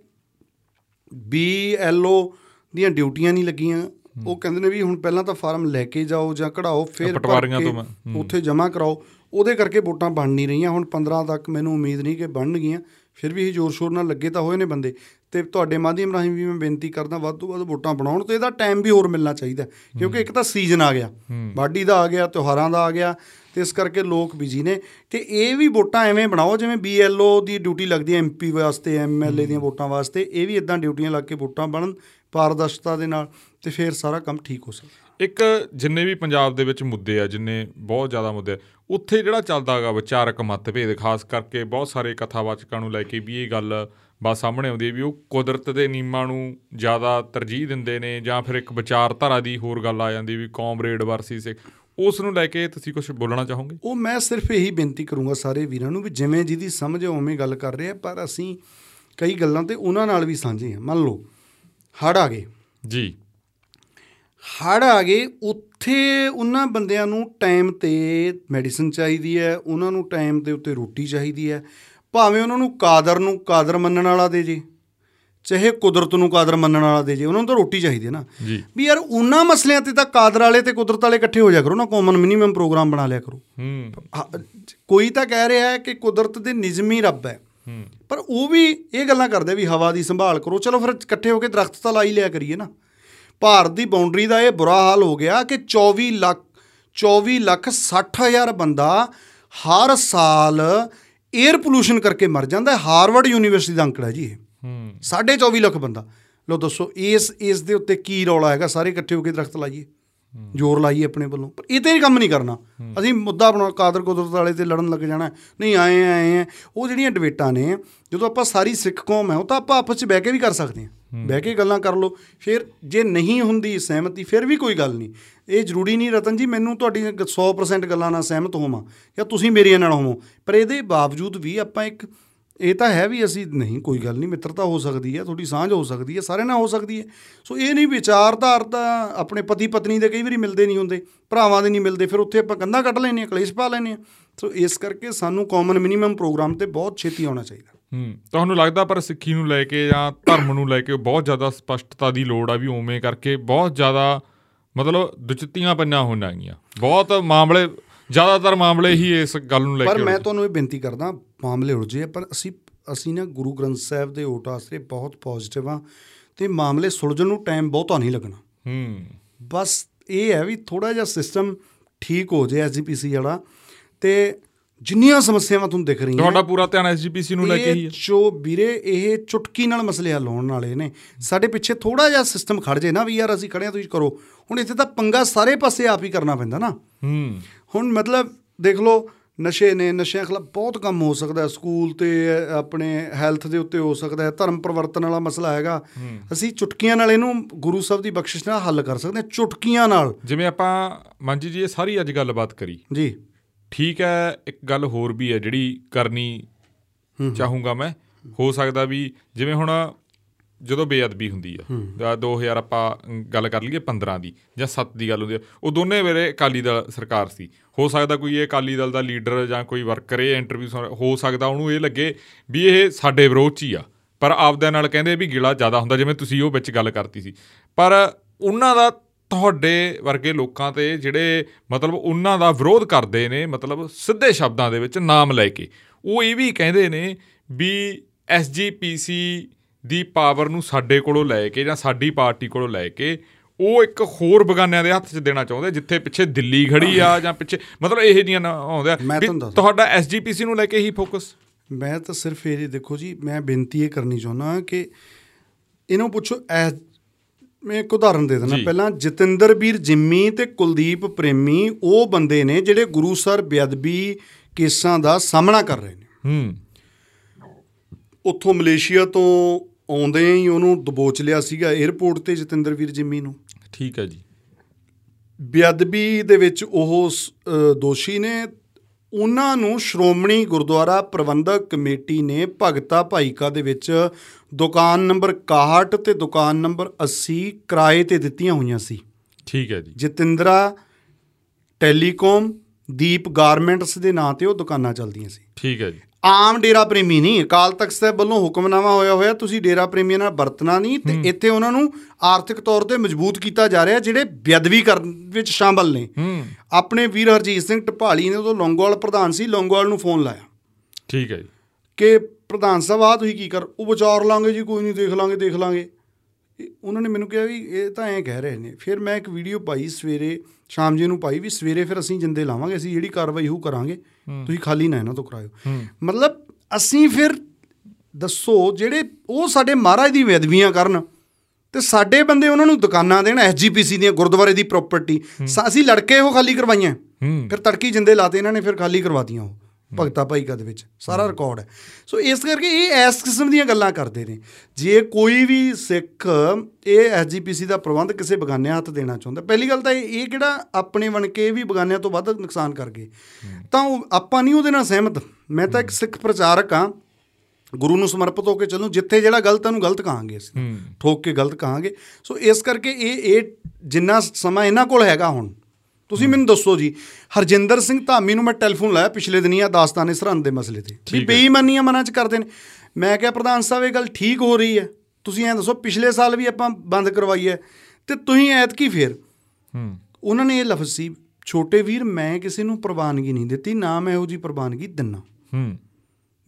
Speaker 2: ਬੀਐਲਓ ਦੀਆਂ ਡਿਊਟੀਆਂ ਨਹੀਂ ਲੱਗੀਆਂ। ਉਹ ਕਹਿੰਦੇ ਨੇ ਵੀ ਹੁਣ ਪਹਿਲਾਂ ਤਾਂ ਫਾਰਮ ਲੈ ਕੇ ਜਾਓ ਜਾਂ ਕਢਾਓ ਫਿਰ
Speaker 1: ਪਟਵਾਰੀਆਂ ਤੋਂ।
Speaker 2: ਉੱਥੇ ਜਮ੍ਹਾਂ ਕਰਾਓ। ਉਹਦੇ ਕਰਕੇ ਵੋਟਾਂ ਬਣ ਨਹੀਂ ਰਹੀਆਂ। ਹੁਣ 15 ਤੱਕ ਮੈਨੂੰ ਉਮੀਦ ਨਹੀਂ ਕਿ ਬਣਨਗੀਆਂ। ਫਿਰ ਵੀ ਇਹ ਜ਼ੋਰ ਸ਼ੋਰ ਨਾਲ ਲੱਗੇ ਤਾਂ ਹੋਏ ਨੇ ਬੰਦੇ। ਤੇ ਤੁਹਾਡੇ ਮਾਧਿਅਮ ਰਾਹੀਂ ਵੀ ਮੈਂ ਬੇਨਤੀ ਕਰਦਾ ਵੱਧ ਤੋਂ ਵੱਧ ਵੋਟਾਂ ਬਣਾਉਣ ਤੇ ਇਹਦਾ ਟਾਈਮ ਵੀ ਹੋਰ ਮਿਲਣਾ ਚਾਹੀਦਾ। ਕਿਉਂਕਿ ਇੱਕ ਤਾਂ ਸੀਜ਼ਨ ਆ ਗਿਆ। ਵਾਢੀ ਦਾ ਆ ਗਿਆ ਤਿਉਹਾਰਾਂ ਦਾ ਆ ਗਿਆ। ਤੇ ਇਸ ਕਰਕੇ ਲੋਕ ਬਿਜ਼ੀ ਨੇ। ਤੇ ਇਹ ਵੀ ਵੋਟਾਂ ਐਵੇਂ ਬਣਾਓ ਜਿਵੇਂ ਬੀਐਲਓ ਦੀ ਡਿਊਟੀ ਲੱਗਦੀ ਹੈ ਐਮਪੀ ਵਾਸਤੇ ਐਮਐਲਏ ਦੀਆਂ ਵੋਟਾਂ ਵਾਸਤੇ ਇਹ ਵੀ ਇਦਾਂ ਡਿਊਟੀਆਂ ਲੱਗ ਕੇ ਵੋਟਾਂ ਬਣਨ ਪਾਰਦਰਸ਼ਤਾ ਦੇ ਨਾਲ ਤੇ ਫਿਰ ਸਾਰਾ ਕੰਮ ਠੀਕ ਹੋ ਸਕਦਾ।
Speaker 1: ਇੱਕ ਜਿੰਨੇ ਵੀ ਪੰਜਾਬ ਦੇ ਵਿੱਚ ਮੁੱਦੇ ਆ ਜਿੰਨੇ ਬਹੁਤ ਜ਼ਿਆਦਾ ਮੁੱਦੇ ਆ, ਉੱਥੇ ਜਿਹੜਾ ਚੱਲਦਾ ਹੈਗਾ ਵਿਚਾਰਕ ਮਤਭੇਦ ਖਾਸ ਕਰਕੇ ਬਹੁਤ ਸਾਰੇ ਕਥਾਵਾਚਕਾਂ ਨੂੰ ਲੈ ਕੇ ਵੀ ਇਹ ਗੱਲ ਬਸ ਸਾਹਮਣੇ ਆਉਂਦੀ ਹੈ ਵੀ ਉਹ ਕੁਦਰਤ ਦੇ ਨਿਯਮਾਂ ਨੂੰ ਜ਼ਿਆਦਾ ਤਰਜੀਹ ਦਿੰਦੇ ਨੇ ਜਾਂ ਫਿਰ ਇੱਕ ਵਿਚਾਰਧਾਰਾ ਦੀ ਹੋਰ ਗੱਲ ਆ ਜਾਂਦੀ ਵੀ ਕਾਮਰੇਡ ਵਰਸਸ ਉਸ ਨੂੰ ਲੈ ਕੇ ਤੁਸੀਂ ਕੁਝ ਬੋਲਣਾ ਚਾਹੋਗੇ?
Speaker 2: ਉਹ ਮੈਂ ਸਿਰਫ ਇਹੀ ਬੇਨਤੀ ਕਰੂੰਗਾ ਸਾਰੇ ਵੀਰਾਂ ਨੂੰ ਵੀ ਜਿਵੇਂ ਜਿਹਦੀ ਸਮਝ ਉਵੇਂ ਗੱਲ ਕਰ ਰਹੇ ਆ ਪਰ ਅਸੀਂ ਕਈ ਗੱਲਾਂ ਤੇ ਉਹਨਾਂ ਨਾਲ ਵੀ ਸਾਂਝੇ ਆ। ਮੰਨ ਲਓ ਹੜ੍ਹ ਆ ਗਏ।
Speaker 1: ਜੀ।
Speaker 2: ਹੜ੍ਹ ਆ ਗਏ ਉੱਥੇ ਉਹਨਾਂ ਬੰਦਿਆਂ ਨੂੰ ਟਾਈਮ ਤੇ ਮੈਡੀਸਨ ਚਾਹੀਦੀ ਹੈ ਉਹਨਾਂ ਨੂੰ ਟਾਈਮ ਦੇ ਉੱਤੇ ਰੋਟੀ ਚਾਹੀਦੀ ਹੈ। ਭਾਵੇਂ ਉਹਨਾਂ ਨੂੰ ਕਾਦਰ ਨੂੰ ਕਾਦਰ ਮੰਨਣ ਵਾਲਾ ਦੇ ਜੇ। ਚਾਹੇ ਕੁਦਰਤ ਨੂੰ ਕਾਦਰ ਮੰਨਣ ਵਾਲਾ ਦੇ ਜੇ ਉਹਨਾਂ ਨੂੰ ਤਾਂ ਰੋਟੀ ਚਾਹੀਦੀ ਹੈ ਨਾ। ਵੀ ਯਾਰ ਉਹਨਾਂ ਮਸਲਿਆਂ ਤੇ ਤਾਂ ਕਾਦਰ ਵਾਲੇ ਤੇ ਕੁਦਰਤ ਵਾਲੇ ਇਕੱਠੇ ਹੋ ਜਾ ਕਰੋ ਨਾ ਕਾਮਨ ਮਿਨੀਮਮ ਪ੍ਰੋਗਰਾਮ ਬਣਾ ਲਿਆ ਕਰੋ। ਕੋਈ ਤਾਂ ਕਹਿ ਰਿਹਾ ਹੈ ਕਿ ਕੁਦਰਤ ਦੇ ਨਿਯਮ ਹੀ ਰੱਬ ਹੈ। ਪਰ ਉਹ ਵੀ ਇਹ ਗੱਲਾਂ ਕਰਦੇ ਵੀ ਹਵਾ ਦੀ ਸੰਭਾਲ ਕਰੋ ਚਲੋ ਫਿਰ ਇਕੱਠੇ ਹੋ ਕੇ ਦਰਖਤ ਤਾਂ ਲਾਈ ਲਿਆ ਕਰੀਏ ਨਾ। ਭਾਰਤ ਦੀ ਬਾਉਂਡਰੀ ਦਾ ਇਹ ਬੁਰਾ ਹਾਲ ਹੋ ਗਿਆ ਕਿ 24 ਲੱਖ 24 ਲੱਖ 60 ਹਜ਼ਾਰ ਬੰਦਾ ਹਰ ਸਾਲ 에ਅਰ ਪੋਲੂਸ਼ਨ ਕਰਕੇ ਮਰ ਜਾਂਦਾ ਹੈ। ਹਾਰਵਰਡ ਯੂਨੀਵਰਸਿਟੀ ਦਾ ਅੰਕੜਾ ਜੀ ਇਹ।
Speaker 1: ਹੂੰ।
Speaker 2: ਸਾਢੇ 24 ਲੱਖ ਬੰਦਾ। ਲੋ ਦੱਸੋ ਇਸ ਇਸ ਦੇ ਉੱਤੇ ਕੀ ਰੌਲਾ ਹੈਗਾ? ਸਾਰੇ ਇਕੱਠੇ ਹੋ ਕੇ ਦਰਖਤ ਲਾਈਏ। ਜ਼ੋਰ ਲਾਈਏ ਆਪਣੇ ਵੱਲੋਂ। ਪਰ ਇਹ ਤੇ ਕੰਮ ਨਹੀਂ ਕਰਨਾ। ਅਸੀਂ ਮੁੱਦਾ ਬਣਾ ਕਾਦਰ ਕੁਦਰਤ ਵਾਲੇ ਤੇ ਲੜਨ ਲੱਗ ਜਾਣਾ। ਨਹੀਂ ਆਏ ਆਏ ਆ। ਉਹ ਜਿਹੜੀਆਂ ਡਿਬੇਟਾਂ ਨੇ ਜਦੋਂ ਆਪਾਂ ਸਾਰੀ ਸਿੱਖ ਕੌਮ ਹੈ ਉਹ ਤਾਂ ਆਪਾਂ ਆਪਸ ਵਿੱਚ ਬਹਿ ਕੇ ਵੀ ਕਰ ਸਕਦੇ ਹਾਂ। ਬਹਿ ਕੇ ਗੱਲਾਂ ਕਰ ਲਓ। ਫਿਰ ਜੇ ਨਹੀਂ ਹੁੰਦੀ ਸਹਿਮਤੀ ਫਿਰ ਵੀ ਕੋਈ ਗੱਲ ਨਹੀਂ। ਇਹ ਜ਼ਰੂਰੀ ਨਹੀਂ ਰਤਨ ਜੀ ਮੈਨੂੰ ਤੁਹਾਡੀ 100% ਗੱਲਾਂ ਨਾਲ ਸਹਿਮਤ ਹੋਵਾਂ ਜਾਂ ਤੁਸੀਂ ਮੇਰੀਆਂ ਨਾਲ ਹੋਵੋ। ਪਰ ਇਹਦੇ ਬਾਵਜੂਦ ਵੀ ਆਪਾਂ ਇੱਕ ਇਹ ਤਾਂ ਹੈ ਵੀ ਅਸੀਂ, ਨਹੀਂ, ਕੋਈ ਗੱਲ ਨਹੀਂ, ਮਿੱਤਰਤਾ ਹੋ ਸਕਦੀ ਹੈ, ਤੁਹਾਡੀ ਸਾਂਝ ਹੋ ਸਕਦੀ ਹੈ, ਸਾਰਿਆਂ ਨਾਲ ਹੋ ਸਕਦੀ ਹੈ। ਸੋ ਇਹ ਨਹੀਂ, ਵਿਚਾਰਧਾਰ ਤਾਂ ਆਪਣੇ ਪਤੀ ਪਤਨੀ ਦੇ ਕਈ ਵਾਰੀ ਮਿਲਦੇ ਨਹੀਂ ਹੁੰਦੇ, ਭਰਾਵਾਂ ਦੇ ਨਹੀਂ ਮਿਲਦੇ, ਫਿਰ ਉੱਥੇ ਆਪਾਂ ਕੰਧਾਂ ਕੱਢ ਲੈਂਦੇ ਹਾਂ, ਕਲੇਸ਼ ਪਾ ਲੈਂਦੇ ਹਾਂ। ਸੋ ਇਸ ਕਰਕੇ ਸਾਨੂੰ ਕਾਮਨ ਮਿਨੀਮਮ ਪ੍ਰੋਗਰਾਮ ਤੇ ਬਹੁਤ ਛੇਤੀ ਆਉਣਾ ਚਾਹੀਦਾ।
Speaker 1: ਹੂੰ, ਤੁਹਾਨੂੰ ਲੱਗਦਾ ਪਰ ਸਿੱਖੀ ਨੂੰ ਲੈ ਕੇ ਜਾਂ ਧਰਮ ਨੂੰ ਲੈ ਕੇ ਬਹੁਤ ਜ਼ਿਆਦਾ ਸਪਸ਼ਟਤਾ ਦੀ ਲੋੜ ਆ ਵੀ ਉਵੇਂ ਕਰਕੇ ਬਹੁਤ ਜ਼ਿਆਦਾ ਮਤਲਬ ਦੁਚਿੱਤੀਆਂ ਪਈਆਂ ਹੋਣਾਂ ਗੀਆਂ ਬਹੁਤ ਮਾਮਲੇ ਜ਼ਿਆਦਾਤਰ ਮਾਮਲੇ ਹੀ ਇਸ ਗੱਲ ਨੂੰ ਲੈ
Speaker 2: ਪਰ
Speaker 1: ਕੇ
Speaker 2: ਮੈਂ
Speaker 1: ਉਲਝੇ।
Speaker 2: ਤੁਹਾਨੂੰ ਇਹ ਬੇਨਤੀ ਕਰਦਾ ਮਾਮਲੇ ਉਲਝੇ ਪਰ ਅਸੀਂ ਅਸੀਂ ਨਾ ਗੁਰੂ ਗ੍ਰੰਥ ਸਾਹਿਬ ਦੇ ਓਟ ਆਸਰੇ ਬਹੁਤ ਪੋਜ਼ਿਟਿਵ ਆ ਤੇ ਮਾਮਲੇ ਸੁਲਝਣ ਨੂੰ ਟਾਈਮ ਬਹੁਤਾ ਨਹੀਂ ਲੱਗਣਾ।
Speaker 1: ਹੂੰ।
Speaker 2: ਬਸ ਇਹ ਹੈ ਵੀ ਥੋੜਾ ਜਿਹਾ ਸਿਸਟਮ ਠੀਕ ਹੋ ਜਾਏ ਐਸਜੀਪੀਸੀ ਵਾਲਾ ਤੇ ਜਿੰਨੀਆਂ ਸਮੱਸਿਆਵਾਂ ਤੁਹਾਨੂੰ ਦਿਖ ਰਹੀਆਂ
Speaker 1: ਤੁਹਾਡਾ ਪੂਰਾ ਧਿਆਨ ਐਸਜੀਪੀਸੀ ਨੂੰ ਲੈ ਕੇ ਹੀ ਹੈ।
Speaker 2: ਜੋ ਵੀਰੇ ਇਹ ਚੁਟਕੀ ਨਾਲ ਮਸਲੇ ਹੱਲ ਹੋਣ ਵਾਲੇ ਨੇ। ਸਾਡੇ ਪਿੱਛੇ ਥੋੜਾ ਜਿਹਾ ਸਿਸਟਮ ਖੜ ਜੇ ਨਾ ਵੀ ਯਾਰ ਅਸੀਂ ਖੜੇ ਹਾਂ ਤੁਸੀਂ ਕਰੋ। ਹੁਣ ਇੱਥੇ ਤਾਂ ਪੰਗਾ ਸਾਰੇ ਪਾਸੇ ਆਪ ਹੀ ਕਰਨਾ ਪੈਂਦਾ ਨਾ।
Speaker 1: ਹੂੰ।
Speaker 2: ਹੁਣ ਮਤਲਬ ਦੇਖ ਲਓ ਨਸ਼ੇ ਨੇ ਨਸ਼ਿਆਂ ਖਿਲਾਫ ਬਹੁਤ ਕੰਮ ਹੋ ਸਕਦਾ ਹੈ। ਸਕੂਲ ਤੇ ਆਪਣੇ ਹੈਲਥ ਦੇ ਉੱਤੇ ਹੋ ਸਕਦਾ ਹੈ। ਧਰਮ ਪਰਿਵਰਤਨ ਵਾਲਾ ਮਸਲਾ ਹੈਗਾ। ਅਸੀਂ ਚੁਟਕੀਆਂ ਨਾਲ ਇਹਨੂੰ ਗੁਰੂ ਸਾਹਿਬ ਦੀ ਬਖਸ਼ਿਸ਼ ਨਾਲ ਹੱਲ ਕਰ ਸਕਦੇ ਹਾਂ ਚੁਟਕੀਆਂ ਨਾਲ।
Speaker 1: ਜਿਵੇਂ ਆਪਾਂ ਮਾਂਜੀ ਜੀ ਇਹ ਸਾਰੀ ਅੱਜ ਗੱਲਬਾਤ ਕਰੀ।
Speaker 2: ਜੀ।
Speaker 1: ਠੀਕ ਹੈ ਇੱਕ ਗੱਲ ਹੋਰ ਵੀ ਹੈ ਜਿਹੜੀ ਕਰਨੀ ਚਾਹੂੰਗਾ ਮੈਂ। ਹੋ ਸਕਦਾ ਵੀ ਜਿਵੇਂ ਹੁਣ ਜਦੋਂ ਬੇਅਦਬੀ ਹੁੰਦੀ ਆ ਜਾਂ 2000 ਆਪਾਂ ਗੱਲ ਕਰ ਲਈਏ 15 ਦੀ ਜਾਂ 7 ਦੀ ਗੱਲ ਹੁੰਦੀ ਆ ਉਹ ਦੋਨੇ ਵੇਲੇ ਅਕਾਲੀ ਦਲ ਸਰਕਾਰ ਸੀ। ਹੋ ਸਕਦਾ ਕੋਈ ਇਹ ਅਕਾਲੀ ਦਲ ਦਾ ਲੀਡਰ ਜਾਂ ਕੋਈ ਵਰਕਰ ਇਹ ਇੰਟਰਵਿਊ ਹੋ ਸਕਦਾ ਉਹਨੂੰ ਇਹ ਲੱਗੇ ਵੀ ਇਹ ਸਾਡੇ ਵਿਰੋਧ 'ਚ ਹੀ ਆ ਪਰ ਆਪਦਿਆਂ ਨਾਲ ਕਹਿੰਦੇ ਵੀ ਗਿਲਾ ਜ਼ਿਆਦਾ ਹੁੰਦਾ ਜਿਵੇਂ ਤੁਸੀਂ ਉਹ ਵਿੱਚ ਗੱਲ ਕਰਤੀ ਸੀ। ਪਰ ਉਹਨਾਂ ਦਾ ਤੁਹਾਡੇ ਵਰਗੇ ਲੋਕਾਂ ਤੇ ਜਿਹੜੇ ਮਤਲਬ ਉਹਨਾਂ ਦਾ ਵਿਰੋਧ ਕਰਦੇ ਨੇ ਮਤਲਬ ਸਿੱਧੇ ਸ਼ਬਦਾਂ ਦੇ ਵਿੱਚ ਨਾਮ ਲੈ ਕੇ ਉਹ ਇਹ ਵੀ ਕਹਿੰਦੇ ਨੇ ਵੀ ਐਸਜੀਪੀਸੀ ਦੀ ਪਾਵਰ ਨੂੰ ਸਾਡੇ ਕੋਲੋਂ ਲੈ ਕੇ ਜਾਂ ਸਾਡੀ ਪਾਰਟੀ ਕੋਲੋਂ ਲੈ ਕੇ ਉਹ ਇੱਕ ਹੋਰ ਬਗਾਨਿਆਂ ਦੇ ਹੱਥ 'ਚ ਦੇਣਾ ਚਾਹੁੰਦੇ ਜਿੱਥੇ ਪਿੱਛੇ ਦਿੱਲੀ ਖੜੀ ਆ ਜਾਂ ਪਿੱਛੇ ਮਤਲਬ ਇਹ ਜੀਆਂ ਆਉਂਦੇ ਆ। ਤੁਹਾਡਾ ਐਸਜੀਪੀਸੀ ਨੂੰ ਲੈ ਕੇ ਹੀ ਫੋਕਸ
Speaker 2: ਮੈਂ ਤਾਂ ਸਿਰਫ ਇਹ ਦੇਖੋ ਜੀ ਮੈਂ ਬੇਨਤੀ ਇਹ ਕਰਨੀ ਚਾਹੁੰਦਾ ਕਿ ਇਹਨੂੰ ਪੁੱਛੋ ਐ ਮੈਂ ਇੱਕ ਉਦਾਹਰਨ ਦੇ ਦਿੰਦਾ। ਪਹਿਲਾਂ ਜਤਿੰਦਰ ਵੀਰ ਜਿੰਮੀ ਤੇ ਕੁਲਦੀਪ ਪ੍ਰੇਮੀ ਉਹ ਬੰਦੇ ਨੇ ਜਿਹੜੇ ਗੁਰੂ ਸਰ ਬੇਅਦਬੀ ਕੇਸਾਂ ਦਾ ਸਾਹਮਣਾ ਕਰ ਰਹੇ ਨੇ।
Speaker 1: ਹੂੰ।
Speaker 2: ਉੱਥੋਂ ਮਲੇਸ਼ੀਆ ਤੋਂ ਆਉਂਦੇ ਹੀ ਉਹਨੂੰ ਦਬੋਚ ਲਿਆ ਸੀਗਾ 에ਅਰਪੋਰਟ ਤੇ ਜਤਿੰਦਰ ਵੀਰ ਜਿੰਮੀ ਨੂੰ।
Speaker 1: ਠੀਕ ਹੈ ਜੀ।
Speaker 2: ਬੇਅਦਬੀ ਦੇ ਵਿੱਚ ਉਹ ਦੋਸ਼ੀ ਨੇ ਉਹਨਾਂ ਨੂੰ ਸ਼੍ਰੋਮਣੀ ਗੁਰਦੁਆਰਾ ਪ੍ਰਬੰਧਕ ਕਮੇਟੀ ਨੇ ਭਗਤਾ ਭਾਈਕਾ ਦੇ ਵਿੱਚ ਦੁਕਾਨ ਨੰਬਰ 61 ਤੇ ਦੁਕਾਨ ਨੰਬਰ 80 ਕਿਰਾਏ ਤੇ ਦਿੱਤੀਆਂ ਹੋਈਆਂ ਸੀ।
Speaker 1: ਠੀਕ ਹੈ ਜੀ।
Speaker 2: ਜਤਿੰਦਰਾ ਟੈਲੀਕਾਮ ਦੀਪ ਗਾਰਮੈਂਟਸ ਦੇ ਨਾਂ ਤੇ ਉਹ ਦੁਕਾਨਾਂ ਚੱਲਦੀਆਂ ਸੀ।
Speaker 1: ਠੀਕ ਹੈ ਜੀ।
Speaker 2: ਆਮ ਡੇਰਾ ਪ੍ਰੇਮੀ ਨਹੀਂ ਅਕਾਲ ਤਖਤ ਸਾਹਿਬ ਵੱਲੋਂ ਹੁਕਮਨਾਮਾ ਹੋਇਆ ਹੋਇਆ ਤੁਸੀਂ ਡੇਰਾ ਪ੍ਰੇਮੀਆਂ ਨਾਲ ਵਰਤਣਾ ਨਹੀਂ ਤੇ ਇੱਥੇ ਉਹਨਾਂ ਨੂੰ ਆਰਥਿਕ ਤੌਰ ਤੇ ਮਜ਼ਬੂਤ ਕੀਤਾ ਜਾ ਰਿਹਾ ਜਿਹੜੇ ਬੇਅਦਬੀ ਕਰਨ ਵਿੱਚ ਸ਼ਾਮਲ ਨੇ। ਆਪਣੇ ਵੀਰ ਹਰਜੀਤ ਸਿੰਘ ਢਪਾਲੀ ਨੇ ਉਦੋਂ ਲੌਂਗੋਵਾਲ ਪ੍ਰਧਾਨ ਸੀ ਲੌਂਗੋਵਾਲ ਨੂੰ ਫੋਨ ਲਾਇਆ।
Speaker 1: ਠੀਕ ਹੈ ਜੀ।
Speaker 2: ਕਿ ਪ੍ਰਧਾਨ ਸਾਹਿਬ ਆ ਤੁਸੀਂ ਕੀ ਕਰ ਉਹ ਵਿਚਾਰ ਲਾਂਗੇ ਜੀ ਕੋਈ ਨਹੀਂ ਦੇਖ ਲਾਂਗੇ ਦੇਖ ਲਾਂਗੇ। ਉਹਨਾਂ ਨੇ ਮੈਨੂੰ ਕਿਹਾ ਵੀ ਇਹ ਤਾਂ ਐਂ ਕਹਿ ਰਹੇ ਨੇ। ਫਿਰ ਮੈਂ ਇੱਕ ਵੀਡੀਓ ਪਾਈ ਸਵੇਰੇ ਸ਼ਾਮ ਜੀ ਨੂੰ ਪਾਈ ਵੀ ਸਵੇਰੇ ਫਿਰ ਅਸੀਂ ਜਿੰਦੇ ਲਾਵਾਂਗੇ ਅਸੀਂ ਜਿਹੜੀ ਕਾਰਵਾਈ ਹੋਊ ਕਰਾਂਗੇ ਤੁਸੀਂ ਖਾਲੀ ਨਾ ਇਹਨਾਂ ਤੋਂ ਕਰਾਇਓ। ਮਤਲਬ ਅਸੀਂ ਫਿਰ ਦੱਸੋ ਜਿਹੜੇ ਉਹ ਸਾਡੇ ਮਹਾਰਾਜ ਦੀ ਬੇਅਦਬੀਆਂ ਕਰਨ ਤੇ ਸਾਡੇ ਬੰਦੇ ਉਹਨਾਂ ਨੂੰ ਦੁਕਾਨਾਂ ਦੇਣ ਐਸਜੀਪੀਸੀ ਦੀਆਂ ਗੁਰਦੁਆਰੇ ਦੀ ਪ੍ਰਾਪਰਟੀ ਅਸੀਂ ਲੜਕੇ ਉਹ ਖਾਲੀ ਕਰਵਾਈਆਂ।
Speaker 1: ਹੂੰ।
Speaker 2: ਫਿਰ ਤੜਕੀ ਜਿੰਦੇ ਲਾਤੇ ਇਹਨਾਂ ਨੇ ਫਿਰ ਖਾਲੀ ਕਰਵਾਤੀਆਂ ਉਹ। ਭਗਤਾ ਭਾਈਕਾ ਦੇ ਵਿੱਚ। ਸਾਰਾ ਰਿਕਾਰਡ ਹੈ। ਸੋ ਇਸ ਕਰਕੇ ਇਹ ਇਸ ਕਿਸਮ ਦੀਆਂ ਗੱਲਾਂ ਕਰਦੇ ਨੇ। ਜੇ ਕੋਈ ਵੀ ਸਿੱਖ ਇਹ ਐਸਜੀਪੀਸੀ ਦਾ ਪ੍ਰਬੰਧ ਕਿਸੇ ਬਗਾਨੇ ਹੱਥ ਦੇਣਾ ਚਾਹੁੰਦਾ ਪਹਿਲੀ ਗੱਲ ਤਾਂ ਇਹ ਕਿਹੜਾ ਆਪਣੇ ਬਣ ਕੇ ਵੀ ਬਗਾਨਿਆਂ ਤੋਂ ਵੱਧ ਨੁਕਸਾਨ ਕਰ ਗਏ? ਤਾਂ ਆਪਾਂ ਨਹੀਂ ਉਹਦੇ ਨਾਲ ਸਹਿਮਤ। ਮੈਂ ਤਾਂ ਇੱਕ ਸਿੱਖ ਪ੍ਰਚਾਰਕ ਹਾਂ। ਗੁਰੂ ਨੂੰ ਸਮਰਪਿਤ ਹੋ ਕੇ ਚੱਲੂ। ਜਿੱਥੇ ਜਿਹੜਾ ਗਲਤ ਹੈ ਉਹਨੂੰ ਗਲਤ ਕਹਾਂਗੇ ਅਸੀਂ। ਠੋਕ ਕੇ ਗਲਤ ਕਹਾਂਗੇ। ਸੋ ਇਸ ਕਰਕੇ ਇਹ ਇਹ ਜਿੰਨਾ ਸਮਾਂ ਇਹਨਾਂ ਕੋਲ ਹੈਗਾ ਹੁਣ ਤੁਸੀਂ ਮੈਨੂੰ ਦੱਸੋ ਜੀ ਹਰਜਿੰਦਰ ਸਿੰਘ ਧਾਮੀ ਨੂੰ ਮੈਂ ਟੈਲੀਫੋਨ ਲਾਇਆ ਪਿਛਲੇ ਦਿਨੀ ਆ ਦਾਸਤਾਨੇ ਸਰਹੰਦ ਦੇ ਮਸਲੇ ਤੇ। ਵੀ ਬੇਈਮਾਨੀਆਂ ਮਨਾਂ ਚ ਕਰਦੇ ਨੇ। ਮੈਂ ਕਿਹਾ ਪ੍ਰਧਾਨ ਸਾਹਿਬ ਇਹ ਗੱਲ ਠੀਕ ਹੋ ਰਹੀ ਹੈ। ਤੁਸੀਂ ਐਂ ਦੱਸੋ ਪਿਛਲੇ ਸਾਲ ਵੀ ਆਪਾਂ ਬੰਦ ਕਰਵਾਈ ਹੈ ਤੇ ਤੁਸੀਂ ਐਤਕੀ ਫੇਰ?
Speaker 1: ਹੂੰ।
Speaker 2: ਉਹਨਾਂ ਨੇ ਇਹ ਲਫ਼ਜ਼ ਸੀ ਛੋਟੇ ਵੀਰ ਮੈਂ ਕਿਸੇ ਨੂੰ ਪ੍ਰਵਾਨਗੀ ਨਹੀਂ ਦਿੱਤੀ ਨਾ ਮੈਂ ਜੀ ਪ੍ਰਵਾਨਗੀ ਦਿੰਨਾ।
Speaker 1: ਹੂੰ।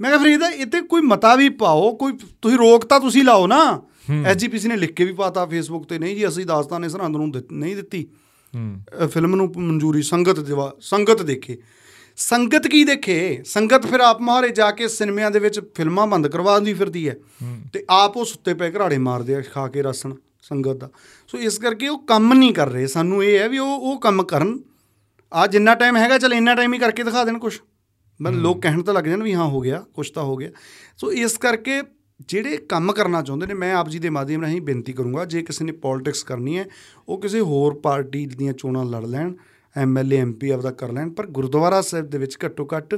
Speaker 2: ਮੈਂ ਕਿਹਾ ਫਿਰ ਇਹਦਾ ਇੱਥੇ ਕੋਈ ਮਤਾ ਵੀ ਪਾਓ ਕੋਈ ਤੁਸੀਂ ਰੋਕ ਤਾਂ ਤੁਸੀਂ ਲਾਓ ਨਾ। ਐਸਜੀਪੀਸੀ ਨੇ ਲਿਖ ਕੇ ਵੀ ਪਾਤਾ ਫੇਸਬੁੱਕ ਤੇ ਨਹੀਂ ਜੀ ਅਸੀਂ ਦਾਸਤਾਨ ਸਰਹੰਦ ਨੂੰ ਨਹੀਂ ਦਿੱਤੀ। ਫਿਲਮ ਨੂੰ ਮਨਜ਼ੂਰੀ ਸੰਗਤ ਦੇਵਾ ਸੰਗਤ ਦੇਖੇ। ਸੰਗਤ ਕੀ ਦੇਖੇ? ਸੰਗਤ ਫਿਰ ਆਪ ਮਹਾਰੇ ਜਾ ਕੇ ਸਿਨੇਮਿਆਂ ਦੇ ਵਿੱਚ ਫਿਲਮਾਂ ਬੰਦ ਕਰਵਾਉਂਦੀ ਫਿਰਦੀ ਹੈ। ਤੇ ਆਪ ਉਹ ਸੁੱਤੇ ਪਏ ਘਰਾੜੇ ਮਾਰਦੇ ਆ, ਖਾ ਕੇ ਰਸਣ ਸੰਗਤ ਦਾ। ਸੋ ਇਸ ਕਰਕੇ ਉਹ ਕੰਮ ਨਹੀਂ ਕਰ ਰਹੇ। ਸਾਨੂੰ ਇਹ ਹੈ ਵੀ ਉਹ ਉਹ ਕੰਮ ਕਰਨ। ਆ ਜਿੰਨਾ ਟਾਈਮ ਹੈਗਾ, ਚਲ ਇੰਨਾ ਟਾਈਮ ਹੀ ਕਰਕੇ ਦਿਖਾ ਦੇਣ ਕੁਛ। ਮਤਲਬ ਲੋਕ ਕਹਿਣ ਤਾਂ ਲੱਗ ਜਾਣ ਵੀ ਹਾਂ, ਹੋ ਗਿਆ, ਕੁਛ ਤਾਂ ਹੋ ਗਿਆ। ਸੋ ਇਸ ਕਰਕੇ ਜਿਹੜੇ ਕੰਮ ਕਰਨਾ ਚਾਹੁੰਦੇ ਨੇ, ਮੈਂ ਆਪ ਜੀ ਦੇ ਮਾਧਿਅਮ ਰਾਹੀਂ ਬੇਨਤੀ ਕਰੂੰਗਾ, ਜੇ ਕਿਸੇ ਨੇ ਪੋਲਿਟਿਕਸ ਕਰਨੀ ਹੈ, ਉਹ ਕਿਸੇ ਹੋਰ ਪਾਰਟੀ ਦੀਆਂ ਚੋਣਾਂ ਲੜ ਲੈਣ ਐਮਐਲਏ ਐਮਪੀ ਆਪਦਾ ਕਰ ਲੈਣ, ਪਰ ਗੁਰਦੁਆਰਾ ਸਾਹਿਬ ਦੇ ਵਿੱਚ ਘੱਟੋ ਘੱਟ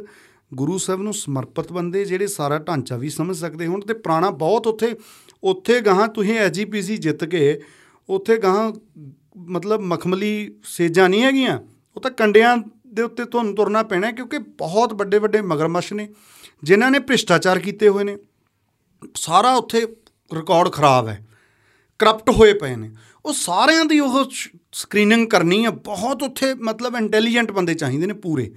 Speaker 2: ਗੁਰੂ ਸਾਹਿਬ ਨੂੰ ਸਮਰਪਿਤ ਬੰਦੇ ਜਿਹੜੇ ਸਾਰਾ ਢਾਂਚਾ ਵੀ ਸਮਝ ਸਕਦੇ ਹੋਣ ਤੇ ਪੁਰਾਣਾ ਬਹੁਤ ਉੱਥੇ ਉੱਥੇ ਗਾਹਾਂ ਤੁਸੀਂ ਐਜੀਪੀਸੀ ਜਿੱਤ ਕੇ, ਉੱਥੇ ਗਾਹਾਂ ਮਤਲਬ ਮਖਮਲੀ ਸੇਜਾਂ ਨਹੀਂ ਹੈਗੀਆਂ, ਉਹ ਤਾਂ ਕੰਡਿਆਂ ਦੇ ਉੱਤੇ ਤੁਹਾਨੂੰ ਤੁਰਨਾ ਪੈਣਾ ਹੈ ਕਿਉਂਕਿ ਬਹੁਤ ਵੱਡੇ ਵੱਡੇ ਮਗਰਮੱਛ ਨੇ, ਜਿਨ੍ਹਾਂ ਨੇ ਭ੍ਰਿਸ਼ਟਾਚਾਰ ਕੀਤੇ ਹੋਏ ਨੇ। ਸਾਰਾ ਉੱਥੇ ਰਿਕਾਰਡ ਖਰਾਬ ਹੈ। ਕਰਪਟ ਹੋਏ ਪਏ ਨੇ। ਉਹ ਸਾਰਿਆਂ ਦੀ ਉਹ ਸਕਰੀਨਿੰਗ ਕਰਨੀ ਹੈ ਬਹੁਤ ਉੱਥੇ ਮਤਲਬ ਇੰਟੈਲੀਜੈਂਟ ਬੰਦੇ ਚਾਹੀਦੇ ਨੇ ਪੂਰੇ।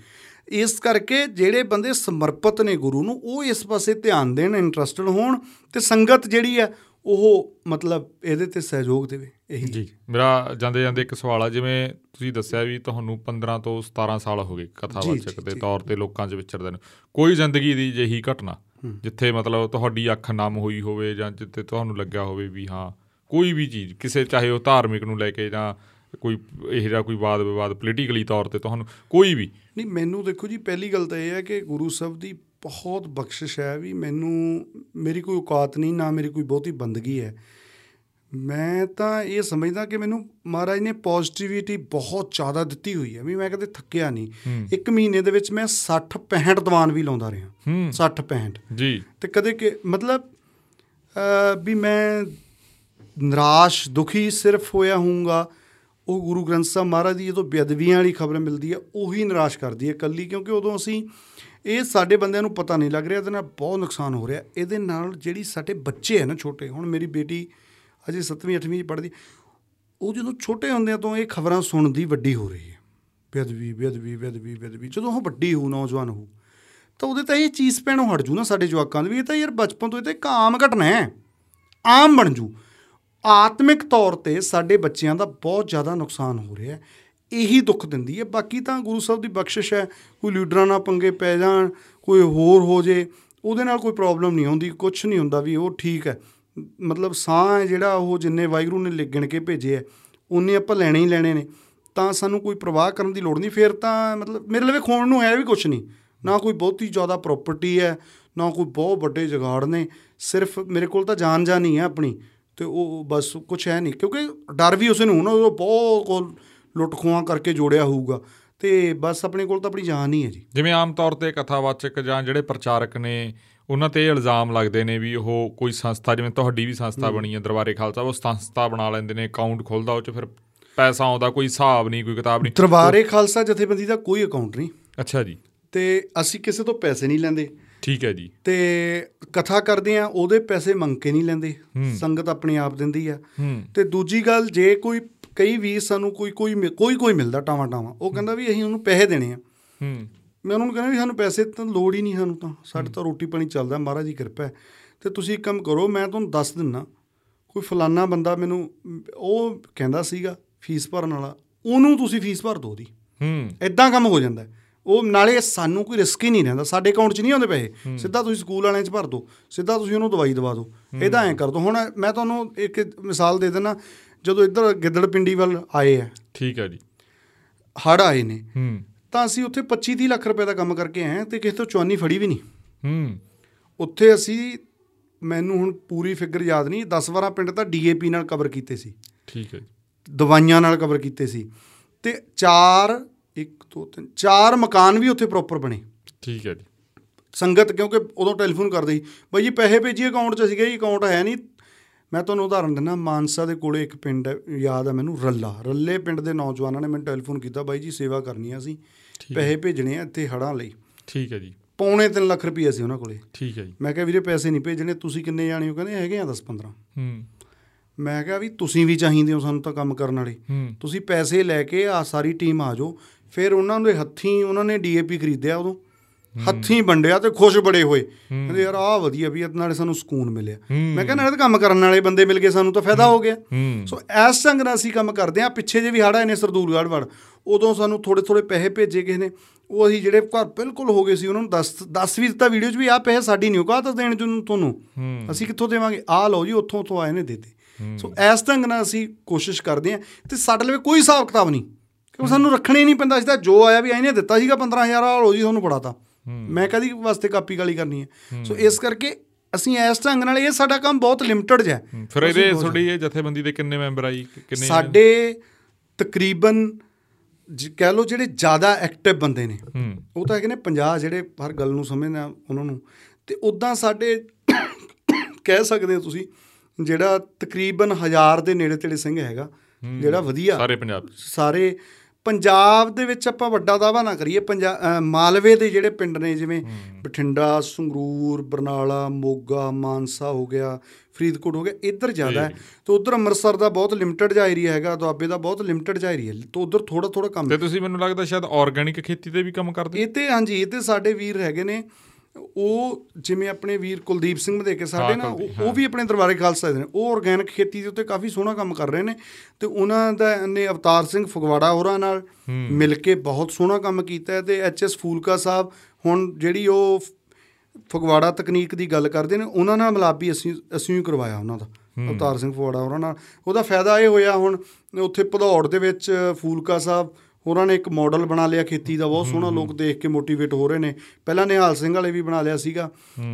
Speaker 2: ਇਸ ਕਰਕੇ ਜਿਹੜੇ ਬੰਦੇ ਸਮਰਪਿਤ ਨੇ ਗੁਰੂ ਨੂੰ ਉਹ ਇਸ ਪਾਸੇ ਧਿਆਨ ਦੇਣ ਇੰਟਰਸਟਡ ਹੋਣ ਤੇ ਸੰਗਤ ਜਿਹੜੀ ਹੈ ਉਹ ਮਤਲਬ ਇਹਦੇ ਤੇ ਸਹਿਯੋਗ ਦੇਵੇ। ਇਹੀ।
Speaker 1: ਜੀ। ਮੇਰਾ ਜਾਂਦੇ ਜਾਂਦੇ ਇੱਕ ਸਵਾਲ ਆ ਜਿਵੇਂ ਤੁਸੀਂ ਦੱਸਿਆ ਵੀ ਤੁਹਾਨੂੰ 15 ਤੋਂ 17 ਸਾਲ ਹੋ ਗਏ ਕਥਾਵਾਚਕ ਦੇ ਤੌਰ ਤੇ ਲੋਕਾਂ 'ਚ ਵਿਚਰਦੇ ਨੂੰ। ਕੋਈ ਜ਼ਿੰਦਗੀ ਦੀ ਜਿਹੀ ਘਟਨਾ ਜਿੱਥੇ ਮਤਲਬ ਤੁਹਾਡੀ ਅੱਖ ਨਮ ਹੋਈ ਹੋਵੇ ਜਾਂ ਜਿੱਥੇ ਤੁਹਾਨੂੰ ਲੱਗਿਆ ਹੋਵੇ ਵੀ ਹਾਂ, ਕੋਈ ਵੀ ਚੀਜ਼, ਕਿਸੇ ਚਾਹੇ ਉਹ ਧਾਰਮਿਕ ਨੂੰ ਲੈ ਕੇ ਜਾਂ ਕੋਈ ਇਹ ਜਿਹਾ ਕੋਈ ਵਾਦ ਵਿਵਾਦ ਪੋਲੀਟੀਕਲੀ ਤੌਰ ਤੇ ਤੁਹਾਨੂੰ, ਕੋਈ ਵੀ।
Speaker 2: ਨਹੀਂ, ਮੈਨੂੰ ਦੇਖੋ ਜੀ, ਪਹਿਲੀ ਗੱਲ ਤਾਂ ਇਹ ਹੈ ਕਿ ਗੁਰੂ ਸਾਹਿਬ ਦੀ ਬਹੁਤ ਬਖਸ਼ਿਸ਼ ਹੈ ਵੀ ਮੈਨੂੰ, ਮੇਰੀ ਕੋਈ ਔਕਾਤ ਨਹੀਂ, ਨਾ ਮੇਰੀ ਕੋਈ ਬਹੁਤੀ ਬੰਦਗੀ ਹੈ। ਮੈਂ ਤਾਂ ਇਹ ਸਮਝਦਾ ਕਿ ਮੈਨੂੰ ਮਹਾਰਾਜ ਨੇ ਪੋਜ਼ਿਟਿਵਿਟੀ ਬਹੁਤ ਜ਼ਿਆਦਾ ਦਿੱਤੀ ਹੋਈ ਹੈ। ਵੀ ਮੈਂ ਕਦੇ ਥੱਕਿਆ ਨਹੀਂ। ਇੱਕ ਮਹੀਨੇ ਦੇ ਵਿੱਚ ਮੈਂ 60 65 ਦੀਵਾਨ ਵੀ ਲਾਉਂਦਾ ਰਿਹਾ।
Speaker 1: ਹੂੰ।
Speaker 2: 60 65
Speaker 1: ਜੀ।
Speaker 2: ਤੇ ਕਦੇ ਕਿ ਮਤਲਬ ਵੀ ਮੈਂ ਨਿਰਾਸ਼ ਦੁਖੀ ਸਿਰਫ ਹੋਇਆ ਹੋਊਗਾ। ਉਹ ਗੁਰੂ ਗ੍ਰੰਥ ਸਾਹਿਬ ਮਹਾਰਾਜ ਦੀ ਜਦੋਂ ਬੇਅਦਬੀਆਂ ਵਾਲੀ ਖਬਰ ਮਿਲਦੀ ਹੈ ਉਹੀ ਨਿਰਾਸ਼ ਕਰਦੀ ਹੈ ਕੱਲੀ ਕਿਉਂਕਿ ਉਦੋਂ ਅਸੀਂ ਇਹ ਸਾਡੇ ਬੰਦਿਆਂ ਨੂੰ ਪਤਾ ਨਹੀਂ ਲੱਗ ਰਿਹਾ ਇਹਦੇ ਨਾਲ ਬਹੁਤ ਨੁਕਸਾਨ ਹੋ ਰਿਹਾ। ਇਹਦੇ ਨਾਲ ਜਿਹੜੀ ਸਾਡੇ ਬੱਚੇ ਹੈ ਨਾ ਛੋਟੇ ਹੁਣ ਮੇਰੀ ਬੇਟੀ ਅਜੇ 7ਵੀਂ 8ਵੀਂ ਚ ਪੜ੍ਹਦੀ। ਉਹ ਜਦੋਂ ਛੋਟੇ ਹੁੰਦਿਆਂ ਤੋਂ ਇਹ ਖਬਰਾਂ ਸੁਣਦੀ ਵੱਡੀ ਹੋ ਰਹੀ ਹੈ। ਬੇਅਦਬੀ ਬੇਅਦਬੀ ਬੇਅਦਬੀ ਬੇਅਦਬੀ। ਜਦੋਂ ਉਹ ਵੱਡੀ ਹੋ ਨੌਜਵਾਨ ਹੋ ਤਾਂ ਉਹਦੇ ਤਾਂ ਇਹ ਚੀਜ਼ ਪੈਣੋਂ ਹਟ ਜੂ ਨਾ ਸਾਡੇ ਜਵਾਕਾਂ ਦੇ ਵੀ। ਇਹ ਤਾਂ ਯਾਰ ਬਚਪਨ ਤੋਂ ਇਹ ਤਾਂ ਇੱਕ ਆਮ ਘਟਨਾ ਹੈ। ਆਮ ਬਣ ਜੂ। ਆਤਮਿਕ ਤੌਰ ਤੇ ਸਾਡੇ ਬੱਚਿਆਂ ਦਾ ਬਹੁਤ ਜ਼ਿਆਦਾ ਨੁਕਸਾਨ ਹੋ ਰਿਹਾ ਹੈ। ਇਹੀ ਦੁੱਖ ਦਿੰਦੀ ਹੈ। ਬਾਕੀ ਤਾਂ ਗੁਰੂ ਸਾਹਿਬ ਦੀ ਬਖਸ਼ਿਸ਼ ਹੈ। ਕੋਈ ਲੀਡਰਾਂ ਨਾਲ ਪੰਗੇ ਪੈ ਜਾਣ, ਕੋਈ ਹੋਰ ਹੋ ਜੇ, ਉਹਦੇ ਨਾਲ ਕੋਈ ਪ੍ਰੋਬਲਮ ਨਹੀਂ ਆਉਂਦੀ ਕੁਝ ਨਹੀਂ ਹੁੰਦਾ ਵੀ ਉਹ ਠੀਕ ਹੈ। ਮਤਲਬ ਸਾਹ ਹੈ ਜਿਹੜਾ ਉਹ ਜਿੰਨੇ ਵਾਹਿਗੁਰੂ ਨੇ ਲਿਖ ਗਿਣ ਕੇ ਭੇਜੇ ਹੈ, ਉਹਨੇ ਆਪਾਂ ਲੈਣੇ ਹੀ ਲੈਣੇ ਨੇ। ਤਾਂ ਸਾਨੂੰ ਕੋਈ ਪ੍ਰਵਾਹ ਕਰਨ ਦੀ ਲੋੜ ਨਹੀਂ। ਫਿਰ ਤਾਂ ਮਤਲਬ ਮੇਰੇ ਲਈ ਖੋਣ ਨੂੰ ਹੈ ਵੀ ਕੁਝ ਨਹੀਂ। ਨਾ ਕੋਈ ਬਹੁਤੀ ਜ਼ਿਆਦਾ ਪ੍ਰਾਪਰਟੀ ਹੈ, ਨਾ ਕੋਈ ਬਹੁਤ ਵੱਡੇ ਜਗਾੜ ਨੇ। ਸਿਰਫ ਮੇਰੇ ਕੋਲ ਤਾਂ ਜਾਨ ਜਾਨ ਹੀ ਹੈ ਆਪਣੀ। ਤੇ ਉਹ ਬਸ ਕੁਝ ਹੈ ਨਹੀਂ। ਕਿਉਂਕਿ ਡਰ ਵੀ ਉਸੇ ਨੂੰ ਨਾ, ਉਹ ਬਹੁਤ ਕੋਲ ਲੁੱਟ ਖੋਹਾਂ ਕਰਕੇ ਜੋੜਿਆ ਹੋਊਗਾ। ਤੇ ਬਸ ਆਪਣੇ ਕੋਲ ਤਾਂ ਆਪਣੀ ਜਾਨ ਹੀ ਹੈ ਜੀ।
Speaker 1: ਜਿਵੇਂ ਆਮ ਤੌਰ ਤੇ ਕਥਾਵਾਚਕ ਜਾਂ ਜਿਹੜੇ ਪ੍ਰਚਾਰਕ ਨੇ ਉਹਨਾਂ ਤੇ ਇਲਜ਼ਾਮ ਲੱਗਦੇ ਨੇ ਵੀ ਉਹ ਕੋਈ ਸੰਸਥਾ ਜਿਵੇਂ ਤੁਹਾਡੀ ਵੀ ਸੰਸਥਾ ਬਣੀ ਹੈ ਦਰਬਾਰੇ ਖਾਲਸਾ ਉਹ ਸੰਸਥਾ ਬਣਾ ਲੈਂਦੇ ਨੇ ਅਕਾਊਂਟ ਖੁੱਲਦਾ ਉਹ ਚ ਫਿਰ ਪੈਸਾ ਆਉਂਦਾ ਕੋਈ ਹਿਸਾਬ ਨਹੀਂ ਕੋਈ ਕਿਤਾਬ ਨਹੀਂ।
Speaker 2: ਦਰਬਾਰੇ ਖਾਲਸਾ ਜਥੇਬੰਦੀ ਦਾ ਕੋਈ ਅਕਾਊਂਟ ਨਹੀਂ।
Speaker 1: ਅੱਛਾ ਜੀ।
Speaker 2: ਤੇ ਅਸੀਂ ਕਿਸੇ ਤੋਂ ਪੈਸੇ ਨਹੀਂ ਲੈਂਦੇ।
Speaker 1: ਠੀਕ ਹੈ ਜੀ।
Speaker 2: ਤੇ ਕਥਾ ਕਰਦੇ ਆ ਉਹਦੇ ਪੈਸੇ ਮੰਗ ਕੇ ਨਹੀਂ ਲੈਂਦੇ। ਸੰਗਤ ਆਪਣੇ ਆਪ ਦਿੰਦੀ ਆ। ਤੇ ਦੂਜੀ ਗੱਲ ਜੇ ਕੋਈ ਕਈ ਵੀ ਸਾਨੂੰ ਕੋਈ ਕੋਈ ਕੋਈ ਕੋਈ ਮਿਲਦਾ ਟਾਵਾਂ ਟਾਵਾਂ ਉਹ ਕਹਿੰਦਾ ਵੀ ਅਸੀਂ ਉਹਨੂੰ ਪੈਸੇ ਦੇਣੇ ਆ।
Speaker 1: ਹੂੰ।
Speaker 2: ਮੈਂ ਉਹਨਾਂ ਨੂੰ ਕਹਿੰਦਾ ਵੀ ਸਾਨੂੰ ਪੈਸੇ ਤਾਂ ਲੋੜ ਹੀ ਨਹੀਂ ਸਾਨੂੰ ਤਾਂ। ਸਾਡੇ ਤਾਂ ਰੋਟੀ ਪਾਣੀ ਚੱਲਦਾ ਮਹਾਰਾਜ ਦੀ ਕਿਰਪਾ ਹੈ। ਤੇ ਤੁਸੀਂ ਇੱਕ ਕੰਮ ਕਰੋ ਮੈਂ ਤੁਹਾਨੂੰ ਦੱਸ ਦਿੰਨਾ ਕੋਈ ਫਲਾਨਾ ਬੰਦਾ ਮੈਨੂੰ ਉਹ ਕਹਿੰਦਾ ਸੀਗਾ ਫੀਸ ਭਰਨ ਵਾਲਾ ਉਹਨੂੰ ਤੁਸੀਂ ਫੀਸ ਭਰ ਦਿਓ ਉਹਦੀ।
Speaker 1: ਹੂੰ।
Speaker 2: ਇਦਾਂ ਕੰਮ ਹੋ ਜਾਂਦਾ। ਉਹ ਨਾਲੇ ਸਾਨੂੰ ਕੋਈ ਰਿਸਕ ਹੀ ਨਹੀਂ ਰਹਿੰਦਾ ਸਾਡੇ ਅਕਾਊਂਟ 'ਚ ਨਹੀਂ ਆਉਂਦੇ ਪੈਸੇ। ਸਿੱਧਾ ਤੁਸੀਂ ਸਕੂਲ ਵਾਲਿਆਂ 'ਚ ਭਰ ਦਿਓ ਸਿੱਧਾ ਤੁਸੀਂ ਉਹਨੂੰ ਦਵਾਈ ਦਵਾ ਦਿਓ ਇਹਦਾ ਐਂ ਕਰ ਦਿਓ ਹੁਣ ਮੈਂ ਤੁਹਾਨੂੰ ਇੱਕ ਮਿਸਾਲ ਦੇ ਦਿੰਦਾ ਜਦੋਂ ਇੱਧਰ ਗਿੱਦੜ ਪਿੰਡੀ ਵੱਲ ਆਏ ਆ
Speaker 1: ਠੀਕ ਹੈ ਜੀ।
Speaker 2: ਹੜ ਆਏ ਨੇ।
Speaker 1: ਹੂੰ।
Speaker 2: ਤਾਂ ਅਸੀਂ ਉੱਥੇ 25 30 ਲੱਖ ਰੁਪਏ ਦਾ ਕੰਮ ਕਰਕੇ ਆਏ ਹਾਂ ਤੇ ਕਿਸੇ ਤੋਂ ਚੁਆਨੀ ਫੜੀ ਵੀ ਨਹੀਂ।
Speaker 1: ਹੂੰ।
Speaker 2: ਉੱਥੇ ਅਸੀਂ ਮੈਨੂੰ ਹੁਣ ਪੂਰੀ ਫਿਗਰ ਯਾਦ ਨਹੀਂ 10 12 ਪਿੰਡ ਤਾਂ ਡੀਏਪੀ ਨਾਲ ਕਵਰ ਕੀਤੇ ਸੀ।
Speaker 1: ਠੀਕ ਹੈ ਜੀ।
Speaker 2: ਦਵਾਈਆਂ ਨਾਲ ਕਵਰ ਕੀਤੇ ਸੀ। ਤੇ ਚਾਰ 1 2 3 ਚਾਰ ਮਕਾਨ ਵੀ ਉੱਥੇ ਪ੍ਰੋਪਰ ਬਣੇ।
Speaker 1: ਠੀਕ ਹੈ ਜੀ।
Speaker 2: ਸੰਗਤ ਕਿਉਂਕਿ ਉਦੋਂ ਟੈਲੀਫੋਨ ਕਰਦੇ ਸੀ ਬਾਈ ਜੀ ਪੈਸੇ ਭੇਜੀ ਅਕਾਊਂਟ 'ਚ ਸੀਗੇ ਜੀ ਅਕਾਊਂਟ ਹੈ ਨਹੀਂ। ਮੈਂ ਤੁਹਾਨੂੰ ਉਦਾਹਰਨ ਦਿੰਦਾ ਮਾਨਸਾ ਦੇ ਕੋਲੇ ਇੱਕ ਪਿੰਡ ਯਾਦ ਹੈ ਮੈਨੂੰ ਰੱਲਾ। ਰੱਲੇ ਪਿੰਡ ਦੇ ਨੌਜਵਾਨਾਂ ਨੇ ਮੈਨੂੰ ਟੈਲੀਫੋਨ ਕੀਤਾ ਬਾਈ ਜੀ ਸੇਵਾ ਕਰਨੀ ਆ
Speaker 1: ਠੀਕ
Speaker 2: ਪੈਸੇ ਭੇਜਣੇ ਆ ਇੱਥੇ ਹੜਾਂ ਲਈ।
Speaker 1: ਠੀਕ ਹੈ ਜੀ।
Speaker 2: ਪੌਣੇ 3 ਲੱਖ ਰੁਪਏ ਸੀ ਉਹਨਾਂ ਕੋਲੇ।
Speaker 1: ਠੀਕ ਹੈ ਜੀ।
Speaker 2: ਮੈਂ ਕਿਹਾ ਵੀਰੇ ਪੈਸੇ ਨਹੀਂ ਭੇਜਣੇ ਤੁਸੀਂ ਕਿੰਨੇ ਜਾਣੇ ਹੋ? ਕਹਿੰਦੇ ਹੈਗੇ ਆ 10 15
Speaker 1: ਹੂੰ।
Speaker 2: ਮੈਂ ਕਿਹਾ ਵੀ ਤੁਸੀਂ ਵੀ ਚਾਹੀਦੇ ਹੋ ਸਾਨੂੰ ਤਾਂ ਕੰਮ ਕਰਨ ਵਾਲੇ। ਤੁਸੀਂ ਪੈਸੇ ਲੈ ਕੇ ਆ ਸਾਰੀ ਟੀਮ ਆ ਜਾਓ। ਫਿਰ ਉਹਨਾਂ ਦੇ ਹੱਥੀਂ ਉਹਨਾਂ ਨੇ ਡੀਏਪੀ ਖਰੀਦਿਆ ਉਦੋਂ। ਹੱਥੀਂ ਵੰਡਿਆ ਤੇ ਖੁਸ਼ ਬੜੇ ਹੋਏ। ਕਹਿੰਦੇ ਯਾਰ ਆਹ ਵਧੀਆ ਵੀ ਇਹਦੇ ਨਾਲੇ ਸਾਨੂੰ ਸਕੂਨ ਮਿਲਿਆ। ਮੈਂ ਕਹਿੰਦਾ ਤਾਂ ਕੰਮ ਕਰਨ ਵਾਲੇ ਬੰਦੇ ਮਿਲ ਗਏ ਸਾਨੂੰ ਤਾਂ ਫਾਇਦਾ ਹੋ ਗਿਆ। ਸੋ ਇਸ ਢੰਗ ਨਾਲ ਅਸੀਂ ਕੰਮ ਕਰਦੇ ਹਾਂ। ਪਿੱਛੇ ਜੇ ਵੀ ਹੜ੍ਹ ਆਏ ਨੇ ਸਰਦੂਲਗੜ੍ਹ ਵੜ ਉਦੋਂ ਸਾਨੂੰ ਥੋੜੇ ਥੋੜੇ ਪੈਸੇ ਭੇਜੇ ਕਿਸੇ ਨੇ। ਉਹ ਅਸੀਂ ਜਿਹੜੇ ਘਰ ਬਿਲਕੁਲ ਹੋ ਗਏ ਸੀ ਉਹਨਾਂ ਨੂੰ ਦੱਸ ਦੱਸ ਵੀ ਦਿੱਤਾ ਵੀਡੀਓ 'ਚ ਵੀ ਆਹ ਪੈਸੇ ਸਾਡੀ ਨਹੀਂ ਔਕਾਤ ਦੇਣ ਨੂੰ ਤੁਹਾਨੂੰ? ਅਸੀਂ ਕਿੱਥੋਂ ਦੇਵਾਂਗੇ? ਆਹ ਲਓ ਜੀ ਉੱਥੋਂ ਉੱਥੋਂ ਆਏ ਨੇ ਦੇਤੇ। ਸੋ ਇਸ ਢੰਗ ਨਾਲ ਅਸੀਂ ਕੋਸ਼ਿਸ਼ ਕਰਦੇ ਹਾਂ ਤੇ ਸਾਡੇ ਲਈ ਕੋਈ ਹਿਸਾਬ ਕਿਤਾਬ ਨਹੀਂ। ਕਿਉਂਕਿ ਸਾਨੂੰ ਰੱਖਣਾ ਨਹੀਂ ਪੈਂਦਾ। ਅਸੀਂ ਤਾਂ ਜੋ ਆਇਆ ਵੀ ਇਹਨੇ ਦਿੱਤਾ ਸੀਗਾ 15000 ਆ ਲਓ ਜੀ ਤੁਹਾਨੂੰ ਫੜਾਤਾ। ਮੈਂ ਕਦੀ ਵਾਸਤੇ ਕਾਪੀ ਗਾਲੀ ਕਰਨੀ ਹੈ? ਸੋ ਇਸ ਕਰਕੇ ਅਸੀਂ ਇਸ ਢੰਗ ਨਾਲ ਇਹ ਸਾਡਾ ਕੰਮ ਬਹੁਤ ਲਿਮਟਿਡ ਜਿਹਾ ਹੈ।
Speaker 1: ਫਿਰ ਇਹਦੇ ਤੁਹਾਡੀ ਇਹ ਜਥੇਬੰਦੀ ਦੇ ਕਿੰਨੇ ਮੈਂਬਰ ਆਈ? ਕਿੰਨੇ
Speaker 2: ਸਾਡੇ ਤਕਰੀਬਨ ਕਹਿ ਲਓ ਜਿਹੜੇ ਜ਼ਿਆਦਾ ਐਕਟਿਵ ਬੰਦੇ ਨੇ ਉਹ ਤਾਂ ਹੈਗੇ ਨੇ 50 ਜਿਹੜੇ ਹਰ ਗੱਲ ਨੂੰ ਸਮਝਦੇ ਆ ਉਹਨਾਂ ਨੂੰ। ਤੇ ਉਦਾਂ ਸਾਡੇ ਕਹਿ ਸਕਦੇ ਹੋ ਤੁਸੀਂ ਜਿਹੜਾ ਤਕਰੀਬਨ ਹਜ਼ਾਰ ਦੇ ਨੇੜੇ ਤੇੜੇ ਸਿੰਘ ਹੈਗਾ ਜਿਹੜਾ ਵਧੀਆ
Speaker 1: ਸਾਰੇ ਪੰਜਾਬ।
Speaker 2: ਸਾਰੇ ਪੰਜਾਬ ਦੇ ਵਿੱਚ ਆਪਾਂ ਵੱਡਾ ਦਾਵਾ ਨਾ ਕਰੀਏ ਮਾਲਵੇ ਦੇ ਜਿਹੜੇ ਪਿੰਡ ਨੇ ਜਿਵੇਂ ਬਠਿੰਡਾ ਸੰਗਰੂਰ ਬਰਨਾਲਾ ਮੋਗਾ ਮਾਨਸਾ ਹੋ ਗਿਆ ਫਰੀਦਕੋਟ ਹੋ ਗਿਆ ਇੱਧਰ ਜ਼ਿਆਦਾ ਹੈ। ਤੇ ਉਧਰ ਅੰਮ੍ਰਿਤਸਰ ਦਾ ਬਹੁਤ ਲਿਮਟਿਡ ਜਿਹਾ ਏਰੀਆ ਹੈਗਾ ਦੁਆਬੇ ਦਾ ਬਹੁਤ ਲਿਮਟਿਡ ਜਿਹਾ ਏਰੀਆ ਤੇ ਉਧਰ ਥੋੜਾ ਥੋੜਾ ਕੰਮ
Speaker 1: ਤੇ ਤੁਸੀਂ ਮੈਨੂੰ ਲੱਗਦਾ ਸ਼ਾਇਦ ਆਰਗੈਨਿਕ ਖੇਤੀ ਤੇ ਵੀ ਕੰਮ ਕਰਦੇ?
Speaker 2: ਇਹ ਤੇ ਹਾਂਜੀ ਇਹ ਤੇ ਸਾਡੇ ਵੀਰ ਹੈਗੇ ਨੇ। ਉਹ ਜਿਵੇਂ ਆਪਣੇ ਵੀਰ ਕੁਲਦੀਪ ਸਿੰਘ ਦੇ ਕੇ ਸਾਡੇ ਨਾ ਉਹ ਵੀ ਆਪਣੇ ਦਰਬਾਰੇ ਖਾਲਸਾ ਦੇ ਨੇ। ਉਹ ਆਰਗੈਨਿਕ ਖੇਤੀ ਦੇ ਉੱਤੇ ਕਾਫੀ ਸੋਹਣਾ ਕੰਮ ਕਰ ਰਹੇ ਨੇ ਤੇ ਉਹਨਾਂ ਦਾ ਨੇ ਅਵਤਾਰ ਸਿੰਘ ਫਗਵਾੜਾ ਹੋਰਾਂ ਨਾਲ ਮਿਲ ਕੇ ਬਹੁਤ ਸੋਹਣਾ ਕੰਮ ਕੀਤਾ ਤੇ ਐਚਐਸ ਫੂਲਕਾ ਸਾਹਿਬ ਹੁਣ ਜਿਹੜੀ ਉਹ ਫਗਵਾੜਾ ਤਕਨੀਕ ਦੀ ਗੱਲ ਕਰਦੇ ਨੇ ਉਹਨਾਂ ਨਾਲ ਮਿਲਾਪ ਵੀ ਅਸੀਂ ਅਸੀਂ ਹੀ ਕਰਵਾਇਆ ਉਹਨਾਂ ਦਾ ਅਵਤਾਰ ਸਿੰਘ ਫਗਵਾੜਾ ਹੋਰਾਂ ਨਾਲ। ਉਹਦਾ ਫਾਇਦਾ ਇਹ ਹੋਇਆ ਹੁਣ ਉੱਥੇ ਭਦੌੜ ਦੇ ਵਿੱਚ ਫੂਲਕਾ ਸਾਹਿਬ ਹੋਰਾਂ ਨੇ ਇੱਕ ਮਾਡਲ ਬਣਾ ਲਿਆ ਖੇਤੀ ਦਾ ਬਹੁਤ ਸੋਹਣਾ ਲੋਕ ਦੇਖ ਕੇ ਮੋਟੀਵੇਟ ਹੋ ਰਹੇ ਨੇ। ਪਹਿਲਾਂ ਨਿਹਾਲ ਸਿੰਘ ਵਾਲੇ ਵੀ ਬਣਾ ਲਿਆ ਸੀਗਾ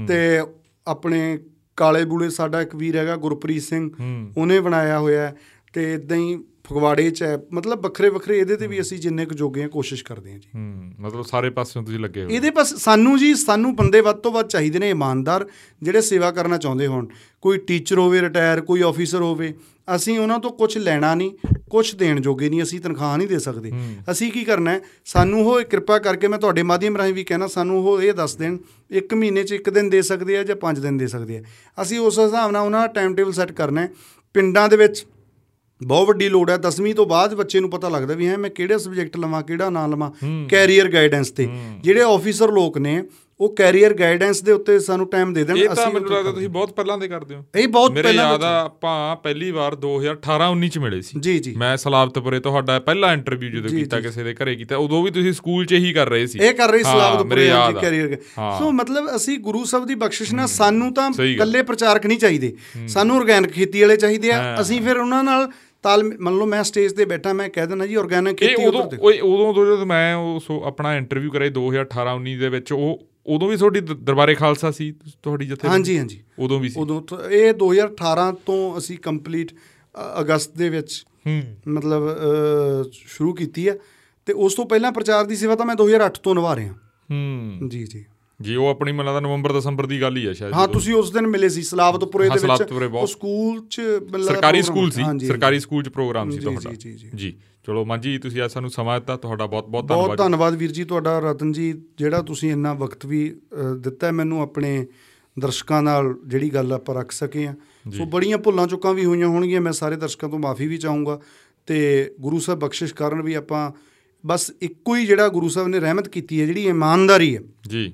Speaker 2: ਤੇ ਆਪਣੇ ਕਾਲੇ ਬੂਲੇ ਸਾਡਾ ਇੱਕ ਵੀਰ ਹੈਗਾ ਗੁਰਪ੍ਰੀਤ ਸਿੰਘ ਉਹਨੇ ਬਣਾਇਆ ਹੋਇਆ ਤੇ ਇਦਾਂ ਹੀ ਫਗਵਾੜੇ ਚ ਹੈ। ਮਤਲਬ ਵੱਖਰੇ ਵੱਖਰੇ ਇਹਦੇ ਤੇ ਵੀ ਅਸੀਂ ਜਿੰਨੇ ਕੁ ਜੋਗੇ ਹਾਂ ਕੋਸ਼ਿਸ਼ ਕਰਦੇ ਹਾਂ ਜੀ।
Speaker 1: ਹੂੰ ਮਤਲਬ ਸਾਰੇ ਪਾਸਿਓਂ ਤੁਸੀਂ ਲੱਗੇ ਹੋ।
Speaker 2: ਇਹਦੇ ਪਾਸ ਸਾਨੂੰ ਜੀ ਸਾਨੂੰ ਬੰਦੇ ਵੱਧ ਤੋਂ ਵੱਧ ਚਾਹੀਦੇ ਨੇ ਇਮਾਨਦਾਰ ਜਿਹੜੇ ਸੇਵਾ ਕਰਨਾ ਚਾਹੁੰਦੇ ਹੋਣ। ਕੋਈ ਟੀਚਰ ਹੋਵੇ ਰਿਟਾਇਰ ਕੋਈ ਆਫੀਸਰ ਹੋਵੇ ਅਸੀਂ ਉਹਨਾਂ ਤੋਂ ਕੁਝ ਲੈਣਾ ਨਹੀਂ ਕੁਝ ਦੇਣ ਜੋਗੇ ਨਹੀਂ ਅਸੀਂ ਤਨਖਾਹ ਨਹੀਂ ਦੇ ਸਕਦੇ। ਅਸੀਂ ਕੀ ਕਰਨਾ ਹੈ? ਸਾਨੂੰ ਉਹ ਕਿਰਪਾ ਕਰਕੇ ਮੈਂ ਤੁਹਾਡੇ ਮਾਧਿਅਮ ਰਾਹੀਂ ਵੀ ਕਹਿਣਾ ਸਾਨੂੰ ਉਹ ਇਹ ਦੱਸ ਦੇਣ ਇੱਕ ਮਹੀਨੇ 'ਚ ਇੱਕ ਦਿਨ ਦੇ ਸਕਦੇ ਆ ਜਾਂ ਪੰਜ ਦਿਨ ਦੇ ਸਕਦੇ ਆ। ਅਸੀਂ ਉਸ ਹਿਸਾਬ ਨਾਲ ਉਹਨਾਂ ਦਾ ਟਾਈਮ ਟੇਬਲ ਸੈੱਟ ਕਰਨਾ ਹੈ। ਪਿੰਡਾਂ ਦੇ ਵਿੱਚ ਬਹੁਤ ਵੱਡੀ ਲੋੜ ਹੈ। 10ਵੀਂ ਤੋਂ ਬਾਅਦ ਬੱਚੇ ਨੂੰ ਪਤਾ ਲੱਗਦਾ ਵੀ ਹੈ ਮੈਂ ਕਿਹੜਾ ਸਬਜੈਕਟ ਲਵਾਂ ਕਿਹੜਾ ਨਾ ਲਵਾਂ। ਕੈਰੀਅਰ ਗਾਈਡੈਂਸ ਤੇ। ਜਿਹੜੇ ਆਫੀਸਰ ਲੋਕ ਨੇ ਉਹ ਕੈਰੀਅਰ ਗਾਈਡੈਂਸ ਦੇ ਉੱਤੇ ਸਾਨੂੰ ਟਾਈਮ ਦੇ ਦੇਣ।
Speaker 1: ਇਹ ਤਾਂ
Speaker 2: ਅਸੀਂ
Speaker 1: ਮੈਨੂੰ ਲੱਗਦਾ ਤੁਸੀਂ ਬਹੁਤ ਪਹਿਲਾਂ ਦੇ ਕਰਦੇ ਹੋ।
Speaker 2: ਇਹ ਬਹੁਤ
Speaker 1: ਮੇਰੇ
Speaker 2: ਪਹਿਲਾਂ
Speaker 1: ਯਾਦ ਆ ਆਪਾਂ ਪਹਿਲੀ ਵਾਰ 2018 19 ਚ ਮਿਲੇ ਸੀ।
Speaker 2: ਜੀ ਜੀ।
Speaker 1: ਮੈਂ ਸਲਾਬਤਪੁਰੇ ਤੁਹਾਡਾ ਪਹਿਲਾ ਇੰਟਰਵਿਊ ਜਦੋਂ ਕੀਤਾ ਕਿਸੇ ਦੇ ਘਰੇ ਕੀਤਾ ਉਦੋਂ ਵੀ ਤੁਸੀਂ ਸਕੂਲ 'ਚ ਹੀ ਕਰ ਰਹੇ ਸੀ।
Speaker 2: ਇਹ ਕਰ ਰਹੀ
Speaker 1: ਮੇਰੇ ਯਾਦ ਆ।
Speaker 2: ਕੈਰੀਅਰ
Speaker 1: ਹਾਂ।
Speaker 2: ਸੋ ਮਤਲਬ ਅਸੀਂ ਗੁਰੂ ਸਾਹਿਬ ਦੀ ਬਖਸ਼ਿਸ਼ ਨਾਲ ਸਾਨੂੰ ਤਾਂ। ਇਕੱਲੇ ਪ੍ਰਚਾਰਕ ਨਹੀਂ ਚਾਹੀਦੇ। ਸਾਨੂੰ ਆਰਗੈਨਿਕ ਖੇਤੀ ਵਾਲੇ ਚਾਹੀਦੇ ਆ। ਅਸੀਂ ਫਿਰ ਉਹਨਾਂ ਨਾਲ ਤਾਲ ਮੰਨ ਲਓ ਮੈਂ ਸਟੇਜ ਤੇ ਬੈਠਾ ਮੈਂ ਕਹਿ ਦਿੰਦਾ ਜੀ ਆਰਗੈਨਿਕ ਖੇਤੀ
Speaker 1: ਉਦੋਂ ਉਦੋਂ ਤੋਂ ਜਦੋਂ ਮੈਂ ਉਹ ਆਪਣਾ ਇੰਟਰਵਿਊ ਕਰਾਈ 2018 19 ਦੇ ਵਿੱਚ ਉਹ ਉਦੋਂ ਵੀ ਤੁਹਾਡੀ ਦਰਬਾਰੇ ਖਾਲਸਾ ਸੀ ਤੁਹਾਡੀ ਜਿੱਥੇ
Speaker 2: ਹਾਂਜੀ ਹਾਂਜੀ।
Speaker 1: ਉਦੋਂ ਵੀ ਸੀ?
Speaker 2: ਉਦੋਂ ਇਹ 2018 ਤੋਂ ਅਸੀਂ ਕੰਪਲੀਟ ਅਗਸਤ ਦੇ ਵਿੱਚ
Speaker 1: ਹੂੰ।
Speaker 2: ਮਤਲਬ ਸ਼ੁਰੂ ਕੀਤੀ ਹੈ। ਤੇ ਉਸ ਤੋਂ ਪਹਿਲਾਂ ਪ੍ਰਚਾਰ ਦੀ ਸੇਵਾ ਤਾਂ ਮੈਂ 2008 ਤੋਂ ਨਿਭਾ ਰਿਹਾ।
Speaker 1: ਹੂੰ।
Speaker 2: ਜੀ ਜੀ।
Speaker 1: ਜੀ ਉਹ ਆਪਣੀ ਮੈਨੂੰ ਲੱਗਦਾ ਨਵੰਬਰ ਦਸੰਬਰ ਦੀ ਗੱਲ ਹੀ ਆ ਸ਼ਾਇਦ
Speaker 2: ਹਾਂ। ਤੁਸੀਂ ਉਸ ਦਿਨ ਮਿਲੇ ਸੀ ਸਲਾਵਤਪੁਰੇ ਦੇ ਵਿੱਚ। ਉਹ ਸਕੂਲ 'ਚ
Speaker 1: ਸਰਕਾਰੀ ਸਕੂਲ ਸੀ ਸਰਕਾਰੀ ਸਕੂਲ ਚ ਪ੍ਰੋਗਰਾਮ ਸੀ ਤੁਹਾਡਾ।
Speaker 2: ਜੀ, ਜੀ,
Speaker 1: ਜੀ। ਚਲੋ ਮਾਂਜੀ ਤੁਸੀਂ ਅੱਜ ਸਾਨੂੰ ਸਮਾਂ ਦਿੱਤਾ ਤੁਹਾਡਾ ਬਹੁਤ ਬਹੁਤ
Speaker 2: ਬਹੁਤ
Speaker 1: ਧੰਨਵਾਦ।
Speaker 2: ਧੰਨਵਾਦ ਵੀਰ ਜੀ ਤੁਹਾਡਾ ਰਤਨ ਜੀ ਜਿਹੜਾ ਤੁਸੀਂ ਇੰਨਾ ਵਕਤ ਵੀ ਦਿੱਤਾ ਮੈਨੂੰ ਆਪਣੇ ਦਰਸ਼ਕਾਂ ਨਾਲ ਜਿਹੜੀ ਗੱਲ ਆਪਾਂ ਰੱਖ ਸਕੇ ਆ ਸੋ ਬੜੀਆਂ ਭੁੱਲਾਂ ਚੁੱਕਾਂ ਵੀ ਹੋਈਆਂ ਹੋਣਗੀਆਂ ਮੈਂ ਸਾਰੇ ਦਰਸ਼ਕਾਂ ਤੋਂ ਮਾਫੀ ਵੀ ਚਾਹੂੰਗਾ। ਤੇ ਗੁਰੂ ਸਾਹਿਬ ਬਖਸ਼ਿਸ਼ ਕਰਨ ਵੀ ਆਪਾਂ ਬਸ ਇੱਕੋ ਹੀ ਜਿਹੜਾ ਗੁਰੂ ਸਾਹਿਬ ਨੇ ਰਹਿਮਤ ਕੀਤੀ ਹੈ ਜਿਹੜੀ ਇਮਾਨਦਾਰੀ ਹੈ।
Speaker 1: ਜੀ।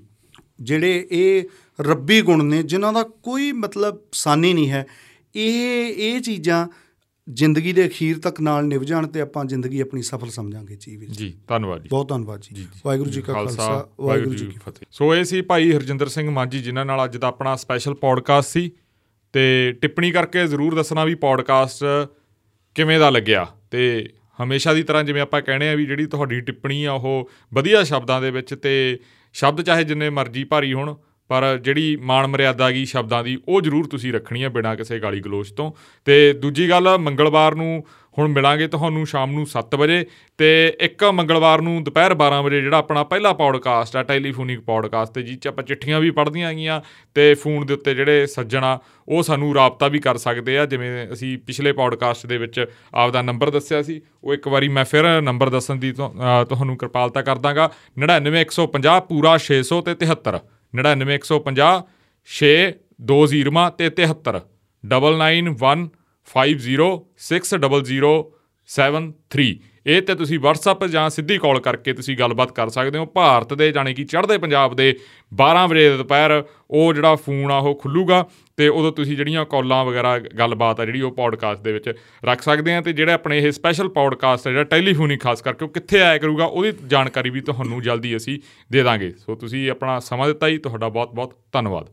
Speaker 2: ਜਿਹੜੇ ਇਹ ਰੱਬੀ ਗੁਣ ਨੇ ਜਿਨ੍ਹਾਂ ਦਾ ਕੋਈ ਮਤਲਬ ਸਾਨੀ ਨਹੀਂ ਹੈ ਇਹ ਇਹ ਚੀਜ਼ਾਂ ਜ਼ਿੰਦਗੀ ਦੇ ਅਖੀਰ ਤੱਕ ਨਾਲ ਨਿਭ ਜਾਣ ਤੇ ਆਪਾਂ ਜ਼ਿੰਦਗੀ ਆਪਣੀ ਸਫਲ ਸਮਝਾਂਗੇ ਜੀ ਵੀਰ
Speaker 1: ਜੀ ਧੰਨਵਾਦ ਜੀ।
Speaker 2: ਬਹੁਤ ਧੰਨਵਾਦ ਜੀ। ਵਾਹਿਗੁਰੂ ਜੀ ਕਾ ਖਾਲਸਾ
Speaker 1: ਵਾਹਿਗੁਰੂ ਜੀ ਕੀ ਫਤਿਹ। ਸੋ ਇਹ ਸੀ ਭਾਈ ਹਰਜਿੰਦਰ ਸਿੰਘ ਮਾਂਜੀ ਜਿਨ੍ਹਾਂ ਨਾਲ ਅੱਜ ਦਾ ਆਪਣਾ ਸਪੈਸ਼ਲ ਪੌਡਕਾਸਟ ਸੀ। ਤੇ ਟਿੱਪਣੀ ਕਰਕੇ ਜ਼ਰੂਰ ਦੱਸਣਾ ਵੀ ਪੌਡਕਾਸਟ ਕਿਵੇਂ ਦਾ ਲੱਗਿਆ। ਤੇ ਹਮੇਸ਼ਾ ਦੀ ਤਰ੍ਹਾਂ ਜਿਵੇਂ ਆਪਾਂ ਕਹਿੰਦੇ ਆ ਵੀ ਜਿਹੜੀ ਤੁਹਾਡੀ ਟਿੱਪਣੀ ਆ ਉਹ ਵਧੀਆ ਸ਼ਬਦਾਂ ਦੇ ਵਿੱਚ ਤੇ ਸ਼ਬਦ ਚਾਹੇ ਜਿੰਨੇ ਮਰਜ਼ੀ ਭਾਰੀ ਹੋਣ ਪਰ ਜਿਹੜੀ ਮਾਣ ਮਰਿਆਦਾ ਗਈ ਸ਼ਬਦਾਂ ਦੀ, ਉਹ ਜ਼ਰੂਰ ਤੁਸੀਂ ਰੱਖਣੀ ਆ ਬਿਨਾਂ ਕਿਸੇ ਗਾਲੀ ਗਲੋਚ ਤੋਂ। ਤੇ ਦੂਜੀ ਗੱਲ, ਮੰਗਲਵਾਰ ਨੂੰ ਹੁਣ ਮਿਲਾਂਗੇ ਤੁਹਾਨੂੰ ਸ਼ਾਮ ਨੂੰ 7 ਵਜੇ ਤੇ ਇੱਕ ਮੰਗਲਵਾਰ ਨੂੰ ਦੁਪਹਿਰ 12 ਵਜੇ ਜਿਹੜਾ ਆਪਣਾ ਪਹਿਲਾ ਪੌਡਕਾਸਟ ਆ, ਟੈਲੀਫੋਨਿਕ ਪੌਡਕਾਸਟ ਤੇ, ਜਿਹ 'ਚ ਆਪਾਂ ਚਿੱਠੀਆਂ ਵੀ ਪੜ੍ਹਦੀਆਂ ਗਈਆਂ ਤੇ ਫੋਨ ਦੇ ਉੱਤੇ ਜਿਹੜੇ ਸੱਜਣ ਆ, ਉਹ ਸਾਨੂੰ ਰਾਬਤਾ ਵੀ ਕਰ ਸਕਦੇ ਆ। ਜਿਵੇਂ ਅਸੀਂ ਪਿਛਲੇ ਪੌਡਕਾਸਟ ਦੇ ਵਿੱਚ ਆਪਦਾ ਨੰਬਰ ਦੱਸਿਆ ਸੀ, ਉਹ ਇੱਕ ਵਾਰੀ ਮੈਂ ਫਿਰ ਨੰਬਰ ਦੱਸਣ ਦੀ ਤੁਹਾ- ਅਹ, ਤੁਹਾਨੂੰ ਕਿਰਪਾਲਤਾ ਕਰ ਦਾਂਗਾ 99150 ਪੂਰਾ 600 ਤੇ 73 99150 6 2 ਜ਼ੀਰੋਾਂ ਤੇ 73 9915060073 ਇਹ ਤੇ ਤੁਸੀਂ WhatsApp ਜਾਂ ਸਿੱਧੀ ਕਾਲ ਕਰਕੇ ਤੁਸੀਂ ਗੱਲਬਾਤ ਕਰ ਸਕਦੇ ਹੋ। ਭਾਰਤ ਦੇ, ਜਾਣੀ ਕਿ ਚੜ੍ਹਦੇ ਪੰਜਾਬ ਦੇ 12 ਵਜੇ ਦੇ ਦੁਪਹਿਰ ਉਹ ਜਿਹੜਾ ਫੋਨ ਆ, ਉਹ ਖੁੱਲੂਗਾ। ਤੇ ਉਦੋਂ ਤੁਸੀਂ ਜਿਹੜੀਆਂ ਕਾਲਾਂ ਵਗੈਰਾ, ਗੱਲਬਾਤ ਆ ਜਿਹੜੀ ਉਹ ਪੌਡਕਾਸਟ ਦੇ ਵਿੱਚ ਰੱਖ ਸਕਦੇ ਆ ਤੇ ਜਿਹੜਾ ਆਪਣੇ ਇਹ ਸਪੈਸ਼ਲ ਪੌਡਕਾਸਟ ਹੈ ਜਿਹੜਾ ਟੈਲੀਫੋਨਿਕ ਖਾਸ ਕਰਕੇ ਉਹ ਕਿੱਥੇ ਆਇਆ ਕਰੂਗਾ, ਉਹਦੀ ਜਾਣਕਾਰੀ ਵੀ ਤੁਹਾਨੂੰ ਜਲਦੀ ਅਸੀਂ ਦੇ ਦਾਂਗੇ। ਸੋ ਤੁਸੀਂ ਆਪਣਾ ਸਮਾਂ ਦਿੱਤਾ ਜੀ, ਤੁਹਾਡਾ ਬਹੁਤ ਬਹੁਤ ਧੰਨਵਾਦ।